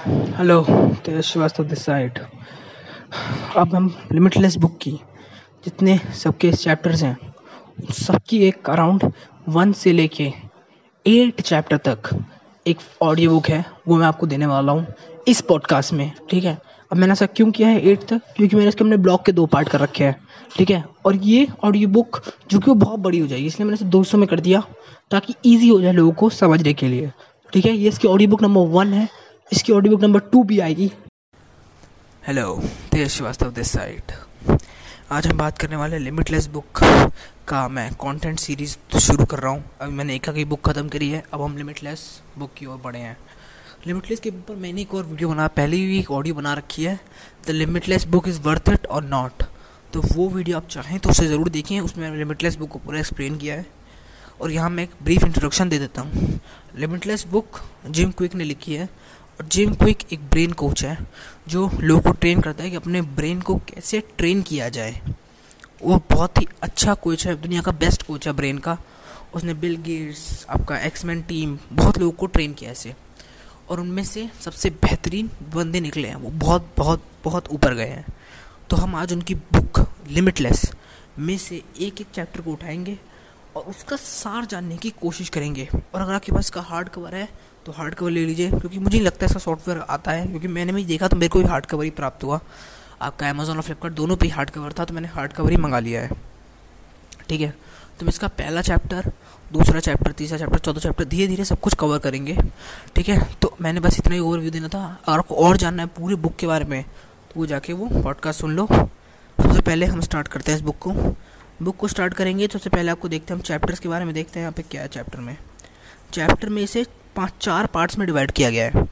Hello Tej Srivastava this side अब हम limitless book की जितने सबके चैप्टर्स हैं सबकी एक अराउंड वन से लेके एट चैप्टर तक एक ऑडियो बुक है, वो मैं आपको देने वाला हूँ इस पॉडकास्ट में, ठीक है? अब मैंने ऐसा क्यों किया है एट तक? क्योंकि मैंने इसके अपने ब्लॉग के दो पार्ट कर रखे हैं, ठीक है? और ये ऑडियो बुक जो कि वो बहुत बड़ी हो जाएगी, इसलिए मैंने इसे दो सौ में कर दिया, ताकि ईजी हो जाए लोगों को समझने के लिए, ठीक है? ये इसकी ऑडियो बुक नंबर वन है इसकी ऑडियो बुक नंबर टू भी आएगी। Hello Tej Srivastava this side आज हम बात करने वाले लिमिटलेस बुक का। मैं कंटेंट सीरीज़ शुरू कर रहा हूँ। अभी मैंने एक की बुक ख़त्म करी है। अब हम लिमिटलेस बुक की ओर बढ़े हैं। लिमिटलेस के ऊपर मैंने एक और वीडियो बना, पहले भी एक ऑडियो बना रखी है। The limitless book is worth it और नॉट तो वो वीडियो आप चाहें तो उसे ज़रूर देखें उसमें मैंने लिमिटलेस बुक को पूरा एक्सप्लेन किया है। और यहाँ मैं एक ब्रीफ इंट्रोडक्शन दे देता हूँ। लिमिटलेस बुक जिम क्विक ने लिखी है। और जिम क्विक एक ब्रेन कोच है, जो लोगों को ट्रेन करता है कि अपने ब्रेन को कैसे ट्रेन किया जाए। वो बहुत ही अच्छा कोच है, दुनिया का बेस्ट कोच है ब्रेन का। उसने बिल गेट्स, आपका एक्समैन टीम, बहुत लोगों को ट्रेन किया ऐसे और उनमें से सबसे बेहतरीन बंदे निकले हैं, वो बहुत बहुत बहुत ऊपर गए हैं। तो हम आज उनकी बुक लिमिटलेस में से एक एक चैप्टर को उठाएँगे और उसका सार जानने की कोशिश करेंगे। और अगर आपके पास इसका हार्ड कवर है तो हार्ड कवर ले लीजिए, क्योंकि मुझे नहीं लगता ऐसा सॉफ्टवेयर आता है, क्योंकि मैंने भी देखा तो मेरे को भी हार्ड कवर ही प्राप्त हुआ। आपका अमेजोन और फ्लिपकार्ट दोनों पे हार्ड कवर था तो मैंने हार्ड कवर ही मंगा लिया है। ठीक है? तो इसका पहला चैप्टर दूसरा चैप्टर तीसरा चैप्टर चौथा चैप्टर धीरे धीरे सब कुछ कवर करेंगे। ठीक है? तो मैंने बस इतना ही ओवरव्यू देना था। अगर आपको और जानना है पूरी बुक के बारे में तो वो जाके वो पॉडकास्ट सुन लो। सबसे पहले हम स्टार्ट करते हैं इस बुक को। बुक को स्टार्ट करेंगे तो सबसे पहले आपको देखते हैं हम चैप्टर्स के बारे में, देखते हैं यहाँ पे क्या है चैप्टर में। चैप्टर में इसे पाँच चार पार्ट्स में डिवाइड किया गया है।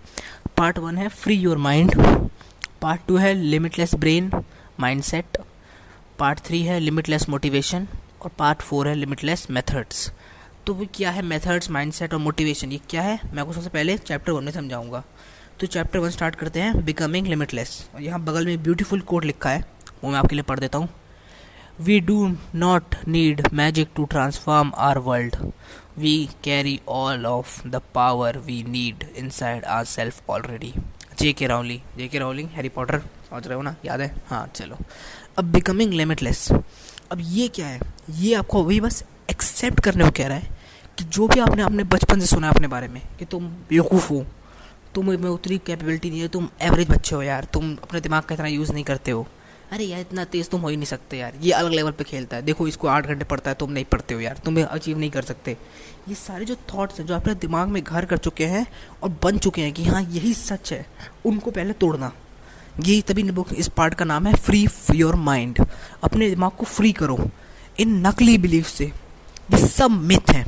पार्ट वन है free your mind part two है limitless brain mind set part three है लिमिटलेस मोटिवेशन और पार्ट फोर है लिमिटलेस मेथड्स तो वो क्या है मेथड्स माइंडसेट और मोटिवेशन ये क्या है? मैं आपको सबसे पहले चैप्टर वन में समझाऊँगा। तो चैप्टर वन स्टार्ट करते हैं बिकमिंग लिमिटलेस और यहाँ बगल में ब्यूटीफुल कोड लिखा है, वो मैं आपके लिए पढ़ देता हूँ। We do not need magic to transform our world all of the power we need inside our self already J K Rowling J के राउलिंग हैरी पॉटर समझ रहे हो ना? याद है? हाँ चलो। अब बिकमिंग लिमिटलेस अब ये क्या है? ये आपको अभी बस एक्सेप्ट करने को कह रहा है कि जो भी आपने अपने बचपन से सुना है अपने बारे में, कि तुम बेवकूफ़ हो, तुम में उतनी कैपेबिलिटी नहीं है, तुम एवरेज बच्चे हो यार, तुम अपने दिमाग का इतना यूज़ नहीं करते हो। अरे यार, इतना तेज़ तुम हो ही नहीं सकते यार। ये अलग लेवल पे खेलता है। देखो, इसको आठ घंटे पढ़ता है, तुम नहीं पढ़ते हो यार। तुम्हें अचीव नहीं कर सकते। ये सारे जो थॉट्स हैं, जो अपने दिमाग में घर कर चुके हैं और बन चुके हैं कि हाँ यही सच है, उनको पहले तोड़ना। यही तभी बुक इस पार्ट का नाम है फ्री योर माइंड अपने दिमाग को फ्री करो। इन नकली बिलीफ से। ये सब मिथ हैं,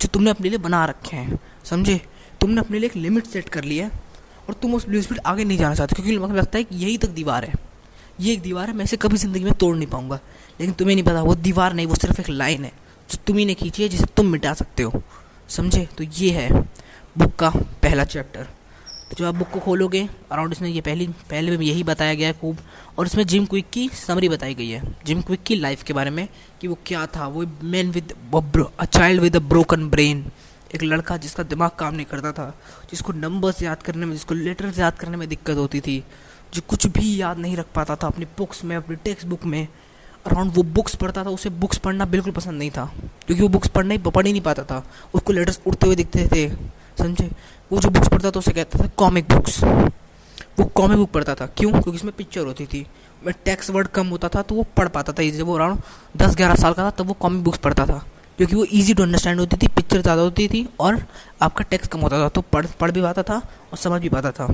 जो तुमने अपने लिए बना रखे हैं। समझे? तुमने अपने लिए एक लिमिट सेट कर लिया है और तुम उस बिलीफ आगे नहीं जाना चाहते, क्योंकि लगता है कि यही तक दीवार है। ये एक दीवार है मैं इसे कभी ज़िंदगी में तोड़ नहीं पाऊँगा। लेकिन तुम्हें नहीं पता, वो दीवार नहीं, वो सिर्फ़ एक लाइन है, जो तुम्ही ने खींची है, जिसे तुम मिटा सकते हो। समझे? तो ये है बुक का पहला चैप्टर। तो जब आप बुक को खोलोगे, अराउंड इसमें ये पहली, पहले में यही बताया गया है खूब, और इसमें जिम क्विक की समरी बताई गई है। जिम क्विक की लाइफ के बारे में, कि वो क्या था? वो man with a child with a broken brain, एक लड़का जिसका दिमाग काम नहीं करता था, जिसको नंबर्स याद करने में, जिसको लेटर्स याद करने में दिक्कत होती थी। जो कुछ भी याद नहीं रख पाता था अपनी बुक्स में, अपनी टेक्स्ट बुक में। अराउंड वो बुक्स पढ़ता था, उसे बुक्स पढ़ना बिल्कुल पसंद नहीं था। क्योंकि वो बुक्स पढ़ना ही पढ़ ही नहीं पाता था। उसको लेटर्स उड़ते हुए दिखते थे, समझे? वो जो बुक्स पढ़ता था, उसे कहता था कॉमिक बुक्स वो कॉमिक बुक पढ़ता था। क्यों? क्योंकि इसमें पिक्चर होती थी। मैं टेक्स्ट वर्ड कम होता था तो वो पढ़ पाता था जब वो अराउंड दस ग्यारह साल का था, तब वो कॉमिक बुक्स पढ़ता था। क्योंकि वो ईजी टू अंडरस्टैंड होती थी पिक्चर ज़्यादा होती थी और आपका टेक्स्ट कम होता था तो पढ़ पढ़ भी पाता था और समझ भी पाता था।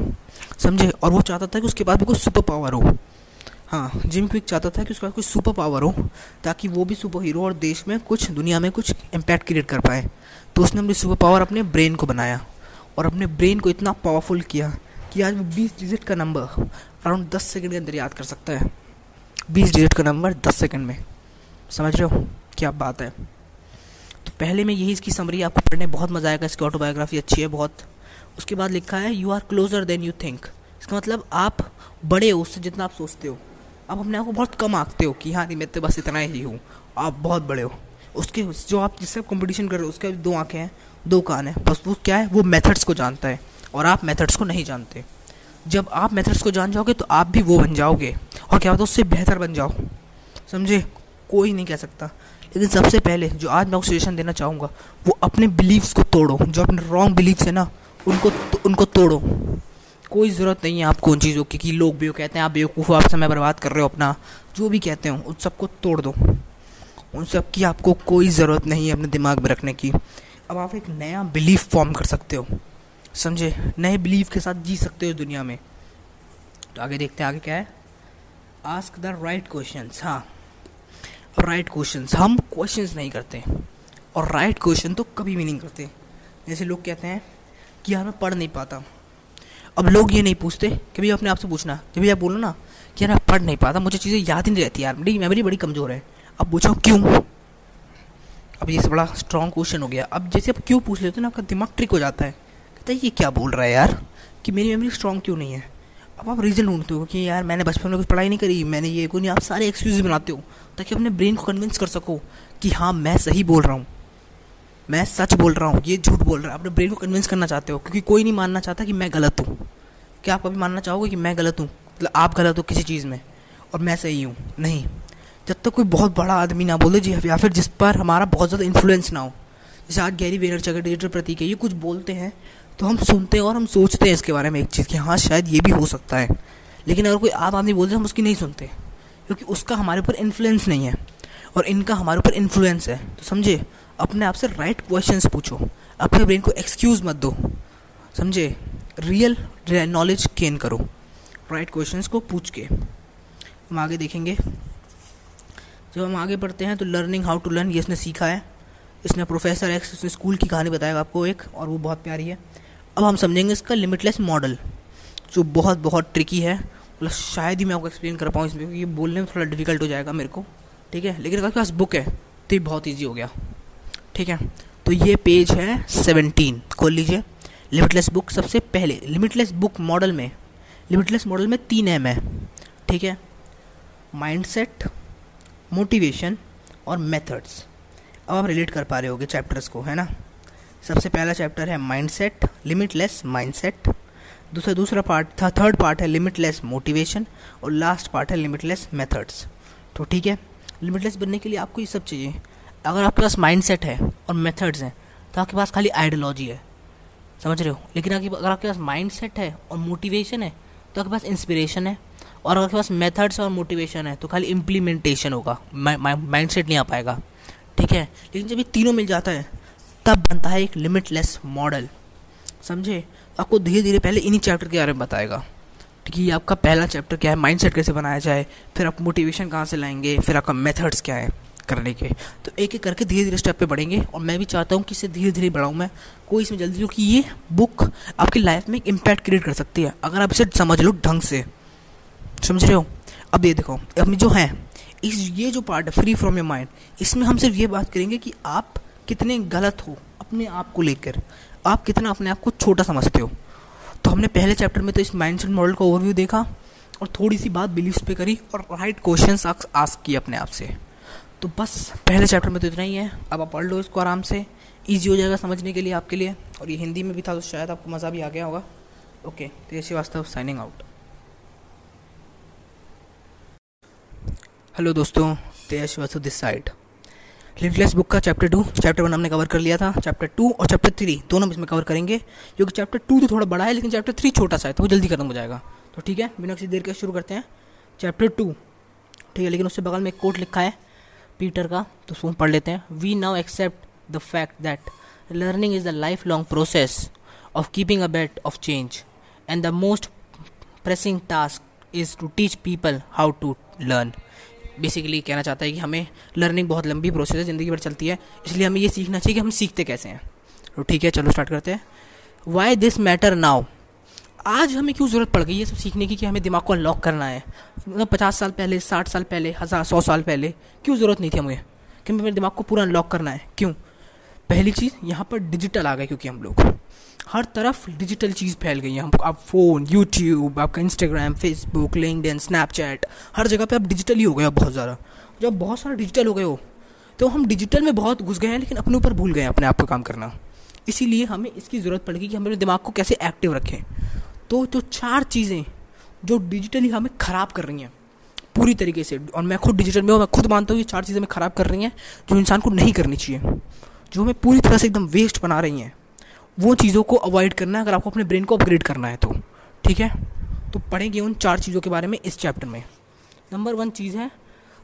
समझे? और वो चाहता था कि उसके पास भी कोई सुपर पावर हो। हाँ जिम क्विक चाहता था कि उसके पास कोई सुपर पावर हो, ताकि वो भी सुपर हीरो और देश में कुछ, दुनिया में कुछ इम्पैक्ट क्रिएट कर पाए। तो उसने अपनी सुपर पावर अपने ब्रेन को बनाया और अपने ब्रेन को इतना पावरफुल किया कि आज वो बीस डिजिट का नंबर अराउंड दस सेकेंड के अंदर याद कर सकता है। बीस डिजिट का नंबर दस सेकेंड में। समझ रहे हो? क्या बात है। पहले में यही इसकी समरी आपको पढ़ने बहुत मज़ा आएगा, इसकी ऑटोबायोग्राफी अच्छी है बहुत। उसके बाद लिखा है you are closer than you think इसका मतलब आप बड़े हो उससे जितना आप सोचते हो। आप अपने आप को बहुत कम आंकते हो कि हाँ नहीं, मैं तो बस इतना ही हूँ। आप बहुत बड़े हो। उसके, जो आप, जिससे आप कंपटीशन कर रहे हो, उसके दो आँखें हैं, दो कान हैं। बस वो क्या है? वो मेथड्स को जानता है और आप मेथड्स को नहीं जानते। जब आप मेथड्स को जान जाओगे तो आप भी वो बन जाओगे। और क्या होता है? उससे बेहतर बन जाओ। समझे? कोई नहीं कह सकता। लेकिन सबसे पहले जो आज मैं सजेशन देना चाहूँगा वो अपने बिलीव्स को तोड़ो। जो अपने रॉन्ग बिलीव्स है ना उनको तो, उनको तोड़ो। कोई ज़रूरत नहीं है आपको उन चीज़ों की कि लोग भी कहते हैं आप बेवकूफ़ आप समय बर्बाद कर रहे हो अपना। जो भी कहते हो उन सबको तोड़ दो। उन सब की आपको कोई ज़रूरत नहीं है अपने दिमाग में रखने की। अब आप एक नया बिलीफ फॉर्म कर सकते हो। समझे? नए बिलीफ के साथ जी सकते हो दुनिया में। तो आगे देखते हैं आगे क्या है? आस्क द राइट क्वेश्चन हाँ। राइट क्वेश्चन हम क्वेश्चन नहीं करते। और राइट क्वेश्चन तो कभी भी नहीं करते। जैसे लोग कहते हैं कि यार मैं पढ़ नहीं पाता। अब लोग ये नहीं पूछते कि अपने आप से पूछना। कि भैया बोलो ना कि यार मैं पढ़ नहीं पाता, मुझे चीज़ें याद ही नहीं रहती यार। मेरी मेमोरी बड़ी कमज़ोर है। अब पूछो क्यों? अब ये बड़ा स्ट्रॉन्ग क्वेश्चन हो गया। अब जैसे आप क्यों पूछ लेते हो ना, आपका दिमाग ट्रिक हो जाता है। कहता है, ये क्या बोल रहा है यार? कि मेरी मेमोरी स्ट्रॉन्ग क्यों नहीं है? अब आप रीज़न ढूंढते हो कि यार मैंने बचपन में कुछ पढ़ाई नहीं करी, मैंने ये को नहीं, आप सारे एक्सक्यूज बनाते हो, ताकि अपने ब्रेन को कन्विंस कर सको कि हाँ मैं सही बोल रहा हूँ। मैं सच बोल रहा हूँ, ये झूठ बोल रहा हूँ। अपने ब्रेन को कन्विंस करना चाहते हो, क्योंकि कोई नहीं मानना चाहता कि मैं गलत हूँ। क्या आप कभी मानना चाहोगे कि मैं गलत हूँ? मतलब आप गलत हो किसी चीज़ में, और मैं सही हूँ। नहीं। जब तक कोई बहुत बड़ा आदमी ना बोले, जी, या फिर जिस पर हमारा बहुत ज़्यादा इन्फ्लुएंस ना हो, जैसे आज गैरी वेनर चकर डिजिटल प्रतीक है, ये कुछ बोलते हैं तो हम सुनते हैं और हम सोचते हैं इसके बारे में एक चीज़ कि हाँ शायद ये भी हो सकता है। लेकिन अगर कोई आम आदमी बोलते हैं हम उसकी नहीं सुनते, क्योंकि उसका हमारे ऊपर इन्फ्लुएंस नहीं है और इनका हमारे ऊपर इन्फ्लुएंस है। तो समझे, अपने आप से राइट क्वेश्चंस पूछो, अपने ब्रेन को एक्सक्यूज़ मत दो। समझे रियल नॉलेज गेन करो राइट क्वेश्चंस को पूछ के। हम आगे देखेंगे। जब हम आगे बढ़ते हैं तो लर्निंग हाउ टू लर्न ये इसने सीखा है। इसने प्रोफेसर एक्स इसने स्कूल की कहानी बताएगा आपको एक, और वो बहुत प्यारी है। अब हम समझेंगे इसका लिमिटलेस मॉडल जो बहुत बहुत ट्रिकी है। मतलब शायद ही मैं आपको एक्सप्लेन कर पाऊँ इसमें, क्योंकि बोलने में थोड़ा डिफ़िकल्ट हो जाएगा मेरे को, ठीक है? लेकिन अगर पास बुक है तो ये बहुत ईजी हो गया, ठीक है? तो ये पेज है सेवनटीन खोल लीजिए। लिमिटलेस बुक सबसे पहले लिमिटलेस बुक मॉडल में लिमिटलेस मॉडल में तीन एम है, ठीक है? माइंडसेट मोटिवेशन और मेथड्स अब आप रिलेट कर पा रहे होगे चैप्टर्स को, है ना? सबसे पहला चैप्टर है माइंडसेट लिमिटलेस माइंडसेट दूसरा दूसरा पार्ट था थर्ड पार्ट है लिमिटलेस मोटिवेशन और लास्ट पार्ट है लिमिटलेस मेथड्स तो ठीक है लिमिटलेस बनने के लिए आपको ये सब चाहिए। अगर आपके पास माइंडसेट है और मेथड्स हैं तो आपके पास खाली आइडियोलॉजी है। समझ रहे हो? लेकिन अगर आपके पास माइंड सेट है और मोटिवेशन है तो आपके पास इंस्पिरेशन है। और अगर आपके पास मेथड्स और मोटिवेशन है तो खाली इम्प्लीमेंटेशन होगा। माइंड सेट नहीं आ पाएगा। ठीक है? लेकिन जब ये तीनों मिल जाता है तब बनता है एक लिमिटलेस मॉडल समझे? आपको धीरे धीरे पहले इन्हीं चैप्टर के बारे में बताएगा। है आपका पहला चैप्टर क्या है? माइंडसेट कैसे बनाया जाए? फिर आप मोटिवेशन कहाँ से लाएँगे? फिर आपका मेथड्स क्या है करने के? तो एक एक करके धीरे धीरे स्टेप पे बढ़ेंगे और मैं भी चाहता हूँ कि इसे धीरे धीरे बढ़ाऊँ मैं। कोई इसमें जल्दी क्योंकि ये बुक आपकी लाइफ में एक इम्पैक्ट क्रिएट कर सकती है। अगर आप इसे समझ लो ढंग से। समझ रहे हो? अब ये देखो, अब जो है, इस, ये जो पार्ट है फ्री फ्रॉम योर माइंड इसमें हम सिर्फ़ ये बात करेंगे कि आप कितने गलत हो अपने आप को लेकर। आप कितना अपने आप को छोटा समझते हो। तो हमने पहले चैप्टर में तो इस माइंड सेट मॉडल का ओवरव्यू देखा और थोड़ी सी बात बिलीव्स पे करी और राइट क्वेश्चन आस्क किए अपने आप से। तो बस पहले चैप्टर में तो इतना ही है। अब आप पढ़ लो इसको आराम से। ईजी हो जाएगा समझने के लिए आपके लिए। और ये हिंदी में भी था तो शायद आपको मज़ा भी आ गया होगा। ओके तो ये श्रीवास्तव साइनिंग आउट हेलो दोस्तों Tej Srivastava this side limitless book का चैप्टर टू चैप्टर वन हमने कवर कर लिया था चैप्टर टू और चैप्टर थ्री दोनों हम इसमें कवर करेंगे, क्योंकि चैप्टर टू तो थोड़ा बड़ा है, लेकिन चैप्टर थ्री छोटा सा है तो वो जल्दी खत्म हो जाएगा। तो ठीक है, बिना किसी देर के शुरू करते हैं। चैप्टर टू ठीक है, लेकिन उससे बगल में एक कोट लिखा है पीटर का तो उसको पढ़ लेते हैं। We now accept the fact that learning is the life long process of keeping a bet of change and the most pressing task is to teach people how to learn basically कहना चाहता है कि हमें learning बहुत लंबी process है, ज़िंदगी भर चलती है, इसलिए हमें ये सीखना चाहिए कि हम सीखते कैसे हैं। तो ठीक है, चलो स्टार्ट करते हैं। वाई दिस मैटर नाउ आज हमें क्यों ज़रूरत पड़ गई है सब सीखने की कि हमें दिमाग को अनलॉक करना है? मतलब पचास साल पहले, साठ साल पहले, हज़ार, सौ साल पहले क्यों ज़रूरत नहीं थी हमें? क्योंकि मेरे दिमाग को पूरा अनलॉक करना है? क्यों? पहली चीज़, यहाँ पर डिजिटल आ गए क्योंकि हम लोग। हर तरफ़ डिजिटल चीज़ फैल गई है। हम आप फ़ोन यूट्यूब आपका इंस्टाग्राम फेसबुक लिंकड स्नैपचैट हर जगह पे आप डिजिटल ही हो गए हो बहुत ज़्यादा। जब बहुत सारा डिजिटल हो गए हो तो हम डिजिटल में बहुत घुस गए हैं, लेकिन अपने ऊपर भूल गए अपने आप को काम करना। इसीलिए हमें इसकी ज़रूरत पड़ेगी कि हम अपने दिमाग को कैसे एक्टिव रखें। तो जो चार चीज़ें जो डिजिटली हमें ख़राब कर रही हैं, पूरी तरीके से, और मैं खुद डिजिटल में हूँ, मैं खुद मानता हूँ ये चार चीज़ें हमें ख़राब कर रही हैं, जो इंसान को नहीं करनी चाहिए। जो हमें पूरी तरह से एकदम वेस्ट बना रही हैं, वो चीज़ों को अवॉइड करना है, अगर आपको अपने ब्रेन को अपग्रेड करना है तो। ठीक है? तो पढ़ेंगे उन चार चीज़ों के बारे में इस चैप्टर में। नंबर वन चीज़ है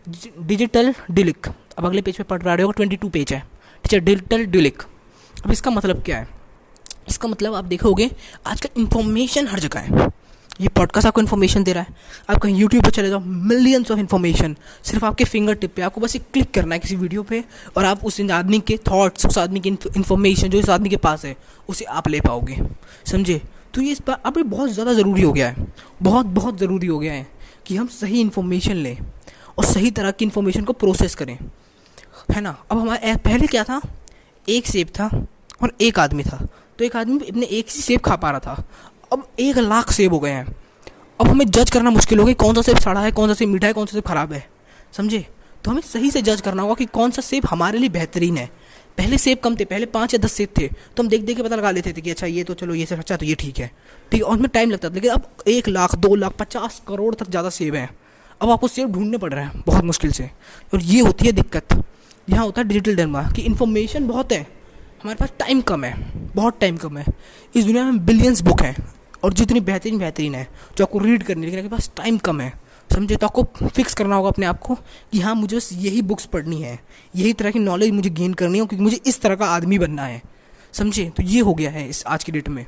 डिजिटल डिलिक अब अगले पेज पे पढ़ रहे हो ट्वेंटी टू पेज है। ठीक है डिजिटल डिलिक अब इसका मतलब क्या है? इसका मतलब आप देखोगे आजकल इन्फॉर्मेशन हर जगह है। ये पॉडकास्ट आपको इन्फॉर्मेशन दे रहा है। आप कहीं यूट्यूब पर चले जाओ मिलियंस ऑफ़ इन्फॉर्मेशन सिर्फ़ आपके फिंगर टिप पे, आपको बस एक क्लिक करना है किसी वीडियो पे और आप उस आदमी के थॉट्स उस आदमी की इन्फॉर्मेशन जो इस आदमी के पास है, उसे आप ले पाओगे। समझे? तो ये इस बार अब बहुत ज़्यादा ज़रूरी हो गया है। बहुत बहुत ज़रूरी हो गया है कि हम सही इन्फॉर्मेशन लें और सही तरह की इन्फॉर्मेशन को प्रोसेस करें। है ना? अब हमारे पहले क्या था? एक सेब था और एक आदमी था। तो एक आदमी अपने एक ही सेब खा पा रहा था। अब एक लाख सेब हो गए हैं। अब हमें जज करना मुश्किल हो गया कौन सा सेब सड़ा है, कौन सा सेब मीठा है, कौन सा सेब खराब है। समझे? तो हमें सही से जज करना होगा कि कौन सा सेब हमारे लिए बेहतरीन है। पहले सेब कम थे, पहले पाँच या दस सेब थे तो हम देख देख के पता लगा लेते थे कि अच्छा ये तो चलो, ये सेब अच्छा तो ये ठीक है। ठीक है, और उसमें टाइम लगता था, लेकिन अब एक लाख, दो लाख, पचास करोड़ तक ज़्यादा सेब हैं। अब आपको सेब ढूँढने पड़ रहे हैं, बहुत मुश्किल से। और ये होती है दिक्कत। यहाँ होता है डिजिटल डरमा कि इन्फॉर्मेशन बहुत है, हमारे पास टाइम कम है, बहुत टाइम कम है। इस दुनिया में बिलियंस बुक हैं। और जितनी बेहतरीन बेहतरीन है, जो आपको रीड करनी है, लेकिन आपके पास टाइम कम है। समझे? तो आपको फिक्स करना होगा अपने आप को कि हाँ मुझे बस यही बुक्स पढ़नी है। यही तरह की नॉलेज मुझे गेन करनी है क्योंकि मुझे इस तरह का आदमी बनना है। समझे? तो ये हो गया है इस आज की डेट में।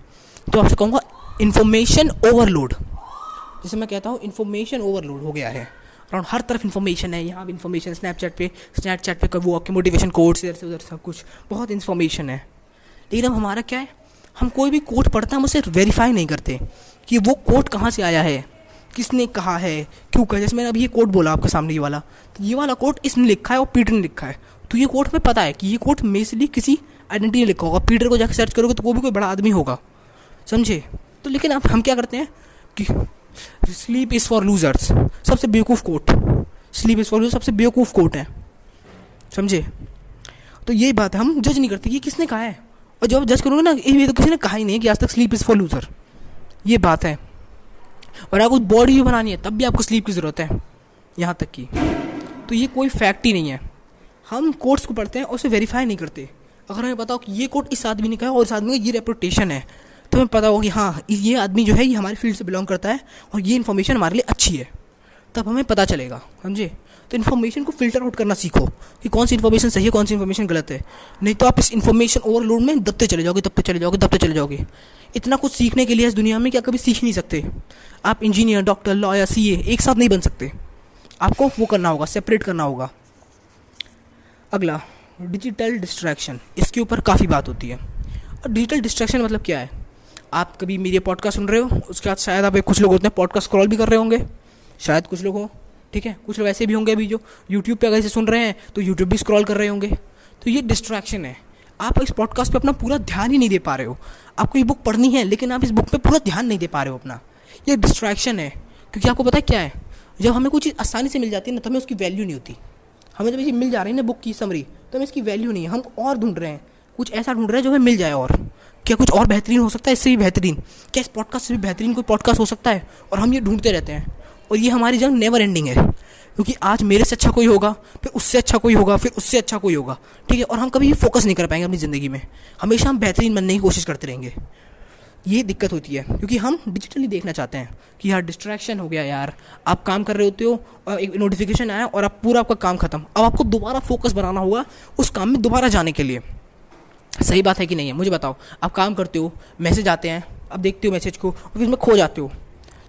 तो आपसे कहूँगा इन्फॉर्मेशन ओवरलोड जैसे मैं कहता हूँ इन्फॉर्मेशन ओवरलोड हो गया है। अराउंड हर तरफ़ इन्फॉर्मेशन है। यहाँ भी इन्फॉर्मेशन स्नैपचैट पे स्नैपचैट पे वो आपके मोटिवेशन कोड्स इधर से उधर सब कुछ। बहुत इन्फॉर्मेशन है। लेकिन अब हमारा क्या है? हम कोई भी कोट पढ़ते हैं, हम उसे वेरीफाई नहीं करते कि वो कोट कहाँ से आया है, किसने कहा है, क्यों कहा जैसे मैंने अभी ये कोट बोला आपके सामने ये वाला तो ये वाला कोट इसने लिखा है और पीटर ने लिखा है। तो ये कोट हमें पता है कि ये कोट मेजली किसी आइडेंटिटी ने लिखा होगा। पीटर को जाकर सर्च करोगे तो वो भी कोई बड़ा आदमी होगा। समझे? तो लेकिन अब हम क्या करते हैं कि स्लीप इज़ फॉर लूजर्स सबसे बेवकूफ़ quote. Sleep is for loser सबसे बेवकूफ़ कोट है। समझे? तो यही बात है हम जज नहीं करते ये किसने कहा है। और जब जज करोगे ना, ये तो किसी ने कहा ही नहीं कि आज तक स्लीप इज़ फॉर लूजर ये बात है। और आपको बॉडी भी बनानी है, तब भी आपको स्लीप की ज़रूरत है। यहाँ तक की। तो ये कोई फैक्ट ही नहीं है। हम कोर्ट्स को पढ़ते हैं और उसे वेरीफाई नहीं करते। अगर हमें पता हो कि ये कोर्ट इस आदमी ने कहा और इस आदमी का ये रेपुटेशन है तो हमें पता होगा कि हाँ ये आदमी जो है, ये हमारे फ़ील्ड से बिलोंग करता है और ये इन्फॉर्मेशन हमारे लिए अच्छी है। तब हमें पता चलेगा, समझे? तो इन्फॉर्मेशन को फ़िल्टर आउट करना सीखो कि कौन सी इन्फॉर्मेशन सही है, कौन सी इन्फॉर्मेशन गलत है। नहीं तो आप इस इन्फॉर्मेशन ओवरलोड में दबते चले जाओगे दबते चले जाओगे दबते चले जाओगे। इतना कुछ सीखने के लिए इस दुनिया में क्या कभी सीख नहीं सकते। आप इंजीनियर डॉक्टर लॉयर सी एक साथ नहीं बन सकते। आपको वो करना होगा सेपरेट करना होगा। अगला डिजिटल डिस्ट्रैक्शन इसके ऊपर काफ़ी बात होती है। और डिजिटल डिस्ट्रैक्शन मतलब क्या है? आप कभी मेरे पॉडकास्ट सुन रहे हो, उसके बाद शायद आप कुछ लोग होते हैं पॉडकास्ट स्क्रॉल भी कर रहे होंगे। शायद कुछ लोग हो। ठीक है? कुछ लोग ऐसे भी होंगे अभी जो यूट्यूब पे अगर इसे सुन रहे हैं तो यूट्यूब भी स्क्रॉल कर रहे होंगे। तो ये डिस्ट्रैक्शन है। आप इस पॉडकास्ट पे अपना पूरा ध्यान ही नहीं दे पा रहे हो। आपको ये बुक पढ़नी है, लेकिन आप इस बुक पे पूरा ध्यान नहीं दे पा रहे हो अपना। ये डिस्ट्रैक्शन है, क्योंकि आपको पता है क्या है? जब हमें कोई चीज़ आसानी से मिल जाती है ना तो हमें उसकी वैल्यू नहीं होती। हमें जब ये मिल जा रही है ना बुक की समरी तो हमें इसकी वैल्यू नहीं है। हम और ढूंढ रहे हैं। कुछ ऐसा ढूंढ रहे हैं जो हमें मिल जाए और। क्या कुछ और बेहतरीन हो सकता है? इससे भी बेहतरीन। क्या इस पॉडकास्ट से भी बेहतरीन कोई पॉडकास्ट हो सकता है? और हम ये ढूंढते रहते हैं। और ये हमारी जंग नेवर एंडिंग है। क्योंकि आज मेरे से अच्छा कोई होगा, फिर उससे अच्छा कोई होगा, फिर उससे अच्छा कोई होगा। ठीक है, और हम कभी भी फोकस नहीं कर पाएँगे अपनी ज़िंदगी में। हमेशा हम बेहतरीन बनने की कोशिश करते रहेंगे। ये दिक्कत होती है, क्योंकि हम डिजिटली देखना चाहते हैं कि यार डिस्ट्रैक्शन हो गया यार। आप काम कर रहे होते हो, और एक नोटिफिकेशन आया और आप पूरा आपका काम खत्म। अब आपको दोबारा फोकस बनाना होगा उस काम में दोबारा जाने के लिए। सही बात है कि नहीं है? मुझे बताओ, आप काम करते हो मैसेज आते हैं, आप देखते हो मैसेज को, और फिर उसमें खो जाते हो।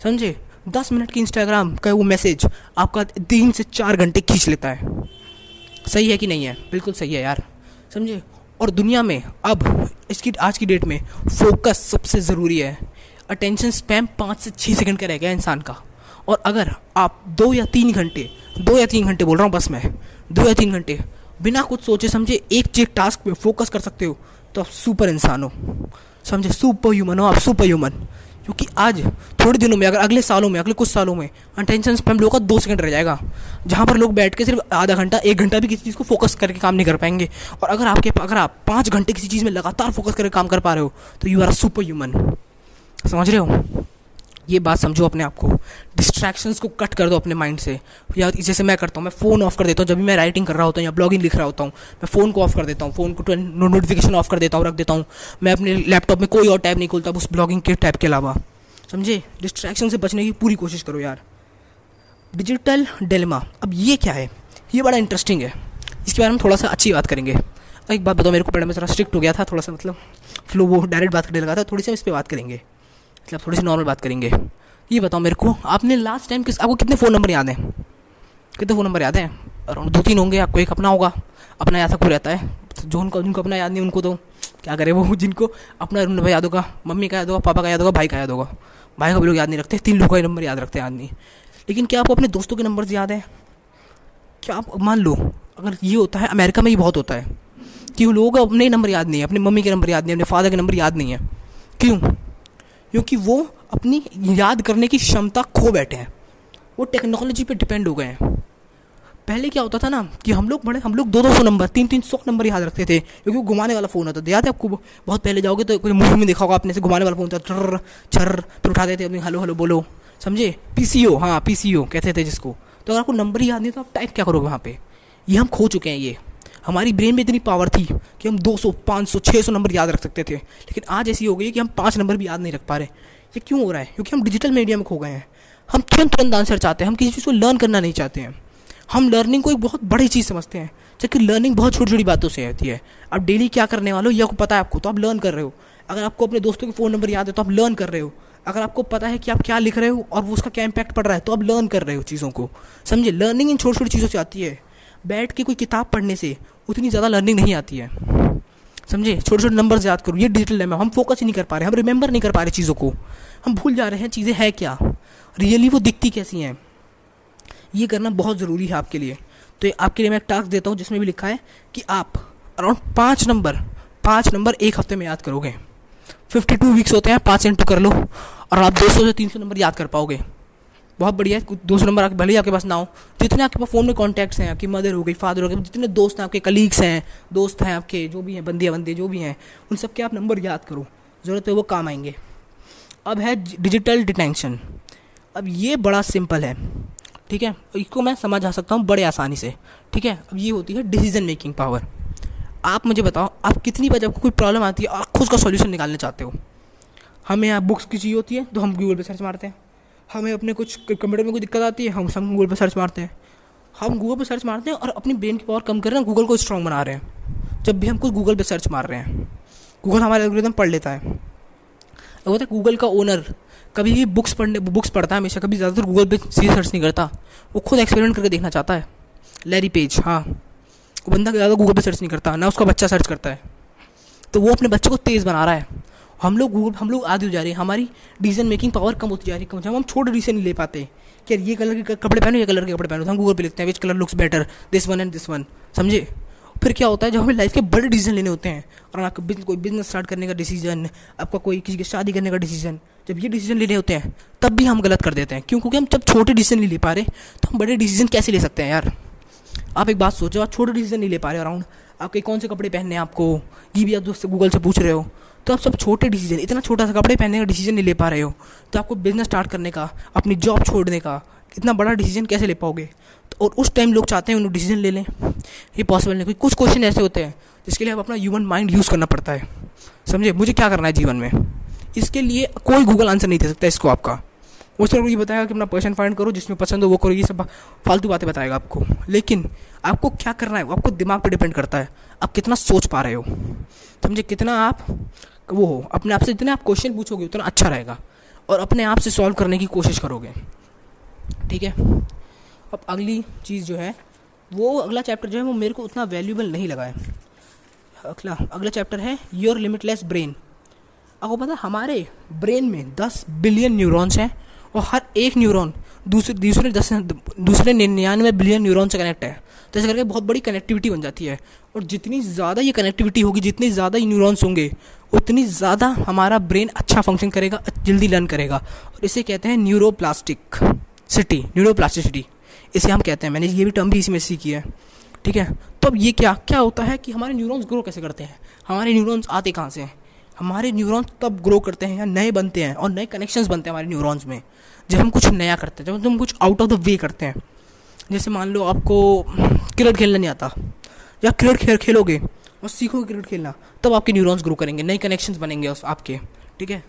समझे? दस मिनट की इंस्टाग्राम का वो मैसेज आपका तीन से चार घंटे खींच लेता है। सही है कि नहीं है? बिल्कुल सही है यार। समझे? और दुनिया में अब इसकी, आज की डेट में फोकस सबसे ज़रूरी है। अटेंशन स्पैम पाँच से छः सेकंड का रह गया इंसान का। और अगर आप दो या तीन घंटे, दो या तीन घंटे बोल रहा हूँ बस मैं, दो या तीन घंटे बिना कुछ सोचे समझे एक चीज़ टास्क पे फोकस कर सकते हो तो आप सुपर इंसान हो। समझे? सुपर ह्यूमन हो आप सुपर ह्यूमन क्योंकि आज थोड़े दिनों में, अगर अगले सालों में, अगले कुछ सालों में अटेंशन स्पैम लोगों का दो सेकंड रह जाएगा। जहाँ पर लोग बैठ के सिर्फ़ आधा घंटा, एक घंटा भी किसी चीज़ को फोकस करके काम नहीं कर पाएँगे। और अगर आपके, अगर आप पाँच घंटे किसी चीज़ में लगातार फोकस करके काम कर पा रहे हो तो यू आर सुपर ह्यूमन समझ रहे हो? ये बात समझो अपने आप को। डिस्ट्रैक्शंस को कट कर दो अपने माइंड से। या जैसे मैं करता हूँ, मैं फ़ोन ऑफ़ कर देता हूँ। जब भी मैं राइटिंग कर रहा होता हूँ या ब्लॉगिंग लिख रहा होता हूँ, मैं फ़ोन को ऑफ़ कर देता हूँ। फ़ोन को नोटिफिकेशन ऑफ़ कर देता हूँ, रख देता हूँ। मैं अपने लैपटॉप में कोई और टैब नहीं खोलता, उस ब्लॉगिंग के टैब के अलावा। समझे? डिस्ट्रैक्शन से बचने की पूरी कोशिश करो यार। डिजिटल डेलमा अब ये क्या है? ये बड़ा इंटरेस्टिंग है। इसके बारे में थोड़ा सा अच्छी बात करेंगे। एक बात बताओ, मेरे को पहले में थोड़ा स्ट्रिक्ट हो गया था, थोड़ा सा मतलब फ्लो वो डायरेक्ट बात करने लगा था, थोड़ी सी हम इस पर बात करेंगे। मतलब थोड़ी सी नॉर्मल बात करेंगे। ये बताओ मेरे को, आपने लास्ट टाइम किस, आपको कितने फ़ोन नंबर याद हैं? कितने फ़ोन नंबर याद हैं? अराउंड दो तीन होंगे, आपको एक अपना होगा। अपना याद कोई रहता है? जो उनको जिनको अपना याद नहीं, उनको तो क्या करे वो? जिनको अपना नंबर याद होगा। मम्मी का याद होगा, पापा का याद होगा, भाई का याद होगा। भाई का भी लोग याद नहीं रखते, तीन लोगों का नंबर याद रखते हैं याद नहीं लेकिन क्या आपको अपने दोस्तों के नंबर याद हैं? क्या आप, मान लो, अगर ये होता है, अमेरिका में ही बहुत होता है, कि वो लोगों को अपने नंबर याद नहीं है, अपनी मम्मी के नंबर याद नहीं है, अपने फादर के नंबर याद नहीं है। क्यों? क्योंकि वो अपनी याद करने की क्षमता खो बैठे हैं। वो टेक्नोलॉजी पे डिपेंड हो गए हैं। पहले क्या होता था ना कि हम लोग बड़े हम लोग दो दो सौ नंबर, तीन तीन सौ नंबर याद रखते थे, क्योंकि वो घुमाने वाला फ़ोन होता था। याद है आपको? बहुत पहले जाओगे तो कोई मूवी में देखा होगा आपने से घुमाने वाला फ़ोन था छर छर फिर उठा देते अपनी हेलो हेलो बोलो। समझे? पी सी ओ हाँ पी सी ओ कहते थे जिसको। तो अगर आपको नंबर ही याद नहीं तो आप टाइप क्या करोगे वहाँ पे? ये हम खो चुके हैं ये। हमारी ब्रेन में इतनी पावर थी कि हम 200, 500, 600 नंबर याद रख सकते थे। लेकिन आज ऐसी हो गई कि हम पाँच नंबर भी याद नहीं रख पा रहे। ये क्यों हो रहा है? क्योंकि हम डिजिटल मीडिया में खो गए हैं। हम तुरंत तुरंत आंसर चाहते हैं। हम किसी चीज़ को लर्न करना नहीं चाहते हैं। हम लर्निंग को एक बहुत बड़ी चीज़ समझते हैं जबकि लर्निंग बहुत छोटी छोटी बातों से आती है। आप डेली क्या करने वाले हो? यह पता है आपको? तो आप लर्न कर रहे हो। अगर आपको अपने दोस्तों के फ़ोन नंबर याद है तो आप लर्न कर रहे हो। अगर आपको पता है कि आप क्या लिख रहे हो और वो उसका क्या इम्पैक्ट पड़ रहा है तो आप लर्न कर रहे हो चीज़ों को। समझे लर्निंग इन छोटी छोटी चीज़ों से आती है। बैठ के कोई किताब पढ़ने से उतनी ज़्यादा लर्निंग नहीं आती है। समझे? छोटे छोटे नंबर्स याद करो। ये डिजिटल लैम हम फोकस ही नहीं कर पा रहे हम रिमेंबर नहीं कर पा रहे चीज़ों को। हम भूल जा रहे हैं चीज़ें हैं क्या? रियली वो दिखती कैसी हैं? ये करना बहुत ज़रूरी है आपके लिए। तो आपके लिए मैं एक टास्क देता हूँ जिसमें भी लिखा है कि आप अराउंड पाँच नंबर पाँच नंबर एक हफ़्ते में याद करोगे। फिफ्टी टू वीक्स होते हैं, पाँच इंटू कर लो। और आप दो सौ से तीन सौ नंबर याद कर पाओगे। बहुत बढ़िया है दो सौ नंबर भले ही आपके पास ना हो। जितने आपके पास फ़ोन में कॉन्टैक्ट्स हैं, आपकी मदर हो गई फादर हो गए जितने दोस्त हैं, आपके कलीग्स हैं, दोस्त हैं आपके, जो भी हैं बंदे बंदे जो भी हैं, उन सब के आप नंबर याद करो। ज़रूरत है वो काम आएँगे। अब है डिजिटल डिटेंशन अब ये बड़ा सिंपल है। ठीक है? इसको मैं समझ आ सकता हूँ बड़े आसानी से। ठीक है? अब ये होती है डिसीज़न मेकिंग पावर आप मुझे बताओ, आप कितनी बार आपको कोई प्रॉब्लम आती है, आप खुद का सॉल्यूशन निकालना चाहते हो? हमें यहाँ बुक्स की चाहिए होती है तो हम गूगल पे सर्च मारते हैं। हमें अपने कुछ कंप्यूटर में कोई दिक्कत आती है, हम सब गूगल पर सर्च मारते हैं। हम गूगल पर सर्च मारते हैं और अपनी ब्रेन की पावर कम कर रहे हैं गूगल को स्ट्रॉन्ग बना रहे हैं। जब भी हम कुछ गूगल पर सर्च मार रहे हैं गूगल हमारे एल्गोरिदम पढ़ लेता है। अब होता है गूगल का ओनर कभी भी बुक्स पढ़ने बुक्स पढ़ता है हमेशा, कभी ज़्यादातर गूगल पे सीधे सर्च नहीं करता। वो खुद एक्सपेरिमेंट करके देखना चाहता है। लैरी पेज हाँ। वो बंदा ज़्यादा गूगल पे सर्च नहीं करता, ना उसका बच्चा सर्च करता है। तो वो अपने बच्चे को तेज़ बना रहा है। हम लोग गूगल, हम लोग आदि हो जा रहे हैं। हमारी डिसीज़न मेकिंग पावर कम होती जा रही है, कम हम छोटे डिसीज़न नहीं ले पाते। कि ये कलर के कपड़े पहनो, ये कलर के कपड़े पहनो। तो हम गूगल पे लिखते हैं which colour looks better this one and this one समझे? फिर क्या होता है, जब हमें लाइफ के बड़े डिसीज़न लेने होते हैं, और आपका बिज़नेस कोई बिज़नेस स्टार्ट करने का डिसीज़न आपका कोई किसी की शादी करने का डिसीज़न जब ये डिसीज़न लेने होते हैं, तब भी हम गलत कर देते हैं। क्यों? क्योंकि हम जब छोटे डिसीज़न नहीं ले पा रहे तो हम बड़े डिसीज़न कैसे ले सकते हैं यार? आप एक बात सोचो, आप छोटे डिसीज़न नहीं ले पा रहे अराउंड आपके कौन से कपड़े पहनने हैं आपको? ये भी आप दोस्त गूगल से पूछ रहे हो। तो आप सब छोटे डिसीज़न इतना छोटा सा कपड़े पहनने का डिसीज़न नहीं ले पा रहे हो। तो आपको बिज़नेस स्टार्ट करने का, अपनी जॉब छोड़ने का, इतना बड़ा डिसीज़न कैसे ले पाओगे? तो और उस टाइम लोग चाहते हैं उन्हें डिसीज़न ले लें। ये पॉसिबल नहीं, क्योंकि कुछ क्वेश्चन ऐसे होते हैं, जिसके लिए आप अपना ह्यूमन माइंड यूज़ करना पड़ता है। समझे? मुझे क्या करना है जीवन में? इसके लिए कोई गूगल आंसर नहीं दे सकता इसको आपका। उस तरह ये बताएगा कि अपना पर्सन फाइंड करो, जिसमें पसंद हो वो करो, ये सब फालतू बातें बताएगा आपको। लेकिन आपको क्या करना है? वो आपको दिमाग पर डिपेंड करता है। आप कितना सोच पा रहे हो? समझे? कितना आप, वो हो, अपने आप से जितने आप क्वेश्चन पूछोगे, उतना अच्छा रहेगा। और अपने आप से सॉल्व करने की कोशिश करोगे। ठीक है? अब अगली चीज़ जो है, वो अगला चैप्टर जो है, वो मेरे को उतना वैल्यूबल नहीं लगा है। अगला अगला चैप्टर है योर लिमिटलेस ब्रेन आपको पता हमारे ब्रेन में दस बिलियन न्यूरॉन्स हैं, और हर एक न्यूरॉन दूसरे दूसरे दस, दूसरे निन्यानवे बिलियन न्यूरॉन से कनेक्ट है। तो ऐसे करके बहुत बड़ी कनेक्टिविटी बन जाती है। और जितनी ज़्यादा ये कनेक्टिविटी होगी, जितनी ज़्यादा ये न्यूरॉन्स होंगे, उतनी ज़्यादा हमारा ब्रेन अच्छा फ़ंक्शन करेगा, जल्दी लर्न करेगा। और इसे कहते हैं न्यूरोप्लास्टिक सिटी न्यूरोप्लास्टिसिटी इसे हम कहते हैं। मैंने ये भी टर्म भी इसी में सीखी है। ठीक है? तो अब ये क्या क्या होता है कि हमारे न्यूरॉन्स ग्रो कैसे करते हैं? हमारे न्यूरॉन्स आते कहाँ से हैं? हमारे न्यूरॉन्स तब ग्रो करते हैं या नए बनते हैं और नए कनेक्शंस बनते हैं हमारे न्यूरॉन्स में, जब हम कुछ नया करते हैं, जब हम कुछ आउट ऑफ़ द वे करते हैं। जैसे मान लो आपको क्रिकेट खेलना नहीं आता, या क्रिकेट खेल, खेलोगे और सीखोगे क्रिकेट खेलना, तब आपके न्यूरॉन्स ग्रो करेंगे, नए कनेक्शंस बनेंगे उस आपके, ठीक है?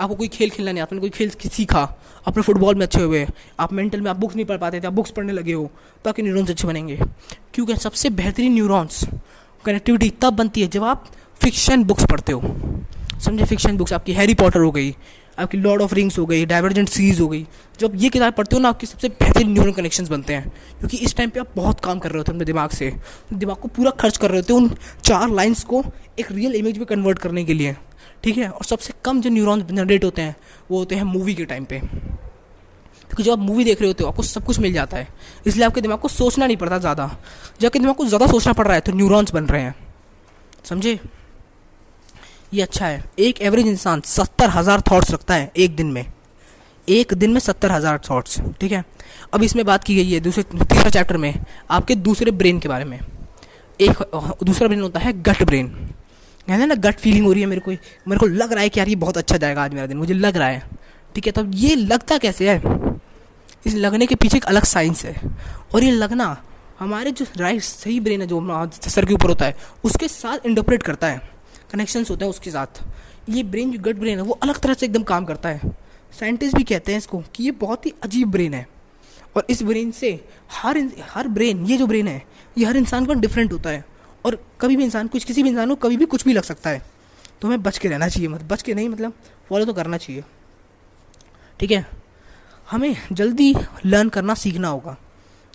आपको कोई खेल खेलना नहीं आता, कोई खेल सीखा, अपने फुटबॉल में अच्छे हुए, आप मेंटल में आप बुक्स नहीं पढ़ पाते थे, आप बुक्स पढ़ने लगे हो तो आपके न्यूरॉन्स अच्छे बनेंगे। क्योंकि सबसे बेहतरीन न्यूरॉन्स कनेक्टिविटी तब बनती है जब आप फिक्शन बुक्स पढ़ते हो। समझे? फिक्शन बुक्स आपकी हैरी पॉटर हो गई आपकी लॉर्ड ऑफ़ रिंग्स हो गई डाइवर्जेंट सीरीज़ हो गई। जब ये किताब पढ़ते हो ना, आपके सबसे बेहतरीन न्यूरल कनेक्शंस बनते हैं। क्योंकि इस टाइम पे आप बहुत काम कर रहे होते हो अपने दिमाग से। दिमाग को पूरा खर्च कर रहे होते हो उन चार लाइन्स को एक रियल इमेज में कन्वर्ट करने के लिए। ठीक है? और सबसे कम जो न्यूरॉन्स जनरेट होते हैं, वो होते हैं मूवी के टाइम पे। क्योंकि जब आप मूवी देख रहे होते हो, आपको सब कुछ मिल जाता है। इसलिए आपके दिमाग को सोचना नहीं पड़ता ज़्यादा। जब आपके दिमाग को ज़्यादा सोचना पड़ रहा है तो न्यूरॉन्स बन रहे हैं। समझे? ये अच्छा है। एक एवरेज इंसान सत्तर हज़ार थाट्स रखता है एक दिन में। एक दिन में सत्तर हज़ार थाट्स ठीक है? अब इसमें बात की गई है दूसरे, तीसरा चैप्टर में, आपके दूसरे ब्रेन के बारे में। एक, दूसरा ब्रेन होता है गट ब्रेन कहते ना गट फीलिंग हो रही है मेरे को मेरे को लग रहा है कि यार ये बहुत अच्छा जाएगा आज मेरा दिन, मुझे लग रहा है। ठीक है तो ये लगता कैसे है? इस लगने के पीछे एक अलग साइंस है। और ये लगना हमारे जो राइट सही ब्रेन है जो सर के ऊपर होता है, उसके साथ इंटरप्रेट करता है। कनेक्शंस होते हैं उसके साथ। ये ब्रेन जो गट ब्रेन है, वो अलग तरह से एकदम काम करता है। साइंटिस्ट भी कहते हैं इसको कि ये बहुत ही अजीब ब्रेन है। और इस ब्रेन से हर हर ब्रेन ये जो ब्रेन है, ये हर इंसान का डिफरेंट होता है। और कभी भी इंसान, कुछ किसी भी इंसान को कभी भी कुछ भी लग सकता है। तो हमें बच के रहना चाहिए मतलब बच के नहीं मतलब फॉलो तो करना चाहिए। ठीक है? हमें जल्दी लर्न करना सीखना होगा,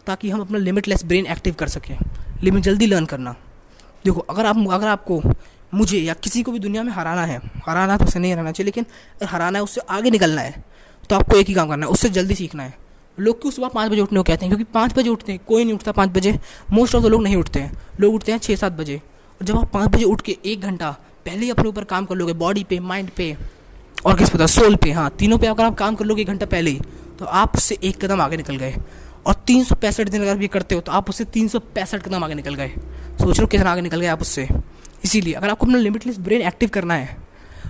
ताकि हम अपना लिमिटलेस ब्रेन एक्टिव कर सकें। लिमिट जल्दी लर्न करना। देखो, अगर आप, अगर आपको मुझे या किसी को भी दुनिया में हराना है, हराना तो उसे नहीं हराना चाहिए, लेकिन हराना है, उससे आगे निकलना है तो आपको एक ही काम करना है, उससे जल्दी सीखना है। लोग क्यों सुबह पाँच बजे उठने को कहते हैं? क्योंकि पाँच बजे उठते हैं, कोई नहीं उठता पाँच बजे। मोस्ट ऑफ़ द लोग नहीं उठते हैं। लोग उठते हैं छः सात बजे। और जब आप पाँच बजे उठ के एक घंटा पहले ही अपने ऊपर काम कर लोगे बॉडी पे माइंड पे, और किस पता सोल पे हाँ तीनों पे अगर आप काम कर लोगे एक घंटा पहले ही तो आप उससे एक कदम आगे निकल गए। और तीन सौ पैंसठ दिन अगर भी करते हो तो आप उससे तीन सौ पैंसठ कदम आगे निकल गए। सोच लो कितना आगे निकल गए आप उससे। इसीलिए अगर आपको अपना लिमिटलेस ब्रेन एक्टिव करना है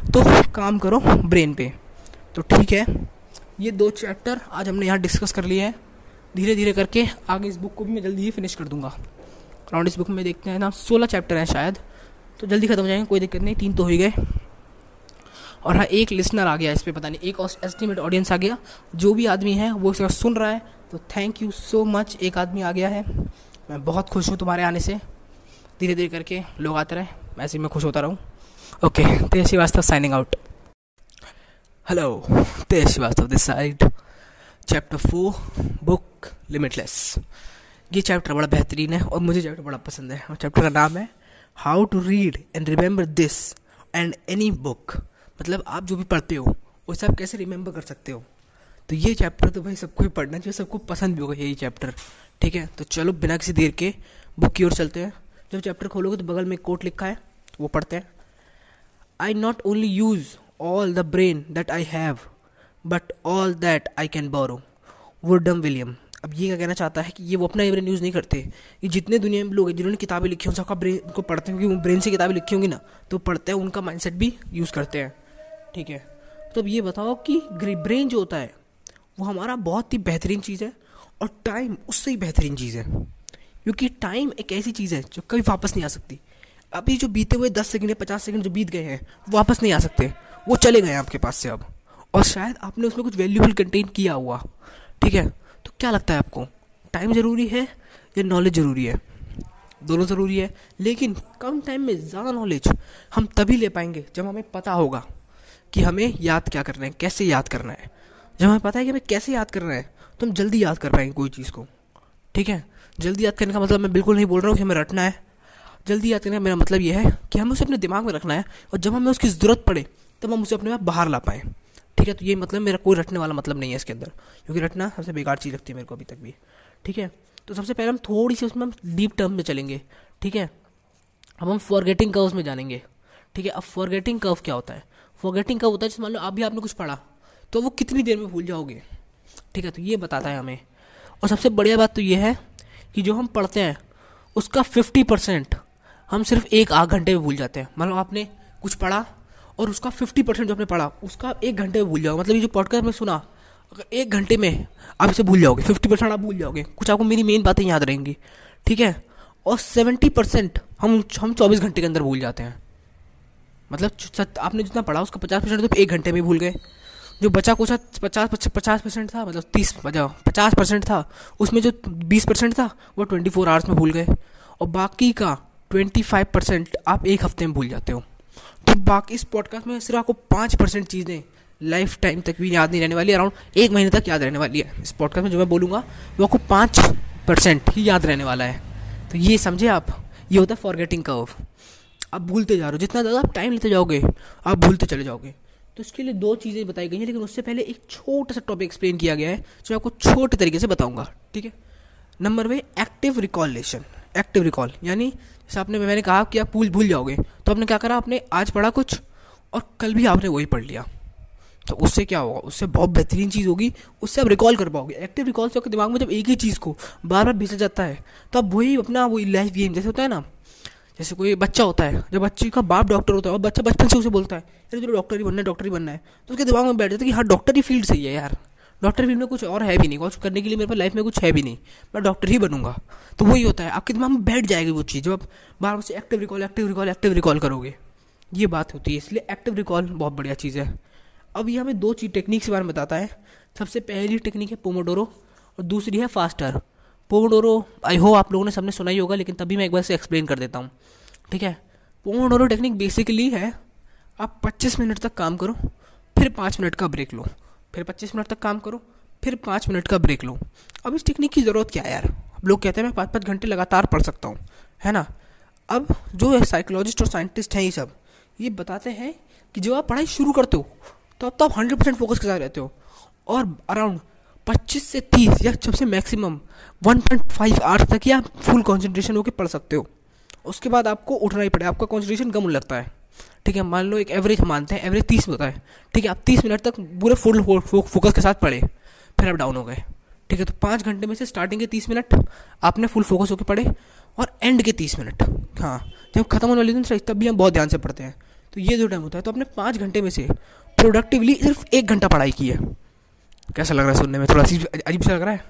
तो काम करो ब्रेन पे। तो ठीक है, ये दो चैप्टर आज हमने यहाँ डिस्कस कर लिए हैं। धीरे धीरे करके आगे इस बुक को भी मैं जल्दी ही फिनिश कर दूँगा। अराउंड इस बुक में देखते हैं ना, सोलह चैप्टर हैं शायद। तो जल्दी ख़त्म हो जाएँगे, कोई दिक्कत नहीं, तीन तो हो ही गए। और हाँ एक लिसनर आ गया इस पर पता नहीं, एक एस्टिमेट ऑडियंस आ गया। जो भी आदमी है, वो इसका सुन रहा है। तो थैंक यू सो मच एक आदमी आ गया है। मैं बहुत खुश हूँ तुम्हारे आने से। धीरे धीरे करके लोग आते रहे। ऐसे मैं खुश होता रहूँ। Okay Tej Srivastava signing out hello Tej Srivastava this side chapter four book limitless ये चैप्टर बड़ा बेहतरीन है और मुझे चैप्टर बड़ा पसंद है। और चैप्टर का नाम है how to read and remember this and any book मतलब आप जो भी पढ़ते हो उसे आप कैसे रिमेंबर कर सकते हो। तो ये चैप्टर तो भाई सबको ही पढ़ना चाहिए, सबको पसंद भी होगा यही चैप्टर ठीक है तो चलो बिना किसी देर के बुक की ओर चलते हैं। जब चैप्टर खोलोगे तो बगल में कोट लिखा है, वो पढ़ते हैं। I not only use all the brain that I have but all that I can borrow Woodrow William अब ये क्या कहना चाहता है कि ये वो अपना ब्रेन यूज़ नहीं करते। ये जितने दुनिया में लोग हैं, जिन्होंने किताबें लिखी हों सबका ब्रेन को पढ़ते हैं, क्योंकि वो ब्रेन से किताबें लिखी होंगी ना तो पढ़ते हैं, उनका माइंडसेट भी यूज़ करते हैं। ठीक है? तो अब ये बताओ कि ब्रेन जो होता है, वो हमारा बहुत ही बेहतरीन चीज़ है, और टाइम उससे ही बेहतरीन चीज़ है। क्योंकि टाइम एक ऐसी चीज़ है जो कभी वापस नहीं आ सकती। अभी जो बीते हुए दस सेकेंड या पचास सेकेंड जो बीत गए हैं वापस नहीं आ सकते। वो चले गए हैं आपके पास से अब। और शायद आपने उसमें कुछ वैल्यूबल कंटेंट किया हुआ। ठीक है? तो क्या लगता है आपको? टाइम ज़रूरी है या नॉलेज ज़रूरी है? दोनों ज़रूरी है। लेकिन कम टाइम में ज़्यादा नॉलेज हम तभी ले पाएँगे जब हमें पता होगा कि हमें याद क्या करना है, कैसे याद करना है। जब हमें पता है कि हमें कैसे याद करना है तो हम जल्दी याद कर पाएँगे कोई चीज़ को। ठीक है? जल्दी याद करने का मतलब मैं बिल्कुल नहीं बोल रहा हूँ कि हमें रटना है। जल्दी याद करने का मेरा मतलब यह है कि हमें उसे अपने दिमाग में रखना है और जब हमें उसकी ज़रूरत पड़े, तब हम उसे अपने आप बाहर ला पाएँ। ठीक है तो ये मतलब मेरा कोई रटने वाला मतलब नहीं है इसके अंदर, क्योंकि रटना सबसे बेकार चीज़ लगती है मेरे को अभी तक भी। ठीक है तो सबसे पहले हम थोड़ी सी उसमें हम डीप टर्म में चलेंगे। ठीक है, अब हम फॉरगेटिंग कर्व्स में जानेंगे। ठीक है, अब फॉरगेटिंग कर्व क्या होता है? फॉरगेटिंग कर्व होता है जैसे मान लो अभी आपने कुछ पढ़ा तो वो कितनी देर में भूल जाओगे? ठीक है तो ये बताता है हमें। और सबसे बढ़िया बात तो ये है कि जो हम पढ़ते हैं, उसका फिफ्टी परसेंट हम सिर्फ़ एक आध घंटे में भूल जाते हैं। मतलब आपने कुछ पढ़ा और उसका फिफ्टी परसेंट जो आपने पढ़ा, उसका एक घंटे में भूल जाओगे। मतलब ये जो पॉडकास्ट में सुना, अगर एक घंटे में आप इसे भूल जाओगे फिफ्टी परसेंट आप भूल जाओगे। कुछ आपको मेरी मेन बातें याद रहेंगी, ठीक है? और सेवेंटी परसेंट हम हम चौबीस घंटे के अंदर भूल जाते हैं। मतलब आपने जितना पढ़ा, उसका पचास परसेंट तो एक घंटे में भूल गए। जो बचा कुछ पचास पचास परसेंट था मतलब तीस पचास परसेंट था, उसमें जो बीस परसेंट था, वो ट्वेंटी फोर आवर्स में भूल गए। और बाकी का ट्वेंटी फाइव परसेंट आप एक हफ़्ते में भूल जाते हो। तो बाकी इस पॉडकास्ट में सिर्फ़ आपको पाँच परसेंट चीज़ें लाइफ टाइम तक भी याद नहीं रहने वाली अराउंड एक महीने तक याद रहने वाली है। इस पॉडकास्ट में जो मैं बोलूँगा, वो आपको पाँच परसेंट ही याद रहने वाला है। तो ये समझे आप? ये होता है फॉरगेटिंग कर्व आप भूलते जा रहे हो। जितना ज़्यादा आप टाइम लेते जाओगे, आप भूलते चले जाओगे। तो इसके लिए दो चीज़ें बताई गई हैं, लेकिन उससे पहले एक छोटा सा टॉपिक एक्सप्लेन किया गया है, जो मैं आपको छोटे तरीके से बताऊँगा, ठीक है? Number way active recollection active recall यानी जैसे आपने, मैंने कहा कि आप भूल भूल जाओगे तो आपने क्या करा? आपने आज पढ़ा कुछ, और कल भी आपने वही पढ़ लिया। तो उससे क्या होगा? उससे बहुत बेहतरीन चीज़ होगी, उससे आप रिकॉल कर पाओगे। एक्टिव रिकॉल से आपके दिमाग में जब एक ही चीज़ को बार बार भेजा जाता है तो आप वही अपना, वही लाइफ गेम जैसे होता है ना जैसे कोई बच्चा होता है, जब बच्चे का बाप डॉक्टर होता है और बच्चा बचपन से उसे बोलता है, अरे चलो डॉक्टर ही बनना है डॉक्टर ही बनना है। तो उसके दिमाग में बैठ जाता है कि हाँ डॉक्टर ही फ़ील्ड सही है यार। डॉक्टर फ़ील्ड में कुछ और है भी नहीं, कुछ करने के लिए मेरे पास लाइफ में कुछ है भी नहीं, मैं डॉक्टर ही बनूँगा। तो वही होता है, आपके दिमाग में बैठ जाएगी वो चीज़, जब आप बार बार से active recall active recall active recall करोगे। ये बात होती है, इसलिए एक्टिव रिकॉल बहुत बढ़िया चीज़ है। अब ये हमें दो चीज़ टेक्निक के बारे में बताता है। सबसे पहली टेक्निक है पोमोडोरो और दूसरी है फास्टर पोमोडोरो आई हो आप लोगों ने सबने सुना ही होगा, लेकिन तभी मैं एक बार से एक्सप्लेन कर देता हूँ। ठीक है? पोमोडोरो टेक्निक बेसिकली है, आप 25 मिनट तक काम करो, फिर पाँच मिनट का ब्रेक लो। फिर 25 मिनट तक काम करो, फिर पाँच मिनट का ब्रेक लो। अब इस टेक्निक की ज़रूरत क्या है यार? अब लोग कहते हैं, मैं पाँच पाँच घंटे लगातार पढ़ सकता हूँ। है ना? अब जो साइकोलॉजिस्ट और साइंटिस्ट हैं ये सब, ये बताते हैं कि जब आप पढ़ाई शुरू करते हो तो अब तो आप हंड्रेड परसेंट फोकस के साथ रहते हो। और अराउंड पच्चीस से तीस या सबसे maximum one point five hours तक ही आप फुल कॉन्सेंट्रेशन होकर पढ़ सकते हो। उसके बाद आपको उठना ही पड़ेगा आपका कॉन्सेंट्रेशन कम लगता है। ठीक है, मान लो एक एवरेज मानते हैं एवरेज तीस होता है। ठीक है, आप तीस मिनट तक पूरे फुल फोकस के साथ पढ़े, फिर आप डाउन हो गए। ठीक है तो पाँच घंटे में से स्टार्टिंग के तीस मिनट आपने फुल फोकस होकर पढ़े और एंड के तीस मिनट हाँ जब खत्म होने वाली दिन तब भी हम बहुत ध्यान से पढ़ते हैं। तो ये जो टाइम होता है तो आपने पाँच घंटे में से प्रोडक्टिवली सिर्फ़ एक घंटा पढ़ाई की है। कैसा लग रहा है सुनने में? थोड़ा सी अजीब सा लग रहा है?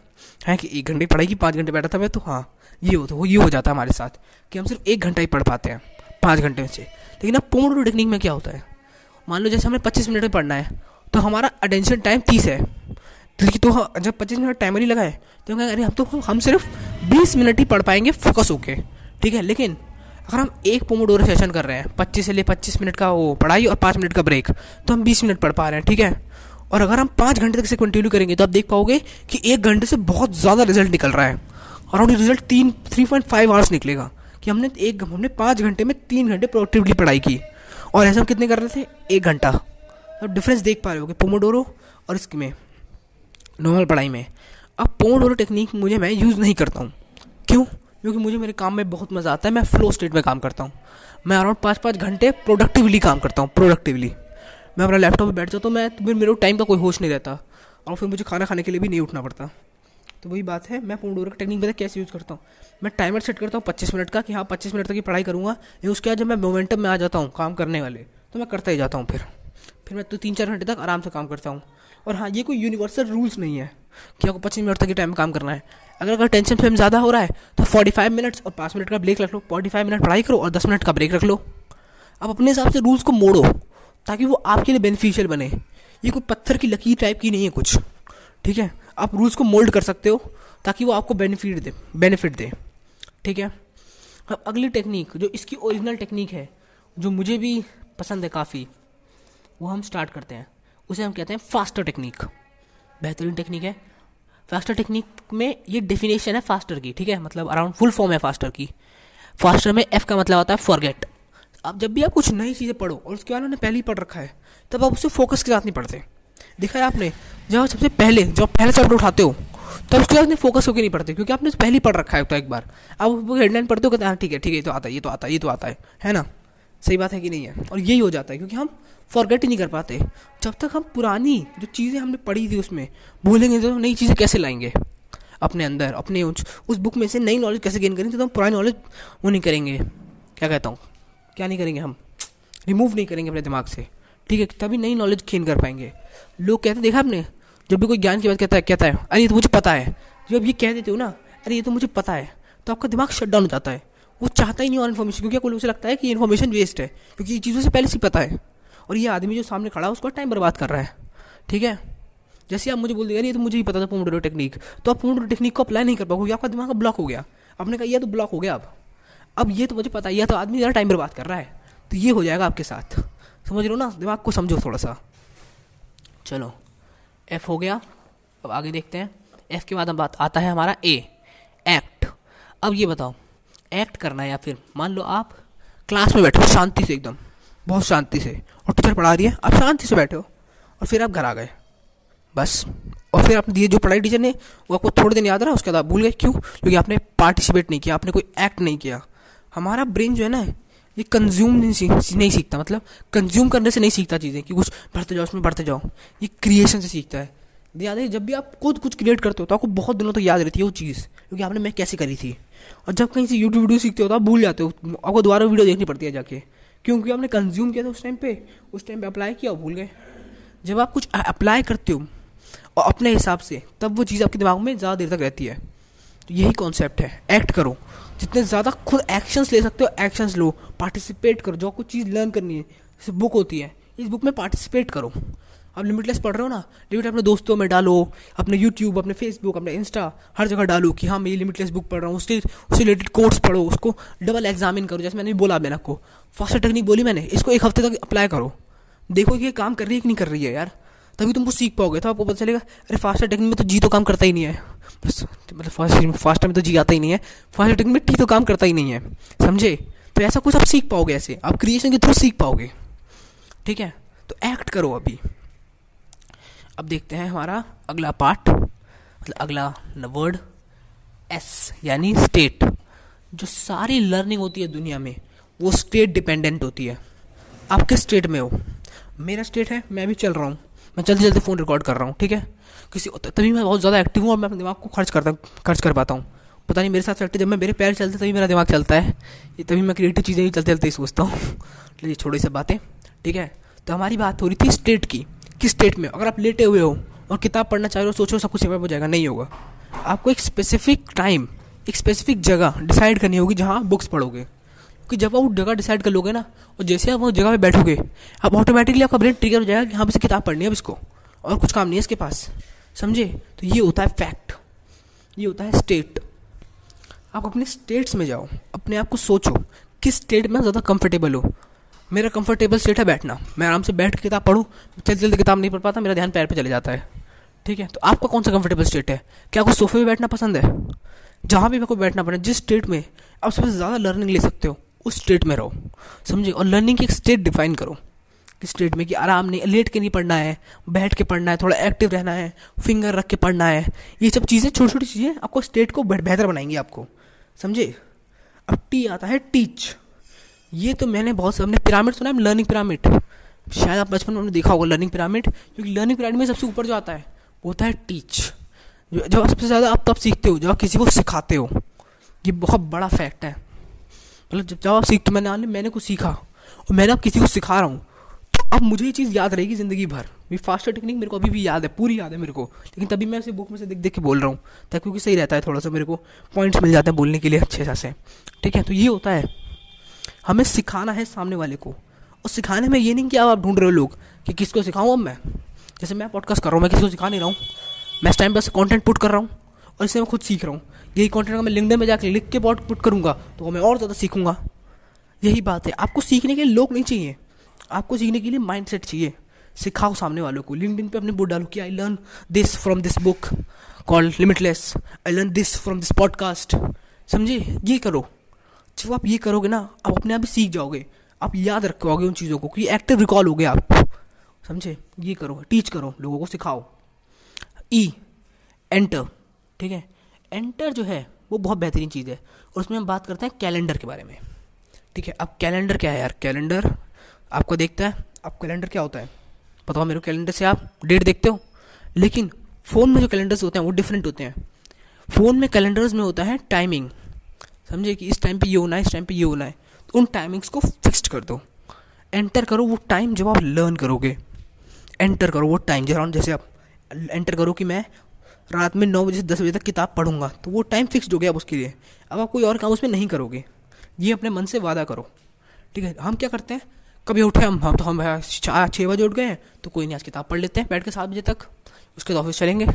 है कि एक घंटे पढ़ाई की पाँच घंटे बैठा था मैं तो? हाँ ये हो तो ये हो जाता है हमारे साथ कि हम सिर्फ़ एक घंटा ही पढ़ पाते हैं पाँच घंटे में से। लेकिन अब पोमोडोरो टेक्निक में क्या होता है? मान लो जैसे हमें पच्चीस मिनट में पढ़ना है तो हमारा अटेंशन टाइम तीस है। तो हाँ, जब पच्चीस मिनट टाइमर ही लगाए तो अरे हम तो हम सिर्फ़ बीस मिनट ही पढ़ पाएँगे फोकस होके। ठीक है लेकिन अगर हम एक पोमोडोरो सेशन कर रहे हैं पच्चीस से ले पच्चीस मिनट का वो पढ़ाई और पाँच मिनट का ब्रेक तो हम बीस मिनट पढ़ पा रहे हैं ठीक है? और अगर हम पाँच घंटे तक से कंटिन्यू करेंगे तो आप देख पाओगे कि एक घंटे से बहुत ज़्यादा रिज़ल्ट निकल रहा है। और रिज़ल्ट तीन थ्री पॉइंट फाइव आवर्स निकलेगा। कि हमने एक, हमने पाँच घंटे में तीन घंटे प्रोडक्टिवली पढ़ाई की। और ऐसे हम कितने कर रहे थे? एक घंटा। तो डिफरेंस देख पा रहे हो कि पोमोडोरो और इसमें नॉर्मल पढ़ाई में। अब पोमोडोरो टेक्निक मुझे, मैं यूज़ नहीं करता हूँ। क्यों? क्योंकि मुझे मेरे काम में बहुत मज़ा आता है। मैं फ्लो स्टेट में काम करता हूँ। मैं अराउंड पाँच पाँच घंटे प्रोडक्टिवली काम करता हूँ प्रोडक्टिवली मैं अपना लैपटॉप पर बैठ जाता हूँ मैं फिर मेरे टाइम का कोई होश नहीं रहता। और फिर मुझे खाना खाने के लिए भी नहीं उठना पड़ता। तो वही बात है, मैं पोमोडोरो का टेक्निक पता कैसे यूज़ करता हूँ? मैं टाइमर सेट करता हूँ पच्चीस मिनट का कि हाँ पच्चीस मिनट तक की पढ़ाई करूँगा, लेकिन उसके बाद जब मैं मोमेंटम में आ जाता हूँ काम करने वाले तो मैं करता ही जाता हूँ फिर। फिर मैं तो तीन चार घंटे तक आराम से काम करता हूँ। और हाँ ये कोई यूनिवर्सल रूल्स नहीं है कि आपको पच्चीस मिनट तक ही टाइम काम करना है। अगर अगर टेंशन फेम ज़्यादा हो रहा है तो फोर्टी फाइव मिनट्स और पाँच मिनट का ब्रेक रख लो। फोर्टी फाइव मिनट पढ़ाई करो और दस मिनट का ब्रेक रख लो। आप अपने हिसाब से रूल्स को मोड़ो। ताकि वो आपके लिए बेनिफिशियल बने। ये कोई पत्थर की लकीर टाइप की नहीं है कुछ। ठीक है? आप रूल्स को मोल्ड कर सकते हो, ताकि वो आपको बेनिफिट दे बेनिफिट दे। ठीक है? अब अगली टेक्निक जो इसकी ओरिजिनल टेक्निक है, जो मुझे भी पसंद है काफ़ी, वो हम स्टार्ट करते हैं। उसे हम कहते हैं फास्टर टेक्निक बेहतरीन टेक्निक है। फास्टर टेक्निक में ये डेफिनेशन है फास्टर की। ठीक है? मतलब अराउंड फुल फॉर्म है फास्टर की। फास्टर में एफ़ का मतलब आता है फॉरगेट अब जब भी आप कुछ नई चीज़ें पढ़ो और उसके बाद उन्होंने पहले ही पढ़ रखा है, तब आप उसे फोकस के साथ नहीं पढ़ते। देखा है आपने? जब सबसे पहले, जब पहले चैप्टर उठाते हो, तब उसके बाद फोकस होकर नहीं पढ़ते, क्योंकि आपने पहले ही पढ़ रखा है तो एक बार। आप हेडलाइन पढ़ते हो, कहते हैं हाँ ठीक है ठीक है, ये तो आता है, ये तो आता है, ये तो आता है। है ना? सही बात है कि नहीं है? और यही हो जाता है, क्योंकि हम फॉरगेट ही नहीं कर पाते। जब तक हम पुरानी जो चीज़ें हमने पढ़ी थी उसमें, भूलेंगे तो नई चीज़ें कैसे लाएँगे? अपने अंदर, अपने उस बुक में से नई नॉलेज कैसे गेन करेंगे तो हम पुरानी नॉलेज वो नहीं करेंगे। क्या कहता हूँ? क्या नहीं करेंगे हम? रिमूव नहीं करेंगे अपने दिमाग से। ठीक है, तभी नई नॉलेज गेन कर पाएँगे। लोग कहते हैं, देखा आपने? जब भी कोई ज्ञान की बात कहता है कहता है, अरे, ये तो मुझे पता है। जब ये कह देते हो ना, अरे, ये तो मुझे पता है। तो आपका दिमाग शट डाउन हो जाता है। वो चाहता ही नहीं और इन्फॉर्मेशन क्योंकि आपको उसे लगता है कि इन्फॉर्मेशन वेस्ट है, क्योंकि ये चीज़ों से पहले से पता है। और ये आदमी जो सामने खड़ा है, उसको टाइम बर्बाद कर रहा है। ठीक है? जैसे आप मुझे बोल देगा नहीं तो मुझे ही पता था पोमोडोरो टेक्निक तो आप पोमोडोरो टेक्निक को अप्लाई नहीं कर पाओगे आपका दिमाग ब्लॉक हो गया। आपने कहा यह तो ब्लॉक हो गया अब। अब ये तो मुझे पता है यह तो आदमी ज़्यादा टाइम पर बात कर रहा है। तो ये हो जाएगा आपके साथ। समझ लो ना? दिमाग को समझो थोड़ा सा चलो एफ़ हो गया। अब आगे देखते हैं। एफ़ के बाद बात आता है हमारा ए एक्ट अब ये बताओ एक्ट करना है या फिर मान लो आप क्लास में बैठे शांति से एकदम, बहुत शांति से, और टीचर पढ़ा रही है, आप शांति से बैठे हो, और फिर आप घर आ गए। बस। और फिर आपने दिए जो पढ़ाई टीचर ने, वो आपको थोड़े दिन याद रहा, उसके बाद भूल गए, क्यों? क्योंकि आपने पार्टिसिपेट नहीं किया, आपने कोई एक्ट नहीं किया। हमारा ब्रेन जो है ना, ये कंज्यूम नहीं सीख नहीं सीखता मतलब कंज्यूम करने से नहीं सीखता चीज़ें, कि कुछ बढ़ते जाओ, उसमें बढ़ते जाओ। ये क्रिएशन से सीखता है। याद है, जब भी आप खुद कुछ क्रिएट करते हो तो आपको बहुत दिनों तक तो याद रहती है वो चीज़, क्योंकि आपने मैं कैसे करी थी। और जब कहीं से यूट्यूब वीडियो सीखते हो तो आप भूल जाते हो, आपको दोबारा वीडियो देखनी पड़ती है जाके। क्योंकि आपने कंज्यूम किया था उस टाइम पे, उस टाइम पे अप्लाई किया भूल गए। जब आप कुछ अप्लाई करते हो, और अपने हिसाब से, तब वो चीज़ आपके दिमाग में ज़्यादा देर तक रहती है। तो यही कॉन्सेप्ट है। एक्ट करो। जितने ज़्यादा खुद एक्शंस ले सकते हो एक्शंस लो। पार्टिसिपेट करो। जो कुछ चीज़ लर्न करनी है, जैसे बुक होती है, इस बुक में पार्टिसिपेट करो। आप लिमिटलेस पढ़ रहे हो ना? लिमिट अपने दोस्तों में डालो, अपने यूट्यूब अपने फेसबुक अपने इंस्टा हर जगह डालो कि हाँ मैं ये लिमिटलेस बुक पढ़ रहा हूँ। उसके उससे रिलेटेड कोर्स पढ़ो, उसको डबल एग्जामिन करो। जैसे मैंने बोला मैंने आपको फास्टर टेक्निक बोली मैंने, इसको एक हफ़्ते तक अप्लाई करो। देखो कि ये काम कर रही है कि नहीं कर रही है यार। तभी तुमको सीख पाओगे। तो आपको पता चलेगा, अरे फास्टर टेक्निक में तो जी तो काम करता ही नहीं है। बस मतलब फास्ट फास्टर में तो जी आता ही नहीं है। फास्टर टेक्निक में टी तो काम करता ही नहीं है, समझे? तो ऐसा कुछ आप सीख पाओगे ऐसे। आप क्रिएशन के थ्रू सीख पाओगे। ठीक है? तो एक्ट करो अभी। अब देखते हैं हमारा अगला पार्ट मतलब अगला वर्ड एस यानी स्टेट जो सारी लर्निंग होती है दुनिया में, वो स्टेट डिपेंडेंट होती है। आप किस स्टेट में हो? मेरा स्टेट है, मैं भी चल रहा हूँ। मैं जल्दी जल्दी फ़ोन रिकॉर्ड कर रहा हूँ, ठीक है? किसी तभी मैं बहुत ज़्यादा एक्टिव हूँ और मैं अपने दिमाग को खर्च करता, खर्च कर पाता हूँ। पता नहीं मेरे साथ चलते, जब मैं मेरे पैर चलते, तभी मेरा दिमाग चलता है। ये तभी मैं क्रिएटिव चीज़ें ही चलते चलते ही सोचता हूँ। चलिए, छोटी सी बातें, ठीक है? तो हमारी बात हो रही थी स्टेट की। किस स्टेट में? अगर आप लेटे हुए हो और किताब पढ़ना चाह रहे हो, सोचो सब कुछ हो जाएगा, नहीं होगा। आपको एक स्पेसिफिक टाइम एक स्पेसिफिक जगह डिसाइड करनी होगी जहाँ बुक्स पढ़ोगे। क्योंकि जब आप वो जगह डिसाइड कर लोगे ना, और जैसे आप वो जगह पे बैठोगे, आप ऑटोमेटिकली आपका ब्रेन ट्रिगर हो जाएगा कि हाँ बस किताब पढ़नी है अब इसको, और कुछ काम नहीं है इसके पास। समझे? तो ये होता है फैक्ट ये होता है स्टेट आप अपने स्टेट्स में जाओ, अपने आप को सोचो, किस स्टेट में ज़्यादा कंफर्टेबल हो? मेरा कंफर्टेबल स्टेट है बैठना। मैं आराम से बैठ के किताब पढ़ूँ, जल्दी जल्दी किताब नहीं पढ़ पाता, मेरा ध्यान पैर पे चले जाता है। ठीक है? तो आपका कौन सा कंफर्टेबल स्टेट है? क्या आपको सोफे पे बैठना पसंद है? जहाँ भी मेरे को बैठना पड़े, जिस स्टेट में आप सबसे ज़्यादा लर्निंग ले सकते हो, उस स्टेट में रहो। समझिए और लर्निंग की एक स्टेट डिफाइन करो। स्टेट में कि आराम नहीं, लेट के नहीं पढ़ना है, बैठ के पढ़ना है, थोड़ा एक्टिव रहना है फिंगर रख के पढ़ना है। ये सब चीज़ें छोटी छोटी चीज़ें आपको स्टेट को बेहतर बनाएँगी आपको। समझे? अब टी आता है टीच ये तो मैंने बहुत हमने पिरामिड सुना है लर्निंग पिरामिड शायद आप बचपन में देखा होगा लर्निंग पिरामिड क्योंकि लर्निंग पिरामिड में सबसे ऊपर जो आता है, वो होता है टीच जब सबसे ज़्यादा आप तब सीखते हो, जब आप किसी को सिखाते हो। ये बहुत बड़ा फैक्ट है। मतलब जब जब आप सीखते मैंने मैंने कुछ सीखा, और मैंने अब किसी को सिखा रहा हूँ। तो अब मुझे ये चीज़ याद रहेगी ज़िंदगी भर। ये फास्टर टेक्निक मेरे को अभी भी याद है, पूरी याद है मेरे को। लेकिन तभी मैं उसे बुक में से देख देख के बोल रहा हूँ। ताकि क्योंकि सही रहता है थोड़ा सा मेरे को पॉइंट्स मिल जाते हैं बोलने के लिए अच्छे से ठीक है तो ये होता है। हमें सिखाना है सामने वाले को। और सिखाने में ये नहीं कि आप ढूंढ रहे हो लोग कि किसको सिखाऊँ अब मैं। जैसे मैं पॉडकास्ट कर रहा हूँ, मैं किसी को सिखा नहीं रहा हूँ। मैं इस टाइम पर कॉन्टेंट पुट कर रहा हूँ। और इससे मैं खुद सीख रहा हूँ। यही कॉन्टेंट मैं लिंकडइन में जाकर लिख के पॉट पुट करूँगा तो मैं और ज़्यादा सीखूँगा। यही बात है। आपको सीखने के लोग नहीं चाहिए। आपको सीखने के लिए माइंड सेट चाहिए। सिखाओ सामने वालों को। लिंकडिन पे अपने बुक डालो कि I learn this from this book called limitless I learn this from this podcast समझे? ये करो। जब आप ये करोगे ना आप अपने आप ही सीख जाओगे। आप याद रखोगे उन चीज़ों को कि एक्टिव रिकॉल हो गया आप। समझे? ये करो टीच करो लोगों को सिखाओ। ई e, एंटर ठीक है? एंटर जो है वो बहुत बेहतरीन चीज़ है। और उसमें हम बात करते हैं कैलेंडर के बारे में। ठीक है? अब कैलेंडर क्या है यार? कैलेंडर आपको देखता है, आप कैलेंडर क्या होता है? हो मेरे कैलेंडर से आप डेट देखते हो? लेकिन फ़ोन में जो कैलेंडर्स होते हैं, वो डिफरेंट होते हैं। फ़ोन में कैलेंडर्स में होता है टाइमिंग समझे कि इस टाइम पे ये होना है, इस टाइम पे ये होना है। तो उन टाइमिंग्स को फिक्स्ड कर दो। एंटर करो वो टाइम जब आप लर्न करोगे। एंटर करो वो टाइम जैसे जैसे आप एंटर करो कि मैं रात में नौ बजे से दस बजे तक किताब पढ़ूँगा तो वो टाइम फिक्स हो गया अब उसके लिए। अब आप कोई और काम उसमें नहीं करोगे। ये अपने मन से वादा करो। ठीक है? हम क्या करते हैं? कभी उठे हम हम तो हम चार छः बजे उठ गए हैं तो कोई नहीं, आज किताब पढ़ लेते हैं, बैठ के सात बजे तक। उसके ऑफ़िस चलेंगे।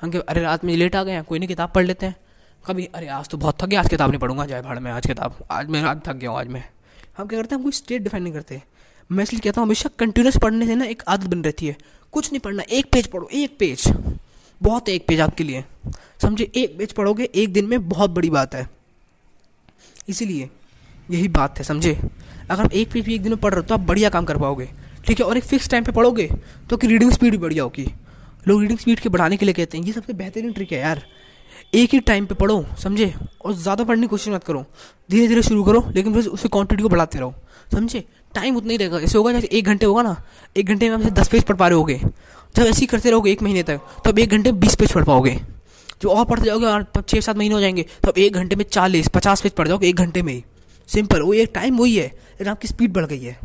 हम के अरे, रात में लेट आ गए हैं, कोई नहीं, किताब पढ़ लेते हैं। कभी, अरे, आज तो बहुत थक गया, आज किताब नहीं पढ़ूँगा जाए भाड़ में, आज किताब, आज मैं आज थक गया हूँ, आज मैं। हम क्या करते हैं, हम कोई स्टेट डिफाइन नहीं करते। मैं इसलिए कहता हूँ, हमेशा कंटिन्यूस पढ़ने से ना एक आदत बन रहती है। कुछ नहीं पढ़ना, एक पेज पढ़ो, एक पेज बहुत एक पेज आपके लिए। समझे, एक पेज पढ़ोगे, एक दिन में बहुत बड़ी बात है। इसीलिए यही बात है, समझे? अगर आप एक पेज भी एक दिन में पढ़ रहे हो तो आप बढ़िया काम कर पाओगे। ठीक है, और एक फिक्स टाइम पे पढ़ोगे तो कि रीडिंग स्पीड भी बढ़िया होगी। लोग रीडिंग स्पीड के बढ़ाने के लिए कहते हैं, ये सबसे बेहतरीन ट्रिक है यार। एक ही टाइम पे पढ़ो, समझे? और ज़्यादा पढ़ने की कोशिश मत करो। धीरे धीरे शुरू करो, लेकिन फिर उसकी क्वांटिटी को बढ़ाते रहो। समझे? टाइम उतना ही रहेगा। ऐसे होगा जैसे एक घंटे होगा ना, एक घंटे में आपसे दस पेज पढ़ पा रहे होगे। जब ऐसे ही करते रहोगे एक महीने तक तो अब एक घंटे में बीस पेज पढ़ पाओगे। जो और पढ़ते जाओगे, और छः सात महीने हो जाएँगे तो अब एक घंटे में चालीस, पचास पेज पढ़ जाओगे एक घंटे में ही। सिंपल, वो एक टाइम वही है। लेकिन आपकी स्पीड बढ़ गई है।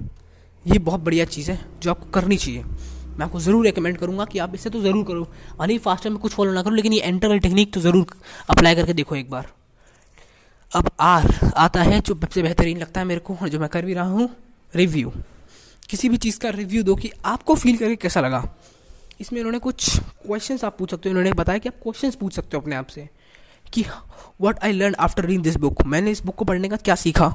ये बहुत बढ़िया चीज़ है जो आपको करनी चाहिए। मैं आपको ज़रूर रिकमेंड करूँगा कि आप इसे तो ज़रूर करो। अनी फास्टर में कुछ फॉलो ना करो, लेकिन ये एंटर वाली टेक्निक तो ज़रूर अप्लाई करके देखो एक बार। अब आर आता है जो सबसे बेहतरीन लगता है मेरे को जो मैं कर भी रहा हूँ रिव्यू किसी भी चीज़ का रिव्यू दो कि आपको फील करके कैसा लगा। इसमें उन्होंने कुछ क्वेश्चंस आप पूछ सकते हो। उन्होंने बताया कि आप क्वेश्चंस पूछ सकते हो अपने आप से। कि what I learn after read this book मैंने इस बुक को पढ़ने का क्या सीखा?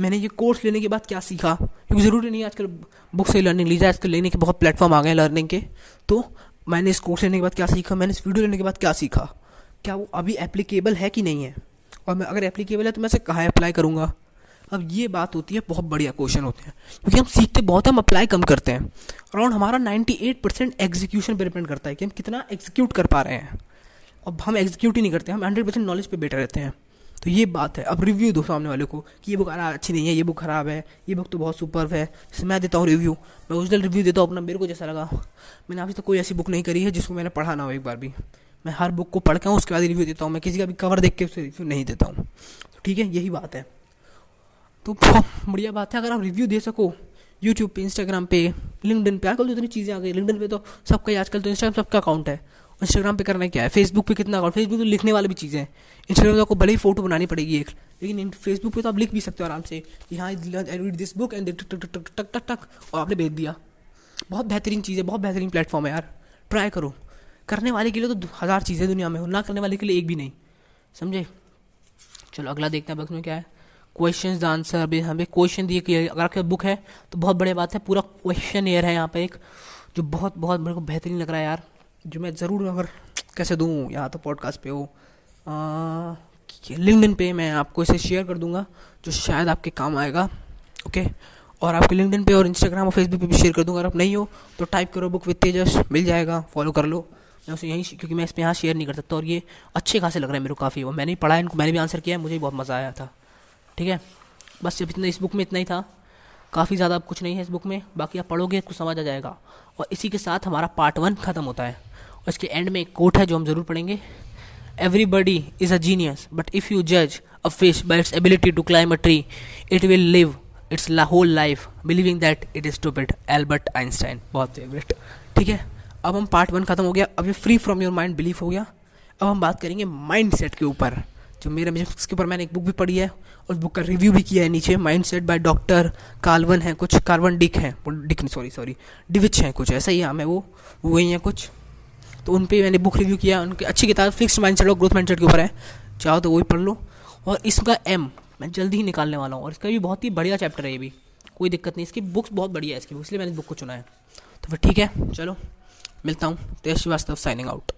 मैंने ये कोर्स लेने के बाद क्या सीखा? क्योंकि ज़रूरी नहीं है आजकल बुक से लर्निंग ली जाए, आजकल लेने के बहुत प्लेटफॉर्म आ गए हैं लर्निंग के। तो मैंने इस कोर्स लेने के बाद क्या सीखा? मैंने इस वीडियो लेने के बाद क्या सीखा? क्या वो अभी एप्लीकेबल है कि नहीं है? और मैं, अगर एप्लीकेबल है तो मैं इसे कहाँ अप्लाई करूँगा? अब ये बात होती है, बहुत बढ़िया क्वेश्चन होते हैं। क्योंकि हम सीखते बहुत हम अप्लाई कम करते हैं। अराउंड हमारा 98 परसेंट एग्जीक्यूशन पर डिपेंड करता है कि हम कितना एग्जीक्यूट कर पा रहे हैं। अब हम एग्जीक्यूट ही नहीं करते, हम हंड्रेड परसेंट नॉलेज पे बैठे रहते हैं। तो ये बात है। अब रिव्यू दो सामने वाले को कि ये बुक अच्छी नहीं है, ये बुक ख़राब है, ये बुक तो बहुत सुपर है। मैं देता हूँ रिव्यू मैं ओरिजिनल रिव्यू देता हूँ अपना, मेरे को जैसा लगा। मैंने अभी तक तो कोई ऐसी बुक नहीं करी है जिसको मैंने पढ़ा ना हो एक बार भी। मैं हर बुक को पढ़ के उसके बाद रिव्यू देता हूँ। मैं किसी का भी कवर देख के उसे रिव्यू नहीं देता हूँ। तो ठीक है, यही बात है। तो बढ़िया बात है। अगर आप रिव्यू दे सको यूट्यूब पे इंस्टाग्राम पे लिंकडिन पे, आजकल तो इतनी चीज़ें आ गई। लिंकडिन पे तो सबका आजकल तो इंस्टाग्राम सबका अकाउंट है। इंस्टाग्राम पे करना क्या है? फेसबुक पे कितना अकाउंट फेसबुक तो लिखने वाली भी चीज़ें हैं। इंस्टाग्राम तो आपको भले ही फ़ोटो बनानी पड़ेगी एक, लेकिन फेसबुक पे तो आप लिख भी सकते हो आराम से कि हाँ I read this book and टक टक टक टक टक टक, और आपने भेज दिया। बहुत बेहतरीन चीज़ है, बहुत बेहतरीन प्लेटफॉर्म है यार। ट्राई करो। करने वाले के लिए तो हज़ार चीज़ें दुनिया में हो ना करने वाले के लिए एक भी नहीं। समझे? चलो, अगला देखते हैं बक्स में क्या है। क्वेश्चन आंसर अभी हमें क्वेश्चन दिए कि अगर आपके बुक है तो बहुत बड़ी बात है, पूरा क्वेश्चन एयर है यहाँ पे एक, जो बहुत बहुत मेरे को बेहतरीन लग रहा है यार। जो मैं ज़रूर अगर कैसे दूँ या तो पॉडकास्ट पे हो लिंकडिन पे मैं आपको इसे शेयर कर दूँगा, जो शायद आपके काम आएगा ओके और आपके लिंकडिन पे और इंस्टाग्राम और फेसबुक पे भी शेयर कर दूँगा। अगर आप नहीं हो तो टाइप करो बुक विद तेजस, मिल जाएगा फॉलो कर लो। मैं उसे यहीं क्योंकि मैं इस पर यहाँ शेयर नहीं कर सकता और ये अच्छे खासे लग रहे हैं मेरे को काफ़ी। वो मैंने पढ़ा है, इनको मैंने भी आंसर किया है, मुझे बहुत मज़ा आया था, ठीक है? बस जब इतना, इस बुक में इतना ही था। काफ़ी ज़्यादा कुछ नहीं है इस बुक में, बाकी आप पढ़ोगे, कुछ समझ आ जाएगा। और इसी के साथ हमारा पार्ट वन ख़त्म होता है। इसके एंड में एक कोट है जो हम ज़रूर पढ़ेंगे। Everybody is a genius but if you जज a fish by its ability to climb a tree it will live its La whole life believing that it is stupid Albert Einstein बहुत favourite ठीक है? अब हम part one खत्म हो गया। अब ये free from your mind belief हो गया। अब हम बात करेंगे माइंड सेट के ऊपर, जो मेरे मेरा इसके ऊपर मैंने एक बुक भी पढ़ी है उस बुक का रिव्यू भी किया है नीचे। माइंड सेट बाय डॉक्टर कार्वन है कुछ। कार्वन डिक है। डिक सॉरी सॉरी डिविच है कुछ। ऐसा ही नाम है वो वही है कुछ। तो उन पर मैंने बुक रिव्यू किया, उनकी अच्छी किताब फिक्स माइंड सेट और ग्रोथ माइंड सेट के ऊपर है। चाहो तो वही पढ़ लो। और इसका एम मैं जल्दी ही निकालने वाला हूँ। और इसका भी बहुत ही बढ़िया चैप्टर है ये भी। कोई दिक्कत नहीं, इसकी बुक्स बहुत बढ़िया है इसकी। इसलिए मैंने बुक को चुना है। तो फिर ठीक है, चलो, मिलता हूँ। Tej Srivastava signing out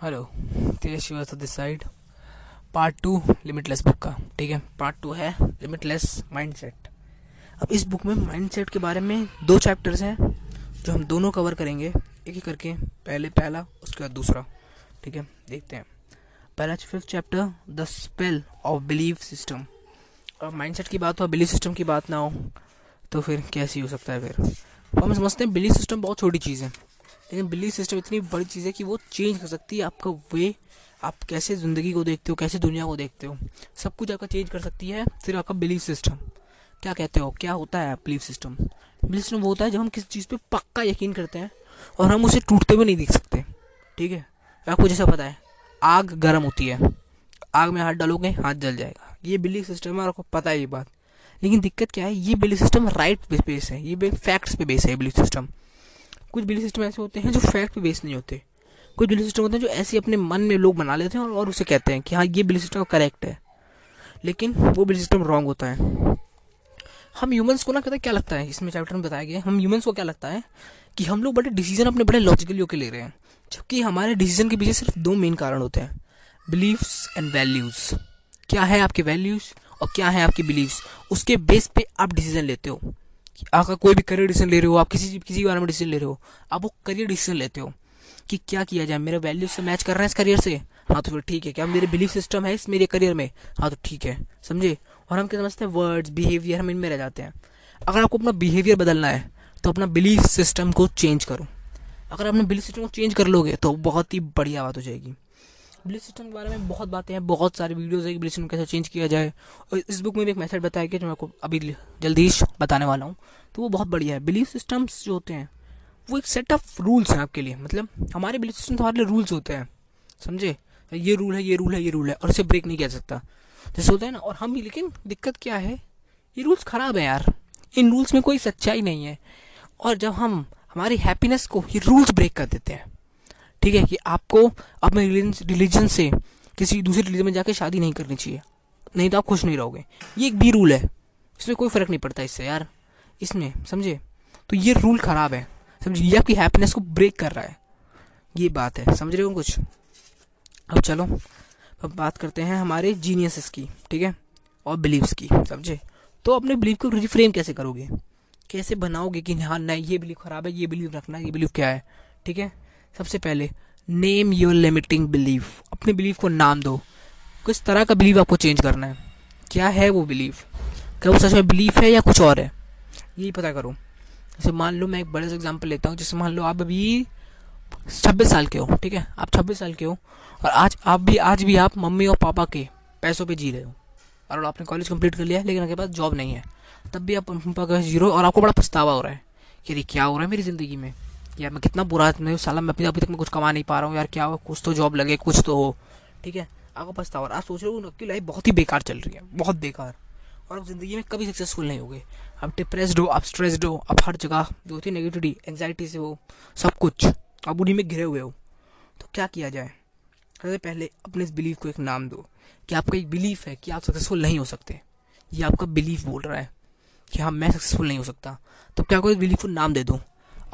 hello Tej Srivastava this side part two limitless book का। ठीक है पार्ट टू है लिमिटलेस माइंडसेट अब इस बुक में माइंडसेट के बारे में दो चैप्टर्स हैं, जो हम दोनों कवर करेंगे। एक एक करके, पहले पहला, उसके बाद दूसरा, ठीक है? देखते हैं। पहला fifth chapter the spell of believe system अब माइंडसेट की बात हो बिलीव सिस्टम की बात ना हो तो फिर कैसी हो सकता है फिर? तो हम समझते हैं बिलीव सिस्टम बहुत छोटी चीज़ है। लेकिन बिलीव सिस्टम इतनी बड़ी चीज़ है कि वो चेंज कर सकती है आपका वे आप कैसे ज़िंदगी को देखते हो, कैसे दुनिया को देखते हो। सब कुछ आपका चेंज कर सकती है, सिर्फ़ आपका बिलीव सिस्टम क्या कहते हो? क्या होता है बिलीफ सिस्टम बिलीफ सिस्टम वो होता है जब हम किसी चीज़ पर पक्का यकीन करते हैं और हम उसे टूटते हुए नहीं देख सकते। ठीक है? आपको जैसा पता है? आग गर्म होती है। आग में हाथ डालोगे हाथ जल जाएगा। ये बिलीफ सिस्टम है और आपको पता है ये बात। लेकिन दिक्कत क्या है? ये बिलीफ सिस्टम राइट पे बेस है। ये फैक्ट्स पे बेस है बिलीफ सिस्टम कुछ बिलीफ सिस्टम ऐसे होते हैं जो फैक्ट पे बेस नहीं होते। कुछ बिलीफ सिस्टम होते हैं जो ऐसे अपने मन में लोग बना लेते हैं और, उसे कहते हैं कि हाँ ये बिलीफ सिस्टम करेक्ट है। लेकिन वो बिलीफ सिस्टम रॉन्ग होता है। हम ह्यूमंस को ना कहते क्या लगता है? इसमें चैप्टर में बताया गया हम ह्यूमंस को क्या लगता है? कि हम लोग बड़े डिसीज़न अपने बड़े लॉजिकली होकर ले रहे हैं, जबकि हमारे डिसीज़न के पीछे सिर्फ़ दो मेन कारण होते हैं बिलीव्स एंड वैल्यूज़ क्या है आपके वैल्यूज़ और क्या है आपकी बिलीव्स उसके बेस पे आप डिसीज़न लेते हो। कि आपका कोई भी करियर डिसीज़न ले रहे हो, आप किसी किसी बारे में डिसीज़न ले रहे हो, आप वो करियर डिसीज़न लेते हो कि क्या किया जाए, मेरे वैल्यूज़ से मैच कर रहा है इस करियर से? हाँ तो फिर ठीक है। क्या मेरे बिलीफ सिस्टम है इस मेरे करियर में? हाँ तो ठीक है। समझे? और हम क्या समझते हैं? वर्ड्स बिहेवियर हम इनमें रह जाते हैं। अगर आपको अपना बिहेवियर बदलना है तो अपना बिलीफ सिस्टम को चेंज करो। अगर अपने बिलीफ सिस्टम को चेंज कर लोगे तो बहुत ही बढ़िया बात हो जाएगी। बिलीफ सिस्टम के बारे में बहुत बातें हैं, बहुत सारी वीडियोज़ है कि बिलीफ सिस्टम कैसे चेंज किया जाए। और इस बुक में भी एक मेथड बताया गया जो मैं आपको अभी जल्दी बताने वाला हूँ। तो वो बहुत बढ़िया है। बिलीफ सिस्टम्स जो होते हैं, वो एक सेट ऑफ़ रूल्स हैं आपके लिए। मतलब हमारे बिलीफ सिस्टम तो हमारे लिए रूल्स होते हैं, समझे? ये रूल है, ये रूल है, ये रूल है, और इसे ब्रेक नहीं किया सकता। जैसे होता है ना, और हम भी, लेकिन दिक्कत क्या है? ये रूल्स ख़राब है यार। इन रूल्स में कोई सच्चाई नहीं है। और जब हम हमारी हैप्पीनेस को ये रूल्स ब्रेक कर देते हैं, ठीक है, कि आपको अपने रिलीजन से किसी दूसरे रिलीजन में जाके शादी नहीं करनी चाहिए, नहीं तो आप खुश नहीं रहोगे। ये एक भी रूल है। इसमें कोई फ़र्क नहीं पड़ता इससे, यार। इसमें समझे? तो ये रूल ख़राब है समझिए ये आपकी हैप्पीनेस को ब्रेक कर रहा है। ये बात है, समझ रहे हो कुछ? अब चलो, अब बात करते हैं हमारे जीनियस की, ठीक है? और बिलीव्स की, समझे? तो अपने बिलीव को रिफ्रेम कैसे करोगे? कैसे बनाओगे कि हाँ नहीं, ये बिलीव खराब है, ये बिलीव रखना है, ये बिलीव क्या है? ठीक है? सबसे पहले नेम योर लिमिटिंग बिलीव अपने बिलीव को नाम दो। किस तरह का बिलीव आपको चेंज करना है? क्या है वो बिलीव क्या वो सच में बिलीफ है या कुछ और है? यही पता करो। जैसे मान लो मैं एक बड़े से एग्ज़ाम्पल लेता हूँ, जैसे मान लो आप अभी छब्बीस साल के हो, ठीक है? आप छब्बीस साल के हो और आज आप भी, आज भी आप मम्मी और पापा के पैसों पे जी रहे हो। और आपने कॉलेज कंप्लीट कर लिया है, लेकिन आपके पास जॉब नहीं है। तब भी आप ज़ीरो और आपको बड़ा पछतावा हो रहा है कि अरे क्या हो रहा है मेरी ज़िंदगी में? यार मैं कितना बुरा मैं साला मैं अभी तक मैं कुछ कमा नहीं पा रहा हूँ, यार क्या हो कुछ तो जॉब लगे, कुछ तो हो। ठीक है? आपको पछतावा आप सोच रहे हो आपकी लाइफ बहुत ही बेकार चल रही है, बहुत बेकार। और आप ज़िंदगी में कभी सक्सेसफुल नहीं होगे। आप डिप्रेस्ड हो, आप स्ट्रेस्ड हो, आप हर जगह जो होती है नेगेटिविटी एंगजाइटी से हो, सब कुछ, आप उन्हीं में घिरे हुए हो। तो क्या किया जाए? सबसे पहले अपने इस बिलीफ को एक नाम दो। कि आपका एक बिलीफ है कि आप सक्सेसफुल नहीं हो सकते। ये आपका बिलीफ बोल रहा है कि हाँ मैं सक्सेसफुल नहीं हो सकता। तो क्या कोई बिलीफ को नाम दे दो?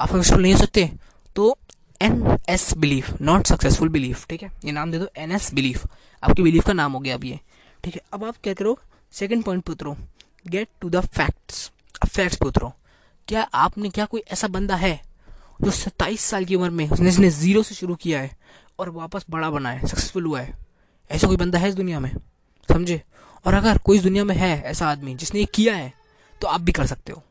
आप सक्सेसफुल नहीं हो सकते? तो N S belief not successful belief ठीक है? ये नाम दे दो एन एस बिलीफ आपकी बिलीफ का नाम हो गया अब ये, ठीक है? अब आप क्या करो? सेकेंड पॉइंट पे उतरो। गेट टू द फैक्ट्स अब फैक्ट्स पे उतरो। क्या आपने, क्या कोई ऐसा बंदा है जो सत्ताईस साल की उम्र में उसने इसने ज़ीरो से शुरू किया है और वापस बड़ा बना है सक्सेसफुल हुआ है? ऐसा कोई बंदा है इस दुनिया में? समझे? और अगर कोई इस दुनिया में है ऐसा आदमी जिसने ये किया है तो आप भी कर सकते हो।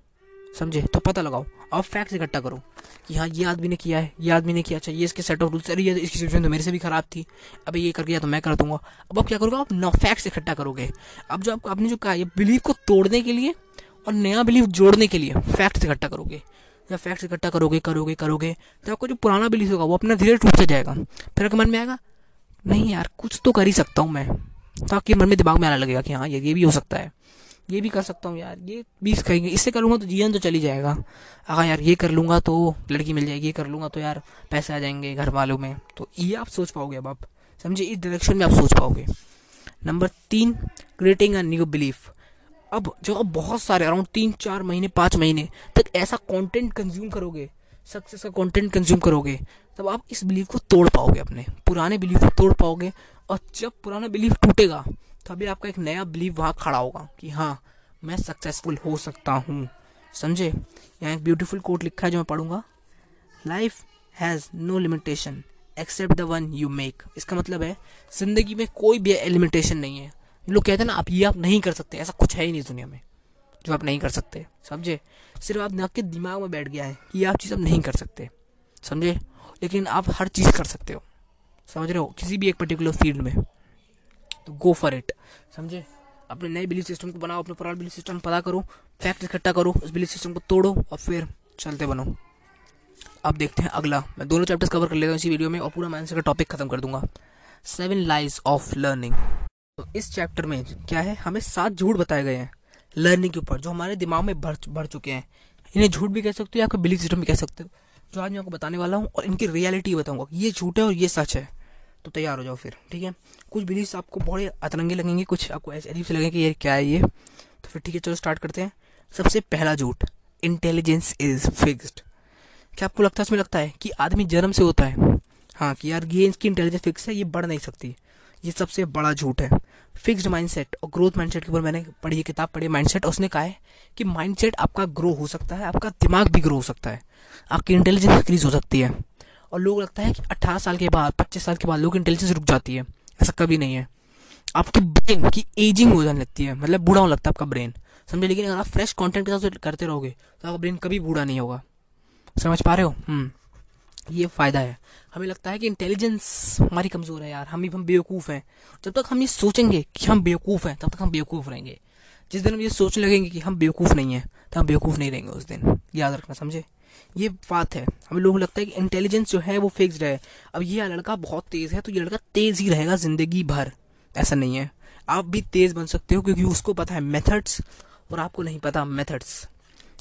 समझे? तो पता लगाओ, अब फैक्ट्स इकट्ठा करो कि हाँ ये आदमी ने किया है, ये आदमी ने किया अच्छा ये इसके सेट ऑफ़ रूल्स अरे, ये इसकी सिचुएशन तो मेरे से भी खराब थी। अभी ये कर गया तो मैं कर दूँगा। अब आप क्या करोगे? आप नौ फैक्ट्स इकट्ठा करोगे। अब जो आपको आपने जो कहा, ये बिलीव को तोड़ने के लिए और नया बिलीव जोड़ने के लिए फैक्ट्स इकट्ठा करोगे। जब फैक्ट्स इकट्ठा करोगे करोगे करोगे तो आपको जो पुराना बिलीव होगा, वो अपना धीरे से जाएगा। फिर आपके मन में आएगा नहीं यार, कुछ तो कर ही सकता हूँ मैं। तो आपके मन में दिमाग में आने लगेगा कि हाँ ये ये भी हो सकता है। ये भी कर सकता हूँ यार, ये भी कहेंगे। इससे करूँगा तो जीवन तो चली जाएगा। अगर यार ये कर लूँगा तो लड़की मिल जाएगी, ये कर लूँगा तो यार पैसे आ जाएँगे घर वालों में। तो ये आप सोच पाओगे अब आप। समझिए इस डायरेक्शन में आप सोच पाओगे। नंबर तीन क्रिएटिंग अ न्यू बिलीफ अब जो आप बहुत सारे अराउंड तीन, चार महीने, पाँच महीने तक ऐसा कंटेंट कंज्यूम करोगे। सक्सेस का कंटेंट कंज्यूम करोगे। तब आप इस बिलीव को तोड़ पाओगे अपने। पुराने बिलीव को तोड़ पाओगे और जब पुराना बिलीव टूटेगा, तभी आपका एक नया बिलीव वहाँ खड़ा होगा कि हाँ मैं सक्सेसफुल हो सकता हूँ। समझे? यहाँ एक ब्यूटीफुल कोट लिखा है जो मैं पढ़ूँगा। Life has no limitation except the one you make इसका मतलब है, ज़िंदगी में कोई भी लिमिटेशन नहीं है। लोग कहते हैं ना, आप ये आप नहीं कर सकते, ऐसा कुछ है ही नहीं दुनिया में, जो आप नहीं कर सकते। समझे? सिर्फ़ आप आपके दिमाग में बैठ गया है कि आप चीज़ आप नहीं कर सकते। समझे? लेकिन आप हर चीज़ कर सकते हो। समझ रहे हो? किसी भी एक पर्टिकुलर फ़ील्ड में। तो गो फॉर इट समझे? अपने नए बिलीफ सिस्टम को बनाओ, अपने पुराने बिलीफ सिस्टम पता करो फैक्ट इकट्ठा करो, उस बिलीफ सिस्टम को तोड़ो और फिर चलते बनो। अब देखते हैं अगला। मैं दोनों चैप्टर्स कवर कर लेता हूँ इसी वीडियो में और पूरा मैं का टॉपिक खत्म कर दूँगा। सेवन लाइज ऑफ़ लर्निंग तो इस चैप्टर में क्या है? हमें सात झूठ बताए गए हैं लर्निंग के ऊपर, जो हमारे दिमाग में भर भर चुके हैं। इन्हें झूठ भी कह सकते हो या फिर बिलीफ सिस्टम भी कह सकते हो। जो आज मैं आपको बताने वाला हूँ और इनकी रियलिटी बताऊँगा। ये झूठ है और ये सच है। तो तैयार हो जाओ फिर, ठीक है? कुछ बिलीफ आपको बड़े अतरंगे लगेंगे, कुछ आपको ऐसे अजीब से लगेंगे कि ये क्या है ये? तो फिर ठीक है, चलो स्टार्ट करते हैं। सबसे पहला झूठ इंटेलिजेंस इज़ फिक्स्ड क्या आपको लगता है, उसमें लगता है कि आदमी जन्म से होता है? हाँ कि यार ये इसकी इंटेलिजेंस फिक्स है, ये बढ़ नहीं सकती। ये सबसे बड़ा झूठ है। फिक्स्ड माइंडसेट और ग्रोथ माइंडसेट के ऊपर मैंने पढ़ी किताब पढ़ी माइंडसेट और उसने कहा है कि माइंडसेट आपका ग्रो हो सकता है, आपका दिमाग भी ग्रो हो सकता है। आपकी इंटेलिजेंस इंक्रीज हो सकती है। और लोग लगता है कि अट्ठारह साल के बाद, पच्चीस साल के बाद लोग इंटेलिजेंस रुक जाती है। ऐसा कभी नहीं है। आपकी ब्रेन की एजिंग हो जाने लगती है। मतलब बूढ़ा होने लगता है आपका ब्रेन समझे? लेकिन अगर आप फ्रेश कंटेंट के साथ करते रहोगे तो आपका ब्रेन कभी बूढ़ा नहीं होगा। समझ पा रहे हो? हम्म। ये फ़ायदा है। हमें लगता है कि इंटेलिजेंस हमारी कमज़ोर है यार। हम हम बेवकूफ़ हैं। जब तक हम ये सोचेंगे कि हम बेवकूफ़ हैं, तब तक हम बेवकूफ़ रहेंगे। जिस दिन हम ये सोचने लगेंगे कि हम बेवकूफ़ नहीं हैं तो हम बेवकूफ़ नहीं रहेंगे उस दिन। याद रखना, समझे? ये बात है। हमें लोगों लगता है कि इंटेलिजेंस जो है, वो फिक्स्ड है। अब ये लड़का बहुत तेज़ है तो ये लड़का तेज़ ही रहेगा ज़िंदगी भर। ऐसा नहीं है। आप भी तेज़ बन सकते हो, क्योंकि उसको पता है मेथड्स और आपको नहीं पता मेथड्स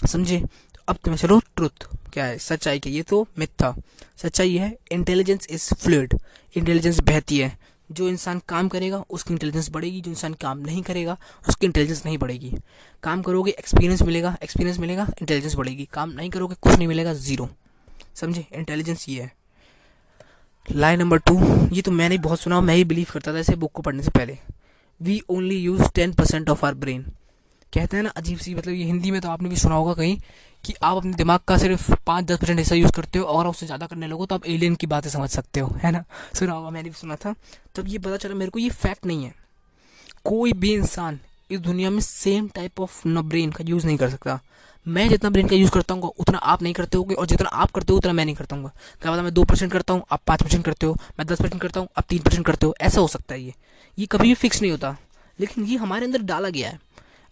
समझे? अब तुम्हें चलो ट्रुथ क्या है? सच्चाई की ये तो मिथ्या सच्चाई है इंटेलिजेंस इज़ फ्लूड इंटेलिजेंस बहती है। जो इंसान काम करेगा, उसकी इंटेलिजेंस बढ़ेगी। जो इंसान काम नहीं करेगा, उसकी इंटेलिजेंस नहीं बढ़ेगी। काम करोगे एक्सपीरियंस मिलेगा एक्सपीरियंस मिलेगा इंटेलिजेंस बढ़ेगी। काम नहीं करोगे, कुछ नहीं मिलेगा ज़ीरो समझे? इंटेलिजेंस ये है। लाइन नंबर टू ये तो मैंने बहुत सुना, मैं ही बिलीव करता था ऐसे बुक को पढ़ने से पहले. We only use ten percent of our brain कहते हैं ना, अजीब सी मतलब ये हिंदी में तो आपने भी सुना होगा कहीं कि आप अपने दिमाग का सिर्फ़ पाँच दस परसेंट हिस्सा यूज़ करते हो और उससे ज़्यादा करने लगो तो आप एलियन की बातें समझ सकते हो, है ना? सुना होगा, मैंने भी सुना था। तब ये पता चला, मेरे को ये फैक्ट नहीं है। कोई भी इंसान इस दुनिया में सेम टाइप ऑफ़ न ब्रेन का यूज़ नहीं कर सकता। मैं जितना ब्रेन का यूज़ करता हूँ, उतना आप नहीं करते होगे और जितना आप करते हो, उतना मैं नहीं करता हूँ। क्या पता मैं दो परसेंट करता हूँ, आप पाँच परसेंट करते हो, मैं दस परसेंट करता हूँ, आप तीन परसेंट करते हो, ऐसा हो सकता है ये। ये कभी भी फिक्स नहीं होता। लेकिन ये हमारे अंदर डाला गया है।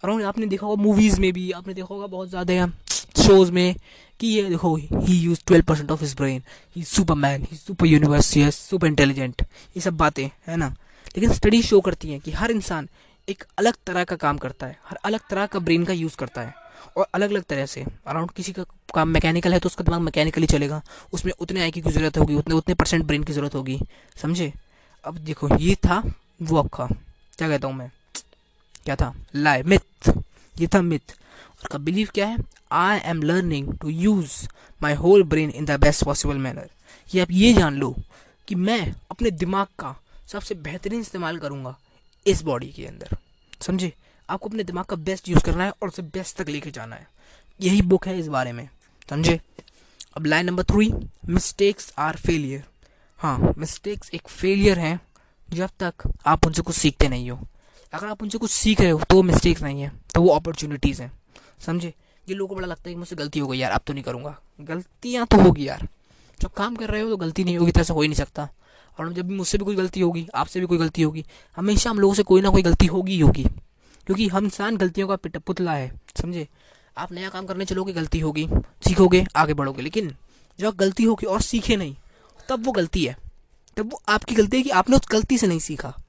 अराउंड आपने देखा होगा मूवीज़ में भी, आपने देखा होगा बहुत ज़्यादा यहाँ शोज़ में कि ये देखो he use twelve percent of his brain he super man he super universe super intelligent ये सब बातें, है ना? लेकिन स्टडी शो करती हैं कि हर इंसान एक अलग तरह का काम करता है, हर अलग तरह का ब्रेन का यूज़ करता है। और अलग अलग तरह से अराउंड किसी का काम मैकेनिकल है तो उसका दिमाग मैकेनिकली चलेगा। उसमें उतने आई की ज़रूरत होगी, उतने उतने परसेंट ब्रेन की ज़रूरत होगी। समझे? अब देखो, ये था वो आपका। क्या कहता हूँ मैं? क्या था? लाई मिथ ये था मिथ और का बिलीव क्या है? I am learning to use my whole brain in the best possible manner कि आप ये जान लो कि मैं अपने दिमाग का सबसे बेहतरीन इस्तेमाल करूँगा इस बॉडी के अंदर। समझे? आपको अपने दिमाग का बेस्ट यूज़ करना है और उसे बेस्ट तक लेके जाना है। यही बुक है इस बारे में। समझे? अब line number three mistakes are failure हाँ मिस्टेक्स एक फेलियर हैं जब तक आप उनसे कुछ सीखते नहीं हो। अगर आप उनसे कुछ सीख रहे हो तो वो मिस्टेक्स नहीं है तो वो अपॉर्चुनिटीज़ हैं। समझे? ये लोगों को बड़ा लगता है कि मुझसे गलती हो गई यार, अब तो नहीं करूँगा। गलतियाँ तो होगी यार। जब काम कर रहे हो तो गलती नहीं होगी तो ऐसा हो ही नहीं सकता। और जब भी मुझसे भी कोई गलती होगी, आपसे भी कोई गलती होगी, हमेशा हम लोगों से कोई ना कोई गलती होगी ही होगी। क्योंकि हम इंसान गलतियों का पुतला है, समझे? आप नया काम करने चलोगे, गलती होगी, सीखोगे, आगे बढ़ोगे। लेकिन जब गलती होगी और सीखे नहीं, तब वो गलती है। तब वो आपकी गलती है कि आपने उस गलती से नहीं सीखा।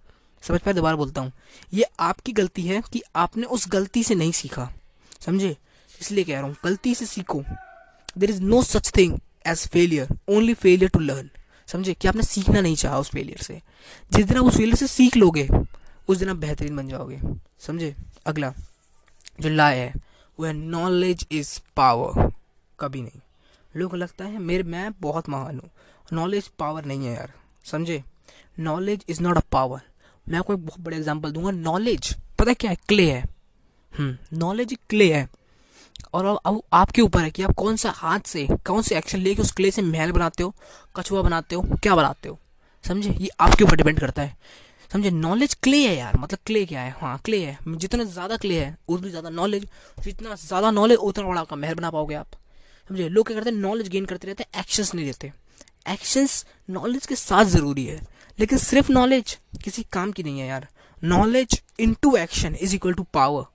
समझ पाए दोबारा बोलता हूँ। ये आपकी गलती है कि आपने उस गलती से नहीं सीखा। समझे? इसलिए कह रहा हूँ, गलती से सीखो। There is no such thing as failure only failure to learn समझे? कि आपने सीखना नहीं चाहा उस फेलियर से। जिस दिन आप उस फेलियर से सीख लोगे, उस दिन आप बेहतरीन बन जाओगे। समझे? अगला, जो ला है, वह नॉलेज इज़ पावर कभी नहीं। लोगों लगता है, मेरे, मैं बहुत महान हूँ। नॉलेज पावर नहीं है यार। समझे? Knowledge is not a power मैं आपको एक बहुत बड़ा एग्ज़ाम्पल दूँगा नॉलेज पता क्या है? क्ले है। नॉलेज हम्म, क्ले है। और अब आपके ऊपर है कि आप कौन सा हाथ से कौन से एक्शन लेके उस क्ले से महल बनाते हो कछुआ बनाते हो क्या बनाते हो? समझे? ये आपके ऊपर डिपेंड करता है। समझे? नॉलेज क्ले है यार। मतलब क्ले क्या है? हाँ क्ले है। जितना ज़्यादा क्ले है उतनी ज़्यादा नॉलेज जितना ज़्यादा नॉलेज उतना बड़ा आपका महल बना पाओगे आप। समझे? लोग क्या करते हैं? नॉलेज गेन करते रहते हैं एक्शंस नहीं देते। एक्शंस नॉलेज के साथ ज़रूरी है। लेकिन सिर्फ़ नॉलेज किसी काम की नहीं है यार। Knowledge into action is equal to power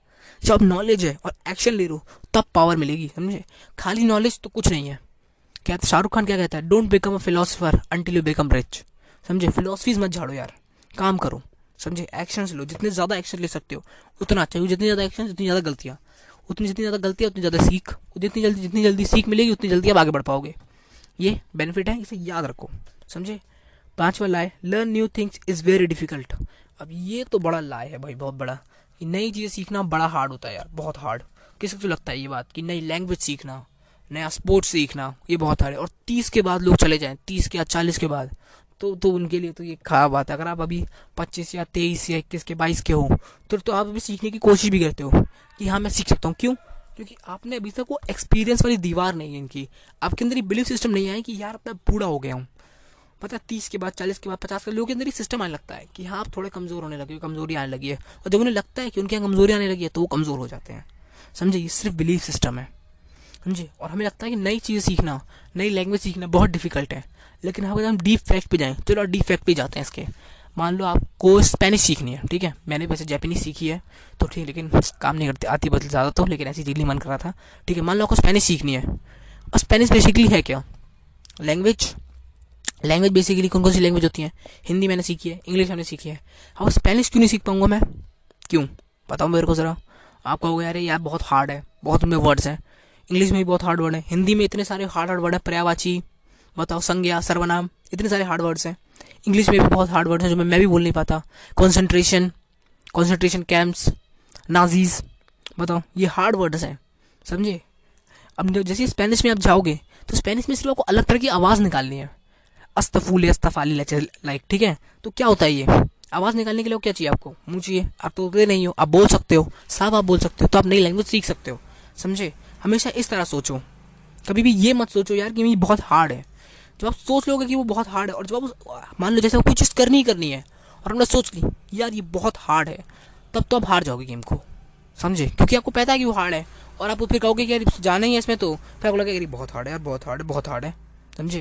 जब नॉलेज है और एक्शन ले लो तब पावर मिलेगी, समझे? खाली नॉलेज तो कुछ नहीं है। क्या शाहरुख खान क्या कहता है? Don't become a philosopher until you become rich समझे? फिलोसफीज मत झाड़ो यार। काम करो। समझे? एक्शन लो। जितने ज़्यादा एक्शन ले सकते हो, उतना अच्छा जितनी ज़्यादा एक्शन जितनी ज़्यादा गलतियाँ। उतनी जितनी ज़्यादा गलतियाँ, उतनी ज़्यादा सीख। जितनी जल्दी जितनी जल्दी सीख मिलेगी, उतनी जल्दी आप आगे बढ़ पाओगे। ये बेनिफिट है, इसे याद रखो, समझे? पांचवा lie learn new things is very difficult अब ये तो बड़ा लाए है भाई, बहुत बड़ा। कि नई चीज़ें सीखना बड़ा हार्ड होता है यार, बहुत हार्ड किसी को लगता है ये बात, कि नई लैंग्वेज सीखना, नया स्पोर्ट्स सीखना, ये बहुत हार्ड है। और तीस के बाद लोग चले जाएँ, तीस के या चालीस के बाद तो तो उनके लिए तो ये खराब बात है। अगर आप अभी पच्चीस या तेईस या इक्कीस के बाईस के हो तो तो आप अभी सीखने की कोशिश भी करते हो कि हाँ मैं सीख सकता हूँ। क्यों? क्योंकि आपने अभी तक वो एक्सपीरियंस वाली दीवार नहीं है इनकी। आपके अंदर ये बिलीफ सिस्टम नहीं है कि यार मैं बूढ़ा हो गया हूँ। पता है, तीस के बाद, चालीस के बाद, पचास के लोगों के अंदर ही सिस्टम आने लगता है कि हाँ आप थोड़े कमज़ोर होने लगे कमज़ोरी आने लगी है। और जब उन्हें लगता है कि उनके यहाँ कमज़ोरी आने लगी है तो वो कमज़ोर हो जाते हैं। समझे, ये सिर्फ़ बिलीफ सिस्टम है। समझे? और हमें लगता है कि नई चीज़ सीखना, नई लैंग्वेज सीखना बहुत डिफ़िकल्ट है। लेकिन अगर हम डीप फैक्ट पे जाएँ, चलो डीप फैक्ट पे जाते हैं इसके। मान लो आपको स्पेनिश सीखनी है, ठीक है? मैंने वैसे जैपनीज सीखी है तो ठीक लेकिन काम नहीं करती, आती बदल ज़्यादा तो लेकिन ऐसी दिल्ली मन कर रहा था, ठीक है? मान लो आपको स्पेनिश सीखनी है, और स्पेनिश बेसिकली है क्या? लैंग्वेज लैंग्वेज बेसिकली कौन कौन सी लैंग्वेज होती है? हिंदी मैंने सीखी है इंग्लिश मैंने सीखी है। अब स्पेनिश क्यों नहीं सीख पाऊँगा मैं? क्यों? बताओ मेरे को ज़रा। आप कहोगे यार यार, बहुत हार्ड है, बहुत उनमें वर्ड्स हैं। इंग्लिश में भी बहुत हार्ड वर्ड है। हिंदी में इतने सारे हार्ड हार्ड वर्ड है, पर्यावाची, बताओ संज्ञा, सर्वनाम, इतने सारे हार्ड वर्ड्स हैं। इंग्लिश में भी बहुत हार्ड वर्ड्स हैं जो मैं मैं भी बोल नहीं पाता। कॉन्सेंट्रेशन कॉन्सेंट्रेशन कैंप्स नाजीज बताओ, ये हार्ड वर्ड्स हैं, समझे? अब जैसे स्पेनिश में आप जाओगे तो स्पेनिश में सिर्फ़ आपको अलग तरह की आवाज़ निकालनी है। अस्तफूल, अस्तफाली लाइक ठीक है? तो क्या होता है ये? आवाज़ निकालने के लिए क्या चाहिए आपको? मुँह चाहिए। आप तो नहीं हो, आप बोल सकते हो, साफ़ आप बोल सकते हो तो आप नई लैंग्वेज सीख सकते हो, समझे? हमेशा इस तरह सोचो। कभी भी ये मत सोचो यार कि ये बहुत हार्ड है। जब आप सोच लोगे कि वो बहुत हार्ड है, और जब आप मान लो जैसे कोई चीज़ करनी ही करनी है, और हमने सोच ली, यार ये बहुत हार्ड है, तब तो आप हार जाओगे गेम को, समझे? क्योंकि आपको पता है कि वो हार्ड है, और आप फिर कहोगे कि यार जाना ही है इसमें तो फिर आपको लगेगा बहुत हार्ड है यार, बहुत हार्ड है, बहुत हार्ड है, समझे?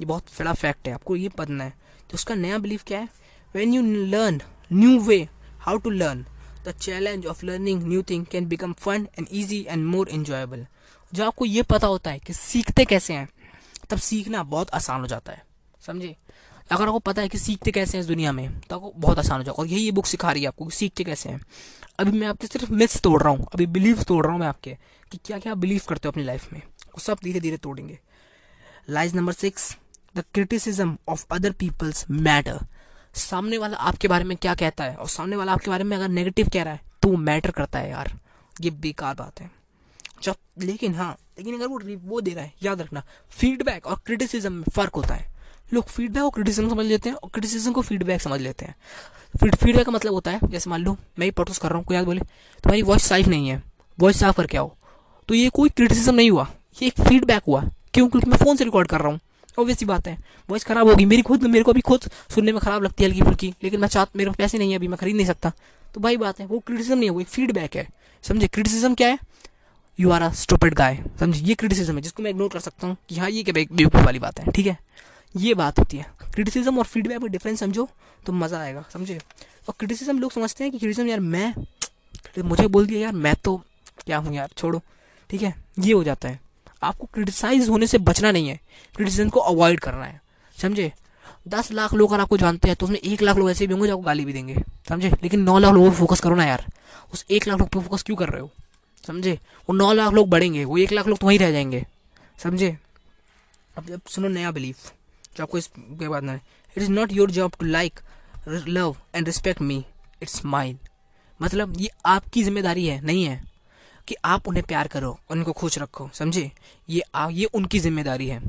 ये बहुत बड़ा फैक्ट है, आपको ये पढ़ना है। तो उसका नया बिलीफ क्या है? When you learn new way how to learn the challenge of learning new thing can become fun and easy and more enjoyable जब आपको ये पता होता है कि सीखते कैसे हैं तब सीखना बहुत आसान हो जाता है। समझे? अगर आपको पता है कि सीखते कैसे हैं इस दुनिया में तो आपको बहुत आसान हो जाएगा। और यही ये बुक सिखा रही है आपको कि सीखते कैसे हैं। अभी मैं आपके सिर्फ़ मिथ्स तोड़ रहा हूँ, अभी बिलीव तोड़ रहा हूँ मैं आपके, कि क्या क्या बिलीव करते हो अपनी लाइफ में। वो सब धीरे धीरे तोड़ेंगे। Lies number six the criticism of other peoples matter सामने वाला आपके बारे में क्या कहता है? और सामने वाला आपके बारे में अगर नेगेटिव कह रहा है तो वो मैटर करता है यार। ये बेकार बात है। जब, लेकिन हाँ लेकिन अगर वो वो दे रहा है, याद रखना फीडबैक और क्रिटिसिज्म में फ़र्क होता है। लोग फीडबैक और क्रिटिसिज्म समझ लेते हैं और क्रिटिसिज्म को फीडबैक समझ लेते हैं। फ़ीड फीडबैक का मतलब होता है, जैसे मान लो, मैं ही पटोस कर रहा हूँ, कोई याद बोले, तुम्हारी वॉइस साफ़ नहीं है वॉइस साफ़ करके आओ। तो ये कोई क्रिटिसिज्म नहीं हुआ, ये एक फीडबैक हुआ क्यों क्योंकि मैं फ़ोन से रिकॉर्ड कर रहा हूँ। ऑब्वियस बात है वॉइस खराब होगी, मेरी खुद, मेरे को भी खुद सुनने में खराब लगती है हल्की फुल्की, लेकिन मैं चाहता, मेरे पैसे नहीं है अभी, मैं खरीद नहीं सकता। तो भाई बात है, वो क्रिटिसिज्म नहीं है, वो एक फीडबैक है। समझे क्रिटिसिज्म क्या है? You are a stupid guy समझे? ये क्रिटिसिज्म है, जिसको मैं इग्नोर कर सकता हूँ कि हाँ ये क्या बेवकूफ़ वाली बात है, ठीक है? ये बात होती है। क्रिटिसिज्म और फीडबैक में डिफरेंस समझो तो मज़ा आएगा, समझे? और क्रिटिसिज्म लोग समझते हैं कि क्रिटिसिज्म यार, मैं मुझे बोल दिया, यार, मैं तो क्या हूँ यार, छोड़ो, ठीक है? ये हो जाता है। आपको क्रिटिसाइज होने से बचना नहीं है। क्रिटिसिज्म को अवॉइड करना है, समझे? दस लाख लोग अगर आपको जानते हैं तो उसमें एक लाख लोग ऐसे भी होंगे जो आपको गाली भी देंगे, समझे? लेकिन नौ लाख लोगों पर फोकस करो ना यार। उस एक लाख लोग पर फोकस क्यों कर रहे हो? समझे? वो नौ लाख लोग बढ़ेंगे वो एक लाख लोग तो वहीं रह जाएँगे। समझे? अब जब सुनो नया बिलीफ जो आपको इस के बाद ना it is not your job to like love and respect me it's mine मतलब ये आपकी ज़िम्मेदारी है नहीं है कि आप उन्हें प्यार करो उनको खुश रखो समझे? ये आ, ये उनकी ज़िम्मेदारी है।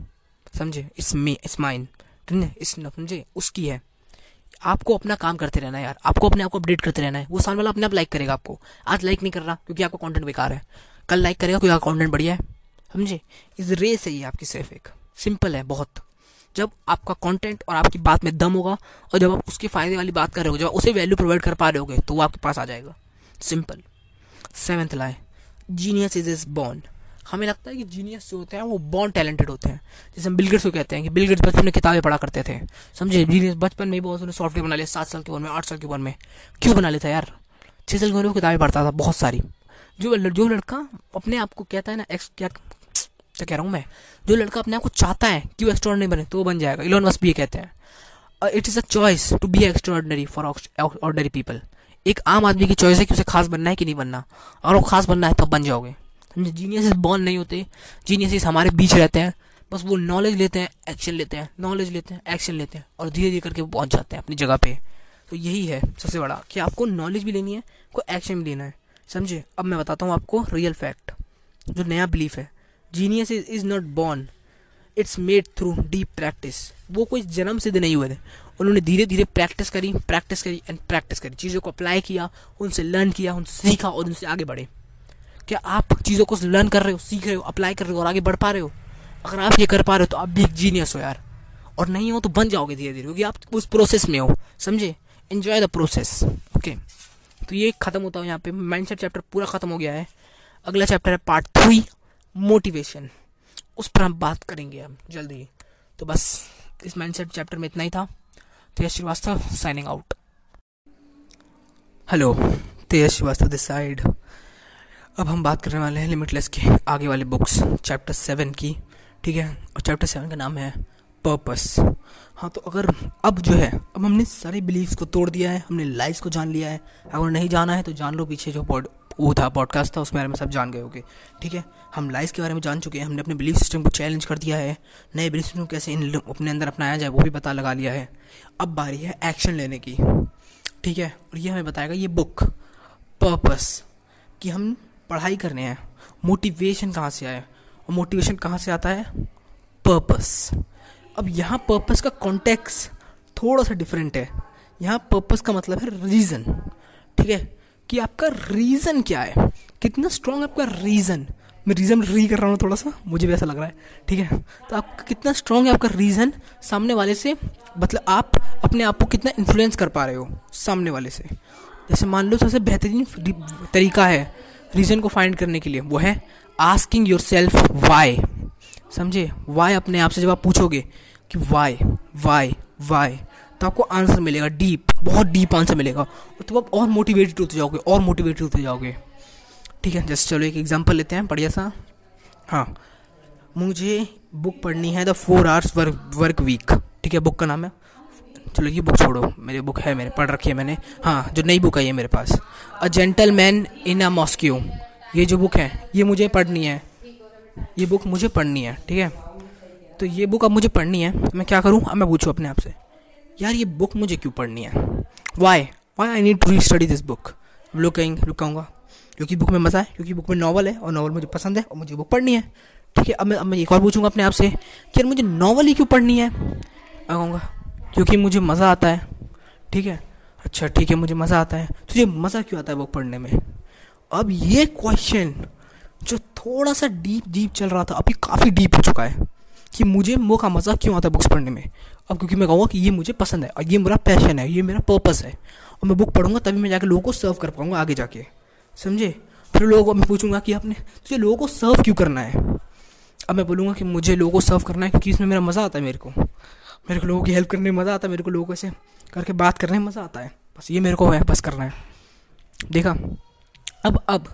समझे? इट्स मी इट्स माइंड ठीक है? इस समझे? उसकी है। आपको अपना काम करते रहना है यार। आपको अपने आप को अपडेट करते रहना है। वो सामने वाला अपने आप लाइक करेगा आपको। आज लाइक नहीं कर रहा क्योंकि आपका कॉन्टेंट बेकार है। कल लाइक करेगा क्योंकि आपका कंटेंट बढ़िया है। समझे? इस रेस है ये आपकी सिर्फ़ एक। सिंपल है, बहुत। जब आपका कंटेंट और आपकी बात में दम होगा और जब आप उसके फ़ायदे वाली बात कर रहे हो, जब उसे वैल्यू प्रोवाइड कर पा रहे होगे तो वो आपके पास आ जाएगा। Simple seventh lie genius is is born हमें लगता है कि जीनियस जो होते हैं, वो बॉन्ड टैलेंटेड होते हैं। जैसे हम बिलगेट्स को कहते हैं कि बिलगेट्स बचपन में किताबें पढ़ा करते थे। समझे? जीनियस बचपन में बहुत उन्होंने सॉफ्टवेयर बना लिया, सात साल की उम्र में, आठ साल की उम्र में। क्यों बना लेता यार? छः साल की उम्र में किताबें पढ़ता था, बहुत सारी। जो जो लड़का अपने आप को कहता है ना एक्स क्या क्या कह रहा हूँ मैं? जो लड़का अपने आप को चाहता है कि वो एक्स्ट्रॉर्डनरी बने तो वो बन जाएगा। इलोन मस्क भी ये कहते हैं। It is a choice to be extraordinary for ordinary people एक आम आदमी की चॉइस है कि उसे खास बनना है कि नहीं बनना। अगर वो खास बनना है, तब बन जाओगे। जीनियस बॉर्न नहीं होते जीनियस हमारे बीच रहते हैं। बस वो नॉलेज लेते हैं एक्शन लेते हैं नॉलेज लेते हैं एक्शन लेते हैं और धीरे धीरे करके वो पहुँच जाते हैं अपनी जगह पे। तो यही है सबसे बड़ा कि आपको नॉलेज भी लेनी है को एक्शन भी लेना है। समझे? अब मैं बताता हूँ आपको रियल फैक्ट जो नया बिलीफ है। Genius is is not born it's made through deep practice वो कोई जन्म सिद्ध नहीं हुए थे। उन्होंने धीरे धीरे प्रैक्टिस करी प्रैक्टिस करी एंड प्रैक्टिस करी। चीज़ों को अप्लाई किया, उनसे लर्न किया, उनसे सीखा और उनसे आगे बढ़े। क्या आप चीज़ों को लर्न कर रहे हो, सीख रहे हो अप्लाई कर रहे हो और आगे बढ़ पा रहे हो? अगर आप ये कर पा रहे हो तो आप भी एक जीनियस हो यार। और नहीं हो तो बन जाओगे धीरे धीरे क्योंकि आप उस प्रोसेस में हो, समझे? एन्जॉय द प्रोसेस ओके तो ये खत्म होता है यहाँ पे माइंडसेट चैप्टर पूरा खत्म हो गया है। अगला चैप्टर है पार्ट थ्री मोटिवेशन उस पर हम बात करेंगे हम जल्दी। तो बस, इस माइंडसेट चैप्टर में इतना ही था। Tej Srivastava signing out hello Tej Srivastava this side अब हम बात करने वाले हैं लिमिटलेस के आगे वाले बुक्स चैप्टर सेवन की, ठीक है? और चैप्टर सेवन का नाम है पर्पस हाँ तो अगर अब जो है, अब हमने सारे बिलीव्स को तोड़ दिया है, हमने लाइफ्स को जान लिया है, अगर नहीं जाना है तो जान लो पीछे जो पॉड वो था पॉडकास्ट था उसके बारे में सब जान गए होगे, ठीक है? हम लाइफ के बारे में जान चुके हैं, हमने अपने बिलीफ सिस्टम को चैलेंज कर दिया है, नए बिलीफ सिस्टम कैसे इन अपने अंदर अपनाया जाए, वो भी पता लगा लिया है। अब बारी है एक्शन लेने की, ठीक है? और ये हमें बताएगा ये बुक पर्पस कि हम पढ़ाई करने हैं। मोटिवेशन कहाँ से आए और मोटिवेशन कहाँ से आता है? पर्पस अब यहाँ पर्पस का कॉन्टेक्स थोड़ा सा डिफरेंट है। यहाँ पर्पस का मतलब है रीज़न ठीक है? कि आपका रीज़न क्या है? कितना स्ट्रॉन्ग आपका रीज़न मैं रीज़न री कर रहा हूँ थोड़ा सा, मुझे भी ऐसा लग रहा है। ठीक है? तो आपका कितना स्ट्रॉन्ग है आपका रीज़न सामने वाले से मतलब आप अपने आप को कितना इन्फ्लुएंस कर पा रहे हो सामने वाले से? जैसे मान लो सबसे बेहतरीन तरीका है रीज़न को फाइंड करने के लिए, वो है आस्किंग योर सेल्फ वाई समझे? वाई अपने आप से जब आप पूछोगे कि वाई वाई वाई तो आपको आंसर मिलेगा डीप बहुत डीप आंसर मिलेगा। और तो आप और मोटिवेटेड होते जाओगे, और मोटिवेटेड होते जाओगे। ठीक है जस्ट चलो एक एग्जांपल लेते हैं, बढ़िया सा। हाँ मुझे बुक पढ़नी है the four hours work work week ठीक है बुक का नाम है चलो ये बुक छोड़ो। मेरी बुक है, मैंने पढ़ रखी है मैंने। हाँ जो नई बुक आई है मेरे पास। A gentleman in a mosque ये जो बुक है, ये मुझे पढ़नी है। ये बुक मुझे पढ़नी है, ठीक है? तो ये बुक अब मुझे पढ़नी है। मैं क्या करूँ? अब मैं पूछूँ अपने आप से। यार, ये बुक मुझे क्यों पढ़नी है? Why why I need to restudy this book लोग कहेंगे कहूँगा, क्योंकि बुक में मज़ा है, क्योंकि बुक में नावल है और नावल मुझे पसंद है और मुझे बुक पढ़नी है। ठीक है, अब मैं अब मैं एक और पूछूँगा अपने आप से। कि यार, मुझे नावल ही क्यों पढ़नी है? मैं कहूँगा क्योंकि मुझे मज़ा आता है। ठीक है? अच्छा ठीक है, मुझे मज़ा आता है। तुझे मज़ा क्यों आता है बुक पढ़ने में? अब ये क्वेश्चन जो थोड़ा सा डीप डीप चल रहा था, अभी काफ़ी डीप हो चुका है कि मुझे मौका मज़ा क्यों आता है बुक्स पढ़ने में? अब क्योंकि मैं कहूँगा कि ये मुझे पसंद है और ये मेरा पैशन है, ये मेरा पर्पस है। और मैं बुक पढ़ूँगा तभी मैं जाकर लोगों को सर्व कर पाऊँगा आगे जाके। समझे? फिर लोगों को मैं पूछूँगा कि आपने, तुझे लोगों को सर्व क्यों करना है? अब मैं बोलूँगा कि मुझे लोगों को सर्व करना है क्योंकि इसमें मेरा मज़ा आता है मेरे को। मेरे को लोगों की हेल्प करने में मज़ा आता है, मेरे को लोगों से करके बात करने में मज़ा आता है। बस ये मेरे को है, बस करना है। देखा? अब अब,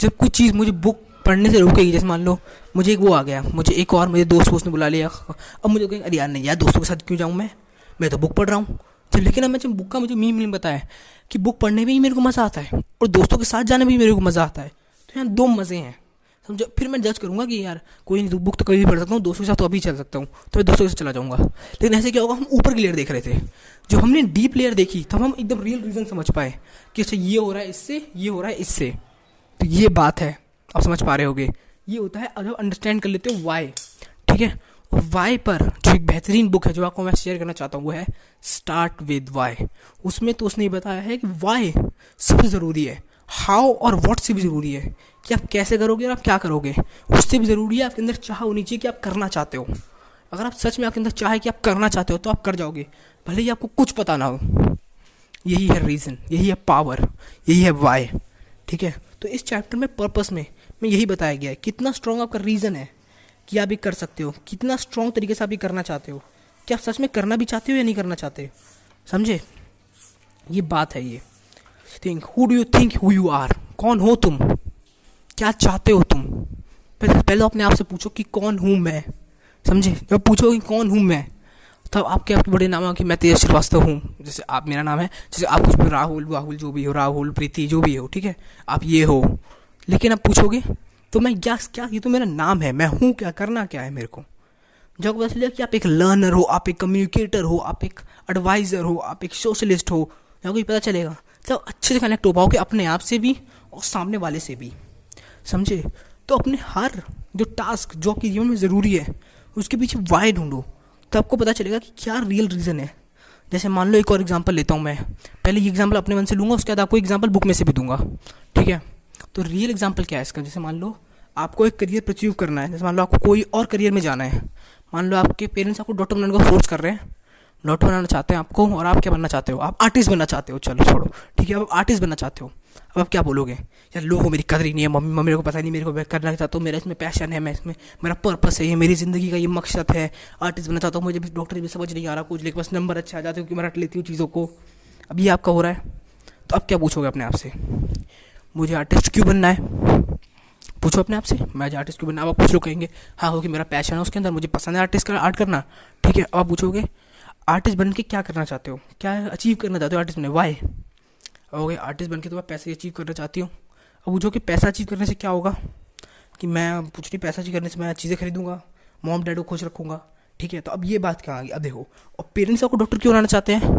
जब कुछ चीज़ मुझे बुक पढ़ने से रुकेगी, जैसे मान लो, मुझे एक वो आ गया, मुझे एक और मुझे दोस्त वोस्त ने बुला लिया। अब मुझे कहेंगे, अरे यार, नहीं यार, दोस्तों के साथ क्यों जाऊँ मैं? मैं तो बुक पढ़ रहा हूँ। तो लेकिन अब मैं जब बुक का मुझे मीम मीम बताया कि बुक पढ़ने में ही मेरे को मज़ा आता है और दोस्तों के साथ जाने में भी मेरे को मज़ा आता है तो यहाँ दो मज़े हैं। समझो फिर मैं जज करूँगा कि यार, कोई नहीं बुक तो कभी भी पढ़ सकता हूँ दोस्तों के साथ तो अभी चल सकता हूँ। तो मैं दोस्तों के साथ चला जाऊँगा। लेकिन ऐसे क्या होगा, हम ऊपर की लेयर देख रहे थे। जो हमने डीप लेयर देखी, तब हम एकदम रियल रीज़न समझ पाए कि अच्छा ये हो रहा है इससे, ये हो रहा है इससे। तो ये बात है, आप समझ पा रहे होगे। ये होता है अगर अंडरस्टैंड कर लेते हो वाई ठीक है? वाई पर जो एक बेहतरीन बुक है, जो आपको मैं शेयर करना चाहता हूँ, वो है स्टार्ट विद वाई उसमें तो उसने बताया है कि वाई सबसे ज़रूरी है। हाउ और वॉट से भी ज़रूरी है। कि आप कैसे करोगे और आप क्या करोगे? उससे भी ज़रूरी है आपके अंदर चाह होनी चाहिए कि आप करना चाहते हो। अगर आप सच में आपके अंदर चाहे कि आप करना चाहते हो तो आप कर जाओगे। भले ही आपको कुछ पता ना हो। यही है रीज़न यही है पावर यही है वाई ठीक है? तो इस चैप्टर में पर्पस में में यही बताया गया है, कितना स्ट्रॉन्ग आपका रीज़न है कि आप ये कर सकते हो। कितना स्ट्रॉन्ग तरीके से आप ये करना चाहते हो। क्या आप सच में करना भी चाहते हो या नहीं करना चाहते? समझे? ये बात है ये। Think who do you think who you are कौन हो तुम? क्या चाहते हो तुम? पहले पहले अपने आप से पूछो कि कौन हूँ मैं? समझे? जब पूछो कि कौन हूँ मैं, तब आपके आपके बड़े नाम कि मैं तेज श्रीवास्तव हूँ। जैसे आप, मेरा नाम है, जैसे आप कुछ राहुल राहुल जो भी हो, राहुल, प्रीति जो भी हो, ठीक है? आप ये हो। लेकिन आप पूछोगे तो मैं क्या क्या, ये तो मेरा नाम है, मैं हूँ क्या, करना क्या है मेरे को? जब पता चलेगा कि आप एक लर्नर हो, आप एक कम्युनिकेटर हो, आप एक एडवाइज़र हो, आप एक सोशलिस्ट हो या कोई पता चलेगा, तब अच्छे से कनेक्ट हो पाओगे अपने आप से भी और सामने वाले से भी। समझे? तो अपने हर जो टास्क जो आपके जीवन में ज़रूरी है, उसके पीछे वाई ढूंढो। तो आपको पता चलेगा कि क्या रियल रीज़न है। जैसे मान लो एक और एग्ज़ाम्पल लेता हूँ मैं। पहले ये एग्ज़ाम्पल अपने मन से लूँगा, उसके बाद आपको एग्ज़ाम्पल बुक में से भी दूँगा। ठीक है? तो रियल एग्ज़ाम्पल क्या है इसका? जैसे मान लो आपको एक करियर परचीव करना है। जैसे मान लो आपको कोई और करियर में जाना है। मान लो आपके पेरेंट्स आपको डॉक्टर बनाने का फोर्स कर रहे हैं। डॉक्टर बनाना चाहते हैं आपको, और आप क्या बनना चाहते हो? आप आर्टिस्ट बनना चाहते हो। चलो छोड़ो। ठीक है? आप आर्टिस्ट बनना चाहते हो। अब आप क्या बोलोगे? यार, लोगों, मेरी कदर ही नहीं है, मम्मी मम्मी को पता नहीं, मेरे को करना चाहता हूँ, मेरा इसमें पैशन है, मैं इसमें, मेरा पर्पस है, ये मेरी ज़िंदगी का ये मकसद है। आर्टिस्ट बनना चाहता हूँ, मुझे डॉक्टर भी समझ नहीं आ रहा कुछ, लेकिन बस नंबर अच्छा आ जाते क्योंकि मैं रट लेती हूँ चीज़ों को। अब ये आपका हो रहा है तो अब क्या पूछोगे अपने आप से? मुझे आर्टिस्ट क्यों बनना है? पूछो अपने आप से। मैं आर्टिस्ट क्यों बनना आप कुछ लोग कहेंगे हाँ हो कि मेरा पैशन है उसके अंदर, मुझे पसंद है आर्टिस्ट का आर्ट करना। ठीक है, अब पूछोगे आर्टिस्ट बन के क्या करना चाहते हो? क्या अचीव करना चाहते हो आर्टिस्ट बने वाई ओके आर्टिस्ट बन के तो मैं पैसे अचीव करना चाहती हूँ। अब पूछो कि पैसा अचीव करने से क्या होगा? कि मैं पूछ रही पैसा अचीव करने से मैं चीज़ें खरीदूँगा मॉम डैड को खुश रखूँगा। ठीक है तो अब ये बात कहाँ आ गई? अब देखो, और पेरेंट्स आपको डॉक्टर क्यों बनाना चाहते हैं?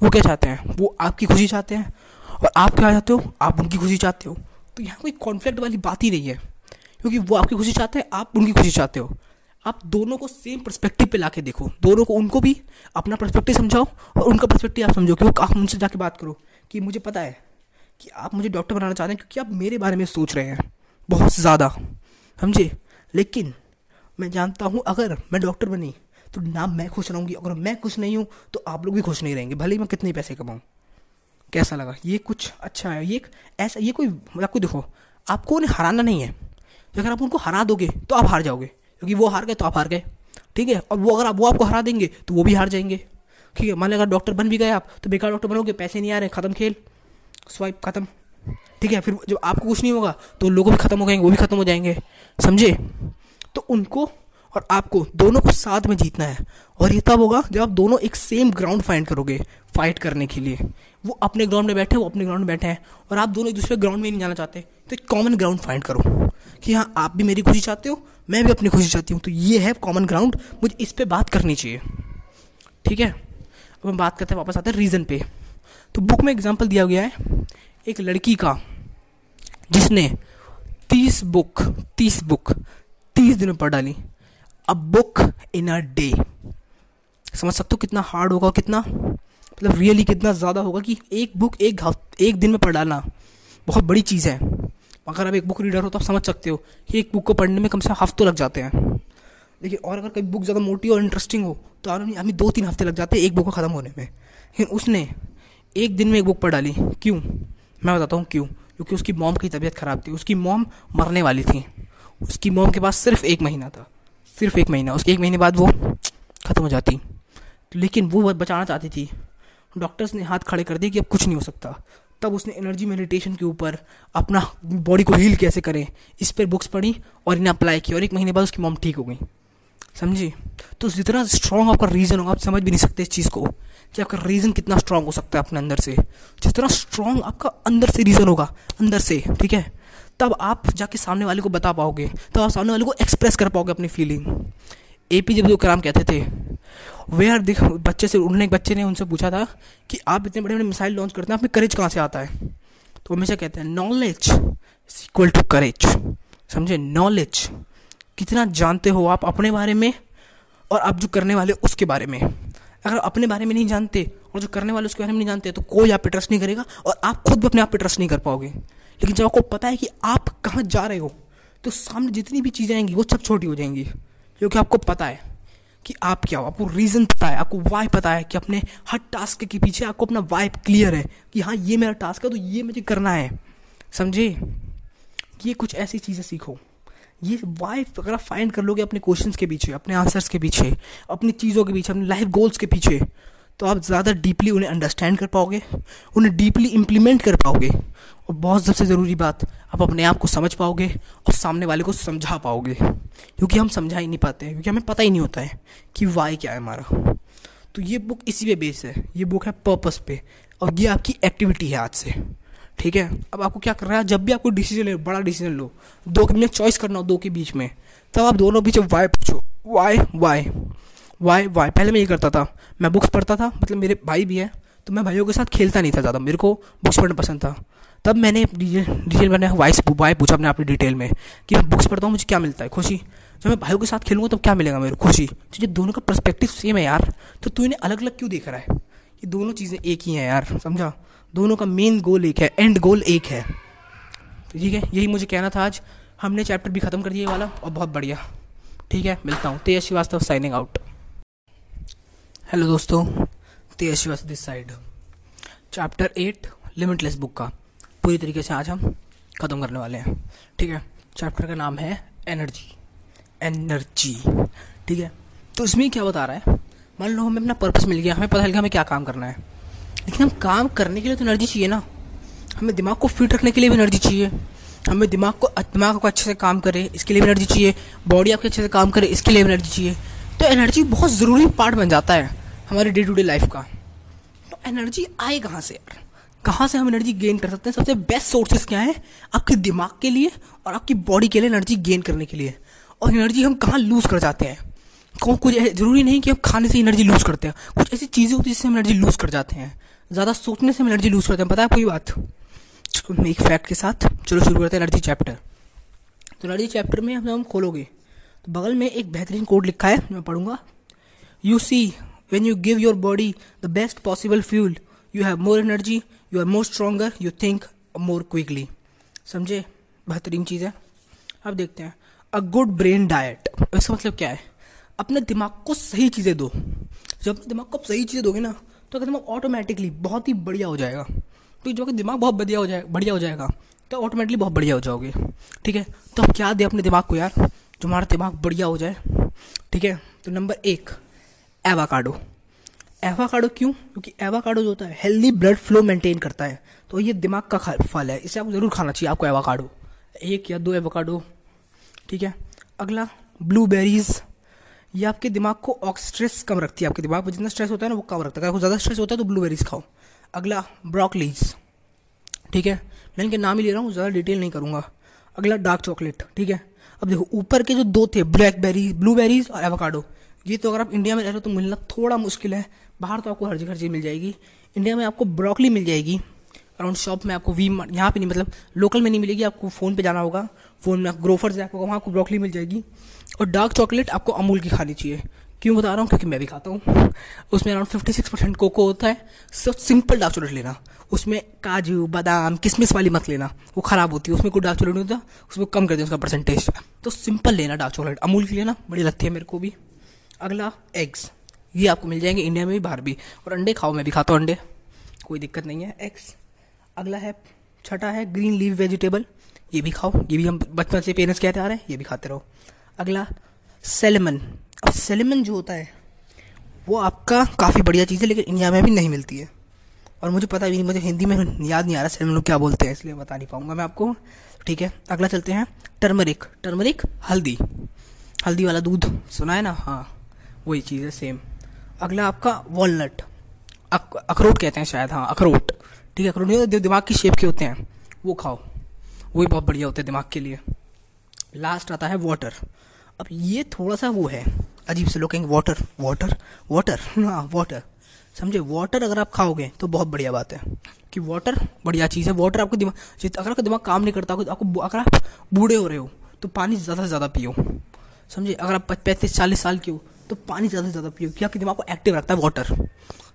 वो क्या चाहते हैं? वो आपकी खुशी चाहते हैं। और आप क्या चाहते हो? आप उनकी खुशी चाहते हो। तो यहाँ कोई कॉन्फ्लिक्ट वाली बात ही नहीं है, क्योंकि वो आपकी खुशी चाहते हैं, आप उनकी खुशी चाहते हो। आप दोनों को सेम परस्पेक्टिव पे लाके देखो। दोनों को, उनको भी अपना परस्पेक्टिव समझाओ और उनका परस्पेक्टिव आप समझो क्योंकि आप उनसे जाके बात करो। कि मुझे पता है कि आप मुझे डॉक्टर बनाना चाहते हैं क्योंकि आप मेरे बारे में सोच रहे हैं। बहुत ज़्यादा, समझे? लेकिन मैं जानता हूँ अगर मैं डॉक्टर बनी तो ना मैं खुश रहूँगी। अगर मैं खुश नहीं हूँ तो आप लोग भी खुश नहीं रहेंगे, भले ही मैं कितने पैसे कमाऊँ। कैसा लगा? ये कुछ अच्छा है। ये ऐसा, ये कोई मतलब आपको देखो, आपको उन्हें हराना नहीं है। अगर आप उनको हरा दोगे तो आप हार जाओगे। क्योंकि वो हार गए तो आप हार गए। ठीक है? और वो, अगर आप, वो आपको हरा देंगे तो वो भी हार जाएँगे। ठीक है, मान लो अगर डॉक्टर बन भी गए आप तो बेकार डॉक्टर बनोगे, पैसे नहीं आ रहे, ख़त्म खेल स्वाइप ख़त्म। ठीक है, फिर जब आपको कुछ नहीं होगा तो लोगों भी ख़त्म हो जाएँगे, वो भी ख़त्म हो जाएँगे, समझे? तो उनको और आपको, दोनों को साथ में जीतना है। और ये तब होगा जब आप दोनों एक सेम ग्राउंड फाइंड करोगे फाइट करने के लिए। वो अपने ग्राउंड में बैठे, वो अपने ग्राउंड में बैठे हैं। और आप दोनों एक दूसरे ग्राउंड में नहीं जाना चाहते तो एक कॉमन ग्राउंड फाइंड करो। कि हाँ आप भी मेरी खुशी चाहते हो, मैं भी अपनी खुशी चाहती हूँ। तो ये है कॉमन ग्राउंड मुझे इस पर बात करनी चाहिए। ठीक है? अब हम बात करते हैं वापस आते हैं रीज़न पे। तो बुक में एग्ज़ाम्पल दिया गया है, एक लड़की का, जिसने तीस बुक तीस बुक तीस दिन में पढ़ डाली। A book in a day समझ सकते हो कितना हार्ड होगा, कितना? मतलब रियली कितना ज़्यादा होगा कि एक बुक एक एक दिन में पढ़ डालना। बहुत बड़ी चीज़ है। अगर आप एक बुक रीडर हो तो आप समझ सकते हो कि एक बुक को पढ़ने में कम से कम हफ्तों लग जाते हैं। देखिए, और अगर कभी बुक ज़्यादा मोटी और इंटरेस्टिंग हो तो आदमी दो तीन हफ़्ते लग जाते हैं एक बुक को ख़त्म होने में। लेकिन उसने एक दिन में एक बुक पढ़ डाली। क्यों? मैं बताता हूँ क्यों। क्योंकि उसकी मॉम की तबीयत ख़राब थी। उसकी मॉम मरने वाली थी। उसकी मॉम के पास सिर्फ़ एक महीना था। सिर्फ़ एक महीना। उसके एक महीने बाद वो ख़त्म हो जाती। लेकिन वो बचाना चाहती थी। डॉक्टर्स ने हाथ खड़े कर दिए कि अब कुछ नहीं हो सकता। तब उसने एनर्जी मेडिटेशन के ऊपर अपना बॉडी को हील कैसे करें? इस पर बुक्स पढ़ी और इन्हें अप्लाई किया और एक महीने बाद उसकी मॉम ठीक हो गई। समझी? तो जितना स्ट्रॉन्ग आपका रीज़न होगा, आप समझ भी नहीं सकते इस चीज़ को। कि आपका रीज़न कितना स्ट्रॉन्ग हो सकता है अपने अंदर से। जितना स्ट्रॉन्ग आपका अंदर से रीज़न होगा, अंदर से, ठीक है? तब आप जाके सामने वाले को बता पाओगे। तब आप सामने वाले को एक्सप्रेस कर पाओगे अपनी feeling A P J Abdul Kalam कहते थे वे आर दिख, बच्चे से उन्होंने एक बच्चे ने उनसे पूछा था कि आप इतने बड़े बड़े मिसाइल लॉन्च करते हैं आप में करेज कहाँ से आता है? तो हमेशा कहते हैं नॉलेज इक्वल टू करेज समझे? नॉलेज कितना जानते हो आप अपने बारे में और आप जो करने वाले उसके बारे में? अगर अपने बारे में नहीं जानते और जो करने वाले उसके बारे में नहीं जानते तो कोई आप पे ट्रस्ट नहीं करेगा और आप खुद भी अपने आप पे ट्रस्ट नहीं कर पाओगे। लेकिन जब आपको पता है कि आप कहाँ जा रहे हो तो सामने जितनी भी चीज़ें आएँगी, वो सब छोटी हो जाएँगी। क्योंकि आपको पता है कि आप क्या हो, आपको रीज़न पता है, आपको वाई पता है कि अपने हर टास्क के पीछे आपको अपना वाइब क्लियर है कि हाँ ये मेरा टास्क है तो ये मुझे करना है। समझे? ये कुछ ऐसी चीज़ें सीखो। ये वाई अगर आप फाइंड कर लोगे अपने क्वेश्चंस के पीछे, अपने आंसर्स के पीछे, अपनी चीज़ों के पीछे, अपने लाइफ गोल्स के पीछे तो आप ज़्यादा डीपली उन्हें अंडरस्टैंड कर पाओगे, उन्हें डीपली इम्प्लीमेंट कर पाओगे। और बहुत सबसे ज़रूरी बात, आप अपने आप को समझ पाओगे और सामने वाले को समझा पाओगे। क्योंकि हम समझा ही नहीं पाते क्योंकि हमें पता ही नहीं होता है कि वाई क्या है हमारा। तो ये बुक इसी पे बेस है, ये बुक है पर्पस पे, और ये आपकी एक्टिविटी है आज से। ठीक है? अब आपको क्या करना है? जब भी आपको डिसीज़न ले, बड़ा डिसीज़न लो। दो के चॉइस करना हो दो के बीच में। तब आप दोनों बीच वाई पूछो। वाई वाई वाई वाई पहले मैं ये करता था। मैं बुक्स पढ़ता था मतलब मेरे भाई भी हैं तो मैं भाइयों के साथ खेलता नहीं था ज़्यादा। मेरे को बुक्स पढ़ना पसंद था। तब मैंने डिटेल मैंने वाइस वाई पूछा अपने अपनी डिटेल में, कि मैं बुक्स पढ़ता हूँ, मुझे क्या मिलता है? खुशी। जब मैं भाइयों के साथ खेलूँगा, तब क्या मिलेगा मेरे खुशी। तो ये दोनों का परस्पेक्टिव सेम है यार। तो तू इन्हें अलग अलग क्यों देख रहा है? ये दोनों चीज़ें एक ही हैं यार, समझा? दोनों का मेन गोल एक है एंड गोल एक है। ठीक है, यही मुझे कहना था आज। हमने चैप्टर भी ख़त्म कर दिया वाला, और बहुत बढ़िया। ठीक है, मिलता हूँ। Tej Srivastava signing out hello दोस्तों, Tej Srivastava this side chapter eight limitless book का। पूरी तरीके से आज हम ख़त्म करने वाले हैं। ठीक है चैप्टर का नाम है एनर्जी एनर्जी ठीक है तो इसमें क्या बता रहा है? मान लो हमें अपना पर्पस मिल गया, हमें पता चल गया हमें क्या काम करना है। लेकिन हम काम करने के लिए तो एनर्जी चाहिए ना। हमें दिमाग को फिट रखने के लिए भी एनर्जी चाहिए। हमें दिमाग को दिमाग को अच्छे से काम करे, इसके लिए भी एनर्जी चाहिए। बॉडी आपके अच्छे से काम करे, इसके लिए भी एनर्जी चाहिए। तो एनर्जी बहुत ज़रूरी पार्ट बन जाता है हमारे डे टू डे लाइफ का। तो एनर्जी आए कहाँ से यार? कहाँ से हम एनर्जी गेन कर सकते हैं? सबसे बेस्ट सोर्सेज क्या है? आपके दिमाग के लिए और आपकी बॉडी के लिए एनर्जी गेन करने के लिए। और एनर्जी हम कहाँ लूज़ कर जाते हैं? कौन कुछ ज़रूरी नहीं कि हम खाने से एनर्जी लूज़ करते हैं। कुछ ऐसी चीज़ें होती है जिससे हम एनर्जी लूज़ कर जाते हैं। ज़्यादा सोचने से हम एनर्जी लूज़ करते हैं। पता है कोई बात? एक फैक्ट के साथ चलो शुरू करते हैं एनर्जी चैप्टर तो एनर्जी चैप्टर में हम हम खोलोगे तो बगल में एक बेहतरीन कोड लिखा है, मैं पढ़ूँगा। You see when you give your body the best possible fuel you have more energy you are more stronger you think more quickly समझे? बेहतरीन चीज़ है। अब देखते हैं। अ गुड ब्रेन डाइट इसका मतलब क्या है? अपने दिमाग को सही चीज़ें दो। जब अपने दिमाग को आप सही चीज़ें दोगे ना तो अगर दिमाग ऑटोमेटिकली बहुत ही बढ़िया हो जाएगा। तो जो कि दिमाग बहुत बढ़िया हो जाए, बढ़िया हो जाएगा तो ऑटोमेटिकली बहुत बढ़िया हो जाओगे? ठीक है? तो अब क्या दे अपने दिमाग को यार, जो हमारा दिमाग बढ़िया हो जाए? ठीक है? तो नंबर एक, एवाकाडो। एवाकाडो क्यों? क्योंकि एवाकाडो जो होता है हेल्दी ब्लड फ्लो मेंटेन करता है। तो ये दिमाग का फल है, इसे आपको ज़रूर खाना चाहिए, आपको एवाकाडो। एक या दो एवाकाडो। ठीक है? अगला ब्लूबेरीज ये आपके दिमाग को स्ट्रेस कम रखती है। आपके दिमाग में जितना स्ट्रेस होता है ना, वो कम रखता है। अगर ज़्यादा स्ट्रेस होता है तो ब्लूबेरीज खाओ। अगला ब्रॉकलीज ठीक है? मैं इनके नाम ही ले रहा हूँ, ज़्यादा डिटेल नहीं करूँगा। अगला डार्क चॉकलेट ठीक है? अब देखो, ऊपर के जो दो थे ब्लैकबेरीज ब्लूबेरीज और एवोकाडो ये तो अगर आप इंडिया में रह रहे हो तो मिलना थोड़ा मुश्किल है। बाहर तो आपको हर जगह चीज़ मिल जाएगी। इंडिया में आपको ब्रॉकली मिल जाएगी। अराउंड शॉप में आपको वी यहाँ पे नहीं मतलब लोकल में नहीं मिलेगी। आपको फ़ोन पे जाना होगा। फ़ोन में ग्रोफर से आपको वहाँ आपको ब्रॉकली मिल जाएगी। और डार्क चॉकलेट आपको अमूल की खानी चाहिए। क्यों बता रहा हूँ? क्योंकि मैं भी खाता हूँ। उसमें around fifty six percent cocoa होता है। सब सिंपल डार्क चॉकलेट लेना। उसमें काजू, बादाम किसमिस वाली मत लेना। वो ख़राब होती है। उसमें कोई डार्क चॉकलेट नहीं होता। उसमें कम कर दिया उसका परसेंटेज तो सिंपल लेना डार्क चॉकलेट अमूल की लेना। बड़ी लगती है मेरे को भी। अगला एग्स ये आपको मिल जाएँगे इंडिया में भी, बाहर भी। और अंडे खाओ, मैं भी खाता हूँ अंडे। कोई दिक्कत नहीं है। एग्स अगला है, छठा है ग्रीन लीव वेजिटेबल ये भी खाओ। ये भी हम बचपन से पेरेंट्स कहते आ रहे हैं। ये भी खाते रहो। अगला, सेलेमन। अब सेलेमन जो होता है, वो आपका काफ़ी बढ़िया चीज़ है, लेकिन इंडिया में भी नहीं मिलती है। और मुझे पता भी नहीं, मुझे हिंदी में याद नहीं आ रहा सेलेमन लोग क्या बोलते हैं, इसलिए बता नहीं पाऊँगा मैं आपको। ठीक है, अगला चलते हैं। टर्मरिक। टर्मरिक, हल्दी। हल्दी वाला दूध, सुना है ना? हाँ वही चीज़ है सेम अगला आपका वॉलनट अखरोट कहते हैं शायद हाँ अखरोट। ठीक है, अखरोट दिमाग की शेप के होते हैं। वो खाओ। वही बहुत बढ़िया होते हैं दिमाग के लिए। लास्ट आता है वाटर अब ये थोड़ा सा वो है. अजीब से लोग वाटर वाटर वाटर हाँ वाटर समझे? वाटर अगर आप खाओगे तो बहुत बढ़िया बात है कि वाटर बढ़िया चीज़ है. वाटर आपको दिमाग अगर आपका दिमाग काम नहीं करता, आपको अगर आप बूढ़े हो रहे हो तो पानी ज़्यादा से ज़्यादा पियो. समझे? अगर आप पैंतीस, चालीस साल के हो तो पानी ज़्यादा से ज़्यादा पियो क्या आपके दिमाग को एक्टिव रखता है वाटर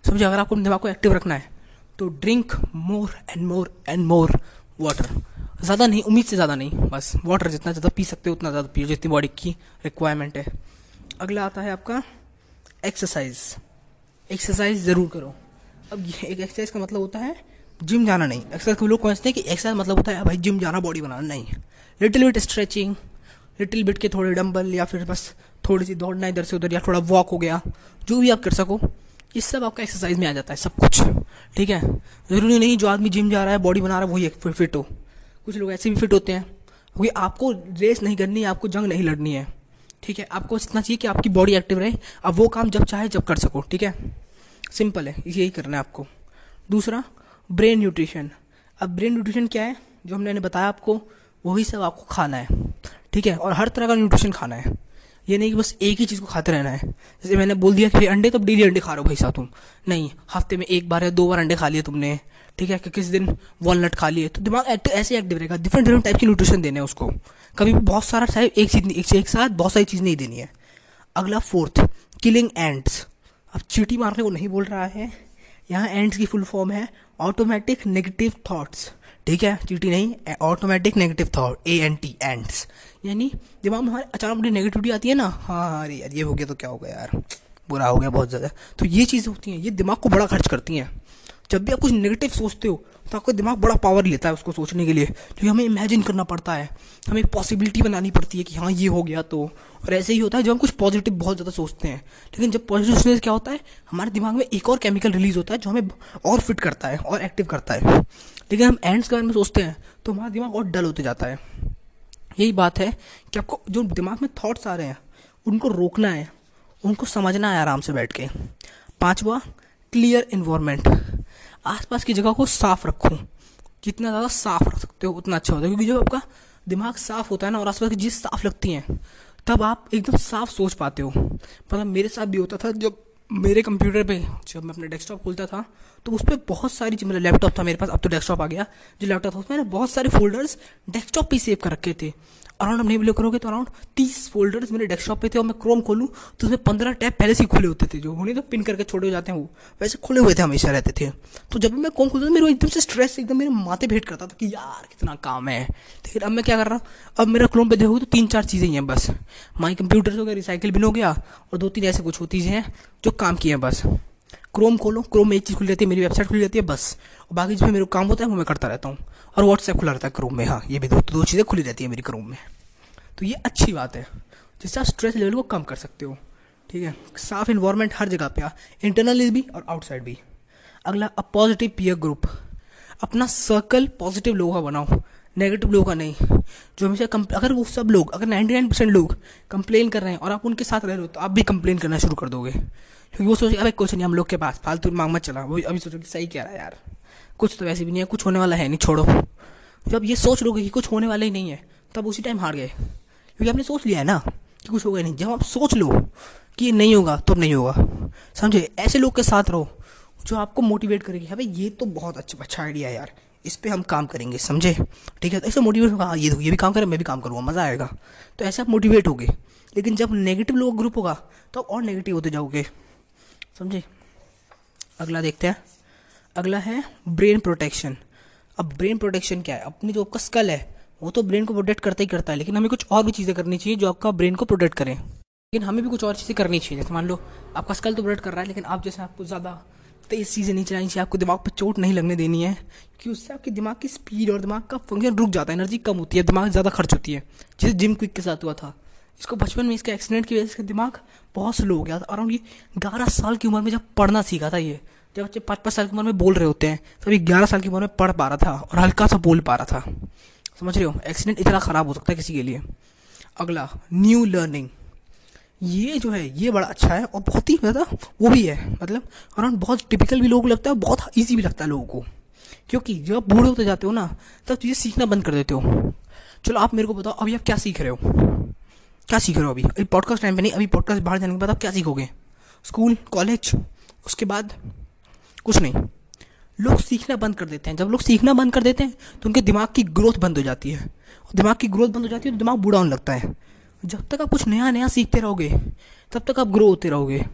समझे? अगर आपको दिमाग को एक्टिव रखना है तो drink more and more and more water ज़्यादा नहीं, उम्मीद से ज़्यादा नहीं, बस वाटर जितना ज़्यादा पी सकते हो, उतना ज़्यादा पियो जितनी बॉडी की रिक्वायरमेंट है। अगला आता है आपका एक्सरसाइज एक्सरसाइज ज़रूर करो। अब ये एक एक्सरसाइज का मतलब होता है जिम जाना नहीं। एक्सरसाइज को लोग समझते हैं कि एक्सरसाइज मतलब होता है, भाई जिम जाना बॉडी बनाना नहीं। Little bit stretching little bit के थोड़े डंबल या फिर बस थोड़ी सी दौड़ना इधर से उधर या थोड़ा वॉक हो गया। जो भी आप कर सको, ये सब आपका एक्सरसाइज में आ जाता है, सब कुछ। ठीक है? ज़रूरी नहीं जो आदमी जिम जा रहा है बॉडी बना रहा है, वही फिट हो। कुछ लोग ऐसे भी फिट होते हैं। क्योंकि आपको रेस नहीं करनी है, आपको जंग नहीं लड़नी है। ठीक है? आपको इतना चाहिए कि आपकी बॉडी एक्टिव रहे। अब वो काम जब चाहे, जब कर सको। ठीक है? सिंपल है। यही करना है आपको। दूसरा ब्रेन न्यूट्रिशन अब ब्रेन न्यूट्रिशन क्या है? जो हमने बताया आपको, वही सब आपको खाना है। ठीक है? और हर तरह का न्यूट्रिशन खाना है। ये नहीं कि बस एक ही चीज़ को खाते रहना है। जैसे मैंने बोल दिया कि अंडे तो डेली अंडे खा रहे हो भाई साहब तुम। नहीं, हफ़्ते में एक बार या दो बार अंडे खा लिए तुमने। ठीक है कि किस दिन वॉलनट खा लिए। तो दिमाग एक्टिव ऐसे एक्टिव रहेगा। डिफरेंट डिफरेंट टाइप की न्यूट्रिशन देने हैं उसको। कभी भी बहुत सारा टाइप एक चीज़ एक, एक साथ बहुत सारी चीज़ नहीं देनी है। अगला फोर्थ किलिंग एंड्स अब चीटी मारने को नहीं बोल रहा है। यहाँ एंड्स की फुल फॉर्म है। ऑटोमेटिक नेगेटिव थाट्स ठीक है चीटी नहीं automatic negative thought A N T ANTs यानी दिमाग में हमारे अचानक बड़ी नेगेटिविटी आती है ना। हाँ अरे यार ये हो गया तो क्या हो गया यार? बुरा हो गया बहुत ज़्यादा। तो ये चीज़ें होती हैं ये दिमाग को बड़ा खर्च करती हैं। जब भी आप कुछ नेगेटिव सोचते हो तो आपका दिमाग बड़ा पावर लेता है उसको सोचने के लिए। क्योंकि हमें इमेजिन करना पड़ता है। हमें पॉसिबिलिटी बनानी पड़ती है कि हाँ ये हो गया तो। और ऐसे ही होता है जब हम कुछ पॉजिटिव बहुत ज़्यादा सोचते हैं। लेकिन जब पॉजिटिव सोचने क्या होता है? हमारे दिमाग में एक और केमिकल रिलीज़ होता है जो हमें और फिट करता है, और एक्टिव करता है। लेकिन हम एंड्स के बारे में सोचते हैं तो हमारा दिमाग और डल होते जाता है। यही बात है कि आपको जो दिमाग में थाट्स आ रहे हैं, उनको रोकना है, उनको समझना है आराम से बैठ के। पाँचवा क्लियर इन्वायरमेंट आसपास की जगह को साफ़ रखो। जितना ज़्यादा साफ़ रख सकते हो, उतना अच्छा होता है। क्योंकि जब आपका दिमाग साफ़ होता है ना, और आसपास की चीज़ साफ़ लगती हैं, तब आप एकदम साफ़ सोच पाते हो। मतलब मेरे साथ भी होता था, जब मेरे कंप्यूटर पे, जब मैं अपना डेस्कटॉप खोलता था तो उस पर बहुत सारी मतलब लैपटॉप था मेरे पास, अब तो डेस्कटॉप आ गया। जो लैपटॉप था, उसमें बहुत सारे फोल्डर्स डेस्कटॉप पे सेव कर रखे थे। अराउंड हम नहीं बिलो करोगे तो अराउंड तीस फोल्डर्स मेरे डेस्कटॉप पे थे और मैं क्रोम खोलूँ तो उसमें पंद्रह टैब पहले से खुले होते थे। जो उन्हें तो पिन करके छोड़े हो जाते हैं वो, वैसे खुले हुए थे, हमेशा रहते थे। तो जब भी मैं क्रोम खोलता था, मेरे एकदम से स्ट्रेस एकदम मेरे माथे भेंट करता था कि यार कितना काम है। लेकिन अब मैं क्या कर रहा हूँ? अब मेरा क्रोम पे देखोगे तो तीन चार चीज़ें ही हैं बस। माई कंप्यूटर हो गया रिसाइकिल बिन हो गया और दो तीन ऐसे कुछ होती हैं जो काम किए हैं बस। क्रोम खोलो क्रोम में एक चीज़ खुली रहती है, मेरी वेबसाइट खुली रहती है, बस। और बाकी जिसमें मेरे काम होता है, वो मैं करता रहता हूँ। और व्हाट्सएप खुला रहता है क्रोम में हाँ ये भी दो दो चीज़ें खुली रहती है मेरी क्रोम में। तो ये अच्छी बात है, जिससे आप स्ट्रेस लेवल को कम कर सकते हो, ठीक है? साफ़ इन्वायरमेंट हर जगह पे इंटरनली भी और आउटसाइड भी। अगला अ पॉजिटिव पीयर ग्रुप अपना सर्कल पॉजिटिव लोगों का बनाओ नेगेटिव लोगों का नहीं। जो हमेशा अगर वो सब लोग, अगर 99 परसेंट लोग कंप्लेन कर रहे हैं और आप उनके साथ रह रहे हो तो आप भी कंप्लेन करना शुरू कर दोगे। क्योंकि वो सोचे अरे कुछ नहीं, हम लोग के पास फालतू मांग मत चला वो अभी सोचो कि सही कह रहा है यार। कुछ तो वैसे भी नहीं है, कुछ होने वाला है नहीं, छोड़ो। जब ये सोच लोगे कि कुछ होने वाला ही नहीं है, तब उसी टाइम हार गए। क्योंकि आपने सोच लिया है ना कि कुछ होगा नहीं। जब आप सोच लो कि ये नहीं होगा तो नहीं होगा। समझे? ऐसे लोग के साथ रहो, जो आपको मोटिवेट करेगी। भाई ये तो बहुत अच्छा अच्छा आइडिया है यार। इस पर हम काम करेंगे, समझे? ठीक है तो ऐसे मोटिवेट होगा हाँ ये ये भी काम करें, मैं भी काम करूँगा, मज़ा आएगा। तो ऐसे आप मोटिवेट होगे। लेकिन जब नेगेटिव लोग ग्रुप होगा तो और नेगेटिव होते जाओगे। समझे? अगला देखते हैं। अगला है ब्रेन प्रोटेक्शन अब ब्रेन प्रोटेक्शन क्या है? अपनी जो आपका स्कल है, वो तो ब्रेन को प्रोटेक्ट करता ही करता है, लेकिन हमें कुछ और भी चीज़ें करनी चाहिए जो आपका ब्रेन को प्रोटेक्ट करें। लेकिन हमें भी कुछ और चीज़ें करनी चाहिए। जैसे मान लो, आपका स्कल तो प्रोटेक्ट कर रहा है, लेकिन आप जैसे आपको ज़्यादा तेज़ चीज़ें नहीं चलानी चाहिए, आपको दिमाग पर चोट नहीं लगने देनी है क्योंकि उससे आपके दिमाग की स्पीड और दिमाग का फ़ंक्शन रुक जाता है एनर्जी कम होती है, दिमाग ज़्यादा खर्च होती है। जैसे जिम क्विक के साथ हुआ था। इसको बचपन में इसके एक्सीडेंट की वजह से दिमाग बहुत स्लो हो गया था। अराउंड ये ग्यारह साल की उम्र में जब पढ़ना सीखा था ये, जब बच्चे पाँच पाँच साल की उम्र में बोल रहे होते हैं तभी ग्यारह साल की उम्र में पढ़ पा रहा था और हल्का सा बोल पा रहा था। समझ रहे हो? एक्सीडेंट इतना ख़राब हो सकता है किसी के लिए। अगला न्यू लर्निंग ये जो है, ये बड़ा अच्छा है और बहुत ही ज़्यादा वो भी है। मतलब अराउंड बहुत टिपिकल भी लोगों को लगता है बहुत ईजी भी लगता है लोगों को। क्योंकि जब आप बूढ़े होते जाते हो ना, तब चीज़ें सीखना बंद कर देते हो। चलो आप मेरे को बताओ, अभी आप क्या सीख रहे हो? क्या सीख रहे हो अभी? अभी पॉडकास्ट टाइम पे नहीं, अभी पॉडकास्ट बाहर जाने के बाद आप क्या सीखोगे? स्कूल कॉलेज उसके बाद कुछ नहीं। लोग सीखना बंद कर देते हैं। जब लोग सीखना बंद कर देते हैं तो उनके दिमाग की ग्रोथ बंद हो जाती है। और दिमाग की ग्रोथ बंद हो जाती है तो दिमाग बूढ़ा होने लगता है। जब तक आप कुछ नया नया सीखते रहोगे, तब तक आप ग्रो होते रहोगे।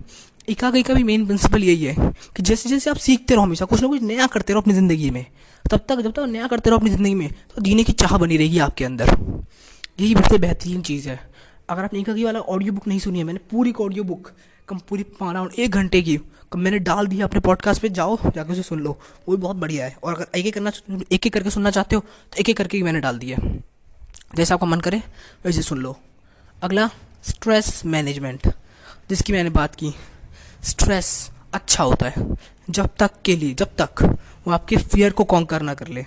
इकागई का भी मेन प्रिंसिपल यही है कि जैसे जैसे आप सीखते रहो हमेशा, कुछ ना कुछ नया करते रहो अपनी ज़िंदगी में। तब तक जब तक नया करते रहो अपनी ज़िंदगी में तो जीने की चाह बनी रहेगी आपके अंदर। यही सबसे बेहतरीन चीज़ है। अगर आपने इकागी वाला ऑडियो बुक नहीं सुनी है मैंने, पूरी ऑडियो बुक कम पूरी अराउंड एक घंटे की, कम मैंने डाल दिया अपने पॉडकास्ट पे, जाओ, जाके उसे सुन लो। वो भी बहुत बढ़िया है। और अगर एक एक करना एक एक करके सुनना चाहते हो तो एक एक करके मैंने डाल दिया जैसे आपका मन करे, वैसे सुन लो। अगला स्ट्रेस मैनेजमेंट जिसकी मैंने बात की। स्ट्रेस अच्छा होता है। जब तक के लिए, जब तक वो आपके फियर को कॉन्कर ना कर ले।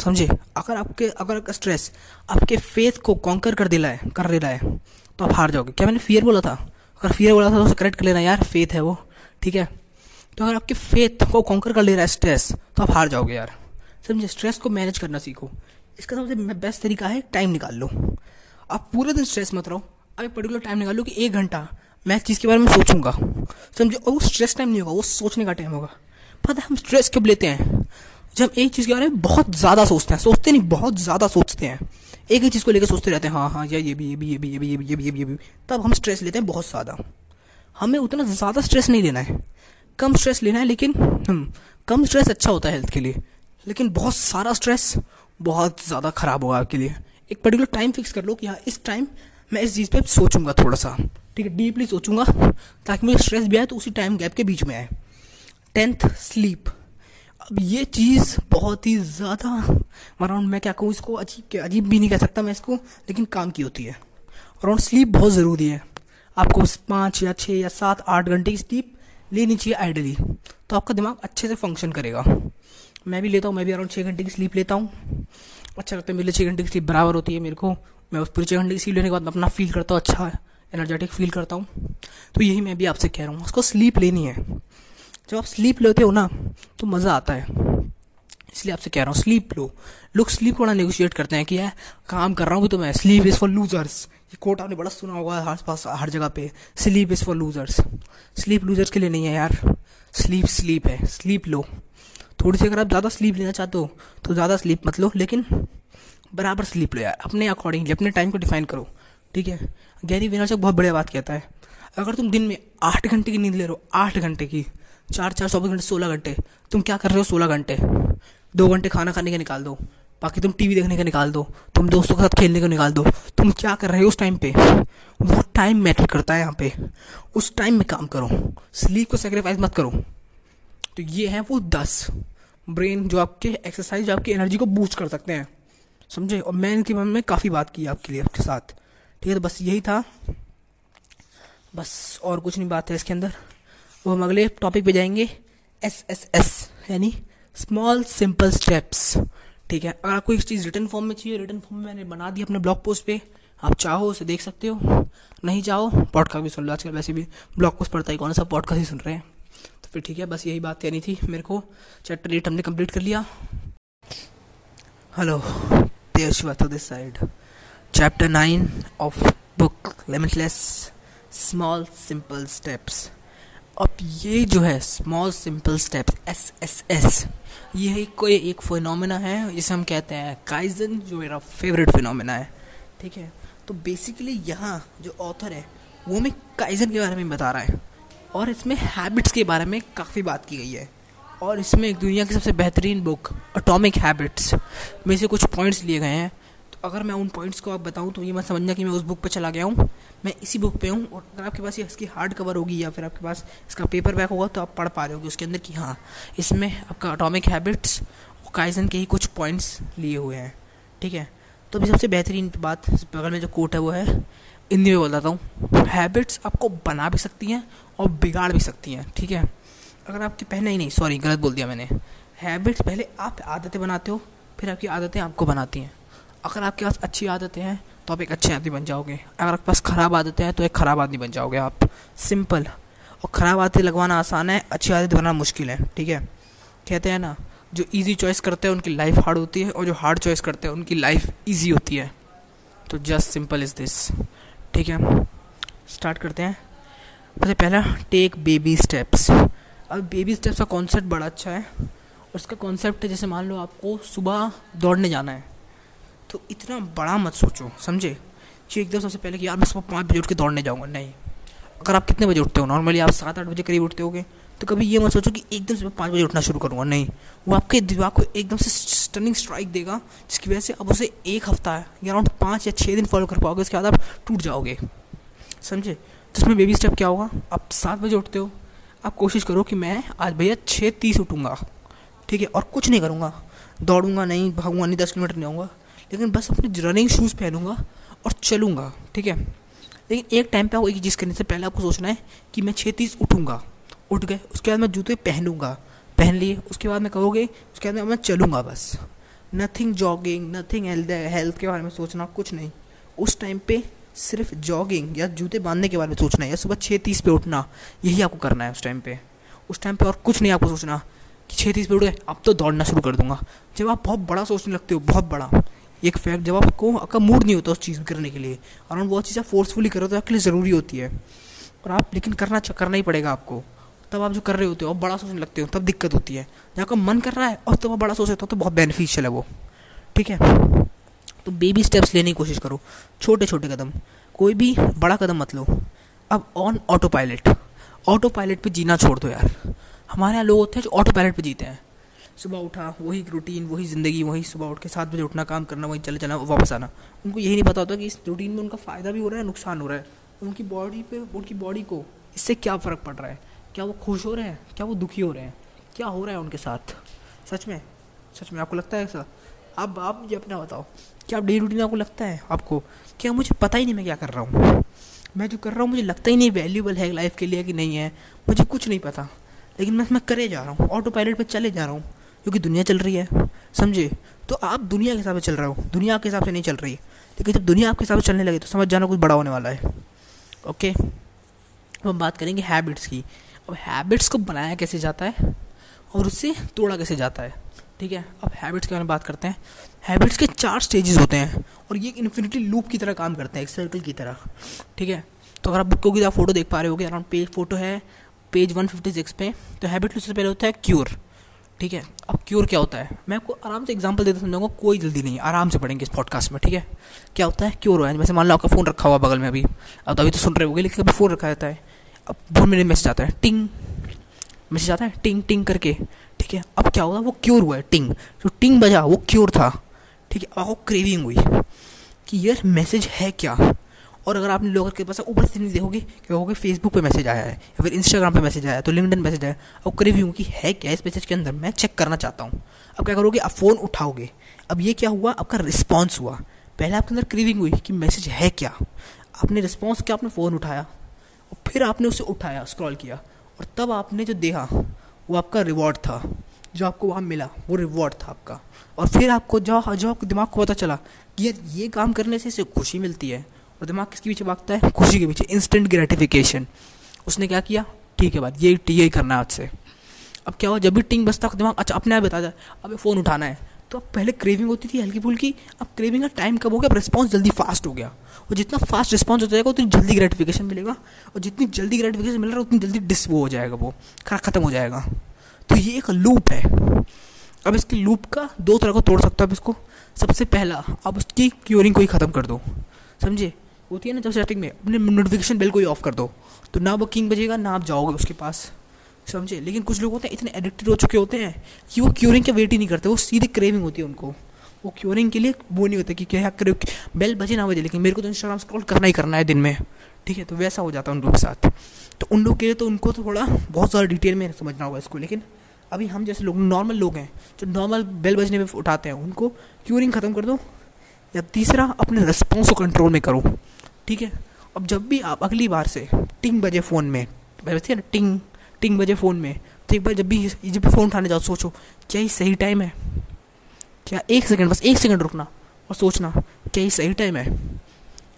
समझे? अगर आपके, अगर आपका स्ट्रेस आपके फेथ को कॉन्कर कर दिला है, कर दे रहा है तो आप हार जाओगे। क्या मैंने फियर बोला था? अगर फियर बोला था तो उसे करेक्ट कर लेना यार फेथ है वो, ठीक है? तो अगर आपके फेथ को कॉन्कर कर ले रहा है स्ट्रेस तो आप हार जाओगे यार। समझे? स्ट्रेस को मैनेज करना सीखो। इसका सबसे बेस्ट तरीका है टाइम निकाल लो। आप पूरे दिन स्ट्रेस मत रहो। आप एक पर्टिकुलर टाइम निकाल लो कि एक घंटा मैं इस चीज़ के बारे में सोचूँगा। समझे? और वो स्ट्रेस टाइम नहीं होगा, वो सोचने का टाइम होगा। पता है हम स्ट्रेस कब लेते हैं? जब एक चीज़ के बारे में बहुत ज़्यादा सोचते हैं, सोचते नहीं, बहुत ज़्यादा सोचते हैं। एक ही चीज़ को लेकर सोचते रहते हैं हाँ हाँ यार ये भी ये भी ये भी ये भी ये भी ये भी ये भी ये भी। तब हम स्ट्रेस लेते हैं बहुत ज़्यादा। हमें उतना ज़्यादा स्ट्रेस नहीं लेना है। कम स्ट्रेस लेना है, लेकिन कम स्ट्रेस अच्छा होता है हेल्थ के लिए। लेकिन बहुत सारा स्ट्रेस बहुत ज़्यादा ख़राब होगा आपके लिए। एक पर्टिकुलर टाइम फिक्स कर लो कि हाँ इस टाइम मैं इस चीज़ पे सोचूँगा थोड़ा सा। ठीक है डीपली सोचूँगा, ताकि मुझे स्ट्रेस भी आए तो उसी टाइम गैप के बीच में आए। टेंथ स्लीप अब ये चीज़ बहुत ही ज़्यादा अराउंड मैं क्या कहूँ, इसको अजीब अजीब भी नहीं कह सकता मैं इसको, लेकिन काम की होती है। अराउंड स्लीप बहुत ज़रूरी है। आपको पाँच या छः या सात, आठ घंटे की स्लीप लेनी चाहिए आइडली तो आपका दिमाग अच्छे से फ़ंक्शन करेगा। मैं भी लेता हूँ, मैं भी अराउंड छः घंटे की स्लीप लेता हूँ। अच्छा लगता है मेरे लिए छः घंटे की स्लीप बराबर होती है मेरे को। मैं उस पूरे छः घंटे की स्लीप लेने के बाद अपना फील करता हूँ अच्छा एनर्जेटिक फील करता हूँ। तो यही मैं भी आपसे कह रहा हूँ, उसको स्लीप लेनी है। जब आप स्लीप लेते हो ना तो मज़ा आता है। इसलिए आपसे कह रहा हूँ स्लीप लो। लोग स्लीप को बड़ा नेगोशिएट करते हैं कि, यार, काम कर रहा हूँ तो मैं। स्लीप इज़ फॉर लूजर्स ये कोट आपने बड़ा सुना होगा आस पास हर जगह पे। Sleep is for losers sleep losers के लिए नहीं है यार। स्लीप स्लीप है। स्लीप लो। थोड़ी सी अगर आप ज़्यादा स्लीप लेना चाहते हो तो ज़्यादा स्लीप मत लो, लेकिन बराबर स्लीप लो यार। अपने अकॉर्डिंगली अपने टाइम को डिफाइन करो। ठीक है? गैरी विनरचक बहुत बढ़िया बात कहता है। अगर तुम दिन में आठ घंटे की नींद ले रहे हो, आठ घंटे की चार चार चौबीस घंटे सोलह घंटे। तुम क्या कर रहे हो सोलह घंटे? दो घंटे खाना खाने के निकाल दो। बाकी तुम टीवी देखने का निकाल दो। तुम दोस्तों के साथ खेलने का निकाल दो। तुम क्या कर रहे हो उस टाइम पे? वो टाइम मैटर करता है यहाँ पे। उस टाइम में काम करो। स्लीप को सेक्रीफाइस मत करो। तो ये है वो दस। ब्रेन जो आपके एक्सरसाइज जो आपकी एनर्जी को बूस्ट कर सकते हैं। समझे? और मैं इनके मन में काफ़ी बात की आपके लिए, आपके साथ। ठीक है तो बस यही था। बस और कुछ नहीं बात है इसके अंदर। वो हम अगले टॉपिक पे जाएँगे एस एस एस यानी स्मॉल सिंपल स्टेप्स ठीक है? अगर आपको इस चीज़ रिटर्न फॉर्म में चाहिए रिटर्न फॉर्म में मैंने बना दी अपने ब्लॉग पोस्ट पे, आप चाहो उसे देख सकते हो। नहीं चाहो पॉडकास्ट भी सुन लो। आजकल वैसे भी ब्लॉग पोस्ट पढ़ता ही कौन सा पॉडकास्ट ही सुन रहे हैं। तो फिर ठीक है, बस यही बात कहनी थी मेरे को। चैप्टर एट हमने कंप्लीट कर लिया। हेलो देश this side chapter nine of book limitless small simple steps अब ये जो है small simple steps S S S ये कोई एक फिनोमेना है जिसे हम कहते हैं काइजन जो मेरा फेवरेट फिनोमेना है, ठीक है? तो बेसिकली यहाँ जो ऑथर है, वो हमें काइजन के बारे में बता रहा है, और इसमें हैबिट्स के बारे में काफ़ी बात की गई है, और इसमें एक दुनिया की सबसे बेहतरीन बुक अटोमिक हैबिट्स में से कुछ पॉइंट्स लिए गए हैं अगर मैं उन पॉइंट्स को आप बताऊँ तो ये मत समझना कि मैं उस बुक पर चला गया हूँ। मैं इसी बुक पे हूँ, और अगर आपके पास ये इसकी हार्ड कवर होगी, या फिर आपके पास इसका पेपर बैक होगा तो आप पढ़ पा रहे होगे उसके अंदर कि हाँ इसमें आपका अटोमिक हैबिट्स और काइजन के ही कुछ पॉइंट्स लिए हुए हैं। ठीक है? तो अभी सबसे बेहतरीन बात बगल में जो कोट है वो है, हिंदी में बताता हूँ हैबिट्स आपको बना भी सकती हैं और बिगाड़ भी सकती हैं। ठीक है? अगर आपकी, पहले ही नहीं सॉरी गलत बोल दिया मैंने। हैबिट्स पहले आप आदतें बनाते हो, फिर आपकी आदतें आपको बनाती हैं। अगर आपके पास अच्छी आदतें हैं तो आप एक अच्छे आदमी बन जाओगे। अगर आपके पास ख़राब आदतें हैं तो एक ख़राब आदमी बन जाओगे आप। सिंपल। और ख़राब आदतें लगवाना आसान है, अच्छी आदत बनाना मुश्किल है, ठीक है? कहते हैं ना, जो इजी चॉइस करते हैं, उनकी लाइफ हार्ड होती है, और जो हार्ड चॉइस करते हैं, उनकी लाइफ ईजी होती है। तो जस्ट सिंपल इज़ दिस ठीक है? स्टार्ट करते हैं। सबसे पहला टेक बेबी स्टेप्स अब बेबी स्टेप्स का कॉन्सेप्ट बड़ा अच्छा है। उसका कॉन्सेप्ट है, जैसे मान लो आपको सुबह दौड़ने जाना है। तो इतना बड़ा मत सोचो, समझे? कि एकदम सबसे पहले कि यार मैं सुबह पाँच बजे उठ के दौड़ने जाऊँगा। नहीं। अगर आप कितने बजे उठते हो? नॉर्मली आप सात आठ बजे करीब उठते होगे। तो कभी ये मत सोचो कि एकदम से पाँच बजे उठना शुरू करूँगा। नहीं। वो आपके दिमाग को एकदम से स्टनिंग स्ट्राइक देगा, जिसकी वजह से अब उसे एक हफ़्ता है, या अराउंड पाँच या छः दिन फॉलो कर पाओगे, उसके बाद आप टूट जाओगे। समझे? तो उसमें बेबी स्टेप क्या होगा? आप सात बजे उठते हो। आप कोशिश करो कि मैं आज भैया छः तीस उठूँगा। ठीक है? और कुछ नहीं करूँगा। दौड़ूँगा नहीं, भागूँगा नहीं, दस किलोमीटर नहीं आऊँगा। लेकिन बस अपने रनिंग शूज़ पहनूँगा और चलूँगा, ठीक है? लेकिन एक टाइम पे आपको एक चीज़ करने से पहले आपको सोचना है कि मैं छः तीस उठूँगा। उठ गए, उसके बाद मैं जूते पहनूँगा। पहन लिए, उसके बाद मैं कहोगे, उसके बाद मैं चलूँगा बस। नथिंग जॉगिंग नथिंग हेल्थ के बारे में सोचना कुछ नहीं। उस टाइम पे सिर्फ़ जॉगिंग या जूते बांधने के बारे में सोचना है या सुबह छः तीस पे उठना, यही आपको करना है उस टाइम पे। उस टाइम पे और कुछ नहीं आपको सोचना कि छः तीस पे उठ गए, अब तो दौड़ना शुरू कर दूँगा। जब आप बहुत बड़ा सोचने लगते हो, बहुत बड़ा एक फैक्ट जब आपको, आपका मूड नहीं होता उस चीज़ करने के लिए, और वो चीज़ आप फोर्सफुली करो तो आपके लिए ज़रूरी होती है। और आप, लेकिन करना करना ही पड़ेगा आपको। तब आप जो कर रहे होते हो और बड़ा सोचने लगते हो, तब दिक्कत होती है। जब आपका मन कर रहा है, और तब आप बड़ा सोच रहे हो तो बहुत बेनिफिशियल है वो। ठीक है? तो बेबी स्टेप्स लेने की कोशिश करो। छोटे छोटे कदम। कोई भी बड़ा कदम मत लो। अब on autopilot autopilot पर जीना छोड़ दो यार। हमारे यहाँ लोग होते हैं जो ऑटो पायलट पर जीते हैं। सुबह उठा, वही रूटीन वही ज़िंदगी, वही सुबह उठ के सात बजे उठना, काम करना, वही चले जाना, वापस आना। उनको यही नहीं पता होता कि इस रूटीन में उनका फ़ायदा भी हो रहा है, नुकसान हो रहा है। उनकी बॉडी पे, उनकी बॉडी को इससे क्या फ़र्क पड़ रहा है? क्या वो खुश हो रहे हैं? क्या वो दुखी हो रहे हैं? क्या हो रहा है उनके साथ? सच में? सच में आपको लगता है ऐसा? अब आप मुझे अपना बताओ, क्या आप डेली रूटीन आपको लगता है आपको? क्या मुझे पता ही नहीं मैं क्या कर रहा हूँ? मैं जो कर रहा हूँ, मुझे लगता ही नहीं वैल्यूबल है लाइफ के लिए कि नहीं है। मुझे कुछ नहीं पता, लेकिन मैं मैं करे जा रहा हूँ ऑटो पायलट पर चले जा रहा हूँ। क्योंकि दुनिया चल रही है, समझे? तो आप दुनिया के हिसाब से चल रहे हो, दुनिया आपके हिसाब से नहीं चल रही। लेकिन जब दुनिया आपके हिसाब से चलने लगे तो समझ जाना कुछ बड़ा होने वाला है। ओके अब हम बात करेंगे हैबिट्स की। अब हैबिट्स को बनाया कैसे जाता है और उससे तोड़ा कैसे जाता है? ठीक है? अब हैबिट्स के बारे में बात करते हैं। हैबिट्स के चार स्टेजेस होते हैं और ये एक इन्फिनिटी लूप की तरह काम करते हैं, एक सर्कल की तरह। ठीक है? तो अगर आप बुक की फ़ोटो देख पा रहे होगे अराउंड पेज फ़ोटो है पेज 156 पे। तो हैबिट सबसे पहले होता है क्योर ठीक है? अब क्योर क्या होता है? मैं आपको आराम से एग्जांपल देते समझाऊँगा, कोई जल्दी नहीं आराम से पढ़ेंगे इस पॉडकास्ट में, ठीक है? क्या होता है? क्योर है वैसे मान लो आपका फ़ोन रखा हुआ बगल में अभी। अब तो अभी तो सुन रहे होगे, लेकिन अभी फ़ोन रखा जाता है। अब बहुत मेरे मैसेज आता है, टिंग। मैसेज आता है, टिंग टिंग करके। ठीक है? अब क्या होगा वो क्योर हुआ है, टिंग। जो टिंग बजा, वो क्योर था। ठीक है? आपको क्रेविंग हुई कि, यार मैसेज है क्या? और अगर आपने लोगों के पास ऊपर से नहीं देखोगे कि कहोगे फेसबुक पे मैसेज आया है, या फिर इंस्टाग्राम पे मैसेज आया तो लिंकडन मैसेज आया। अब क्रेविंग कि है क्या इस मैसेज के अंदर? मैं चेक करना चाहता हूँ। अब क्या करोगे? आप फ़ोन उठाओगे। अब ये क्या हुआ? आपका रिस्पॉन्स हुआ। पहले आपके अंदर क्रीविंग हुई कि मैसेज है क्या? आपने रिस्पॉन्स किया, आपने फ़ोन उठाया। और फिर आपने उसे उठाया स्क्रॉल किया। और तब आपने जो देखा, वो आपका रिवॉर्ड था। जो आपको वहाँ मिला, वो रिवॉर्ड था आपका। और फिर आपको जो जो आपको दिमाग को पता चला कि यार, ये काम करने से इसे खुशी मिलती है। और दिमाग किसके पीछे भागता है? खुशी के पीछे इंस्टेंट ग्रेटिफिकेशन उसने क्या किया? ठीक है बात, ये यही करना है आज से। अब क्या हुआ? जब भी टिंग बसता दिमाग अच्छा अपने आप बता जाए अब फ़ोन उठाना है। तो अब पहले क्रेविंग होती थी हल्की फुल्की, अब क्रेविंग का टाइम कब हो गया? अब रिस्पॉन्स जल्दी फास्ट हो गया। और जितना फास्ट रिस्पॉन्स हो जाएगा, उतनी जल्दी ग्रेटिफिकेशन मिलेगा। और जितनी जल्दी ग्रेटिफिकेशन मिल रहा है, उतनी जल्दी डिस वो हो जाएगा वो, खरा खत्म हो जाएगा। तो ये एक लूप है। अब इसके लूप का दो तरह को तोड़ सकते हो अब इसको। सबसे पहला, अब उसकी क्योरिंग को ही ख़त्म कर दो। समझे? होती है ना, जब सेटिंग में अपने नोटिफिकेशन बिल को ही ऑफ़ कर दो तो ना वो किंग बजेगा, ना आप जाओगे उसके पास। समझे? लेकिन कुछ लोग होते हैं, इतने एडिक्टेड हो चुके होते हैं कि वो क्योरिंग का वेट ही नहीं करते, वो सीधे क्रेविंग होती है उनको। वो क्योरिंग के लिए वो नहीं होता कि क्या करे बेल बजे ना बजे, लेकिन मेरे को तो इंस्टाग्राम स्क्रॉल करना ही करना है दिन में। ठीक है? तो वैसा हो जाता है उन लोगों के साथ। तो उन लोग के लिए तो उनको तो थोड़ा बहुत ज़्यादा डिटेल में समझना होगा इसको, लेकिन अभी हम जैसे लोग नॉर्मल लोग हैं, जो नॉर्मल बेल बजने में उठाते हैं, उनको क्यूरिंग ख़त्म कर दो, या तीसरा अपने रिस्पॉन्स को कंट्रोल में करो। ठीक है? अब जब भी आप अगली बार से टिंग बजे फ़ोन में वैसे ना, टिंग टिंग बजे फ़ोन में तो एक बार जब भी जब भी फ़ोन उठाने जाओ, सोचो, क्या ये सही टाइम है? क्या एक सेकंड बस एक सेकंड रुकना और सोचना, क्या ये सही टाइम है?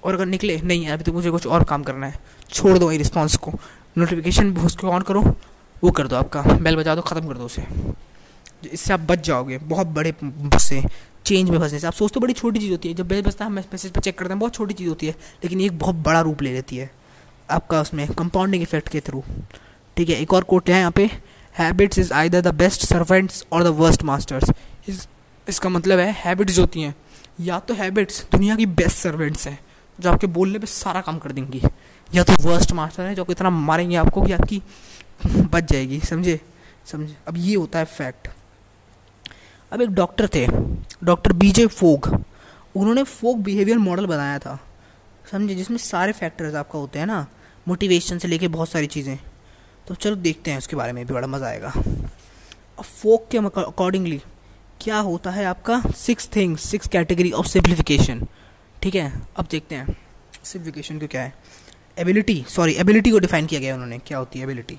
और अगर निकले, नहीं है अभी तो मुझे कुछ और काम करना है, छोड़ दो वही रिस्पॉन्स को। नोटिफिकेशन उसको ऑन करो, वो कर दो आपका बेल बजा दो, ख़त्म कर दो उसे। इससे आप बच जाओगे, बहुत बड़े से चेंज में फंसने से। आप सोचते हो बड़ी छोटी चीज़ होती है। जब बेल बजता है, हम मैसेज पर चेक करते हैं, बहुत छोटी चीज़ होती है, लेकिन एक बहुत बड़ा रूप ले लेती है आपका उसमें कंपाउंडिंग इफ़ेक्ट के थ्रू ठीक है, एक और कोट है यहाँ पे। Habits is either the best servants और द वर्स्ट मास्टर्स इस, इसका मतलब है हैबिट्स होती हैं, या तो हैबिट्स दुनिया की बेस्ट सर्वेंट्स हैं, जो आपके बोलने पे सारा काम कर देंगी, या तो वर्स्ट मास्टर है, जो इतना मारेंगे आपको कि आपकी बच जाएगी। समझे? समझे? अब ये होता है फैक्ट अब एक डॉक्टर थे, डॉक्टर बीजे फोग उन्होंने फोक बिहेवियर मॉडल बनाया था, समझे, जिसमें सारे फैक्टर्स आपका होते हैं ना मोटिवेशन से लेके बहुत सारी चीज़ें। तो चलो देखते हैं उसके बारे में, भी बड़ा मज़ा आएगा। अब फोक के अकॉर्डिंगली क्या होता है आपका? Six things six category of simplification ठीक है, अब देखते हैं सिंप्लीफिकेशन को क्या है? एबिलिटी सॉरी एबिलिटी को डिफाइन किया गया उन्होंने, क्या होती है एबिलिटी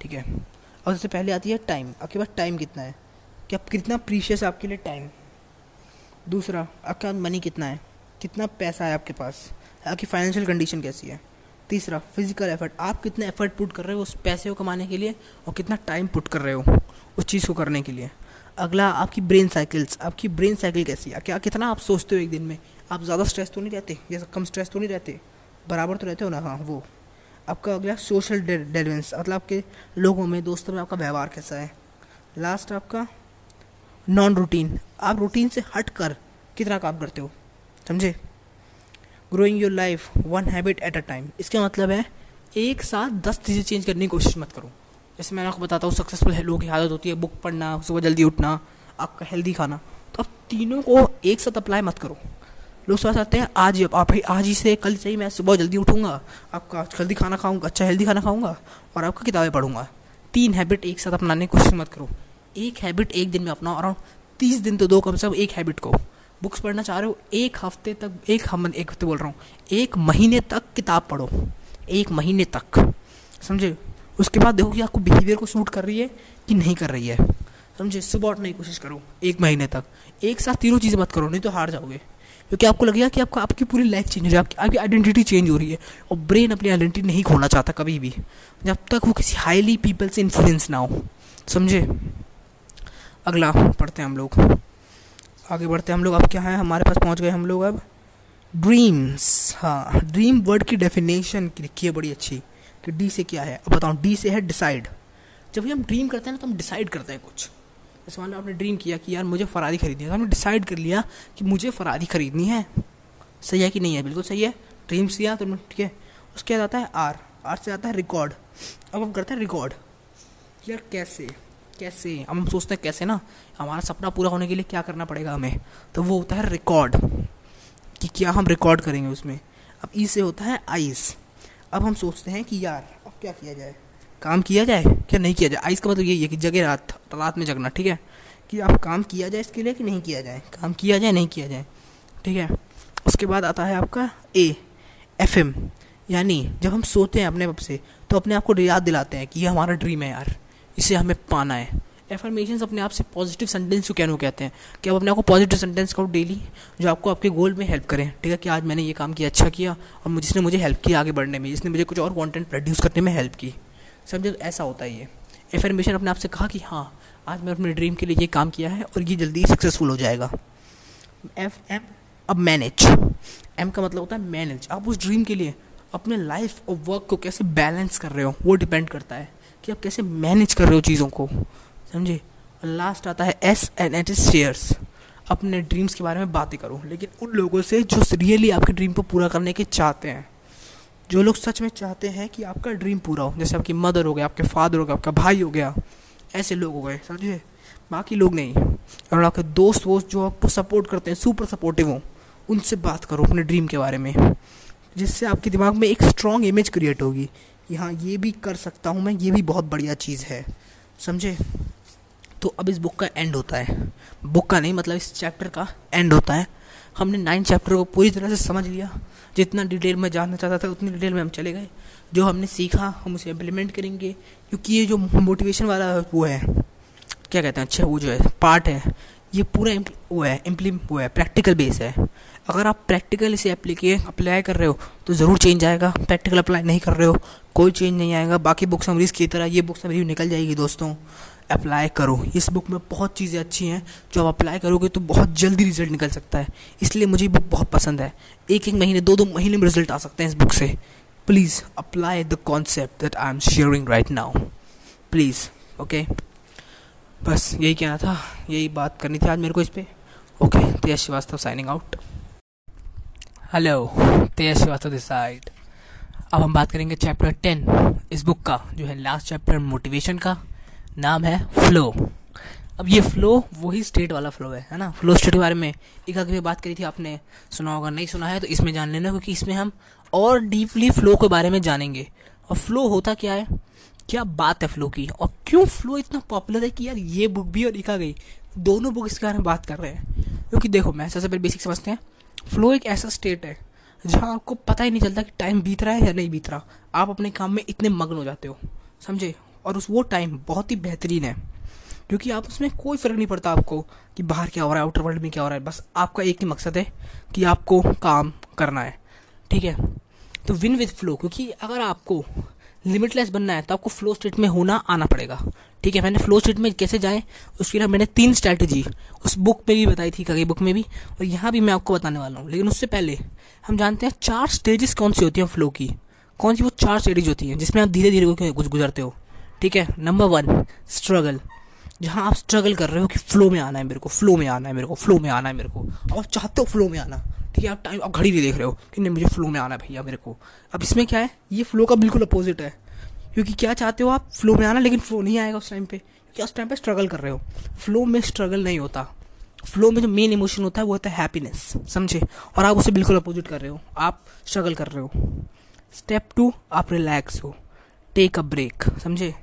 ठीक है और सबसे पहले आती है टाइम आपके पास टाइम कितना है? कि आप कितना प्रीशियस आपके लिए टाइम दूसरा, आपका मनी कितना है? कितना पैसा है आपके पास? आपकी फाइनेंशियल कंडीशन कैसी है? तीसरा फ़िज़िकल एफर्ट आप कितना एफर्ट पुट कर रहे हो उस पैसे को कमाने के लिए और कितना टाइम पुट कर रहे हो उस चीज़ को करने के लिए? अगला, आपकी ब्रेन साइकिल्स आपकी ब्रेन साइकिल कैसी है? क्या, कितना आप सोचते हो एक दिन में? आप ज़्यादा स्ट्रेस तो नहीं रहते? या कम स्ट्रेस तो नहीं रहते? बराबर तो रहते हो ना? हाँ वो। आपका अगला सोशल डेलेवेंस मतलब आपके लोगों में, दोस्तों में आपका व्यवहार कैसा है? लास्ट आपका नॉन रूटीन आप रूटीन से हट कर कितना काम करते हो? समझे? Growing your life one habit at a time इसका मतलब है, एक साथ दस चीज़ें चेंज करने की कोशिश मत करो। जैसे मैं आपको बताता हूँ सक्सेसफुल लोगों की आदत होती है बुक पढ़ना, सुबह जल्दी उठना, आपका हेल्दी खाना। तो आप तीनों को एक साथ अप्लाई मत करो। लोग सोच सकते हैं, आज ही आप आज ही से कल से ही मैं सुबह जल्दी उठूँगा, आपका हेल्दी खाना खाऊँगा अच्छा हेल्दी खाना खाऊँगा, और आपका किताबें पढ़ूँगा। तीन हैबिट एक साथ अपनाने की कोशिश मत करो। एक हैबिट एक दिन में अपनाओ अराउंड तीस दिन तो दो कम से कम एक हैबिट को बुक्स पढ़ना चाह रहे हो, एक हफ़्ते तक, एक हम, एक हफ़्ते बोल रहा हूँ, एक महीने तक किताब पढ़ो, एक महीने तक, समझे? उसके बाद देखो कि आपको बिहेवियर को सूट कर रही है कि नहीं कर रही है, समझे? सुबह उठने की कोशिश करो, एक महीने तक, एक साथ तीनों चीज़ें मत करो, नहीं तो हार जाओगे, क्योंकि आपको लगेगा कि आपका, आपकी पूरी लाइफ चेंज हो रही है, आपकी आपकी आइडेंटिटी चेंज हो रही है, और ब्रेन अपनी आइडेंटिटी नहीं खोना चाहता कभी भी, जब तक वो किसी हाईली पीपल से इन्फ्लुएंस ना हो, समझे? अगला, पढ़ते हैं हम लोग। आगे बढ़ते हैं हम लोग। अब क्या है? हमारे पास पहुँच गए हम लोग अब। ड्रीम्स हाँ। ड्रीम वर्ड की डेफिनेशन की लिखी है बड़ी अच्छी कि डी से क्या है। अब बताऊँ डी से है डिसाइड जब भी हम ड्रीम करते हैं ना तो हम डिसाइड करते हैं कुछ। जैसे मान लो आपने ड्रीम किया कि यार मुझे फरारी खरीदनी है तो हमने डिसाइड कर लिया कि मुझे फरारी खरीदनी है। सही है कि नहीं है? बिल्कुल सही है। ड्रीम्स किया तो ठीक है। उसके बाद आता है आर आर से आता है रिकॉर्ड अब हम करते हैं रिकॉर्ड यार, कैसे? कैसे? अब हम सोचते हैं, कैसे ना? हमारा सपना पूरा होने के लिए क्या करना पड़ेगा हमें? तो वो होता है रिकॉर्ड कि क्या हम रिकॉर्ड करेंगे उसमें। अब ई से होता है आइस अब हम सोचते हैं कि यार, अब क्या किया जाए? काम किया जाए क्या नहीं किया जाए? आइस का मतलब यही है कि जगह रात रात में जगना, ठीक है? कि आप काम किया जाए इसके लिए कि नहीं किया जाए? काम किया जाए, नहीं किया जाए, ठीक है? उसके बाद आता है आपका ए एफ़ यानी जब हम सोते हैं अपने आप से तो अपने आप को याद दिलाते हैं कि ये हमारा ड्रीम है यार। इसे हमें पाना है। एफर्मेशन अपने आप से पॉजिटिव सेंटेंस को क्या कहते हैं? कि आप अपने आप को पॉजिटिव सेंटेंस करो डेली जो आपको आपके गोल में हेल्प करें। ठीक है कि आज मैंने ये काम किया अच्छा किया, और जिसने मुझे हेल्प किया आगे बढ़ने में, जिसने मुझे कुछ और कॉन्टेंट प्रोड्यूस करने में हेल्प की। समझो? ऐसा होता है ये एफर्मेशन अपने आप से कहा कि हाँ आज मैंने अपने ड्रीम के लिए ये काम किया है और ये जल्दी सक्सेसफुल हो जाएगा। एफ़ एम अब मैनेज एम का मतलब होता है मैनेज आप उस ड्रीम के लिए अपने लाइफ और वर्क को कैसे बैलेंस कर रहे हो, वो डिपेंड करता है। कि आप कैसे मैनेज कर रहे हो चीज़ों को, समझे? लास्ट आता है एस एंड एट शेयर्स अपने ड्रीम्स के बारे में बातें करो, लेकिन उन लोगों से जो रियली आपके ड्रीम को पूरा करने के चाहते हैं। जो लोग सच में चाहते हैं कि आपका ड्रीम पूरा हो, जैसे आपकी मदर हो गया, आपके फादर हो गया, आपका भाई हो गया, ऐसे लोग हो गए, समझे? बाकी लोग नहीं। और आपके दोस्त वोस्त जो आपको सपोर्ट करते हैं सुपर सपोर्टिव हो, उनसे बात करो अपने ड्रीम के बारे में, जिससे आपके दिमाग में एक स्ट्रॉन्ग इमेज क्रिएट होगी। कि हाँ ये भी कर सकता हूँ मैं, ये भी बहुत बढ़िया चीज़ है। समझे? तो अब इस बुक का एंड होता है। बुक का नहीं मतलब इस चैप्टर का एंड होता है। हमने नाइन चैप्टर को पूरी तरह से समझ लिया। जितना डिटेल में जानना चाहता था, उतनी डिटेल में हम चले गए। जो हमने सीखा, हम उसे इम्प्लीमेंट करेंगे। क्योंकि ये जो मोटिवेशन वाला वो है, क्या कहते हैं? अच्छा वो जो है पार्ट है, ये पूरा वो है इम्प्लीम वो है प्रैक्टिकल बेस है। अगर आप प्रैक्टिकल इसे अप्लाई कर रहे हो तो ज़रूर चेंज आएगा। प्रैक्टिकल अप्लाई नहीं कर रहे हो कोई चेंज नहीं आएगा। बाकी बुक समरीज की तरह ये बुक समरी निकल जाएगी दोस्तों। अप्लाई करो। इस बुक में बहुत चीज़ें अच्छी हैं। जो आप अप्लाई करोगे तो बहुत जल्दी रिज़ल्ट निकल सकता है। इसलिए मुझे बुक बहुत पसंद है। एक एक महीने दो दो महीने में रिज़ल्ट आ सकते हैं इस बुक से। Please apply the concept that I am sharing right now please okay बस यही कहना था। यही बात करनी थी आज मेरे को इस पर okay Tej Srivastava signing out hello Tej Srivastava this side अब हम बात करेंगे चैप्टर टेन इस बुक का, जो है लास्ट चैप्टर मोटिवेशन का, नाम है फ्लो अब ये फ्लो वही स्टेट वाला फ्लो है है ना? फ्लो स्टेट के बारे में एक आगे बात करी थी, आपने सुना होगा, नहीं सुना है तो इसमें जान लेना, क्योंकि इसमें हम और डीपली फ्लो के बारे में जानेंगे। और फ्लो होता क्या है? क्या बात है फ्लो की? और क्यों फ्लो इतना पॉपुलर है कि यार ये बुक भी और लिखा गई? दोनों बुक इसके बारे में बात कर रहे हैं। क्योंकि देखो, मैं सबसे पहले बेसिक समझते हैं फ्लो एक ऐसा स्टेट है जहाँ आपको पता ही नहीं चलता कि टाइम बीत रहा है या नहीं बीत रहा। आप अपने काम में इतने मग्न हो जाते हो, समझे? और उस वो टाइम बहुत ही बेहतरीन है, क्योंकि आप उसमें कोई फ़र्क नहीं पड़ता आपको कि बाहर क्या हो रहा है आउटर वर्ल्ड में क्या हो रहा है। बस आपका एक ही मकसद है कि आपको काम करना है, ठीक है? तो विन विद फ्लो क्योंकि अगर आपको लिमिटलेस बनना है तो आपको फ्लो स्टेट में होना आना पड़ेगा। ठीक है, मैंने फ्लो स्टेट में कैसे जाएँ, उसके लिए मैंने तीन स्ट्रैटेजी उस बुक में भी बताई थी कई बुक में भी, और यहाँ भी मैं आपको बताने वाला हूँ। लेकिन उससे पहले हम जानते हैं चार स्टेजेस कौन सी होती हैं फ्लो की। कौन सी वो चार स्टेजेज होती हैं जिसमें आप धीरे धीरे कुछ गुजरते हो? ठीक है नंबर वन स्ट्रगल जहाँ आप स्ट्रगल कर रहे हो कि फ्लो में आना है मेरे को फ्लो में आना है मेरे को फ्लो में आना है मेरे को। आप चाहते हो फ्लो में आना। ठीक है, आप टाइम आप घड़ी नहीं देख रहे हो कि नहीं, मुझे फ्लो में आना है भैया मेरे को। अब इसमें क्या है? ये फ्लो का बिल्कुल अपोजिट है। क्योंकि क्या चाहते हो आप? फ्लो में आना, लेकिन फ्लो नहीं आएगा उस टाइम पे। क्योंकि उस टाइम पे स्ट्रगल कर रहे हो। फ्लो में स्ट्रगल नहीं होता। फ्लो में जो मेन इमोशन होता है, वो होता है हैप्पीनेस समझे? और आप उसे बिल्कुल अपोजिट कर रहे हो। आप स्ट्रगल कर रहे हो। स्टेप टू आप रिलैक्स हो। टेक अ ब्रेक समझे?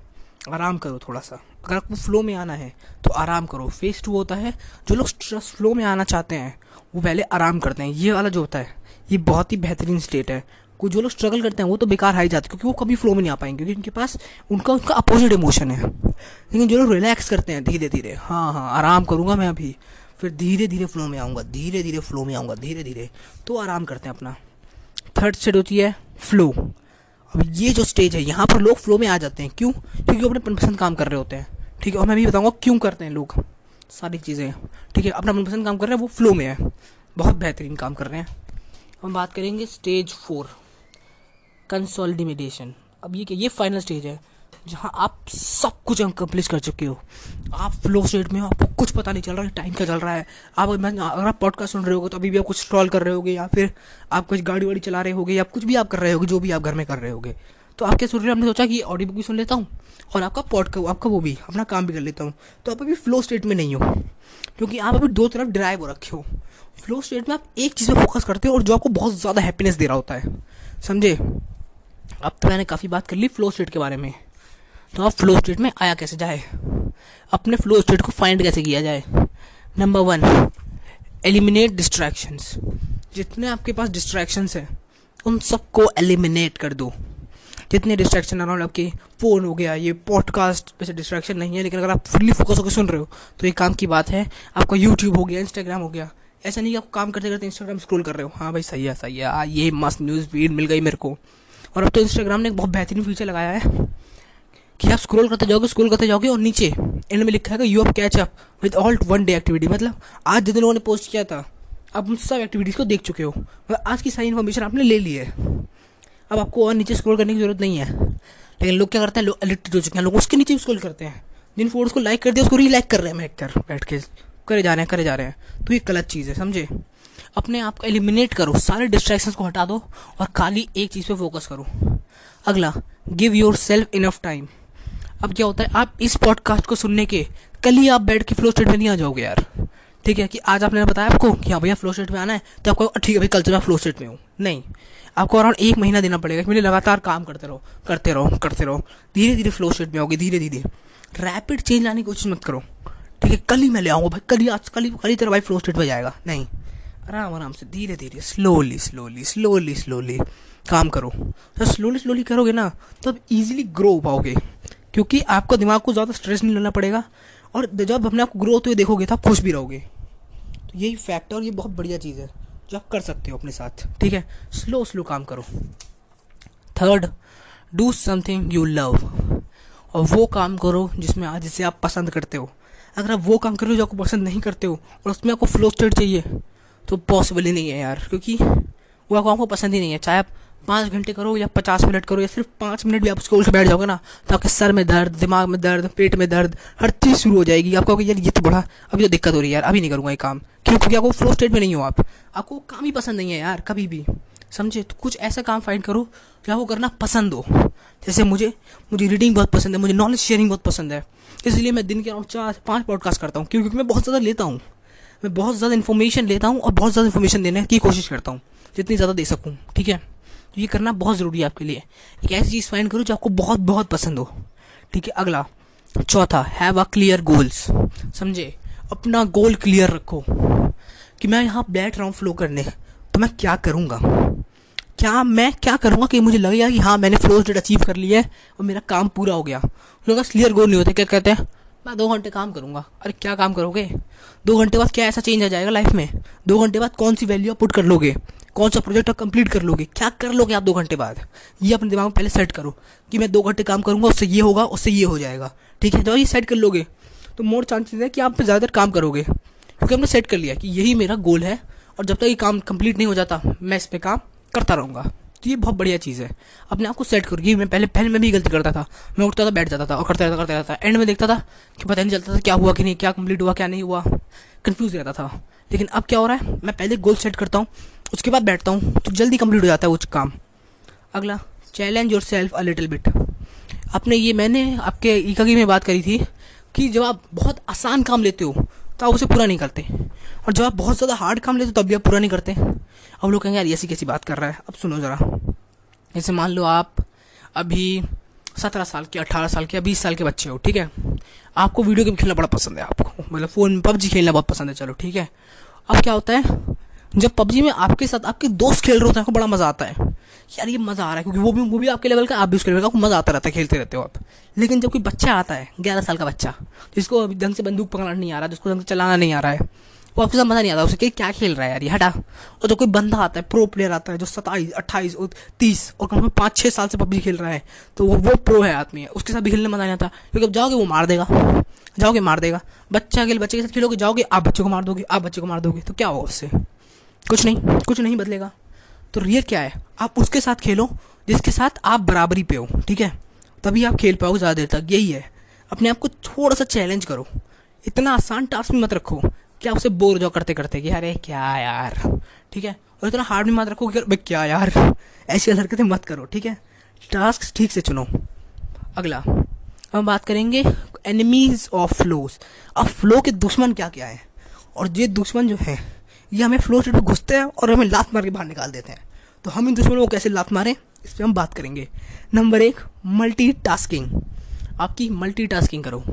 आराम करो थोड़ा सा अगर आपको फ्लो में आना है तो आराम करो। फेस टू होता है, जो लोग स्ट्रेस फ्लो में आना चाहते हैं, वो पहले आराम करते हैं। ये वाला जो होता है, ये बहुत ही बेहतरीन स्टेट है। कुछ जो लोग स्ट्रगल करते हैं, वो तो बेकार हाई जाते हैं, क्योंकि वो कभी फ्लो में नहीं आ पाएँगे, क्योंकि उनके पास, उनका उनका अपोजिट इमोशन है। लेकिन जो लोग रिलैक्स करते हैं धीरे धीरे हाँ हाँ आराम करूँगा मैं अभी, फिर धीरे धीरे फ्लो में आऊँगा धीरे धीरे फ्लो में आऊँगा धीरे धीरे तो आराम करते हैं अपना। थर्ड स्टेट होती है फ्लो अब ये जो स्टेज है, यहाँ पर लोग फ्लो में आ जाते हैं, क्यों? क्योंकि वो अपने मनपसंद काम कर रहे होते हैं। ठीक है, और मैं भी बताऊँगा क्यों करते हैं लोग, सारी चीज़ें। ठीक है, अपना मनपसंद काम कर रहे हैं, वो फ्लो में है। बहुत बेहतरीन काम कर रहे हैं। हम बात करेंगे स्टेज फोर कंसोलिडेशन अब ये क्या ये फाइनल स्टेज है, जहाँ आप सब कुछ अकम्प्लिश कर चुके हो। आप फ्लो स्टेट में हो, आपको कुछ पता नहीं चल रहा है टाइम क्या चल रहा है। आप अगर आप पॉडकास्ट सुन रहे होगे तो अभी भी आप कुछ स्ट्रॉल कर रहे होगे, या फिर आप कुछ गाड़ी वाड़ी चला रहे होगे, या कुछ भी आप कर रहे होगे, जो भी आप घर में कर रहे होगे। तो आप क्या सुन रहे आपने सोचा कि ऑडियो बुक भी सुन लेता हूँ, और आपका पॉडका आपका वो भी, अपना काम भी कर लेता हूँ। तो आप अभी फ्लो स्टेट में नहीं हो, क्योंकि आप अभी दो तरफ़ ड्राइव हो रखे हो। फ्लो स्टेट में आप एक चीज़ पर फोकस करते हो, और जो आपको बहुत ज़्यादा हैप्पीनेस दे रहा होता है। समझे? अब तो मैंने काफ़ी बात कर ली फ्लो स्टेट के बारे में। तो आप फ्लो स्टेट में आया कैसे जाए? अपने फ्लो स्टेट को फाइंड कैसे किया जाए? नंबर वन एलिमिनेट डिस्ट्रैक्शंस जितने आपके पास डिस्ट्रैक्शंस हैं, उन सबको एलिमिनेट कर दो। जितने डिस्ट्रैक्शन अराउंड आपके फ़ोन हो गया, ये पॉडकास्ट वैसे डिस्ट्रैक्शन नहीं है, लेकिन अगर आप फुल्ली फोकस होकर सुन रहे हो तो एक काम की बात है, आपका यूट्यूब हो गया इंस्टाग्राम हो गया। ऐसा नहीं कि आप काम करते करते इंस्टाग्राम स्क्रॉल कर रहे हो। हाँ भाई, सही है सही है। ये मस्त न्यूज़ फ़ीड मिल गई मेरे को। और अब तो इंस्टाग्राम ने एक बहुत बेहतरीन फीचर लगाया है कि आप स्क्रॉल करते जाओगे स्क्रॉल करते जाओगे और नीचे एंड में लिखा है you have catch up with all one day activity मतलब आज जितने लोगों ने पोस्ट किया था आप उन सब एक्टिविटीज़ को देख चुके हो। मतलब आज की सारी इन्फॉर्मेशन आपने ले ली है। अब आपको और नीचे स्क्रॉल करने की ज़रूरत नहीं है। लेकिन लोग क्या करते हैं? लोग एडिक्टेड हो चुके हैं। लोग उसके नीचे स्क्रॉल करते हैं। जिन फ़ोटोज़ को लाइक कर दिया, उसको रीलाइक कर रहे हैं। बैठ कर बैठ के करे जा रहे हैं, करे जा रहे हैं। तो ये गलत चीज़ है, समझे? अपने आप को एलिमिनेट करो। सारे डिस्ट्रैक्शंस को हटा दो और खाली एक चीज़ पे फोकस करो। अगला give yourself enough time अब क्या होता है, आप इस पॉडकास्ट को सुनने के, कल ही आप बैठ के फ्लो स्टेट में नहीं आ जाओगे यार। ठीक है कि आज आपने बताया आपको कि हाँ भैया फ्लो स्टेट में आना है तो आपको ठीक है भाई, कल से मैं फ्लो स्टेट में हूँ। नहीं, आपको अराउंड एक महीना देना पड़ेगा मेरे लगातार काम करते रहो करते रहो करते रहो। धीरे धीरे फ्लो स्टेट में आओगे, धीरे धीरे। रैपिड चेंज लाने की कोशिश मत करो। ठीक है, कल ही मैं ले आऊँगा भाई, कल ही आज, कल ही कल ही तेरा भाई फ्लो स्टेट में जाएगा। नहीं आराम आराम से, धीरे धीरे स्लोली स्लोली स्लोली स्लोली काम करो। तो स्लोली स्लोली करोगे ना, तब इजीली ग्रो हो पाओगे। क्योंकि आपका दिमाग को ज़्यादा स्ट्रेस नहीं लेना पड़ेगा, और जब अपने आप को ग्रो होते हुए देखोगे तो आप खुश भी रहोगे। तो यही फैक्ट है और ये बहुत बढ़िया चीज़ है, जो आप कर सकते हो अपने साथ, ठीक है? स्लो स्लो काम करो। Third do something you love और वो काम करो जिसमें आज जिसे आप पसंद करते हो। अगर आप वो काम कर जो आपको पसंद नहीं करते हो, और उसमें आपको फ्लो स्टेट चाहिए तो पॉसिबल ही नहीं है यार, क्योंकि वो आपको आपको पसंद ही नहीं है। चाहे आप पाँच घंटे करो या पचास मिनट करो या सिर्फ़ पाँच मिनट भी आप स्कूल से बैठ जाओगे ना तो आपके सर में दर्द, दिमाग में दर्द, पेट में दर्द, हर चीज़ शुरू हो जाएगी। आपको यार, ये तो बड़ा, अभी तो दिक्कत हो रही है यार, अभी नहीं करूँगा ये काम। क्यों? क्योंकि आपको फ्लो स्टेट में नहीं हो आप। आपको काम ही पसंद नहीं है यार, कभी भी। समझे? तो कुछ ऐसा काम फाइंड करो जो आपको करना पसंद हो। जैसे मुझे मुझे रीडिंग बहुत पसंद है, मुझे नॉलेज शेयरिंग बहुत पसंद है। इसलिए मैं दिन के अराउंड चार, पाँच पॉडकास्ट करता हूँ, क्योंकि मैं बहुत ज़्यादा लेता हूँ। मैं बहुत ज़्यादा इन्फॉर्मेशन लेता हूँ और बहुत ज़्यादा इन्फॉर्मेशन देने की कोशिश करता हूँ, जितनी ज़्यादा दे सकूँ, ठीक है? तो ये करना बहुत ज़रूरी है आपके लिए। एक ऐसी चीज़ फाइंड करो जो आपको बहुत बहुत पसंद हो, ठीक है? अगला, चौथा हैव अ क्लियर गोल्स समझे? अपना गोल क्लियर रखो कि मैं यहाँ बैठ रहा हूँ फ्लो करने। तो मैं क्या करूँगा? क्या मैं क्या करूँगा कि मुझे लगेगा कि हाँ मैंने फ्लो स्टेट अचीव कर लिया है और मेरा काम पूरा हो गया? लोग क्लियर गोल नहीं होते, क्या कहते हैं? मैं दो घंटे काम करूँगा। अरे क्या काम करोगे? दो घंटे बाद क्या ऐसा चेंज आ जाएगा लाइफ में? दो घंटे बाद कौन सी वैल्यू आप पुट कर लोगे? कौन सा प्रोजेक्ट आप कंप्लीट कर लोगे? क्या कर लोगे आप दो घंटे बाद? ये अपने दिमाग में पहले सेट करो कि मैं दो घंटे काम करूँगा, उससे ये होगा, उससे ये हो जाएगा। ठीक है? जब ये सेट कर लोगे। तो मोर चांसेस है कि आप ज़्यादातर काम करोगे। क्योंकि हमने सेट कर लिया कि यही मेरा गोल है और जब तक ये काम कंप्लीट नहीं हो जाता, मैं इस पर काम करता रहूँगा। तो ये बहुत बढ़िया चीज़ है। अपने आप को सेट करो ये मैं पहले पहले मैं भी गलती करता था। मैं उठता था, बैठ जाता था और करता रहता करता रहता एंड में देखता था कि पता नहीं चलता था क्या हुआ कि नहीं, क्या कंप्लीट हुआ, क्या नहीं हुआ। कन्फ्यूज़ रहता था। लेकिन अब क्या हो रहा है? मैं पहले गोल सेट करता हूँ, उसके बाद बैठता हूँ तो जल्दी कंप्लीट हो जाता है वो काम। अगला challenge yourself a little bit आपने ये मैंने आपके इकागी में बात करी थी कि जब आप बहुत आसान काम लेते हो तो आप उसे पूरा नहीं करते। और जब आप बहुत ज़्यादा हार्ड काम लेते हो, तब भी आप पूरा नहीं करते। अब लोग कहेंगे, यार ऐसी कैसी बात कर रहा है? अब सुनो ज़रा। जैसे मान लो आप अभी सत्रह साल के, अठारह साल के या बीस साल के बच्चे हो, ठीक है? आपको वीडियो गेम खेलना बड़ा पसंद है आपको। मतलब फ़ोन में पबजी खेलना बहुत पसंद है, चलो, ठीक है? अब क्या होता है, जब पबजी में आपके साथ आपके दोस्त खेल रहे होते हैं, आपको बड़ा मज़ा आता है। यार, ये मज़ा आ रहा है, क्योंकि वो भी वो भी आपके लेवल का, आप भी उसके लेवल का, आपको मज़ा आता रहता है, खेलते रहते हो आप। लेकिन जब कोई बच्चा आता है, ग्यारह साल का बच्चा, जिसको ढंग से बंदूक पकड़ना नहीं आ रहा, जिसको ढंग से चलाना नहीं आ रहा है वो आपके साथ मज़ा नहीं आता उसे क्या खेल रहा है यार, ये हटा। और जो कोई बंदा आता है प्रो प्लेयर आता है, जो सत्ताईस अट्ठाईस तीस, और कम से पाँच छः साल से पबजी खेल रहा है तो वो वो प्रो है आदमी है उसके साथ भी खेलने मज़ा नहीं आता। क्योंकि अब जाओगे वो मार देगा, जाओगे मार देगा। बच्चा खेल बच्चे के साथ खेलोगे, जाओगे, आप बच्चे को मार दोगे, आप बच्चे को मार दोगे तो क्या होगा उससे? कुछ नहीं कुछ नहीं बदलेगा। तो रियल क्या है? आप उसके साथ खेलो, जिसके साथ आप बराबरी पे हो, ठीक है? तभी आप खेल पाओगे ज़्यादा देर तक, यही है। अपने आप को थोड़ा सा चैलेंज करो। इतना आसान टास्क भी मत रखो। क्या उसे बोर जाओ करते करते कि अरे क्या यार, ठीक है? और इतना हार्ड भी मत रखो कि भाई क्या यार, ऐसी हरकतें मत करो, ठीक है? टास्क ठीक से चुनो। अगला, हम बात करेंगे एनिमीज ऑफ़ फ्लोज अब फ्लो के दुश्मन क्या क्या है? और ये दुश्मन जो है, ये हमें फ्लो स्टेट पर घुसते हैं और हमें लात मार के बाहर निकाल देते हैं। तो हम इन दुश्मनों को कैसे लात मारें? इस पर हम बात करेंगे। नंबर एक मल्टी टास्किंग आपकी मल्टी टास्किंग करो।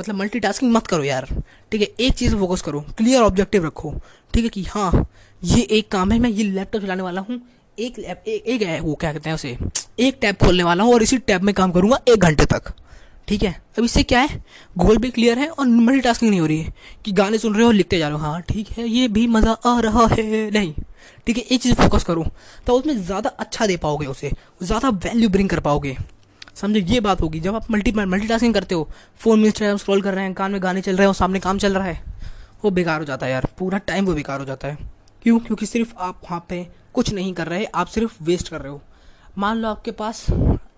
मतलब मल्टी टास्किंग मत करो यार। ठीक है एक चीज़ फोकस करो। क्लियर ऑब्जेक्टिव रखो। ठीक है कि हाँ ये एक काम है मैं ये लैपटॉप चलाने वाला हूँ। एक लैप एक, एक है वो क्या कहते हैं उसे? एक टैब खोलने वाला हूँ और इसी टैब में काम करूँगा एक घंटे तक। ठीक है? अब इससे क्या है? गोल भी क्लियर है और मल्टी टास्किंग नहीं हो रही है। कि गाने सुन रहे हो लिखते जा रहे हो। हाँ ठीक है ये भी मज़ा आ रहा है। नहीं। ठीक है एक चीज़ फोकस करो। तो उसमें ज़्यादा अच्छा दे पाओगे उसे। ज़्यादा वैल्यू ब्रिंग कर पाओगे। समझो, ये बात होगी। जब आप मल्टी मल्टीटास्किंग करते हो फ़ोन में इंस्टाग्राम स्क्रॉल कर रहे हैं, कान में गाने चल रहे हैं और सामने काम चल रहा है, वो बेकार हो जाता है यार। पूरा टाइम वो बेकार हो जाता है। क्यों? क्योंकि सिर्फ़ आप वहाँ पे कुछ नहीं कर रहे, आप सिर्फ़ वेस्ट कर रहे हो। मान लो आपके पास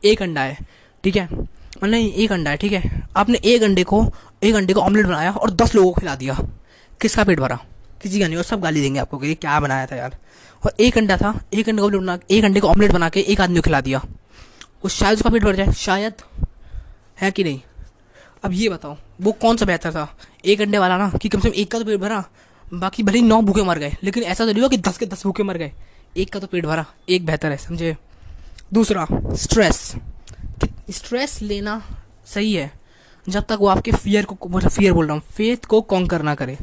एक अंडा है, ठीक है? नहीं एक अंडा है, ठीक है? आपने एक अंडे को, एक अंडे को ऑमलेट बनाया और दस लोगों को खिला दिया। किसका पेट भरा? किसी का नहीं, और सब गाली देंगे आपको कि क्या बनाया था यार। और एक अंडा था, एक अंडे को बना एक अंडे को ऑमलेट बना के एक आदमी को खिला दिया। वो शायद उसका पेट भर जाए। शायद। है कि नहीं? अब ये बताओ, वो कौन सा बेहतर था? एक अंडे वाला ना, कि कम से कम एक का तो पेट भरा, बाकी भले ही नौ भूखे मर गए, लेकिन ऐसा तो नहीं हुआ कि दस के दस भूखे मर गए। एक का तो पेट भरा, एक बेहतर है, समझे? दूसरा स्ट्रेस स्ट्रेस लेना सही है, जब तक वो आपके फियर को मतलब फियर बोल रहा हूँ फेथ को कॉन्कर ना करे।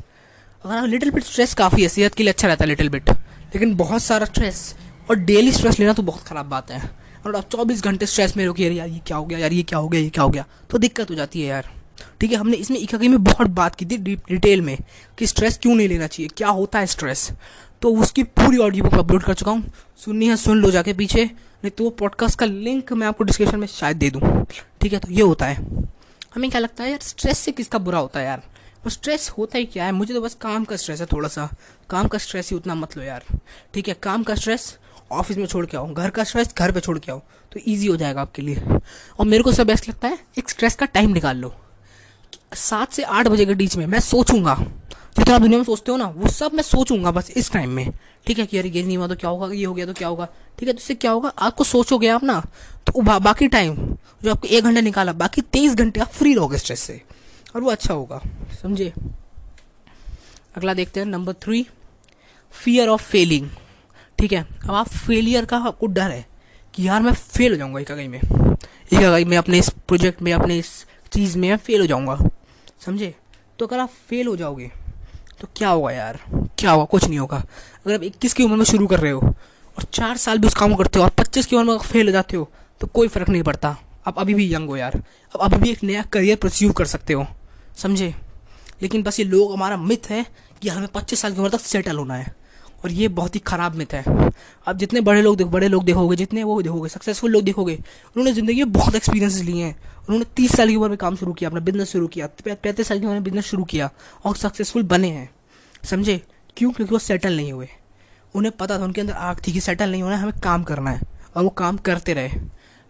अगर आप लिटिल बिट स्ट्रेस काफ़ी है, सेहत के लिए अच्छा रहता है लिटिल बिट लेकिन बहुत सारा स्ट्रेस और डेली स्ट्रेस लेना तो बहुत ख़राब बात है। और आप चौबीस घंटे स्ट्रेस में रोकिए यार ये क्या हो गया, यार ये क्या हो गया, ये क्या हो गया? तो दिक्कत हो जाती है यार। ठीक है, हमने इसमें इकाई में बहुत बात की थी डिटेल में कि स्ट्रेस क्यों नहीं लेना चाहिए, क्या होता है स्ट्रेस तो उसकी पूरी ऑडियो बुक अपलोड कर चुका हूँ। सुननी है सुन लो जाके पीछे, नहीं तो वो पॉडकास्ट का लिंक मैं आपको डिस्क्रिप्शन में शायद दे दूँ। ठीक है तो ये होता है। हमें क्या लगता है यार स्ट्रेस से किसका बुरा होता है यार? और स्ट्रेस होता ही क्या है? मुझे तो बस काम का स्ट्रेस है थोड़ा सा। काम का स्ट्रेस ही उतना मत लो यार। ठीक है, काम का स्ट्रेस ऑफ़िस में छोड़ के आओ घर का स्ट्रेस घर पे छोड़ के आओ तो ईजी हो जाएगा आपके लिए। और मेरे को सब बेस्ट लगता है, एक स्ट्रेस का टाइम निकाल लो। सात से आठ बजे के बीच में मैं सोचूँगा, जितना आप दुनिया में सोचते हो ना, वो सब मैं सोचूँगा बस इस टाइम में। ठीक है कि अरे ये नहीं हुआ तो क्या होगा, ये हो गया तो क्या होगा। ठीक है तो इससे क्या होगा आपको सोचोगे आप ना तो बाकी टाइम जो आपको एक घंटा निकाला, बाकी तेईस घंटे आप फ्री रहोगे स्ट्रेस से। और वो अच्छा होगा, समझे? अगला देखते हैं number three fear of failing ठीक है? अब आप फेलियर का आपको डर है कि यार मैं फेल हो जाऊँगा इकाई में। इकाई में अपने इस प्रोजेक्ट में, अपने इस चीज़ में फेल हो जाऊँगा। समझे? तो अगर आप फेल हो जाओगे तो क्या होगा यार? क्या होगा? कुछ नहीं होगा। अगर आप इक्कीस की उम्र में शुरू कर रहे हो और चार साल भी उस काम करते हो और पच्चीस की उम्र में फेल हो जाते हो तो कोई फ़र्क नहीं पड़ता। आप अभी भी यंग हो यार। अब अभी भी एक नया करियर परस्यू कर सकते हो। समझे? लेकिन बस ये लोग, हमारा मिथ है कि हमें पच्चीस साल की उम्र तक सेटल होना है। और ये बहुत ही ख़राब मिथ है। अब जितने बड़े लोग बड़े लोग देखोगे, जितने वो देखोगे सक्सेसफुल लोग देखोगे, उन्होंने ज़िंदगी में बहुत एक्सपीरियंस लिए हैं। उन्होंने तीस साल की उम्र में काम शुरू किया, अपना बिज़नेस शुरू किया पैंतीस साल की उम्र में बिज़नेस शुरू किया और सक्सेसफुल बने हैं। समझे? क्यों? क्योंकि वो सेटल नहीं हुए। उन्हें पता था, उनके अंदर आग थी कि सेटल नहीं होना है हमें काम करना है और वो काम करते रहे।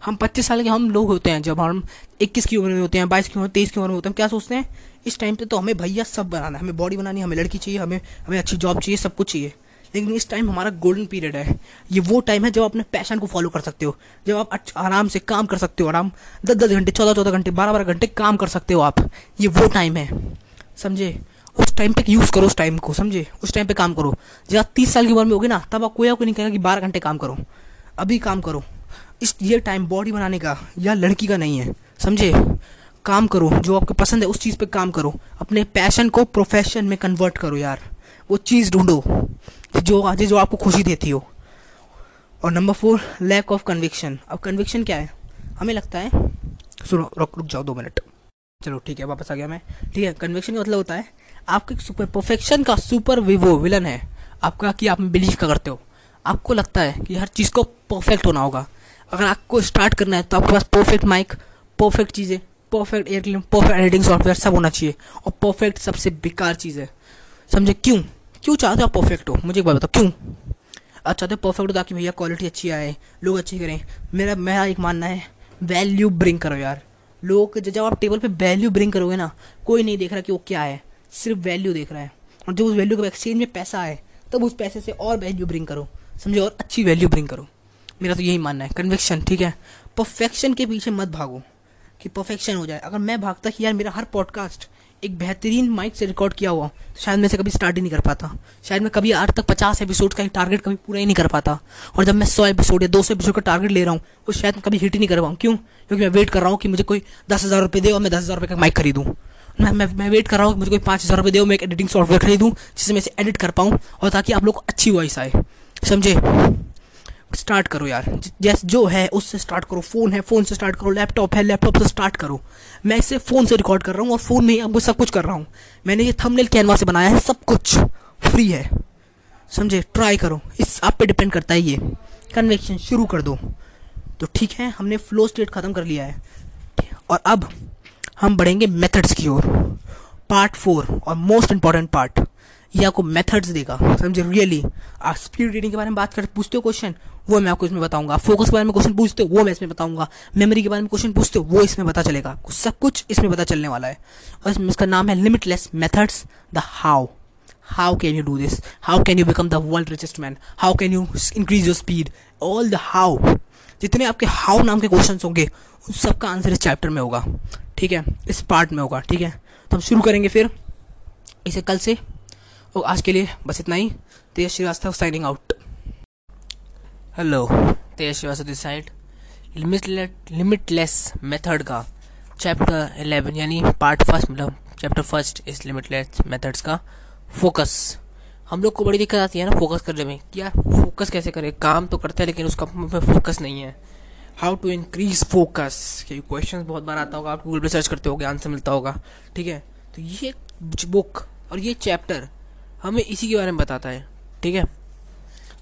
हम पच्चीस साल के हम लोग होते हैं, जब हम इक्कीस की उम्र में होते हैं, बाईस की उम्र, तेईस की उम्र में होते हैं क्या सोचते हैं? इस टाइम पे तो हमें भैया सब बनाना है, हमें बॉडी बनानी है, हमें लड़की चाहिए, हमें हमें अच्छी जॉब चाहिए, सब कुछ चाहिए। लेकिन इस टाइम हमारा गोल्डन पीरियड है। ये वो टाइम है जब आप अपने पैशन को फॉलो कर सकते हो। जब आप अच्छा आराम से काम कर सकते हो, आराम दस दस घंटे चौदह चौदह घंटे बारह बारह घंटे काम कर सकते हो आप। ये वो टाइम है। समझे? उस टाइम पे यूज़ करो उस टाइम को, समझे? उस टाइम पे काम करो। जब आप तीस साल की उम्र में होगी ना, तब आप कोई आपको नहीं कहेगा कि बारह घंटे काम करो। अभी काम करो। इस ये टाइम बॉडी बनाने का या लड़की का नहीं है। समझे? काम करो। जो आपको पसंद है उस चीज़ पे काम करो। अपने पैशन को प्रोफेशन में कन्वर्ट करो यार। वो चीज़ ढूंढो। जो आज जो आपको खुशी देती हो। और number four lack of conviction अब कन्विक्शन क्या है? हमें लगता है सुनो, रुक रुक जाओ दो मिनट। चलो, ठीक है, वापस आ गया मैं। ठीक है कन्विक्शन का मतलब होता है, आपके सुपर परफेक्शन का सुपर विवो विलन है। आपका कि आप बिलीव का करते हो? आपको लगता है कि हर चीज़ को परफेक्ट होना होगा। अगर आपको स्टार्ट करना है तो आपके पास परफेक्ट माइक परफेक्ट चीज़ें perfect air perfect editing software सब होना चाहिए। और परफेक्ट सबसे बेकार चीज़ है। समझे? क्यों? क्यों चाहते हो आप परफेक्ट हो? मुझे एक बात बताओ, क्यों? आप चाहते हो परफेक्ट हो ताकि भैया क्वालिटी अच्छी आए, लोग अच्छी करें। मेरा मेरा एक मानना है वैल्यू ब्रिंग करो यार। लोग जब आप टेबल पे वैल्यू ब्रिंग करोगे ना, कोई नहीं देख रहा कि वो क्या है, सिर्फ़ वैल्यू देख रहा है। और जब उस वैल्यू के एक्सचेंज में पैसा आए, तब उस पैसे से और वैल्यू ब्रिंग करो। समझे, और अच्छी वैल्यू ब्रिंग करो। मेरा तो यही मानना है कन्विक्शन ठीक है? परफेक्शन के पीछे मत भागो, कि परफेक्शन हो जाए। अगर मैं भागता कि यार मेरा हर पॉडकास्ट एक बेहतरीन माइक से रिकॉर्ड किया हुआ। तो शायद मैं से कभी स्टार्ट ही नहीं कर पाता। शायद मैं कभी आज तक पचास एपिसोड का टारगेट कभी पूरा ही नहीं कर पाता। और जब मैं सौ एपिसोड या दो सौ एपिसोड का टारगेट ले रहा हूँ वो शायद मैं कभी हिट ही नहीं कर पाऊँ क्यों? क्योंकि मैं वेट कर रहा हूँ कि मुझे कोई दस हज़ार रुपये दे और मैं दस हज़ार रुपये का माइक खरीदूँ। मैं मैं मैं वेट कर रहा हूँ कि मुझे कोई पाँच हज़ार रुपये दे मैं एक एडिटिंग सॉफ्टवेयर खरीदूँ, जिससे मैं इसे एडिट कर पाऊँ और ताकि आप लोग को अच्छी वॉइस आए। समझे? स्टार्ट करो यार। जैसे जो है, उससे स्टार्ट करो। फ़ोन है फ़ोन से स्टार्ट करो। लैपटॉप है लैपटॉप से स्टार्ट करो। मैं इसे फ़ोन से रिकॉर्ड कर रहा हूँ और फ़ोन में ही आपको सब कुछ कर रहा हूँ। मैंने ये थंबनेल कैनवा से बनाया है, सब कुछ फ्री है। समझे? ट्राई करो। इस आप पे डिपेंड करता है ये। कन्वेक्शन शुरू कर दो। तो ठीक है, हमने फ्लो स्टेट ख़त्म कर लिया है। और अब हम बढ़ेंगे मेथड्स की ओर। पार्ट फोर और मोस्ट इंपॉर्टेंट पार्ट ये आपको मेथड्स देगा। समझे? रियली आप स्पीड रीडिंग के बारे में बात करते पूछते हो क्वेश्चन वो मैं आपको इसमें बताऊँगा। फोकस के बारे में क्वेश्चन पूछते हो, वो मैं इसमें बताऊँगा। मेमोरी के बारे में क्वेश्चन पूछते हो, वो इसमें पता चलेगा आपको। सब कुछ इसमें पता चलने वाला है। और इसमें इसका नाम है limitless methods the how how can you do this how can you become the world richest man how can you increase your speed all the how जितने आपके हाउ नाम के क्वेश्चन होंगे, उन सबका आंसर इस चैप्टर में होगा। ठीक है? इस पार्ट में होगा। ठीक है? तो हम शुरू करेंगे फिर। इसे कल से और आज के लिए बस इतना ही। Tej Srivastava signing out hello Tej Srivastava this side limitless method का चैप्टर इलेवन यानी पार्ट फ़र्स्ट मतलब चैप्टर फ़र्स्ट इस लिमिटलेस मेथड्स का फोकस हम लोग को बड़ी दिक्कत आती है ना फोकस करने में कि यार फोकस कैसे करें? काम तो करते हैं, लेकिन उसका में फोकस नहीं है। हाउ टू इंक्रीज फोकस क्योंकि क्वेश्चन बहुत बार आता होगा, आप गूगल पर सर्च करते हो आंसर मिलता होगा। ठीक है? तो ये बुक और ये चैप्टर हमें इसी के बारे में बताता है, ठीक है?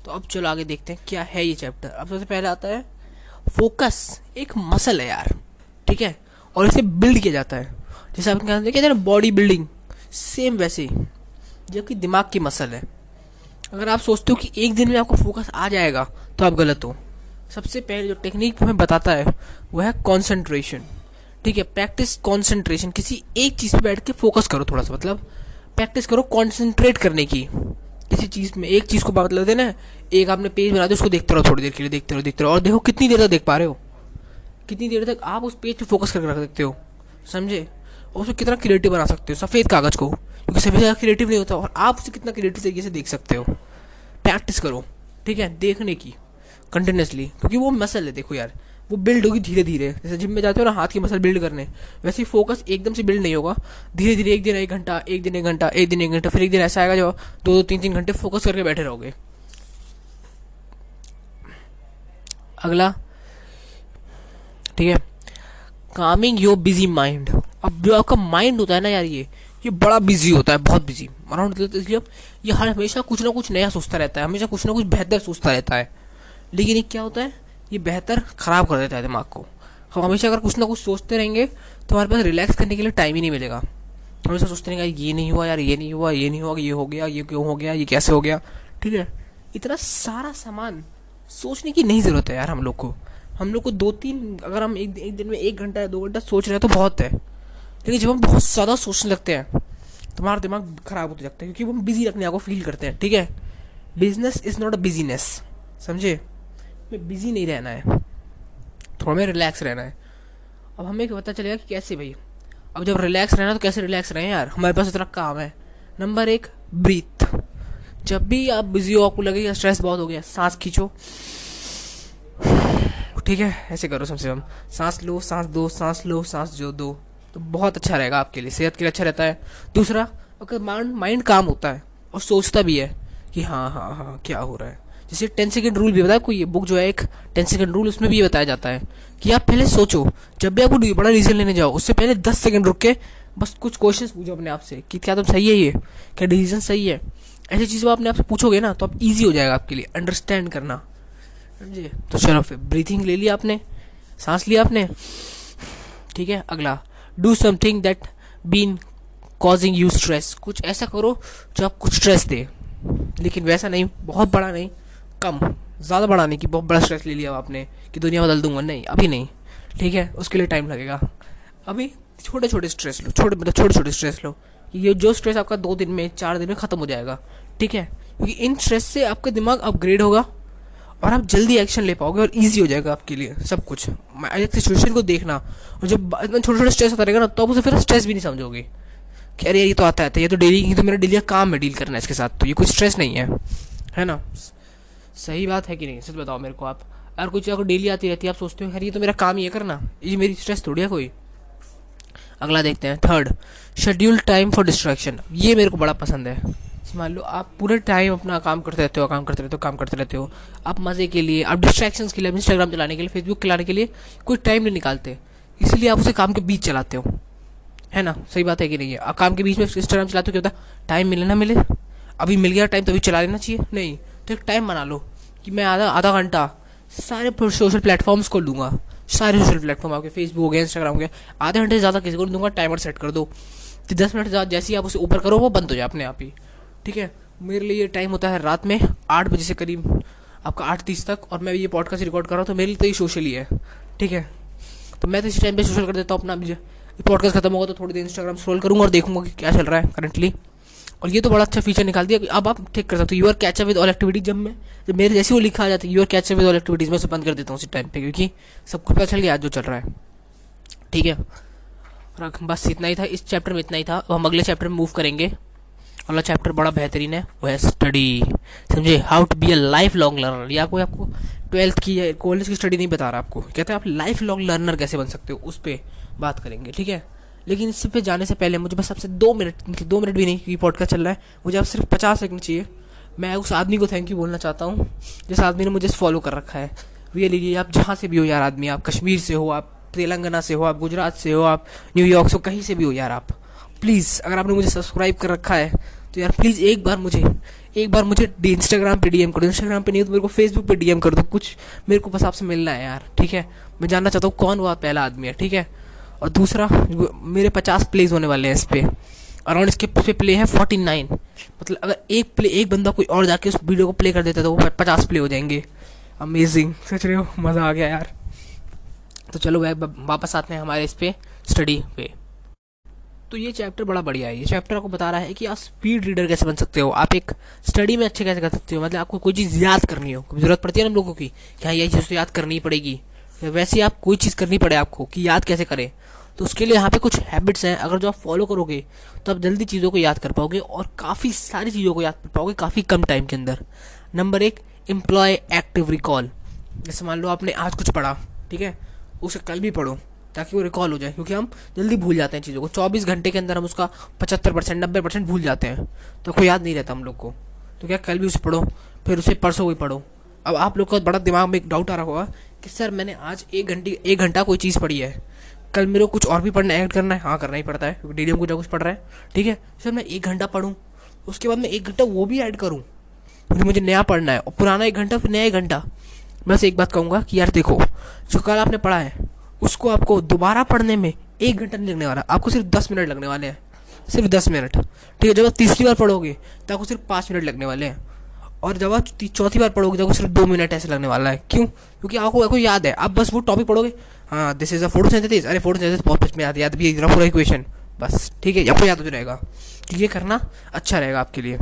तो अब चलो आगे देखते हैं क्या है ये चैप्टर अब सबसे पहले आता है फोकस एक मसल है यार, ठीक है? और इसे बिल्ड किया जाता है। जैसे आप कहते हैं बॉडी बिल्डिंग सेम वैसे ही, जो कि दिमाग की मसल है। अगर आप सोचते हो कि एक दिन में आपको फोकस आ जाएगा तो आप गलत हो। सबसे पहले जो टेक्निक हमें बताता है वह है कॉन्सेंट्रेशन ठीक है? प्रैक्टिस कॉन्सेंट्रेशन किसी एक चीज़ पे बैठ के फोकस करो थोड़ा सा मतलब प्रैक्टिस करो कॉन्सेंट्रेट करने की। किसी चीज़ में, एक चीज़ को मतलब देना एक आपने पेज बना दिया, उसको देखते रहो थोड़ी देर के लिए, देखते रहो देखते रहो। और देखो कितनी देर तक देख पा रहे हो। कितनी देर तक आप उस पेज पे फोकस करके रख सकते हो, समझे? और उसको कितना क्रिएटिव बना सकते हो, सफ़ेद कागज़ को, क्योंकि सभी ज़्यादा क्रिएटिव नहीं होता, और आप उसे कितना क्रिएटिव तरीके से देख सकते हो। प्रैक्टिस करो, ठीक है? देखने की कंटिन्यूसली क्योंकि वो मसल है, देखो यार। वो बिल्ड होगी धीरे धीरे जैसे जिम में जाते हो ना, हाथ की मसल बिल्ड करने। वैसे ही फोकस एकदम से बिल्ड नहीं होगा। धीरे धीरे एक दिन, एक घंटा, एक दिन, एक घंटा, एक दिन, एक घंटा, फिर एक दिन ऐसा आएगा जो दो दो तीन तीन घंटे फोकस करके बैठे रहोगे। अगला। ठीक है। कामिंग योर बिज़ी माइंड अब जो आपका माइंड होता है ना यार ये ये बड़ा बिज़ी होता है, बहुत बिज़ी अराउंड इसलिए ये हर, हमेशा कुछ ना कुछ नया सोचता रहता है, हमेशा कुछ ना कुछ बेहतर सोचता रहता है। लेकिन ये क्या होता है? ये बेहतर ख़राब कर देता है दिमाग को। हम हमेशा अगर कुछ ना कुछ सोचते रहेंगे तो हमारे पास रिलैक्स करने के लिए टाइम ही नहीं मिलेगा। हमेशा सोचते रहेंगे ये नहीं हुआ यार ये नहीं हुआ ये नहीं हुआ ये हो गया ये क्यों हो गया ये कैसे हो गया? ठीक है? इतना सारा सामान सोचने की नहीं ज़रूरत है यार हम लोग को। हम लोग को दो तीन अगर हम एक, एक दिन में एक घंटा या दो घंटा सोच रहे हैं तो बहुत है। लेकिन जब हम बहुत ज़्यादा सोचने लगते हैं तो हमारा दिमाग ख़राब होते लगता है क्योंकि हम बिज़ी रखने को फील करते हैं ठीक है? Business is not a busyness समझे? में बिज़ी नहीं रहना है। थोड़ा में रिलैक्स रहना है। अब हमें पता चलेगा कि कैसे भाई? अब जब रिलैक्स रहना तो कैसे रिलैक्स रहें यार? हमारे पास इतना काम है। नंबर एक ब्रीथ जब भी आप बिज़ी हो, आपको लगे स्ट्रेस बहुत हो गया, सांस खींचो। ठीक है, ऐसे करो सबसे कम। सांस लो, सांस दो, सांस लो, सांस जो दो। तो बहुत अच्छा रहेगा आपके लिए, सेहत के लिए अच्छा रहता है। दूसरा अगर माइंड माइंड काम होता है और सोचता भी है कि हाँ हाँ हाँ क्या हो रहा है। जैसे टेन सेकेंड रूल भी बताया, कोई बुक जो है एक टेन सेकेंड रूल उसमें भी ये बताया जाता है कि आप पहले सोचो, जब भी आपको बड़ा डिसीज़न लेने जाओ, उससे पहले दस सेकेंड रुक के बस कुछ क्वेश्चन पूछो अपने आप से कि क्या तुम सही है ये? क्या डिसीज़न सही है? ऐसी चीज़ अपने आप से पूछोगे ना तो आप ईजी हो जाएगा आपके लिए अंडरस्टैंड करना। समझे? तो चलो फिर ब्रीथिंग ले लिया आपने, सांस लिया आपने, ठीक है, अगला। Do something that been causing you stress कुछ ऐसा करो जो आप कुछ स्ट्रेस दे। लेकिन वैसा नहीं, बहुत बड़ा नहीं। कम, ज़्यादा बढ़ाने की बहुत बड़ा स्ट्रेस ले लिया आपने कि दुनिया बदल दूँगा। नहीं, अभी नहीं, ठीक है? उसके लिए टाइम लगेगा। अभी छोटे छोटे स्ट्रेस लो, छोटे मतलब छोटे छोटे स्ट्रेस लो। ये जो स्ट्रेस आपका दो दिन में, चार दिन में ख़त्म हो जाएगा, ठीक है? क्योंकि इन स्ट्रेस से आपका दिमाग अपग्रेड होगा और आप जल्दी एक्शन ले पाओगे और इजी हो जाएगा आपके लिए सब कुछ। एक सिचुएशन को देखना और जब इतना छोटे छोटे स्ट्रेस आता रहेगा ना तो आप उसे फिर स्ट्रेस भी नहीं समझोगे। कि अरे ये तो आता है, ये तो डेली तो मेरा डेली काम है डील करना है इसके साथ तो ये कोई स्ट्रेस नहीं है है ना? सही बात है कि नहीं? सच बताओ मेरे को आप। अगर कुछ आपको डेली आती रहती है, आप सोचते हो, यार, ये तो मेरा काम ही है, करना। ये मेरी स्ट्रेस थोड़ी है कोई। अगला देखते हैं। Third schedule time for distraction ये मेरे को बड़ा पसंद है। मान लो, आप पूरे टाइम अपना काम करते रहते हो, काम करते रहते हो, काम करते रहते हो। आप मज़े के लिए, आप डिस्ट्रैक्शन के लिए इंस्टाग्राम चलाने के लिए फेसबुक चलाने के लिए कोई टाइम नहीं निकालते। इसलिए आप उसे काम के बीच चलाते हो। है ना? सही बात है कि नहीं? है आप काम के बीच में इंस्टाग्राम चलाते हो, क्या होता है? टाइम मिले ना मिले। अभी मिल गया टाइम तो अभी चला लेना चाहिए। नहीं। तो एक टाइम बना लो कि मैं आधा आधा घंटा सारे सोशल प्लेटफॉर्म्स को लूँगा। सारे सोशल प्लेटफॉर्म आपके फेसबुक हो गया इंस्टाग्राम हो गया, आधे घंटे से ज़्यादा किसी को नहीं दूँगा टाइमर सेट कर दो। तो दस मिनट ज़्यादा जैसे ही आप उसे ऊपर करो, वो बंद हो जाए अपने आप ही। ठीक है? मेरे लिए टाइम होता है रात में आठ बजे से करीब, आपका आठ तीस तक, और मैं ये पॉडकास्ट रिकॉर्ड कर रहा हूँ तो मेरे लिए तो ये सोशल ही है। ठीक है? तो मैं तो इसी टाइम पे सोशल कर देता हूँ अपना पॉडकास्ट खत्म होगा तो थोड़ी देर इंस्टाग्राम स्क्रॉल करूँगा और देखूँगा कि क्या चल रहा है करंटली और ये तो बड़ा अच्छा फीचर निकाल दिया अब आप ठीक कर सकते हो। Your catch with all activity जब मैं जब मेरे जैसे वो लिखा आ जाता है your catch with all activities में उसे बंद कर देता हूँ उसी टाइम पे, क्योंकि सबको पता चल गया आज जो चल रहा है। ठीक है? और बस इतना ही था। इस चैप्टर में इतना ही था। हम अगले चैप्टर में मूव करेंगे। अगला चैप्टर बड़ा बेहतरीन है। वो है स्टडी समझे? How to be a lifelong learner या कोई आपको ट्वेल्थ की या कॉलेज की स्टडी नहीं बता रहा आपको। कहते हैं आप लाइफ लॉन्ग लर्नर कैसे बन सकते हो? उस पर बात करेंगे। ठीक है? लेकिन इससे पे जाने से पहले मुझे बस आपसे दो मिनट मतलब दो मिनट भी नहीं, क्योंकि पॉडकास्ट चल रहा है। मुझे आप सिर्फ़ पचास सेकंड चाहिए। मैं उस आदमी को थैंक यू बोलना चाहता हूँ, जिस आदमी ने मुझे फॉलो कर रखा है। रियली आप जहाँ से भी हो यार आदमी, आप कश्मीर से हो, आप तेलंगाना से हो, आप गुजरात से हो, आप न्यूयॉर्क से हो, कहीं से भी हो यार आप। प्लीज़ अगर आपने मुझे सब्सक्राइब कर रखा है तो यार प्लीज़ एक बार मुझे, एक बार मुझे इंस्टाग्राम पे डीएम कर। दो इंस्टाग्राम पे नहीं तो मेरे को फेसबुक पे डीएम कर दो। कुछ मेरे को बस आपसे मिलना है यार, ठीक है? मैं जानना चाहता हूँ कौन वो पहला आदमी है, ठीक है? और दूसरा मेरे पचास प्लेज होने वाले हैं इस पर अराउंड इसके पे प्ले है फोर्टी नाइन मतलब अगर एक प्ले एक बंदा कोई और जाके उस वीडियो को प्ले कर देता तो वो पचास प्ले हो जाएँगे। अमेजिंग सोच रहे हो? मज़ा आ गया यार। तो चलो भाई वापस आते हैं हमारे इस पर स्टडी पे। तो ये चैप्टर बड़ा बढ़िया है। ये चैप्टर आपको बता रहा है कि आप स्पीड रीडर कैसे बन सकते हो? आप एक स्टडी में अच्छे कैसे कर सकते हो? मतलब आपको कोई चीज़ याद करनी हो। ज़रूरत पड़ती है ना लोगों की? कि हाँ ये चीज़ तो याद करनी पड़ेगी। वैसे आप कोई चीज़ करनी पड़े आपको कि याद कैसे करें? तो उसके लिए यहाँ पे कुछ हैबिट्स हैं। अगर जो आप फॉलो करोगे तो आप जल्दी चीज़ों को याद कर पाओगे और काफ़ी सारी चीज़ों को याद कर पाओगे काफ़ी कम टाइम के अंदर। नंबर एक एम्प्लॉय एक्टिव रिकॉल जैसे मान लो आपने आज कुछ पढ़ा, ठीक है? उसे कल भी पढ़ो, ताकि वो रिकॉल हो जाए, क्योंकि हम जल्दी भूल जाते हैं चीज़ों को। चौबीस घंटे के अंदर हम उसका पचहत्तर परसेंट, नब्बे परसेंट भूल जाते हैं। तो कोई याद नहीं रहता हम लोग को। तो क्या कल भी उसे पढ़ो, फिर उसे परसों भी पढ़ो। अब आप लोग का बड़ा दिमाग में एक डाउट आ रहा होगा कि सर मैंने आज एक घंटे, एक घंटा कोई चीज़ पढ़ी है? कल मेरे को कुछ और भी पढ़ना ऐड करना है। हाँ करना ही पड़ता है, क्योंकि डेली हम कुछ कुछ पढ़ रहा है। ठीक है? सर, मैं एक घंटा पढ़ूँ, उसके बाद मैं एक घंटा वो भी ऐड करूँ। क्योंकि मुझे नया पढ़ना है, और पुराना एक घंटा, फिर नया एक घंटा। बस एक बात कहूँगा कि यार देखो, जो कल आपने पढ़ा है, उसको आपको दोबारा पढ़ने में एक घंटा नहीं लगने वाला। आपको सिर्फ़ दस मिनट लगने वाले हैं। सिर्फ़ दस मिनट। ठीक है? जब आप तीसरी बार पढ़ोगे तो आपको सिर्फ़ पाँच मिनट लगने वाले हैं। और जब आप चौथी बार पढ़ोगे तो आपको सिर्फ़ दो मिनट ऐसे लगने वाला है। क्यों? क्योंकि आपको आपको याद है, आप बस वो टॉपिक पढ़ोगे हाँ this is a photo photosynthesis अरे फोटोसिंथेसिस बहुत में याद याद भी पूरा इक्वेशन बस, ठीक है, आपको याद हो जाएगा। तो ये करना अच्छा रहेगा आपके लिए।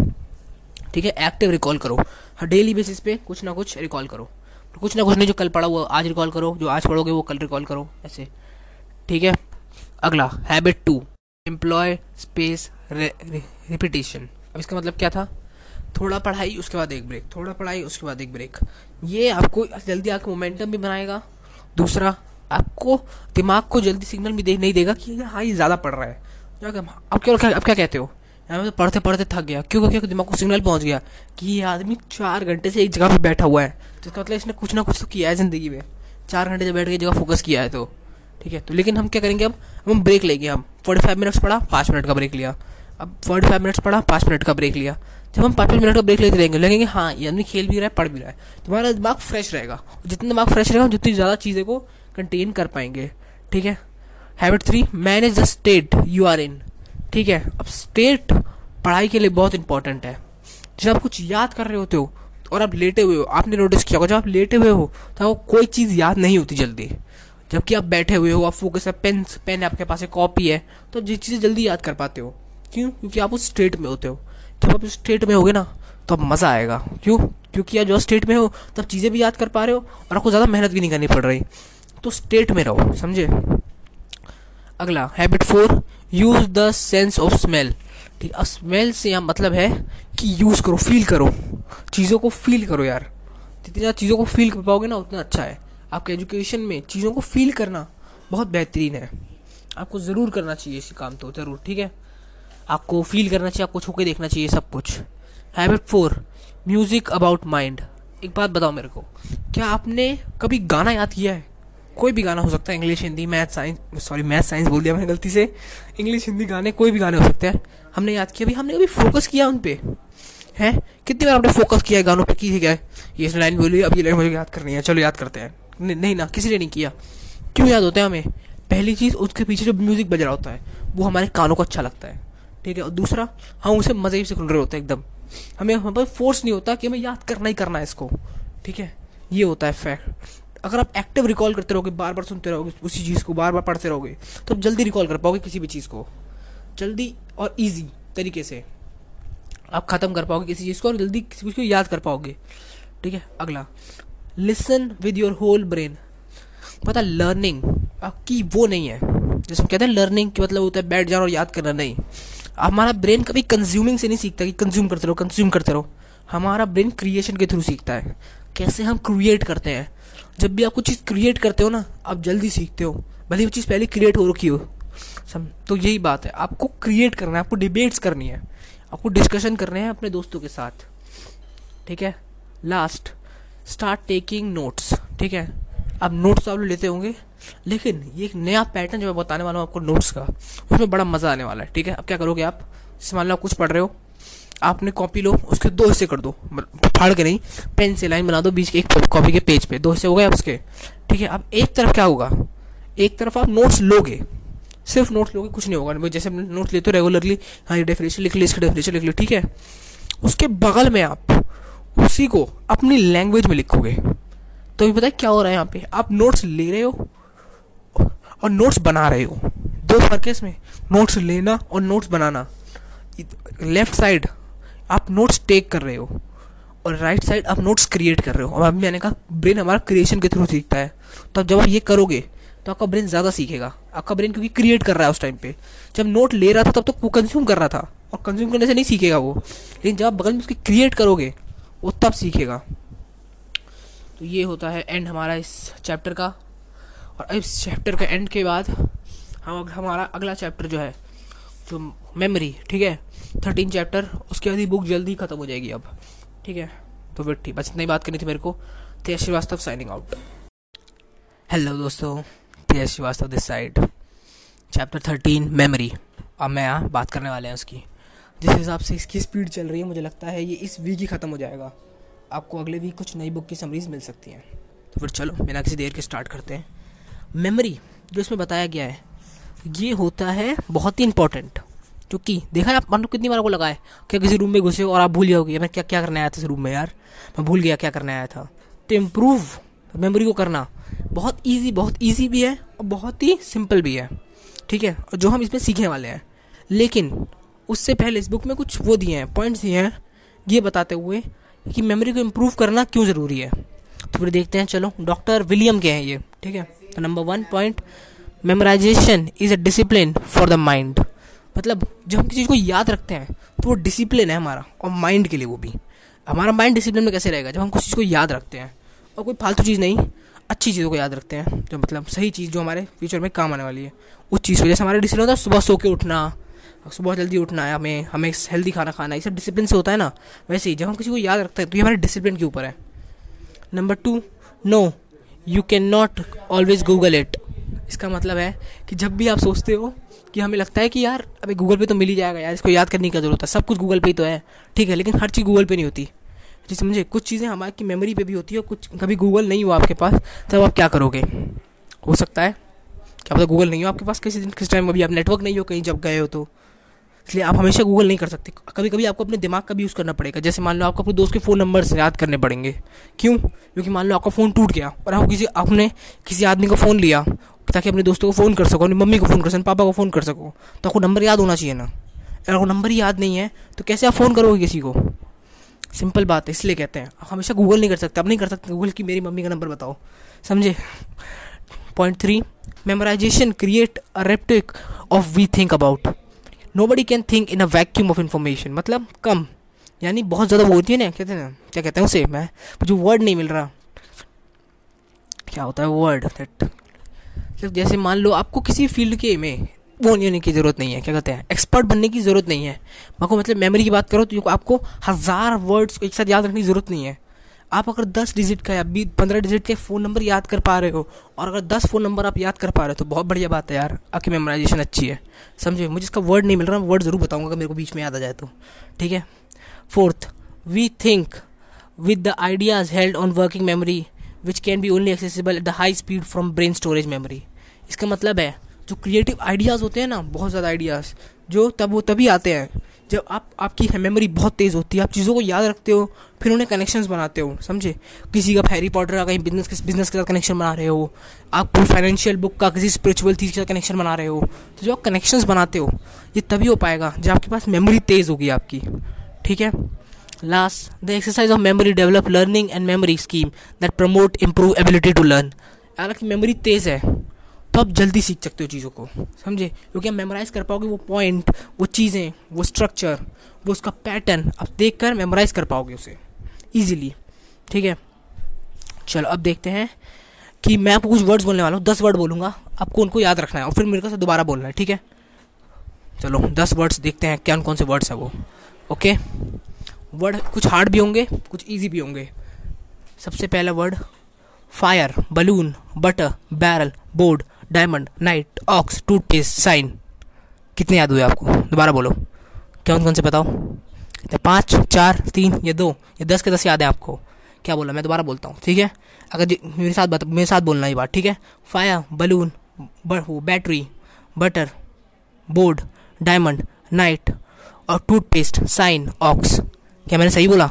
ठीक है एक्टिव रिकॉल करो। हर डेली बेसिस पे कुछ ना कुछ रिकॉल करो। तो कुछ ना कुछ नहीं जो कल पढ़ा हुआ, आज रिकॉल करो, जो आज पढ़ोगे वो कल रिकॉल करो, ऐसे। ठीक है? अगला habit two employ space repetition अब इसका मतलब क्या था? थोड़ा पढ़ाई, उसके बाद एक ब्रेक थोड़ा पढ़ाई, उसके बाद एक ब्रेक ये आपको जल्दी आपको मोमेंटम भी बनाएगा। दूसरा आपको दिमाग को जल्दी सिग्नल भी दे नहीं देगा कि हाँ ये ज़्यादा पढ़ रहा है। अब क्या अब क्या कहते हो? यहाँ तो पढ़ते पढ़ते थक गया। क्यों? क्योंकि दिमाग को सिग्नल पहुँच गया कि ये आदमी चार घंटे से एक जगह पे बैठा हुआ है इसका मतलब इसने कुछ ना कुछ तो किया है ज़िंदगी में। चार घंटे से बैठ के जगह फोकस किया है तो। ठीक है? तो लेकिन हम क्या करेंगे अब? हम ब्रेक लेंगे हम। फोर्टी फाइव मिनट्स पढ़ा, पाँच मिनट का ब्रेक लिया। अब फोर्टी फाइव मिनट्स पढ़ा, पाँच मिनट का ब्रेक लिया। जब हम पाँच पाँच मिनट का ब्रेक लेते रहेंगे, लगेंगे हाँ ये आदमी खेल भी रहा है, पढ़ भी रहा है। तुम्हारा दिमाग फ्रेश रहेगा। जितना दिमाग फ्रेश रहेगा, जितनी ज़्यादा चीज़ें को कंटेन कर पाएँगे। ठीक है? Habit three manage the state you are in ठीक है? अब स्टेट पढ़ाई के लिए बहुत इंपॉर्टेंट है। जब आप कुछ याद कर रहे होते हो और आप लेटे हुए हो, आपने नोटिस किया होगा, जब आप लेटे हुए हो तो आपको कोई चीज़ याद नहीं होती जल्दी। जबकि आप बैठे हुए हो, आप फोकस है पेन पेन है आपके पास एक कॉपी है तो आप जिस चीज़ें जल्दी याद कर पाते हो। क्यों? क्योंकि आप उस स्टेट में होते हो। जब आप उस स्टेट में होगे ना तो अब मज़ा आएगा। क्यों? क्योंकि आप जो स्टेट में हो, तब चीज़ें भी याद कर पा रहे हो और आपको ज़्यादा मेहनत भी नहीं करनी पड़ रही। तो स्टेट में रहो, समझे? अगला habit four use the sense of smell ठीक, अब स्मेल से यहाँ मतलब है कि यूज़ करो फील करो। चीज़ों को फील करो यार। जितनी ज़्यादा चीज़ों को फील कर पाओगे ना, उतना अच्छा है। आपके एजुकेशन में चीज़ों को फील करना बहुत बेहतरीन है। आपको ज़रूर करना चाहिए इसी काम तो ज़रूर, ठीक है? आपको फील करना चाहिए, आपको छू देखना चाहिए सब कुछ। Habit four music about mind एक बात बताओ मेरे को, क्या आपने कभी गाना याद किया है? कोई भी गाना हो सकता है English Hindi math science sorry math science बोल दिया मैंने गलती से। इंग्लिश हिंदी गाने कोई भी गाने हो सकते हैं। हमने याद किया भाई हमने अभी फोकस किया उन पर है? कितनी बार आपने फोकस किया है गानों पर की क्या है? ये लाइन बोली, अब ये लाइन मुझे याद करनी है। चलो याद करते हैं। नहीं ना, किसी ने नहीं किया। क्यों याद होता है हमें? पहली चीज़, उसके पीछे जो म्यूज़िक बज रहा होता है, वो हमारे कानों को अच्छा लगता है। ठीक है? और दूसरा, हम उसे मज़े से सुन रहे होते हैं एकदम। हमें, हम पर फोर्स नहीं होता कि हमें याद करना ही करना है इसको। ठीक है? ये होता है फैक्ट अगर आप एक्टिव रिकॉल करते रहोगे बार बार सुनते रहोगे, उसी चीज़ को बार बार पढ़ते रहोगे तो आप जल्दी रिकॉल कर पाओगे किसी भी चीज़ को। जल्दी और ईजी तरीके से। आप ख़त्म कर पाओगे किसी चीज़ को और जल्दी किसी चीज़ को याद कर पाओगे। ठीक है? अगला। Listen with your whole brain पता लर्निंग आपकी वो नहीं है जैसे हम कहते हैं लर्निंग की मतलब होता है बैठ जाना और याद करना नहीं। हमारा ब्रेन कभी कंज्यूमिंग से नहीं सीखता कि कंज्यूम करते रहो कंज्यूम करते रहो। हमारा ब्रेन क्रिएशन के थ्रू सीखता है। कैसे हम क्रिएट करते हैं? जब भी आप कुछ चीज़ क्रिएट करते हो ना, आप जल्दी सीखते हो। भले वो चीज़ पहले क्रिएट हो रखी हो। सम तो यही बात है। आपको क्रिएट करना है, आपको डिबेट्स करनी है। आपको डिस्कशन करने हैं अपने दोस्तों के साथ। ठीक है? लास्ट स्टार्ट टेकिंग नोट्स ठीक है? अब नोट्स आप लेते होंगे, लेकिन ये एक नया पैटर्न जो मैं बताने वाला हूँ आपको नोट्स का, उसमें बड़ा मज़ा आने वाला है। ठीक है? अब क्या करोगे आप? जैसे मान लो आप कुछ पढ़ रहे हो। आपने कॉपी लो, उसके दो हिस्से कर दो। फाड़ के नहीं पेन से लाइन बना दो बीच के एक कॉपी के पेज पे। दो हिस्से हो गए उसके। ठीक है, अब एक तरफ़ क्या होगा? एक तरफ़ आप नोट्स लोगे। सिर्फ़ नोट्स लोगे, कुछ नहीं होगा। जैसे नोट्स लेते हो रेगुलरली हाँ ये डेफिनेशन लिख ली, इसकी डेफिनेशन लिख ली, ठीक है? उसके बगल में आप उसी को अपनी लैंग्वेज में लिखोगे। तो ये पता है क्या हो रहा है यहाँ पे? आप नोट्स ले रहे हो और नोट्स बना रहे हो। दो फ़र्क है इसमें नोट्स लेना और नोट्स बनाना। लेफ़्ट साइड आप नोट्स टेक कर रहे हो और राइट साइड आप नोट्स क्रिएट कर रहे हो। और अभी मैंने कहा ब्रेन हमारा क्रिएशन के थ्रू सीखता है। तो जब आप ये करोगे तो आपका ब्रेन ज़्यादा सीखेगा। आपका ब्रेन क्योंकि क्रिएट कर रहा है उस टाइम पे। जब नोट ले रहा था, तब तो वो कंज्यूम कर रहा था और कंज्यूम करने से नहीं सीखेगा वो। लेकिन जब आप बगल में उसकी क्रिएट करोगे, वो तब सीखेगा। तो ये होता है एंड हमारा इस चैप्टर का। और इस चैप्टर के एंड के बाद हम हमारा अगला चैप्टर जो है, जो मेमोरी ठीक है? थर्टीन चैप्टर उसके बाद ही बुक जल्दी ख़त्म हो जाएगी अब। ठीक है? तो फिर ठीक, बस इतनी बात करनी थी मेरे को। Tej Srivastava signing out hello दोस्तों, Tej Srivastava this side chapter thirteen memory अब मैं यहाँ बात करने वाले हैं उसकी। जिस हिसाब से इसकी स्पीड चल रही है, मुझे लगता है ये इस वीक ही ख़त्म हो जाएगा। आपको अगले वीक कुछ नई बुक की समरीज मिल सकती हैं। तो फिर चलो, बिना किसी देर के स्टार्ट करते हैं। मेमोरी जो इसमें बताया गया है, ये होता है बहुत ही इंपॉर्टेंट क्योंकि देखा आप मानो कितनी बार को लगा है क्या किसी रूम में घुसे हो और आप भूल जाओगे मैं क्या क्या करने आया था इस रूम में यार? मैं भूल गया क्या करने आया था? तो इम्प्रूव मेमोरी को करना बहुत ईजी बहुत ईजी भी है और बहुत ही सिंपल भी है। ठीक है? और जो हम इसमें सीखने वाले हैं। लेकिन उससे पहले इस बुक में कुछ वो दिए हैं पॉइंट्स दिए हैं, ये बताते हुए कि मेमोरी को इम्प्रूव करना क्यों ज़रूरी है। तो फिर देखते हैं, चलो डॉक्टर विलियम के हैं ये। ठीक है? तो number one point memorization is a discipline for the mind मतलब जब हम किसी चीज़ को याद रखते हैं तो वो डिसिप्लिन है हमारा और माइंड के लिए वो भी। हमारा माइंड डिसिप्लिन में कैसे रहेगा? जब हम कुछ चीज़ को याद रखते हैं और कोई फालतू चीज़ नहीं, अच्छी चीज़ों को याद रखते हैं, जो मतलब सही चीज़ जो हमारे फ्यूचर में काम आने वाली है, उस चीज़ को। जैसे हमारा डिसिप्लिन होता है, सुबह सो के उठना, सुबह जल्दी उठना है, हमें हमें हेल्दी खाना खाना ये सब डिसिप्लिन से होता है ना, वैसे ही जब हम किसी को याद रखते हैं तो ये हमारे डिसिप्लिन के ऊपर है। Number two no you can not always Google it इसका मतलब है कि जब भी आप सोचते हो कि हमें लगता है कि यार अभी गूगल पे तो मिल ही जाएगा यार, इसको याद करने की ज़रूरत है। सब कुछ गूगल पे ही तो है। ठीक है, लेकिन हर चीज़ गूगल पे नहीं होती। जी समझे? कुछ चीज़ें हमारी मेमोरी पे भी होती है कुछ कभी गूगल नहीं हुआ आपके पास, तब आप क्या करोगे? हो सकता है क्या पता गूगल नहीं हो आपके पास किसी दिन, किस टाइम अभी आप नेटवर्क नहीं हो, कहीं जब गए हो तो। इसलिए आप हमेशा गूगल नहीं कर सकते। कभी कभी आपको अपने दिमाग का भी यूज़ करना पड़ेगा। जैसे मान लो आपको अपने दोस्त के फ़ोन नंबर से याद करने पड़ेंगे। क्यों? क्योंकि मान लो आपका फ़ोन टूट गया और आप किसी, आपने किसी आदमी का फ़ोन लिया ताकि अपने दोस्तों को फ़ोन कर सको, अपनी मम्मी को फ़ोन कर सको पापा को फ़ोन कर सको। तो आपको नंबर याद होना चाहिए ना। अगर आपको नंबर याद नहीं है तो कैसे आप फ़ोन करोगे किसी को? सिंपल बात है, इसलिए कहते हैं। आप हमेशा गूगल नहीं कर सकते, आप नहीं कर सकते गूगल की मेरी मम्मी का नंबर बताओ। समझे? Point three memorization create a रेप्टिक of we think about nobody can think in a vacuum of information मतलब कम, यानी बहुत ज़्यादा वो होती है ना, कहते हैं ना, क्या कहते हैं उसे, मैं मुझे वर्ड नहीं मिल रहा। क्या होता है वर्ड दैट मतलब जैसे मान लो आपको किसी फ़ील्ड के में वो नहीं होने की ज़रूरत नहीं है, क्या कहते हैं? एक्सपर्ट बनने की ज़रूरत नहीं है। आपको मतलब मेमोरी की बात करो तो आपको हज़ार वर्ड्स को एक साथ याद रखने की ज़रूरत नहीं है। आप अगर दस डिजिट का या बीस पंद्रह डिजिट के फ़ोन नंबर याद कर पा रहे हो और अगर दस फ़ोन नंबर आप याद कर पा रहे हो तो बहुत बढ़िया बात है यार। आपकी मेमोराइजेशन अच्छी है। समझे? मुझे इसका वर्ड नहीं मिल रहा वर्ड ज़रूर बताऊँगा अगर मेरे को बीच में याद आ जाए तो। ठीक है? Fourth we think with the ideas held on working memory which can be only accessible at the high speed from brain storage memory इसका मतलब है, जो क्रिएटिव आइडियाज़ होते हैं ना, बहुत ज़्यादा आइडियाज़ जो तब वो तभी आते हैं, जब आप, आपकी मेमोरी बहुत तेज़ होती है, आप चीज़ों को याद रखते हो, फिर उन्हें कनेक्शंस बनाते हो, समझे? किसी का हैरी पॉटर का कहीं बिज़नेस बिज़नेस के साथ कनेक्शन बना रहे हो, आप कोई फाइनेंशियल बुक का किसी स्पिरिचुअल चीज़ के साथ कनेक्शन बना रहे हो तो जो आप कनेक्शंस बनाते हो, ये तभी हो पाएगा जब आपके पास मेमोरी तेज़ होगी आपकी, ठीक है? Last the exercise of memory develop learning and memory scheme that promote improve ability to learn अगर मेमोरी तेज़ है तो आप जल्दी सीख सकते हो चीज़ों को, समझे? क्योंकि आप मेमोराइज़ कर पाओगे वो पॉइंट वो चीज़ें, वो स्ट्रक्चर वो उसका पैटर्न आप देख कर मेमोराइज़ कर पाओगे उसे ईजिली ठीक है? चलो, अब देखते हैं कि मैं आपको कुछ वर्ड्स बोलने वाला हूँ, दस वर्ड बोलूँगा, आपको उनको याद रखना है, और फिर मेरे को दोबारा बोलना है, ठीक है? चलो, दस वर्ड्स देखते हैं क्या कौन से वर्ड्स है वो ओके वर्ड कुछ हार्ड भी होंगे, कुछ ईजी भी होंगे। सबसे पहला word fire balloon butter barrel board diamond knight ox toothpaste sign कितने याद हुए आपको? दोबारा बोलो। कौन कौन से बताओ? कितने पाँच, चार, तीन, या दो, या दस के दस याद है आपको। क्या बोला? मैं दोबारा बोलता हूँ, ठीक है? अगर मेरे साथ बता, मेरे साथ बोलना ये बात, ठीक है? Fire balloon battery butter board diamond knight और टूथपेस्ट साइन ऑक्स क्या मैंने सही बोला?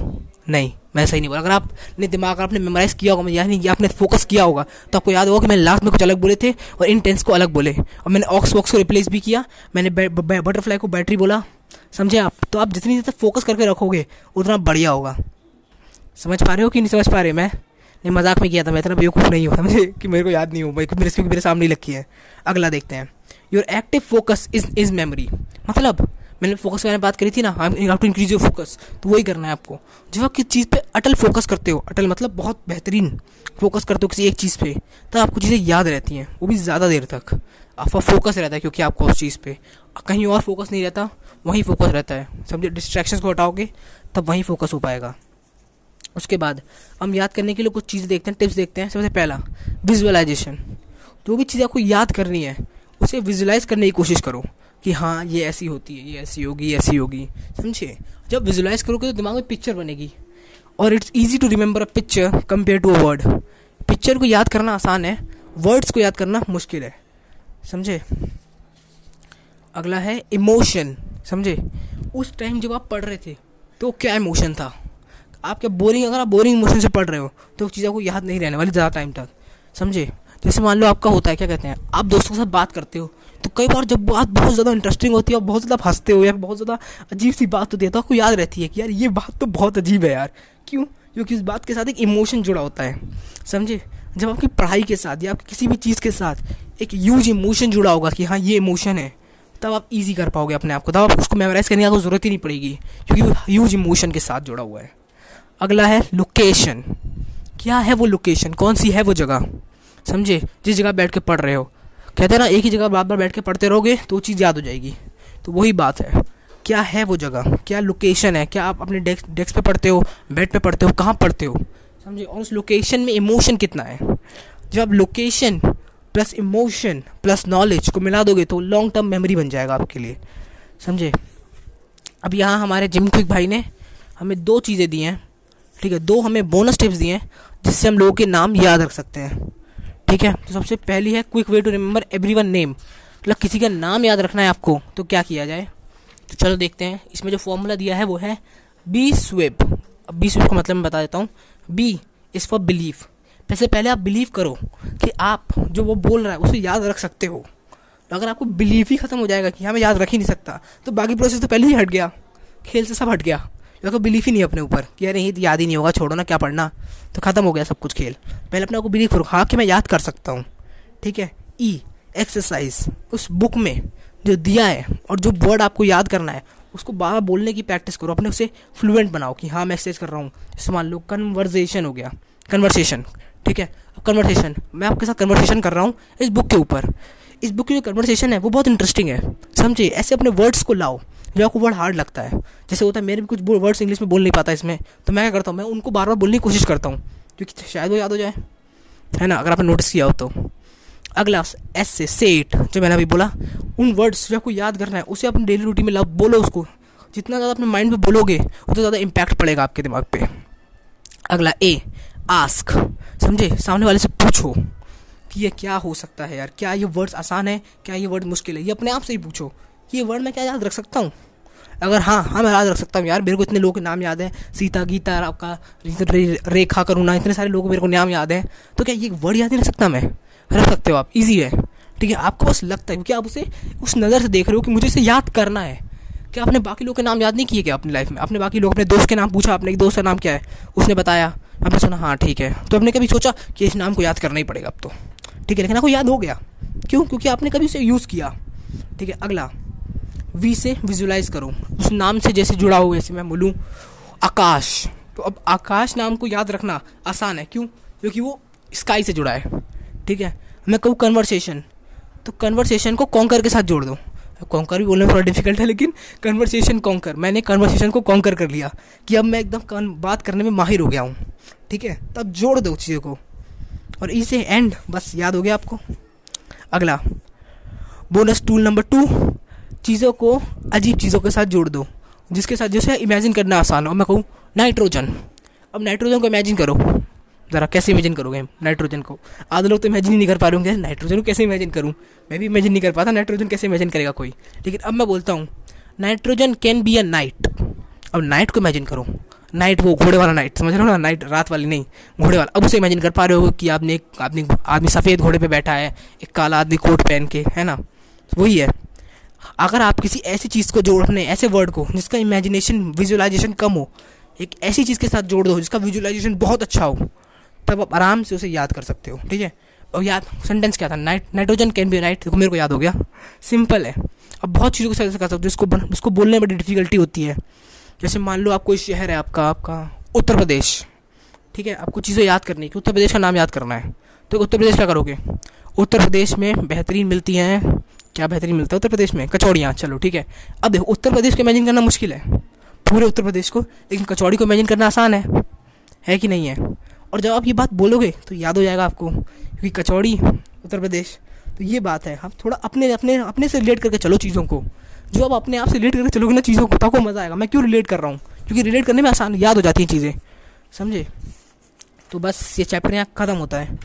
नहीं मैं सही नहीं बोला। अगर आपने दिमाग, आपने मेमोराइज किया होगा, यानी कि आपने फोकस किया होगा तो आपको याद होगा कि मैंने लास्ट में कुछ अलग बोले थे और इन टेंस को अलग बोले। और मैंने ऑक्स वॉक्स को रिप्लेस भी किया। मैंने बटरफ्लाई को बैटरी बोला। समझे आप? तो आप जितनी ज़्यादा फोकस करके रखोगे, उतना बढ़िया होगा। समझ पा रहे हो कि नहीं समझ पा रहे मैं? नहीं, मज़ाक में किया था मैं, इतना बेवकूफ़ नहीं हूँ। समझे? कि मेरे को याद नहीं हो भाई मेरे मेरे सामने लिखी है। अगला देखते हैं। Your active focus is is memory मतलब मैंने फोकस करने बात करी थी ना you to increase your focus तो वही करना है आपको। जब आप किसी चीज़ पे अटल फोकस करते हो, अटल मतलब बहुत बेहतरीन फोकस करते हो किसी एक चीज़ पे, तब आपको चीज़ें याद रहती हैं, वो भी ज़्यादा देर तक। आपका फोकस रहता है क्योंकि आपको उस चीज़ पे। कहीं और फोकस नहीं रहता, वहीं फोकस रहता है। समझे? डिस्ट्रैक्शन को हटाओगे, तब वहीं फोकस हो पाएगा। उसके बाद हम याद करने के लिए कुछ चीज़ें देखते हैं टिप्स देखते हैं। सबसे पहला विजुअलाइजेशन जो भी चीज़ आपको याद करनी है, उसे विजुलाइज करने की कोशिश करो। कि हाँ ये ऐसी होती है, ये ऐसी होगी ऐसी होगी। समझे? जब विजुलाइज करोगे तो दिमाग में पिक्चर बनेगी। और it's easy to remember a picture compare to a word picture को याद करना आसान है वर्ड्स को याद करना मुश्किल है। समझे? अगला है इमोशन समझे? उस टाइम जब आप पढ़ रहे थे तो क्या इमोशन था? आप क्या बोरिंग अगर आप बोरिंग इमोशन से पढ़ रहे हो तो चीज़ आपको याद नहीं रहने वाली ज़्यादा टाइम तक। समझे? जैसे मान लो आपका होता है, क्या कहते हैं? आप दोस्तों के साथ बात करते हो तो कई बार जब बात बहुत ज़्यादा इंटरेस्टिंग होती है और बहुत ज़्यादा हँसते हुए, बहुत ज़्यादा अजीब सी बात होती है तो आपको याद रहती है कि यार ये बात तो बहुत अजीब है यार। क्यों? क्योंकि इस बात के साथ एक इमोशन जुड़ा होता है। समझे? जब आपकी पढ़ाई के साथ या आपकी किसी भी चीज़ के साथ एक यूज़ इमोशन जुड़ा होगा कि हाँ ये इमोशन है, तब आप इजी कर पाओगे अपने आप को। तब आप उसको मेमोराइज करने की ज़रूरत ही नहीं पड़ेगी, क्योंकि वो ह्यूज इमोशन के साथ जुड़ा हुआ है। अगला है लोकेशन क्या है वो लोकेशन कौन सी है वो जगह? समझे? जिस जगह बैठ के पढ़ रहे हो। कहते हैं ना, एक ही जगह बार बार बैठ के पढ़ते रहोगे तो वो चीज़ याद हो जाएगी। तो वही बात है। क्या है वो जगह? क्या लोकेशन है? क्या आप अपने डेस्क डेस्क पे पढ़ते हो? बेड पे पढ़ते हो? कहाँ पढ़ते हो? समझे और उस लोकेशन में इमोशन कितना है? जब आप location plus emotion plus knowledge को मिला दोगे तो लॉन्ग टर्म मेमोरी बन जाएगा आपके लिए। समझे अब यहाँ हमारे जिम क्विक भाई ने हमें दो चीज़ें दी हैं, ठीक है? दो हमें बोनस टिप्स दिए हैं, जिससे हम लोगों के नाम याद रख सकते हैं। ठीक है? तो सबसे पहली है quick way to remember everyone name मतलब किसी का नाम याद रखना है आपको तो क्या किया जाए? तो चलो देखते हैं। इसमें जो फॉर्मूला दिया है वो है बी स्वेप अब बी स्वेप का मतलब मैं बता देता हूँ। बी इज़ फॉर बिलीव वैसे पहले आप बिलीव करो कि आप जो वो बोल रहा है, उसे याद रख सकते हो। तो अगर आपको बिलीव ही खत्म हो जाएगा कि हाँ मैं याद रख ही नहीं सकता तो बाकी प्रोसेस तो पहले ही हट गया। खेल से सब हट गया। मेरे को बिलीफ ही नहीं अपने ऊपर कि अरे ये याद ही नहीं होगा, छोड़ो ना, क्या पढ़ना? तो ख़त्म हो गया सब कुछ खेल। पहले अपने को बिलीव करो। हाँ कि मैं याद कर सकता हूँ। ठीक है? ई एक्सरसाइज उस बुक में जो दिया है और जो वर्ड आपको याद करना है, उसको बार बोलने की प्रैक्टिस करो। अपने उसे फ्लुएंट बनाओ कि हाँ मैं एक्सरसाइज कर रहा हूँ। जैसे मान लो कन्वर्जेशन हो गया। कन्वर्सेशन ठीक है? कन्वर्सेशन मैं आपके साथ कन्वर्सेशन कर रहा हूँ इस बुक के ऊपर। इस बुक की जो कन्वर्सेशन है, वो बहुत इंटरेस्टिंग है। समझिए, ऐसे अपने वर्ड्स को लाओ। जो आपको वर्ड हार्ड लगता है। जैसे होता है, मेरे भी कुछ वर्ड्स इंग्लिश में बोल नहीं पाता इसमें। तो मैं क्या करता हूँ, मैं उनको बार बार बोलने की कोशिश करता हूँ, क्योंकि शायद वो याद हो जाए। है ना? अगर आपने नोटिस किया हो तो। अगला एस से सेट जो मैंने अभी बोला, उन वर्ड्स जो आपको याद करना है, उसे अपने डेली रूटीन में लव बोलो उसको। जितना ज़्यादा अपने माइंड में बोलोगे, उतना ज़्यादा इम्पैक्ट पड़ेगा आपके दिमाग पे। अगला ए आस्क समझे? सामने वाले से पूछो कि ये क्या हो सकता है यार? क्या ये वर्ड्स आसान है? क्या ये वर्ड मुश्किल है? ये अपने आप से ही पूछो। ये वर्ड मैं क्या याद रख सकता हूँ? अगर हाँ हाँ मैं याद रख सकता हूँ यार, मेरे को इतने लोगों के नाम याद है, सीता, गीता, आपका रेखा, करुणा, इतने सारे लोगों मेरे को नाम याद है तो क्या ये वर्ड याद नहीं रख सकता मैं? रख सकते हो आप ईजी है। ठीक है, आपको बस लगता है, क्योंकि आप उसे, उस नज़र से देख रहे हो कि मुझे इसे याद करना है। क्या आपने बाकी लोगों के नाम याद नहीं किए क्या अपनी लाइफ में? अपने बाकी लोग, अपने दोस्त के नाम पूछा अपने दोस्त का नाम क्या है? उसने बताया, आपने सुना हाँ ठीक है। तो आपने कभी सोचा कि इस नाम को याद करना ही पड़ेगा अब तो? ठीक है, लेकिन आपको याद हो गया। क्यों? क्योंकि आपने कभी उसे यूज़ किया। ठीक है, अगला। वी से विजुलाइज करो। उस नाम से जैसे जुड़ा हो जैसे मैं बोलूँ, आकाश। तो अब आकाश नाम को याद रखना आसान है। क्यों? क्योंकि वो स्काई से जुड़ा है। ठीक है? मैं कहूँ कन्वर्सेशन तो कन्वर्सेशन को कॉन्कर के साथ जोड़ दो। कॉन्कर भी बोलना थोड़ा डिफ़िकल्ट है, लेकिन कन्वर्सेशन कॉन्कर मैंने कन्वर्सेशन को कॉन्कर कर लिया कि अब मैं एकदम बात करने में माहिर हो गया हूँ। ठीक है? तब जोड़ दो चीज़ों को। और इसे एंड बस याद हो गया आपको। अगला। बोनस टूल नंबर टू चीज़ों को, अजीब चीज़ों के साथ जोड़ दो, जिसके साथ जैसे इमेजिन करना आसान हो। मैं कहूँ नाइट्रोजन अब नाइट्रोजन को इमेजिन करो। ज़रा कैसे इमेजिन करोगे नाइट्रोजन को? आधे लोग तो इमेजिन ही नहीं कर पा रहे होंगे। नाइट्रोजन को कैसे इमेजिन करूँ? मैं भी इमेजिन नहीं कर पाता नाइट्रोजन कैसे इमेजिन करेगा कोई। लेकिन अब मैं बोलता हूँ nitrogen can be a knight अब नाइट को इमेजिन करो। नाइट वो घोड़े वाला नाइट समझ रहे हो ना? नाइट रात वाली नहीं, घोड़े वाला। अब उसे इमेजिन कर पा रहे हो कि आपने एक आदमी आदमी सफ़ेद घोड़े पे बैठा है, एक काला आदमी कोट पहन के, है ना? वही है। अगर आप किसी ऐसी चीज़ को जोड़ने ऐसे वर्ड को, जिसका इमेजिनेशन विजुअलाइजेशन कम हो, एक ऐसी चीज़ के साथ जोड़ दो, जिसका विजुअलाइजेशन बहुत अच्छा हो, तब आप आराम से उसे याद कर सकते हो, ठीक है? और याद सेंटेंस क्या था? Knight nitrogen can be knight देखो मेरे को याद हो गया। सिंपल है। अब बहुत चीज़ों को कर सकते हो, जिसको जिसको बोलने में डिफिकल्टी होती है। जैसे मान लो आप कोई शहर है, आपका आपका उत्तर प्रदेश, ठीक है? आपको चीज़ें याद करनी कि उत्तर प्रदेश का नाम याद करना है। तो उत्तर प्रदेश क्या करोगे? उत्तर प्रदेश में बेहतरीन मिलती हैं क्या बेहतरीन मिलता है उत्तर प्रदेश में? कचौड़ियाँ। चलो, ठीक है। अब देखो, उत्तर प्रदेश को इमेजिन करना मुश्किल है। पूरे उत्तर प्रदेश को, लेकिन कचौड़ी को इमेजिन करना आसान है। है कि नहीं है? और जब आप ये बात बोलोगे तो याद हो जाएगा आपको क्योंकि कचौड़ी, उत्तर प्रदेश तो ये बात है। आप थोड़ा अपने अपने अपने से रिलेट करके चलो चीज़ों को। जो आप अपने आप से रिलेट करके चलोगे ना चीज़ों को तो आपको मज़ा आएगा। मैं क्यों रिलेट कर रहा हूँ? क्योंकि रिलेट करने में आसान, याद हो जाती हैं चीज़ें। समझे? तो बस ये चैप्टर यहाँ ख़त्म होता है।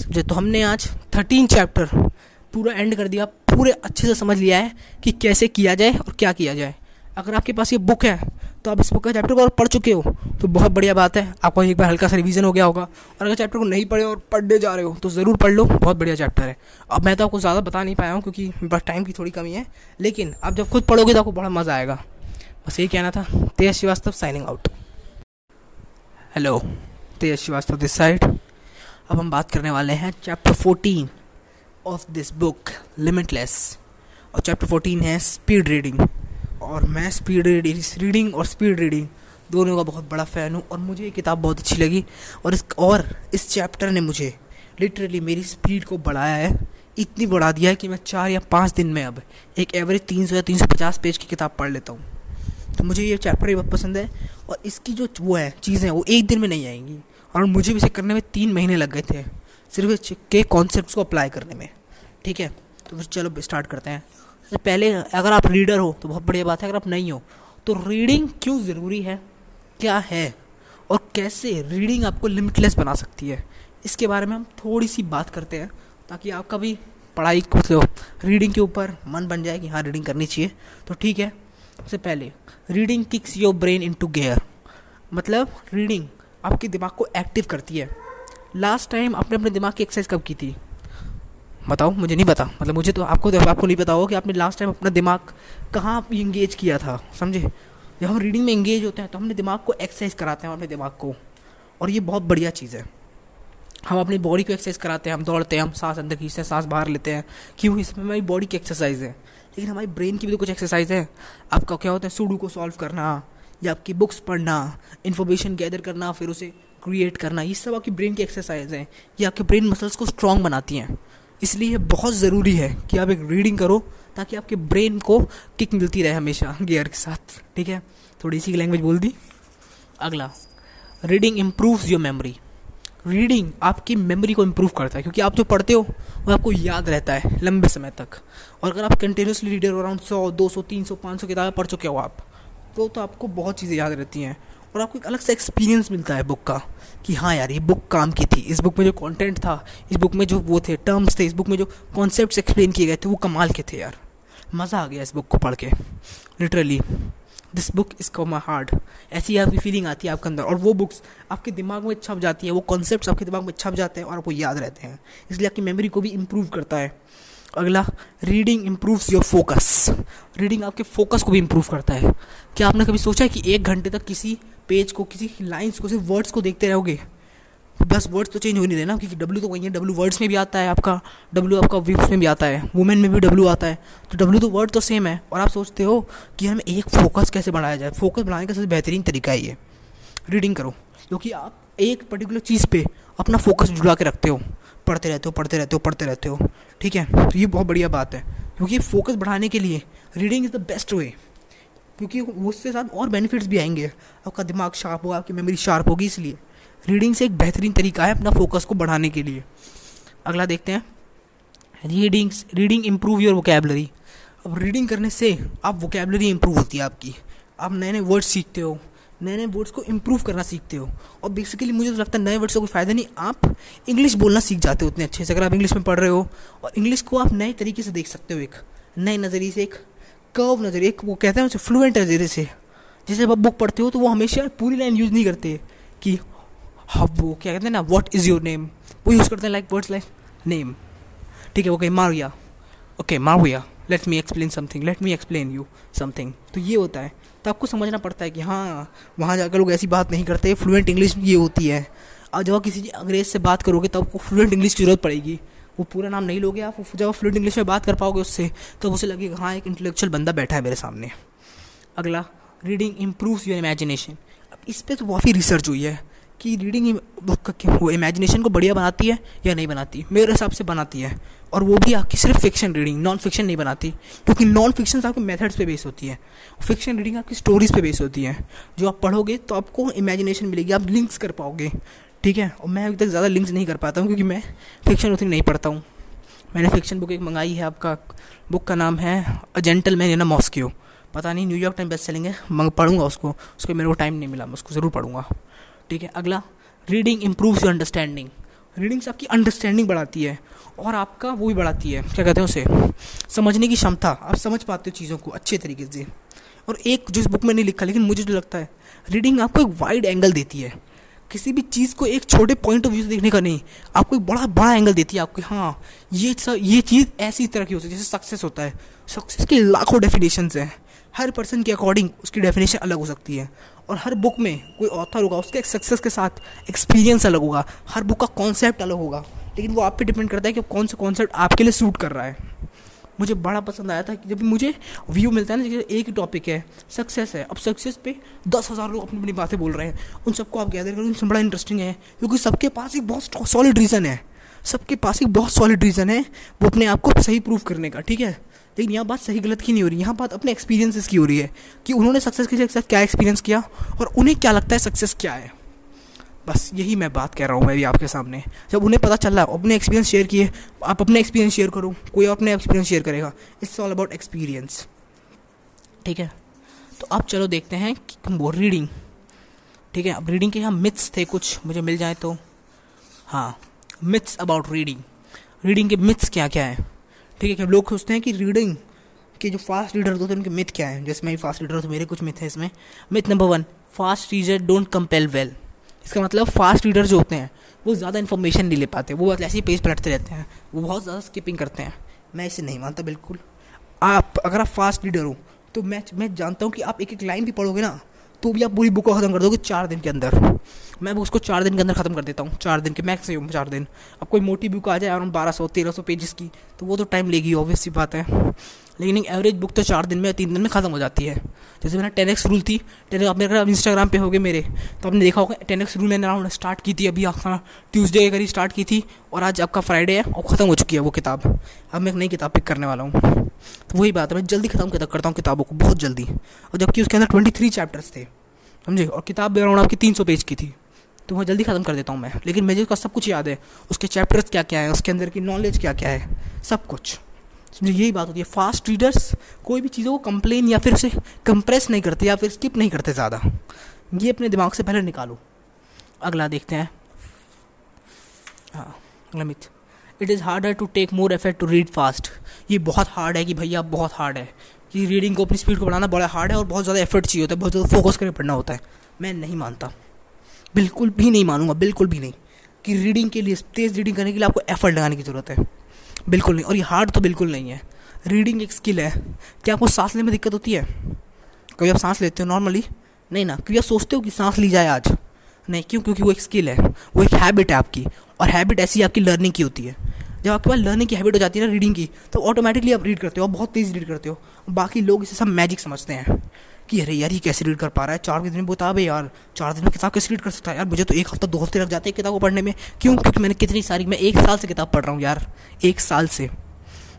समझे? तो हमने आज थर्टीन चैप्टर पूरा एंड कर दिया, पूरे अच्छे से समझ लिया है कि कैसे किया जाए और क्या किया जाए। अगर आपके पास ये बुक है तो आप इस बुक का चैप्टर को और पढ़ चुके हो तो बहुत बढ़िया बात है। आपको एक बार हल्का सा रिवीजन हो गया होगा। और अगर चैप्टर को नहीं पढ़े और पढ़ने जा रहे हो तो ज़रूर पढ़ लो, बहुत बढ़िया चैप्टर है। अब मैं तो आपको ज़्यादा बता नहीं पाया हूँ, क्योंकि बस टाइम की थोड़ी कमी है। लेकिन आप जब खुद पढ़ोगे तो आपको बड़ा मज़ा आएगा। बस यही कहना था। Tej Srivastava signing out hello Tej Srivastava this side अब हम बात करने वाले हैं chapter fourteen of this book limitless और चैप्टर फोर्टीन है स्पीड रीडिंग और मैं स्पीड रीडिंग रीडिंग और स्पीड रीडिंग दोनों का बहुत बड़ा फ़ैन हूँ और मुझे ये किताब बहुत अच्छी लगी। और इस और इस चैप्टर ने मुझे लिटरली मेरी स्पीड को बढ़ाया है। इतनी बढ़ा दिया है कि मैं चार या पाँच दिन में अब एक एवरेज तीन सौ या तीन सौ पचास पेज की किताब पढ़ लेता हूँ। तो मुझे ये चैप्टर ही बहुत पसंद है और इसकी जो वो है, चीज़ें वो एक दिन में नहीं आएँगी। और मुझे भी इसे करने में तीन महीने लग गए थे। सिर्फ़ के कॉन्सेप्ट को अप्लाई करने में। ठीक है? तो फिर चलो स्टार्ट करते हैं। तो पहले, अगर आप रीडर हो तो बहुत बढ़िया बात है। अगर आप नहीं हो तो रीडिंग क्यों ज़रूरी है? क्या है? और कैसे रीडिंग आपको लिमिटलेस बना सकती है? इसके बारे में हम थोड़ी सी बात करते हैं, ताकि आपका भी पढ़ाई को रीडिंग के ऊपर मन बन जाए कि हाँ रीडिंग करनी चाहिए। तो ठीक है, सबसे पहले reading kicks your brain into gear मतलब रीडिंग आपके दिमाग को एक्टिव करती है। लास्ट टाइम आपने अपने दिमाग की एक्सरसाइज कब की थी? बताओ, मुझे नहीं पता। मतलब मुझे तो आपको तो आपको नहीं पता हो कि आपने लास्ट टाइम अपना दिमाग कहाँ इंगेज किया था, समझे? जब हम रीडिंग में इंगेज होते हैं तो हमने दिमाग को एक्सरसाइज कराते हैं, अपने दिमाग को। और ये बहुत बढ़िया चीज़ है। हम अपनी बॉडी को एक्सरसाइज कराते हैं, हम दौड़ते हैं, हम सांस अंदर खींचते हैं, सांस बाहर लेते हैं। क्यों? इसमें हमारी बॉडी की एक्सरसाइज है। लेकिन हमारी ब्रेन की भी तो कुछ एक्सरसाइज है। आपका क्या होता है? सूडू को सॉल्व करना, या आपकी बुक्स पढ़ना इन्फॉर्मेशन गैदर करना, फिर उसे क्रिएट करना, ये सब आपकी ब्रेन की एक्सरसाइज है। ये आपके ब्रेन मसल्स को स्ट्रॉन्ग बनाती हैं। इसलिए बहुत ज़रूरी है कि आप एक रीडिंग करो, ताकि आपके ब्रेन को किक मिलती रहे हमेशा गियर के साथ। ठीक है? थोड़ी सी लैंग्वेज बोल दी। अगला reading improves your memory reading आपकी मेमोरी को इम्प्रूव करता है, क्योंकि आप जो पढ़ते हो, वो आपको याद रहता है लंबे समय तक। और अगर आप कंटिन्यूसली रीडर अराउंड सौ, दो सौ, तीन सौ, पाँच सौ किताबें पढ़ चुके हो आप तो तो आपको बहुत चीज़ें याद रहती हैं। और आपको एक अलग सा एक्सपीरियंस मिलता है बुक का कि हाँ यार, ये बुक काम की थी। इस बुक में जो कंटेंट था, इस बुक में जो वो थे टर्म्स थे, इस बुक में जो कॉन्सेप्ट एक्सप्लेन किए गए थे, वो कमाल के थे यार। मज़ा आ गया इस बुक को पढ़ के। लिटरली दिस बुक इज़ कॉ माई हार्ड ऐसी आपकी फीलिंग आती है आपके अंदर। और वो बुक्स आपके दिमाग में छप जाती है, वो कॉन्सेप्ट आपके दिमाग में छप जाते हैं और आपको याद रहते हैं। इसलिए आपकी मेमोरी को भी इम्प्रूव करता है। अगला reading improves your focus reading आपके फोकस को भी इम्प्रूव करता है। क्या आपने कभी सोचा है कि एक घंटे तक किसी पेज को, किसी लाइन्स को, सिर्फ़ वर्ड्स को देखते रहोगे? बस वर्ड्स तो चेंज हो नहीं देना, क्योंकि डब्ल्यू तो वही है डब्ल्यू वर्ड्स में भी आता है आपका डब्ल्यू आपका वीक्स में भी आता है वुमेन में भी डब्ल्यू आता है। तो डब्ल्यू तो वर्ड तो सेम है, और आप सोचते हो कि हमें एक फोकस कैसे बढ़ाया जाए? फोकस बढ़ाने का सबसे बेहतरीन तरीका है ये। रीडिंग करो, क्योंकि आप एक पर्टिकुलर चीज़ पे अपना फोकस जुड़ा के रखते हो। पढ़ते रहते हो, पढ़ते रहते हो, पढ़ते रहते हो। ठीक है? तो ये बहुत बढ़िया बात है। क्योंकि फोकस बढ़ाने के लिए reading is the best way क्योंकि उसके साथ और बेनिफिट्स भी आएँगे। आपका दिमाग शार्प होगा, आपकी मेमोरी शार्प होगी, इसलिए। रीडिंग से एक बेहतरीन तरीका है अपना फोकस को बढ़ाने के लिए। अगला देखते हैं। Readings reading improve your vocabulary अब रीडिंग करने से आप वोकेबलरी इम्प्रूव होती है आपकी। आप नए नए वर्ड्स सीखते हो। नए नए वर्ड्स को इम्प्रूव करना सीखते हो। और बेसिकली मुझे तो लगता है नए वर्ड्स का कोई फ़ायदा नहीं। आप इंग्लिश बोलना सीख जाते हो उतने अच्छे से। अगर आप इंग्लिश में पढ़ रहे हो और इंग्लिश को आप नए तरीके से देख सकते हो एक। नए नज़रिए से, एक कर्व नज़रिए, एक वो कहते हैं उसे फ्लुएंट नज़रिए से। जैसे आप बुक पढ़ते हो तो वो हमेशा पूरी लाइन यूज़ नहीं करते कि हाँ वो क्या कहते हैं ना वॉट इज़ योर नेम वो यूज़ करते हैं लाइक वर्ड्स लाइक नेम ठीक है okay Maria. Okay Maria let me explain something let me explain you something तो ये होता है। तो आपको समझना पड़ता है कि हाँ वहाँ जाकर लोग ऐसी बात नहीं करते फ्लुएंट इंग्लिश ये होती है। जब आप किसी अंग्रेज़ से बात करोगे तो आपको फ्लुएंट इंग्लिश की ज़रूरत पड़ेगी। वो पूरा नाम नहीं लोगे आप, जब आप फ्लुएंट इंग्लिश में बात कर पाओगे उससे तो उसे लगेगा हाँ एक इंटेलेक्चुअल बंदा बैठा है मेरे सामने। अगला रीडिंग इम्प्रूव्स योर इमेजिनेशन अब इस पर तो काफ़ी रिसर्च हुई है। कि रीडिंग बुक वो इमेजिनेशन को बढ़िया बनाती है या नहीं बनाती? मेरे हिसाब से बनाती है। और वो भी आपकी सिर्फ़ फिक्शन रीडिंग नॉन फिक्शन नहीं बनाती। क्योंकि नॉन फिक्शन आपके मेथड्स पे बेस होती है। फिक्शन रीडिंग आपकी स्टोरीज पे बेस होती है। जो आप पढ़ोगे तो आपको इमेजिनेशन मिलेगी, आप लिंक्स कर पाओगे। ठीक है? और मैं अभी तक ज़्यादा लिंक्स नहीं कर पाता हूँ, क्योंकि मैं फिक्शन उतनी नहीं पढ़ता हूँ। मैंने फिक्शन बुक एक मंगाई है, आपका बुक का नाम है a gentleman in a mosque पता नहीं न्यूयॉर्क टाइम बेस्ट सेलिंग है, मंग, पढ़ूँगा उसको। उसको मेरे को टाइम नहीं मिला, मैं उसको ज़रूर पढ़ूँगा। ठीक है? अगला reading improves your understanding reading से आपकी अंडरस्टैंडिंग बढ़ाती है और आपका वो भी बढ़ाती है। क्या कहते हैं उसे? समझने की क्षमता। आप समझ पाते हो चीज़ों को अच्छे तरीके से। और एक जिस बुक में नहीं लिखा, लेकिन मुझे जो लगता है रीडिंग आपको एक वाइड एंगल देती है। किसी भी चीज़ को एक छोटे पॉइंट ऑफ़ व्यू से देखने का नहीं, आपको एक बड़ा बड़ा एंगल देती है आपको हाँ ये सब ये चीज़ ऐसी तरह की होती है जैसे सक्सेस होता है। सक्सेस के लाखों डेफिनेशन हैं। हर पर्सन के अकॉर्डिंग उसकी डेफिनेशन अलग हो सकती है। और हर बुक में कोई ऑथर होगा, उसके सक्सेस के साथ एक्सपीरियंस अलग होगा। हर बुक का कॉन्सेप्ट अलग होगा। लेकिन वो आप पे डिपेंड करता है कि कौन सा कॉन्सेप्ट आपके लिए सूट कर रहा है। मुझे बड़ा पसंद आया था कि जब मुझे व्यू मिलता है ना, जैसे एक टॉपिक है सक्सेस है। अब सक्सेस पे दस हज़ार लोग अपनी अपनी बातें बोल रहे हैं। उन सबको आप गैदर करें, उनसे बड़ा इंटरेस्टिंग है। क्योंकि सबके पास एक बहुत सॉलिड रीज़न है। सबके पास एक बहुत सॉलिड रीज़न है, वो अपने आप को सही प्रूव करने का, ठीक है? लेकिन यहाँ बात सही गलत की नहीं हो रही, यहाँ बात अपने एक्सपीरियंसेस की हो रही है कि उन्होंने सक्सेस के साथ क्या एक्सपीरियंस किया और उन्हें क्या लगता है सक्सेस क्या है। बस यही मैं बात कह रहा हूँ मैं भी आपके सामने। जब उन्हें पता चल रहा है, अपने एक्सपीरियंस शेयर किए, आप अपने एक्सपीरियंस शेयर करो, कोई अपने एक्सपीरियंस शेयर करेगा। इट्स ऑल अबाउट एक्सपीरियंस ठीक है? तो अब चलो देखते हैं रीडिंग ठीक है? अब रीडिंग के यहाँ मिथ्स थे कुछ, मुझे मिल जाए तो। हाँ मिथ्स अबाउट रीडिंग रीडिंग के मिथ्स क्या क्या है? ठीक है लोग सोचते हैं कि रीडिंग के जो फास्ट रीडर होते हैं, उनके मिथ क्या है? जैसे मैं फास्ट रीडर तो मेरे कुछ मिथ है इसमें। Myth number one fast reader don't compel well इसका मतलब फास्ट रीडर जो होते हैं, वो ज़्यादा इन्फॉर्मेशन नहीं ले पाते, वो ऐसे ही पेज पलटते रहते हैं, वो बहुत ज़्यादा स्किपिंग करते हैं। मैं इसे नहीं मानता बिल्कुल। आप, अगर आप फास्ट रीडर हो तो मैं मैं जानता हूँ कि आप एक एक लाइन भी पढ़ोगे ना तो भी आप पूरी बुक को ख़त्म कर दोगे चार दिन के अंदर। मैं उसको चार दिन के अंदर ख़त्म कर देता हूँ, चार दिन के मैक्सिमम चार दिन। अब कोई मोटी बुक आ जाए अराउंड बारह सौ, तेरह सौ पेजेस की तो वो तो टाइम लेगी ऑब्वियस सी बात है। लेकिन एक एवरेज बुक तो चार दिन में या तीन दिन में ख़त्म हो जाती है। जैसे मैंने टेन एक्स रूल थी टेन आप मेरे इंस्टाग्राम पे गए मेरे तो आपने देखा होगा टेन एक्स रूल मैंने अराउंड स्टार्ट की थी, अभी आपका ट्यूसडे के करीब स्टार्ट की थी, और आज आपका फ्राइडे है, और ख़त्म हो चुकी है वो किताब। अब मैं एक नई किताब पिक करने वाला हूँ। तो वही बात है, मैं जल्दी ख़त्म करता हूँ किताबों को, बहुत जल्दी। और जबकि उसके अंदर ट्वेंटी थ्री चैप्टर्स थे, समझे? और किताब अराउंड आपकी तीन सौ पेज की थी। तो वह जल्दी ख़त्म कर देता हूँ मैं। लेकिन मुझे उसका सब कुछ याद है, उसके चैप्टर्स क्या क्या है, उसके अंदर की नॉलेज क्या क्या है, सब कुछ। समझे यही बात होती है फास्ट रीडर्स कोई भी चीज़ों को कंप्लेन या फिर उसे कंप्रेस नहीं करते या फिर स्किप नहीं करते ज़्यादा। ये अपने दिमाग से पहले निकालो। अगला देखते हैं। हाँ अगला myth. It is harder to take more effort to read fast ये बहुत हार्ड है कि भैया बहुत हार्ड है। कि रीडिंग को अपनी स्पीड को बढ़ाना बड़ा हार्ड है और बहुत ज़्यादा एफर्ट चाहिए होता है, बहुत ज़्यादा फोकस करके पढ़ना होता है। मैं नहीं मानता। बिल्कुल भी नहीं मानूँगा, बिल्कुल भी नहीं। कि रीडिंग के लिए, तेज़ रीडिंग करने के लिए आपको एफर्ट लगाने की ज़रूरत है। बिल्कुल नहीं। और ये हार्ड तो बिल्कुल नहीं है। रीडिंग एक स्किल है। क्या आपको सांस लेने में दिक्कत होती है? कभी आप सांस लेते हो नॉर्मली नहीं ना। क्योंकि आप सोचते हो कि सांस ली जाए आज? नहीं, क्यों? क्योंकि वो एक स्किल है। वो एक हैबिट है आपकी। और हैबिट ऐसी आपकी लर्निंग की होती है। जब आपके पास लर्निंग की हैबिट हो जाती है ना रीडिंग की तो ऑटोमेटिकली आप रीड करते हो। बहुत तेज़ रीड करते हो। बाकी लोग इसे सब मैजिक समझते हैं। कि अरे यार, ये कैसे रीड कर पा रहा है? चार दिन में बता भाई यार, चार दिन में किताब कैसे रीड कर सकता है? यार, मुझे तो एक हफ़्ता, दो हफ़्ते लग जाते हैं किताब को पढ़ने में। क्यों? क्योंकि मैंने कितनी सारी, मैं एक साल से किताब पढ़ रहा हूँ यार, एक साल से।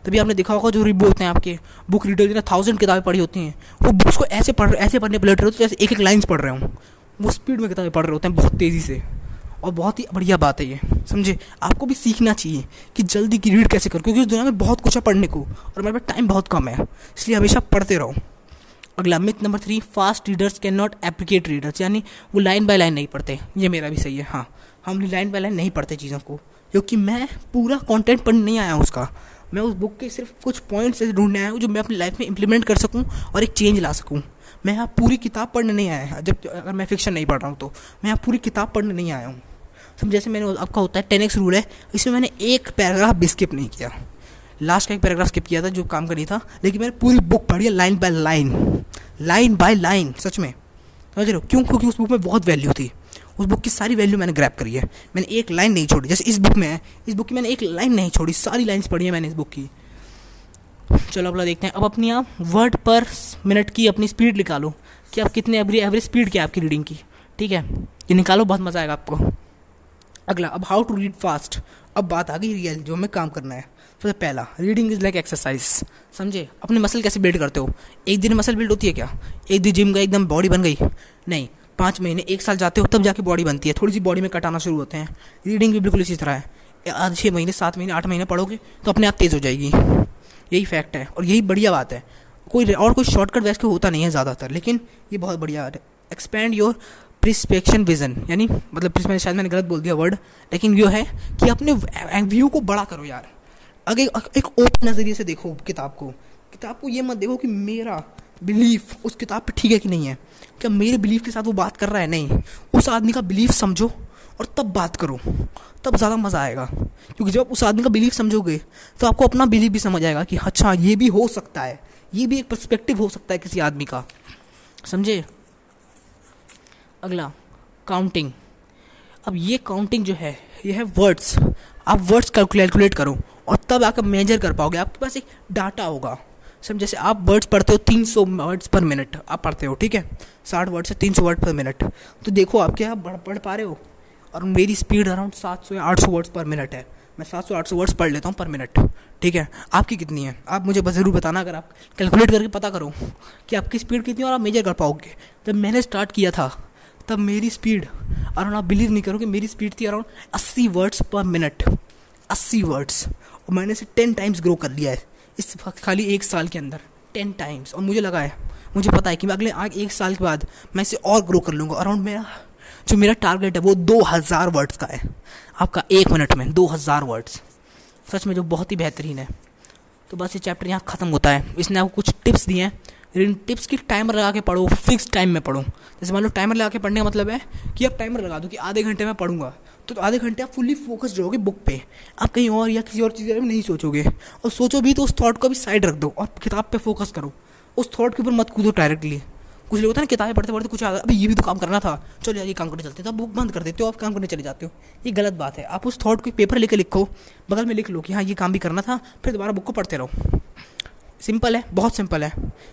तभी आपने देखा होगा जो रिबो होते हैं आपके बुक रीडर जिन्हें थाउज़ेंड किताबें पढ़ी होती हैं, वो बुक्स को ऐसे पढ़ रहे ऐसे पढ़ने पर होते जैसे एक एक लाइन्स पढ़ रहे हूँ। वो स्पीड में किताबें पढ़ रहे होते हैं बहुत तेज़ी से। और बहुत ही बढ़िया बात है ये, समझे? आपको भी सीखना चाहिए कि जल्दी की रीड कैसे करो, क्योंकि उस दुनिया में बहुत कुछ है पढ़ने को, और मेरे पास टाइम बहुत कम है, इसलिए हमेशा पढ़ते रहो। अगला myth number three fast readers can not replicate readers यानी वो लाइन बाय लाइन नहीं पढ़ते। ये मेरा भी सही है हाँ। हम लाइन बाय लाइन नहीं पढ़ते चीज़ों को, क्योंकि मैं पूरा कंटेंट पढ़ने नहीं आया उसका। मैं उस बुक के सिर्फ़ कुछ पॉइंट्स ऐसे ढूँढने आया हूँ जो मैं अपनी लाइफ में इंप्लीमेंट कर सकूँ और एक चेंज ला सकूँ। मैं यहाँ पूरी किताब पढ़ने नहीं आया है, जब अगर मैं फिक्शन नहीं पढ़ रहा हूँ तो। मैं यहाँ पूरी किताब पढ़ने नहीं आया हूँ। सब जैसे मैंने आपका होता है टेन एक्स रूल है, इसमें मैंने एक पैराग्राफ भी स्किप नहीं किया। लास्ट का एक पैराग्राफ स्किप किया था जो काम करी था। लेकिन मैंने पूरी बुक पढ़ी है line by line line by line सच में। समझ रहे हो? क्यों? क्योंकि उस बुक में बहुत वैल्यू थी। उस बुक की सारी वैल्यू मैंने ग्रैप करी है। मैंने एक लाइन नहीं छोड़ी। जैसे इस बुक में है, इस बुक की मैंने एक लाइन नहीं छोड़ी। सारी लाइन्स पढ़ी है मैंने इस बुक की। चलो अगला देखते हैं। अब अपनी आप वर्ड पर मिनट की अपनी स्पीड निकालो कि आप कितने एवरी एवरेज स्पीड क्या आपकी रीडिंग की। ठीक है? ये निकालो, बहुत मज़ा आएगा आपको। अगला, अब हाउ टू रीड फास्ट अब बात आ गई रियल जो हमें काम करना है। सबसे पहला रीडिंग इज़ लाइक एक्सरसाइज समझे? अपने मसल कैसे बिल्ड करते हो? एक दिन मसल बिल्ड होती है क्या? एक दिन जिम गए एकदम बॉडी बन गई? नहीं। पाँच महीने, एक साल जाते हो, तब जाके बॉडी बनती है। थोड़ी सी बॉडी में कटाना शुरू होते हैं। रीडिंग भी बिल्कुल इसी तरह है। आज छः महीने, सात महीने, आठ महीने पढ़ोगे तो अपने आप तेज़ हो जाएगी। यही फैक्ट है। और यही बढ़िया बात है। कोई और कोई शॉर्टकट वैसे होता नहीं है ज़्यादातर, लेकिन ये बहुत बढ़िया बात है। एक्सपेंड योर प्रिस्पेक्शन विजन यानी मतलब शायद मैंने गलत बोल दिया वर्ड लेकिन यो है कि अपने व्यू को बड़ा करो यार। अगर एक ओपन नज़रिए से देखो किताब को। किताब को ये मत देखो कि मेरा बिलीफ उस किताब पे ठीक है कि नहीं है। क्या मेरे बिलीफ के साथ वो बात कर रहा है? नहीं। उस आदमी का बिलीफ समझो और तब बात करो। तब ज़्यादा मज़ा आएगा। क्योंकि जब उस आदमी का बिलीफ समझोगे तो आपको अपना बिलीफ भी समझ आएगा कि अच्छा ये भी हो सकता है। ये भी एक पर्सपेक्टिव हो सकता है किसी आदमी का। समझे? अगला काउंटिंग अब ये काउंटिंग जो है, ये है वर्ड्स आप वर्ड्स कैलकुलेट करो। और तब आकर मेजर कर पाओगे। आपके पास एक डाटा होगा। सब जैसे आप वर्ड्स पढ़ते हो, तीन सौ वर्ड्स पर मिनट आप पढ़ते हो, ठीक है? साठ वर्ड से तीन सौ वर्ड पर मिनट तो देखो, आप क्या पढ़ पढ़ पा रहे हो? और मेरी स्पीड अराउंड सात सौ या आठ सौ वर्ड्स पर मिनट है। मैं सात सौ, आठ सौ वर्ड्स पढ़ लेता हूँ पर मिनट ठीक है? आपकी कितनी है? आप मुझे बस ज़रूर बताना, अगर आप कैलकुलेट करके पता करो कि आपकी स्पीड कितनी है और आप मेजर कर पाओगे। जब मैंने स्टार्ट किया था, तब मेरी स्पीड अराउंड आप बिलीव नहीं करो कि मेरी स्पीड थी अराउंड अस्सी वर्ड्स पर मिनट अस्सी वर्ड्स और मैंने इसे टेन टाइम्स ग्रो कर लिया है। इस खाली एक साल के अंदर। टेन टाइम्स और मुझे लगा है, मुझे पता है कि मैं अगले आगे एक साल के बाद मैं इसे और ग्रो कर लूँगा। अराउंड मेरा, जो मेरा टारगेट है वो दो हज़ार वर्ड्स का है। आपका एक मिनट में दो हज़ार वर्ड्स सच में जो बहुत ही बेहतरीन है। तो बस ये चैप्टर यहाँ ख़त्म होता है। इसने आपको कुछ टिप्स दिए हैं। इन टिप्स की टाइमर लगा के पढ़ो फिक्स टाइम में पढ़ो। जैसे मान लो टाइमर लगा के पढ़ने का मतलब है कि आप टाइमर लगा दो कि आधे घंटे में पढ़ूँगा। तो, आधे घंटे आप फुल्ली फोकस्ड रहोगे बुक पे। आप कहीं और या किसी और चीज़ के में नहीं सोचोगे। और सोचो भी तो उस थॉट को भी साइड रख दो और किताब पे फोकस करो। उस थॉट के ऊपर मत कूदो डायरेक्टली कुछ लोग होता है ना किताबें पढ़ते पढ़ते कुछ आ अभी ये भी तो काम करना था। चलो यार ये काम करने चलते तो आप बुक बंद कर देते हो आप काम करने चले जाते हो। ये गलत बात है। आप उस थॉट को पेपर लेके लिखो। बगल में लिख लो कि हाँ ये काम भी करना था फिर दोबारा बुक को पढ़ते रहो। सिंपल है बहुत सिंपल है।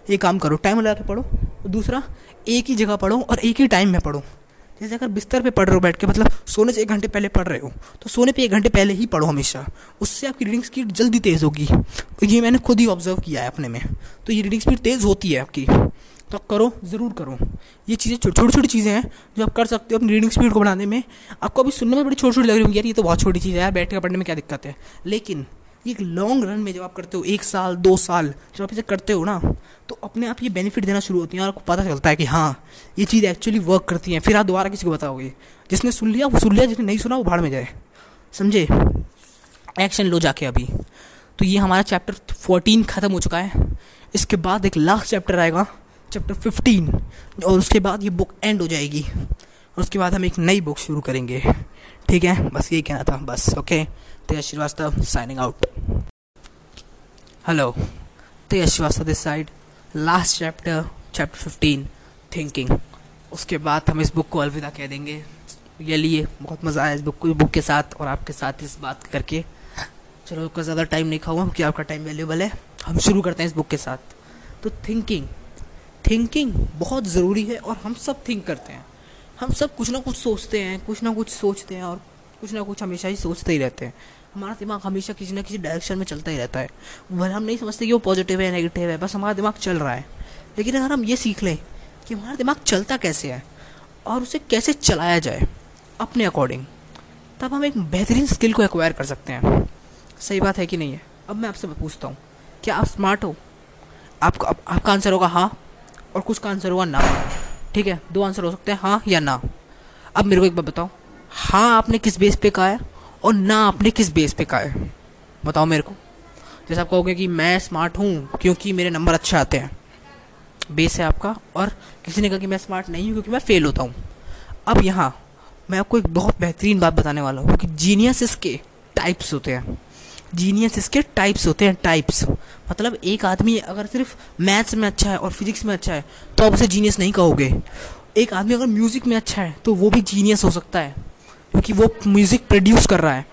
ये काम करो। टाइम लगा के पढ़ो। दूसरा एक ही जगह पढ़ो और एक ही टाइम में पढ़ो। जैसे अगर बिस्तर पे पढ़ रहे हो बैठ के मतलब सोने से एक घंटे पहले पढ़ रहे हो तो सोने पे एक घंटे पहले ही पढ़ो हमेशा। उससे आपकी रीडिंग स्पीड जल्दी तेज़ होगी। तो ये मैंने खुद ही ऑब्ज़र्व किया है अपने में। तो ये रीडिंग स्पीड तेज़ होती है आपकी। तो आप करो, ज़रूर करो। ये चीज़ें छोटी छोटी चीज़ें हैं जो आप कर सकते हो अपनी रीडिंग स्पीड को बढ़ाने में। आपको अभी सुनने में बड़ी छोटी छोटी लग रही होगी, यार ये तो बहुत छोटी चीज़ है, यार बैठ कर पढ़ने में क्या दिक्कत है? लेकिन एक लॉन्ग रन में जब आप करते हो, एक साल, दो साल, जब आप इसे करते हो ना तो अपने आप ये बेनिफिट देना शुरू होती है और आपको पता चलता है कि हाँ ये चीज़ एक्चुअली वर्क करती है। फिर आप दोबारा किसी को बताओगे। जिसने सुन लिया, वो सुन लिया, जिसने नहीं सुना, वो भाड़ में जाए। समझे? एक्शन लो जाके अभी। तो ये हमारा चैप्टर फोर्टीन ख़त्म हो चुका है। इसके बाद एक लास्ट चैप्टर आएगा चैप्टर फिफ्टीन और उसके बाद ये बुक एंड हो जाएगी। और उसके बाद हम एक नई बुक शुरू करेंगे। ठीक है? बस यही कहना था, बस okay Tej Srivastava signing out hello Tej Srivastava this side last chapter chapter fifteen thinking उसके बाद हम इस बुक को अलविदा कह देंगे। ये लिए बहुत मज़ा आया इस बुक को बुक के साथ और आपके साथ इस बात करके। चलो उसका ज़्यादा टाइम नहीं खाऊँगा, क्योंकि आपका टाइम वैल्यूबल है। हम शुरू करते हैं इस बुक के साथ। तो थिंकिंग थिंकिंग बहुत ज़रूरी है और हम सब थिंक करते हैं। हम सब कुछ ना कुछ सोचते हैं, कुछ ना कुछ सोचते हैं और कुछ ना कुछ हमेशा ही सोचते ही रहते हैं। हमारा दिमाग हमेशा किसी ना किसी डायरेक्शन में चलता ही रहता है। वह हम नहीं समझते कि वो पॉजिटिव है नेगेटिव है बस हमारा दिमाग चल रहा है। लेकिन अगर हम ये सीख लें कि हमारा दिमाग चलता कैसे है और उसे कैसे चलाया जाए अपने अकॉर्डिंग तब हम एक बेहतरीन स्किल को एक्वायर कर सकते हैं। सही बात है कि नहीं है? अब मैं आपसे पूछता हूँ क्या आप स्मार्ट हो? आपका आप, आपका आंसर होगा हाँ और कुछ का आंसर होगा ना। ठीक है? दो आंसर हो सकते हैं हाँ या ना। अब मेरे को एक बात बताओ हाँ आपने किस बेस पे कहा है और ना आपने किस बेस पे कहा है? बताओ मेरे को। जैसे आप कहोगे कि मैं स्मार्ट हूँ क्योंकि मेरे नंबर अच्छे आते हैं। बेस है आपका और किसी ने कहा कि मैं स्मार्ट नहीं हूँ क्योंकि मैं फेल होता हूँ। अब यहाँ, मैं आपको एक बहुत बेहतरीन बात बताने वाला हूँ कि जीनियस इसके टाइप्स होते हैं। जीनियस इसके टाइप्स होते हैं टाइप्स मतलब एक आदमी अगर सिर्फ़ मैथ्स में अच्छा है और फिजिक्स में अच्छा है तो आप उसे जीनियस नहीं कहोगे। एक आदमी अगर म्यूज़िक में अच्छा है तो वो भी जीनियस हो सकता है। क्योंकि वो म्यूज़िक प्रोड्यूस कर रहा है।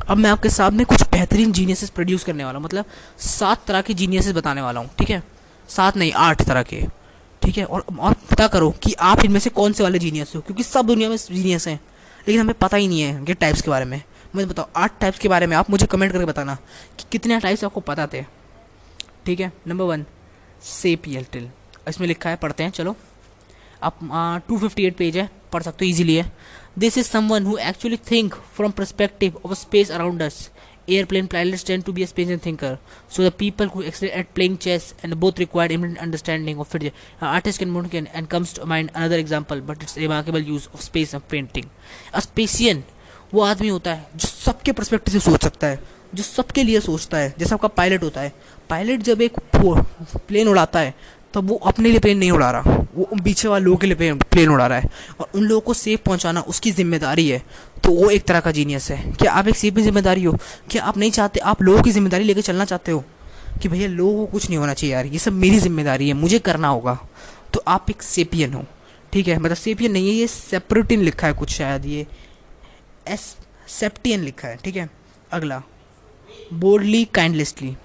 अब मैं आपके सामने कुछ बेहतरीन जीनियसेस प्रोड्यूस करने वाला हूँ। मतलब सात तरह के जीनियसेस बताने वाला हूँ, ठीक है? सात नहीं, आठ तरह के, ठीक है? और और पता करो कि आप इनमें से कौन से वाले जीनियस हो? क्योंकि सब दुनिया में जीनियस हैं, लेकिन हमें पता ही नहीं है ये टाइप्स के बारे में। मुझे बताओ, आठ टाइप्स के बारे में आप मुझे कमेंट करके बताना कि कितने टाइप्स आपको पता थे, ठीक है? नंबर वन सेपियल्टिल इसमें लिखा है, पढ़ते हैं, चलो। आप टू फिफ्टी एट पेज है। पढ़ सकते हो इजीली है। This is someone who actually think from perspective of space around us airplane pilot tend to be space thinker so the people who excelled at playing chess and both required immense understanding of fit artist can Monet can and comes to mind another example but it's remarkable use of space of painting a spatial वो आदमी होता है जो सबके perspective से सोच सकता है, जो सबके लिए सोचता है, जैसा आपका पायलट होता है। पायलट जब एक प्लेन उड़ाता है तब वो अपने लिए प्लेन नहीं उड़ा रहा। वो पीछे वाले लोगों के लिए प्लेन उड़ा रहा है। और उन लोगों को सेफ़ पहुंचाना उसकी ज़िम्मेदारी है। तो वो एक तरह का जीनियस है। क्या आप एक सेफ़ ज़िम्मेदारी हो? क्या आप नहीं चाहते? आप लोगों की ज़िम्मेदारी लेकर चलना चाहते हो? कि भैया, लोगों को कुछ नहीं होना चाहिए यार। ये सब मेरी ज़िम्मेदारी है। मुझे करना होगा। तो आप एक सेपियन हो। ठीक है? मतलब सेपियन नहीं है, ये सेपरेटिन लिखा है कुछ शायद ये। एस सेप्टियन लिखा है। ठीक है? अगला। बोल्डली काइंडलिस्टली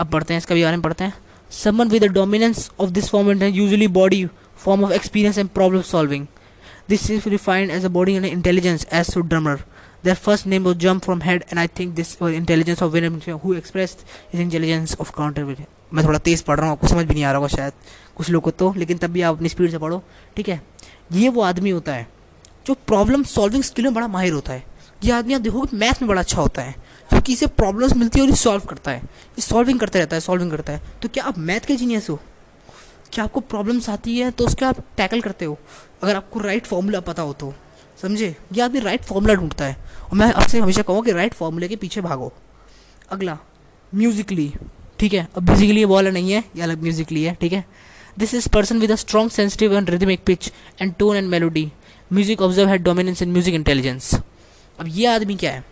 अब पढ़ते हैं, इसका भी बारे में पढ़ते हैं। Someone with the dominance of this form usually body form of experience and problem solving this is refined as a body and intelligence as to drummer Their first name was jump from head, and I think this was intelligence of William who expressed his intelligence of counter. मैं थोड़ा तेज़ पढ़ रहा हूँ आपको समझ भी नहीं आ रहा होगा शायद। कुछ लोग को तो लेकिन तब भी आप अपनी स्पीड से पढ़ो ठीक है? ये वो आदमी होता है जो प्रॉब्लम सॉल्विंग स्किल में बड़ा माहिर होता है। ये आदमी आप देखोगे मैथ में बड़ा अच्छा होता है। क्योंकि इसे प्रॉब्लम्स मिलती है और ये सॉल्व करता है। ये सॉल्विंग करते रहता है सॉल्विंग करता है। तो क्या आप मैथ के जीनियस हो? क्या आपको प्रॉब्लम्स आती है तो उसके आप टैकल करते हो? अगर आपको राइट फॉर्मूला पता हो तो समझे? ये आदमी राइट फॉर्मूला ढूंढता है। और मैं आपसे हमेशा कहूँ कि राइट फॉर्मूले के पीछे भागो। अगला म्यूजिकली ठीक है? अब म्यूजिकली वाला नहीं है, ये अलग म्यूजिकली है, ठीक है? This is person with a strong sensitive and rhythmic pitch and tone and melody music observe had dominance in music intelligence अब ये आदमी क्या है?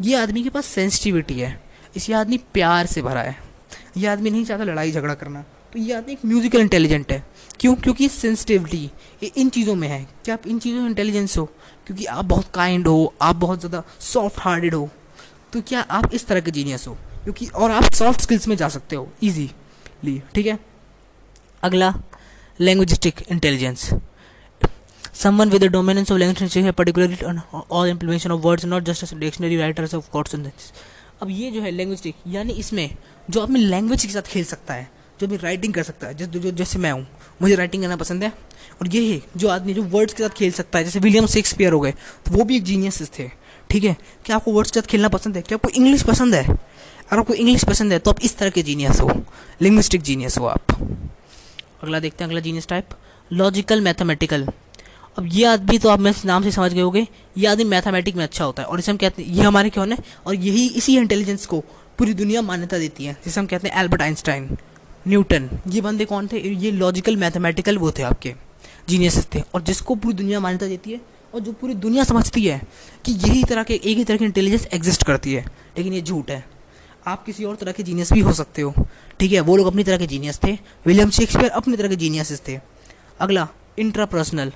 ये आदमी के पास सेंसिटिविटी है। इस ये आदमी प्यार से भरा है। ये आदमी नहीं चाहता लड़ाई झगड़ा करना। तो ये आदमी एक म्यूजिकल इंटेलिजेंट है। क्यों? क्योंकि सेंसिटिविटी ये इन चीज़ों में है। क्या आप इन चीज़ों में इंटेलिजेंस हो? क्योंकि आप बहुत काइंड हो, आप बहुत ज़्यादा सॉफ्ट हार्टेड हो। तो क्या आप इस तरह के जीनियस हो? क्योंकि और आप सॉफ्ट स्किल्स में जा सकते हो। ईजीली ठीक है? अगला linguistic intelligence someone with the dominance of language particularly on all implementation of words, not just as dictionary writers of and अब ये जो है लैंग्वेजिस्टिक यानी इसमें जो अपनी लैंग्वेज के साथ खेल सकता है, जो अपनी राइटिंग कर सकता है, जैसे जो जैसे मैं हूँ, मुझे राइटिंग करना पसंद है, और ये है जो आदमी जो वर्ड्स के साथ खेल सकता है, जैसे विलियम शेक्सपियर हो गए तो वो भी एक जीनियस थे, ठीक है? क्या आपको वर्ड्स के साथ खेलना पसंद है? क्या आपको इंग्लिश पसंद है? अगर आपको इंग्लिश पसंद है तो आप इस तरह के जीनियस हो लिंग्विस्टिक जीनियस हो आप। अगला देखते हैं, अगला जीनियस टाइप लॉजिकल मैथमेटिकल अब ये आदमी तो आप मेरे नाम से समझ गए होगे, ये आदमी मैथमेटिक में अच्छा होता है। और इसे हम कहते हैं, ये हमारे क्यों है? और यही इसी इंटेलिजेंस को पूरी दुनिया मान्यता देती है, जिसे हम कहते हैं एल्बर्ट आइंस्टाइन न्यूटन ये बंदे कौन थे? ये लॉजिकल मैथमेटिकल वो थे आपके जीनियस थे। और जिसको पूरी दुनिया मान्यता देती है, और जो पूरी दुनिया समझती है कि यही तरह के, एक ही तरह की इंटेलिजेंस एग्जिस्ट करती है, लेकिन ये झूठ है। आप किसी और तरह के जीनियस भी हो सकते हो, ठीक है? वो लोग अपनी तरह के जीनियस थे। विलियम शेक्सपियर अपनी तरह के जीनियस थे। अगला इंट्रापर्सनल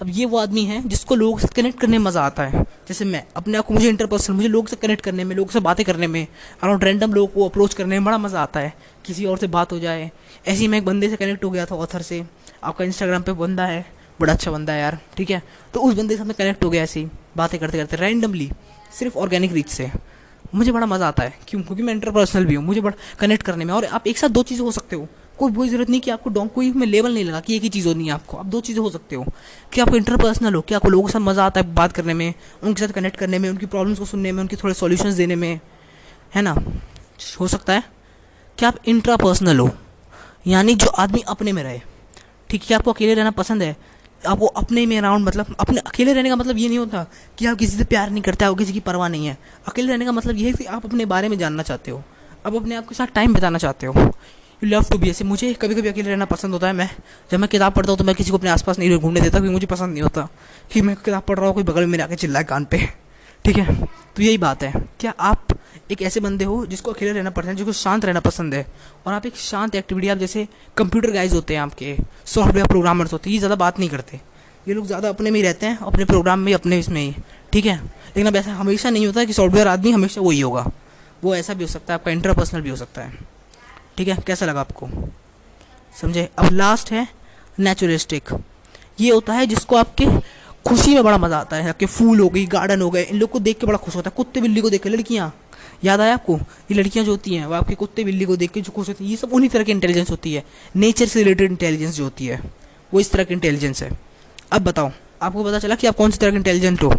अब ये वो आदमी है जिसको लोगों से कनेक्ट करने में मज़ा आता है। जैसे मैं, अपने आप को मुझे इंटरपर्सनल मुझे लोगों से कनेक्ट करने में, लोगों से बातें करने में अराउंड रैंडम लोगों को अप्रोच करने में बड़ा मज़ा आता है। किसी और से बात हो जाए। ऐसे ही मैं एक बंदे से कनेक्ट हो गया था ऑथर से। आपका इंस्टाग्राम पर बंदा है। बड़ा अच्छा बंदा है यार, ठीक है? तो उस बंदे से मैं कनेक्ट हो गया ऐसे ही, बातें करते करते रैंडमली सिर्फ़ ऑर्गेनिक रीच से। मुझे बड़ा मज़ा आता है। क्यों? क्योंकि मैं इंटरपर्सनल भी हूँ, मुझे बड़ा कनेक्ट करने में। और आप एक साथ दो चीज़ें हो सकते हो। कोई कोई ज़रूरत नहीं कि आपको डॉन्ग कोई में लेवल नहीं लगा कि एक ही चीज़ होनी है आपको। आप दो चीज़ें हो सकते हो। कि आपको इंटरपर्सनल हो, कि आपको लोगों के साथ मज़ा आता है बात करने में, उनके साथ कनेक्ट करने में, उनकी प्रॉब्लम्स को सुनने में, उनके थोड़े सॉल्यूशंस देने में। है ना? हो सकता है। कि आप इंट्रापर्सनल हो, यानी जो आदमी अपने में रहे। ठीक है आपको अकेले रहना पसंद है। आपको अपने में अराउंड मतलब अपने अकेले रहने का मतलब ये नहीं होता कि आप किसी से प्यार नहीं करते आप किसी की परवाह नहीं है। अकेले रहने का मतलब ये है कि आप अपने बारे में जानना चाहते हो। आप अपने आप के साथ टाइम बिताना चाहते हो। लव टू बी ऐसे, मुझे कभी कभी अकेले रहना पसंद होता है, मैं जब मैं किताब पढ़ता हूँ तो मैं किसी को अपने आसपास नहीं घूमने देता, क्योंकि मुझे पसंद नहीं होता कि मैं किताब पढ़ रहा हूँ, कोई बगल में मेरे आके चिल्लाए कान पे। ठीक है? तो यही बात है। क्या आप एक ऐसे बंदे हो जिसको अकेले रहना पसंद है, जिसको शांत रहना पसंद है? और आप एक शांत एक्टिविटी, आप जैसे कंप्यूटर गाइज़ होते हैं आपके सॉफ्टवेयर प्रोग्रामर्स होते हैं, ये ज़्यादा बात नहीं करते। ये लोग ज़्यादा अपने में ही रहते हैं, अपने प्रोग्राम में अपने इसमें ही। ठीक है? लेकिन अब ऐसा हमेशा नहीं होता कि सॉफ्टवेयर आदमी हमेशा वही होगा। वो ऐसा भी हो सकता है, आपका इंटरपर्सनल भी हो सकता है। ठीक है? कैसा लगा आपको? समझे? अब लास्ट है नेचुरिस्टिक ये होता है जिसको आपके खुशी में बड़ा मज़ा आता है। आपके फूल हो गई गार्डन हो गए, इन लोग को देख के बड़ा खुश होता है। कुत्ते बिल्ली को देख के, लड़कियाँ, याद आया आपको? ये लड़कियाँ जो होती हैं, वो आपके कुत्ते बिल्ली को देख के जो खुश होती है, ये सब उन्हीं तरह की इंटेलिजेंस होती है। नेचर से रिलेटेड इंटेलिजेंस जो होती है, वो इस तरह की इंटेलिजेंस है। अब बताओ, आपको पता चला कि आप कौन सी तरह के इंटेलिजेंट हो?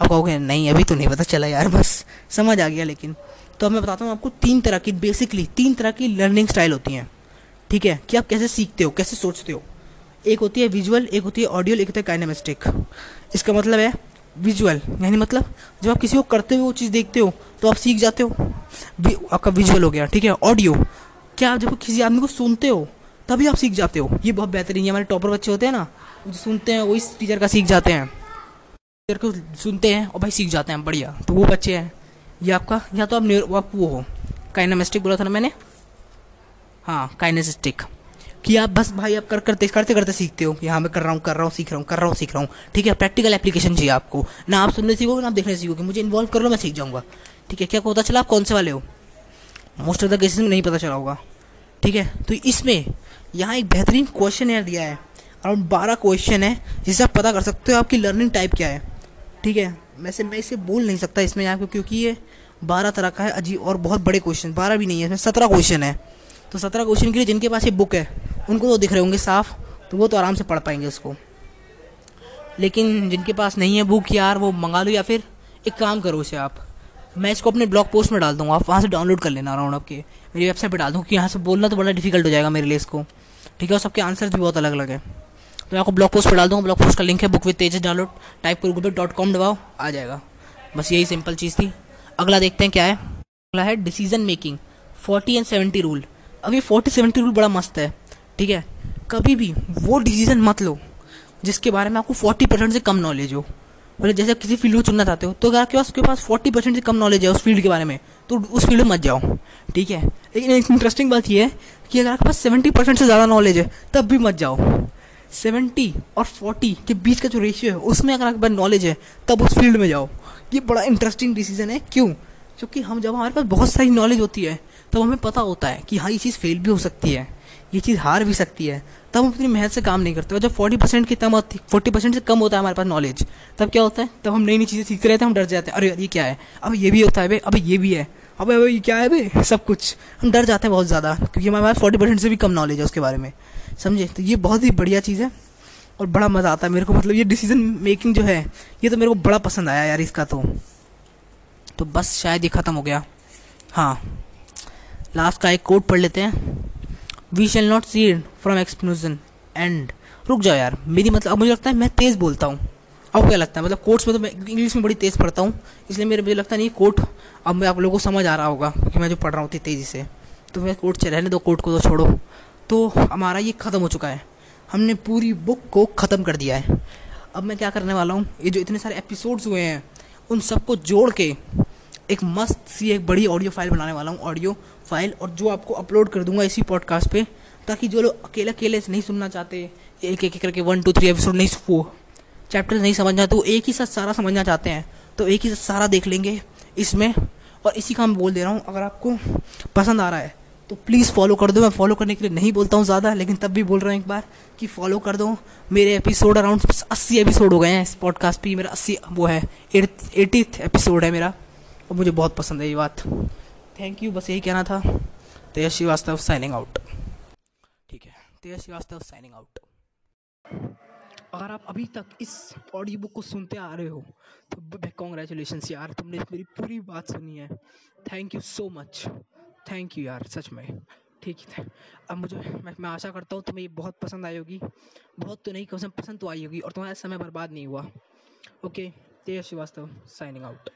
आप कहोगे, नहीं, अभी तो नहीं पता चला यार, बस। समझ आ गया लेकिन। तो अब मैं बताता हूँ आपको तीन तरह की बेसिकली तीन तरह की लर्निंग स्टाइल होती हैं। ठीक है? कि आप कैसे सीखते हो, कैसे सोचते हो? एक होती है विजुअल एक होती है ऑडियो एक होता है काइनेमेस्टिक इसका मतलब है विजुअल यानी मतलब जब आप किसी को करते हुए वो चीज़ देखते हो तो आप सीख जाते हो। आपका विजुअल हो गया, ठीक है? ऑडियो क्या आप जब किसी आदमी को सुनते हो, तभी आप सीख जाते हो? ये बहुत बेहतरीन है हमारे टॉपर बच्चे होते हैं ना जो सुनते हैं, वो इस टीचर का सीख जाते हैं। टीचर को सुनते हैं और भाई सीख जाते हैं, बढ़िया तो वो बच्चे हैं। ये आपका या तो आप आप वो हो काइनामेस्टिक बोला था ना मैंने? हाँ काइनेसिस्टिक कि आप बस भाई, आप कर, करते करते करते सीखते हो। कि हाँ मैं कर रहा हूँ, कर रहा हूँ, सीख रहा हूँ, कर रहा हूँ, सीख रहा हूँ। ठीक है प्रैक्टिकल एप्लीकेशन चाहिए आपको। ना आप सुनने सीखोगे, ना आप देखने सीखोगे। मुझे इन्वॉल्व कर लो, मैं सीख जाऊँगा। ठीक है, क्या पता चला आप कौन से वाले हो। मोस्ट ऑफ़ द केसेस में नहीं पता चला होगा। ठीक है तो इसमें यहाँ एक बेहतरीन क्वेश्चन यार दिया है। अराउंड बारह क्वेश्चन है, जिससे आप पता कर सकते हो आपकी लर्निंग टाइप क्या है। ठीक है वैसे मैं इसे बोल नहीं सकता इसमें यहाँ क्योंकि ये बारह तरह का है अजीब और बहुत बड़े क्वेश्चन बारह भी नहीं है, इसमें सत्रह क्वेश्चन है। तो सत्रह क्वेश्चन के लिए जिनके पास ये बुक है, उनको तो दिख रहे होंगे साफ़ तो वो तो आराम से पढ़ पाएँगे उसको। लेकिन जिनके पास नहीं है बुक यार, वो मंगा लो या फिर एक काम करो उसे आप। मैं इसको अपने ब्लॉग पोस्ट में डाल दूँगा, आप वहाँ से डाउनलोड कर लेना अराउंड आपके मेरी वेबसाइट पर डाल दूँ कि यहाँ से बोलना तो बड़ा डिफ़िकल्ट हो जाएगा मेरे लिए इसको। ठीक है, और सबके आंसर भी बहुत अलग अलग है। तो मैं आपको ब्लॉग पोस्ट पर डाल दूँगा ब्लॉग पोस्ट का लिंक है book with Tejas download type करो गूगल डॉट कॉम दबाओ, आ जाएगा। बस यही सिंपल चीज़ थी। अगला देखते हैं क्या है। अगला है decision making forty and seventy rule अब ये फोर्टी सेवेंटी रूल बड़ा मस्त है, ठीक है? कभी भी वो डिसीज़न मत लो, जिसके बारे में आपको फोर्टी परसेंट से कम नॉलेज हो। मतलब जैसे किसी फ़ील्ड को चुनना चाहते हो तो अगर आपके पास उसके पास फोर्टी परसेंट से कम नॉलेज है उस फ़ील्ड के बारे में तो उस फ़ील्ड में मत जाओ, ठीक है? लेकिन एक इंटरेस्टिंग बात यह है कि अगर आपके पास सेवेंटी परसेंट से ज़्यादा नॉलेज है, तब भी मत जाओ। सेवेंटी और फोर्टी के बीच का जो रेशियो है, उसमें अगर आपके पास नॉलेज है, तब उस फ़ील्ड में जाओ। ये बड़ा इंटरेस्टिंग डिसीज़न है। क्यों? क्योंकि हम जब हमारे पास बहुत सारी नॉलेज होती है, तब हमें पता होता है कि हाँ ये चीज़ फेल भी हो सकती है, ये चीज़ हार भी सकती है। तब हम अपनी मेहनत से काम नहीं करते। जब फोर्टी परसेंट की कम फोर्टी परसेंट से कम होता है हमारे पास नॉलेज तब क्या होता है? तब हम नई नई चीज़ें सीखते रहते हैं, हम डर जाते हैं। अरे यार, ये क्या है? अब ये भी होता है भाई अब ये भी है। अब अब ये क्या है भाई सब कुछ। हम डर जाते हैं बहुत ज़्यादा, क्योंकि हमारे पास फोर्टी परसेंट से भी कम नॉलेज है उसके बारे में। समझे? तो ये बहुत ही बढ़िया चीज़ है। और बड़ा मज़ा आता है मेरे को। मतलब ये डिसीज़न मेकिंग जो है, ये तो मेरे को बड़ा पसंद आया यार इसका तो। तो बस शायद ये ख़त्म हो गया। हाँ। लास्ट का एक कोट पढ़ लेते हैं। We shall not see from explosion and रुक जाओ यार। मेरी मतलब अब मुझे लगता है मैं तेज़ बोलता हूँ। अब क्या लगता है? मतलब कोर्ट्स में तो मैं इंग्लिश में बड़ी तेज़ पढ़ता हूँ। इसलिए मेरे, मुझे लगता है नहीं कोर्ट अब मैं आप लोगों को समझ आ रहा होगा क्योंकि मैं जो पढ़ रहा हूँ तेज़ी से। तो मैं कोर्ट से रहने दो कोर्ट को तो छोड़ो। तो हमारा ये ख़त्म हो चुका है। हमने पूरी बुक को ख़त्म कर दिया है। अब मैं क्या करने वाला हूँ? ये जो इतने सारे एपिसोड्स हुए हैं, उन सबको जोड़ के एक मस्त सी एक बड़ी ऑडियो फ़ाइल बनाने वाला हूँ। ऑडियो फ़ाइल और जो आपको अपलोड कर दूँगा इसी पॉडकास्ट पे, ताकि जो लोग अकेले अकेले नहीं सुनना चाहते, एक एक करके वन टू थ्री एपिसोड नहीं वो चैप्टर नहीं समझना तो एक ही साथ सारा समझना चाहते हैं तो एक ही साथ सारा देख लेंगे इसमें। और इसी का मैं बोल दे रहा हूँ, अगर आपको पसंद आ रहा है तो प्लीज़ फॉलो कर दो। मैं फॉलो करने के लिए नहीं बोलता हूँ ज़्यादा, लेकिन तब भी बोल रहा हूँ एक बार कि फॉलो कर दो। मेरे एपिसोड अराउंड अस्सी एपिसोड हो गए हैं इस पॉडकास्ट पे। मेरा अस्सी, वो है, एटी एपिसोड है मेरा। और मुझे बहुत पसंद है ये बात। थैंक यू बस यही कहना था। तेज श्रीवास्तव साइनिंग आउट ठीक है तेज श्रीवास्तव साइनिंग आउट अगर आप अभी तक इस ऑडियो बुक को सुनते आ रहे हो तो कॉन्ग्रेचुलेशन यार, तुमने मेरी पूरी बात सुनी है। Thank you so much thank you यार सच में। ठीक है अब मुझे मैं, मैं आशा करता हूँ तुम्हें ये बहुत पसंद आई होगी। बहुत तो नहीं कम से पसंद तो आई होगी और तुम्हारा समय बर्बाद नहीं हुआ। Okay Tej Srivastava signing out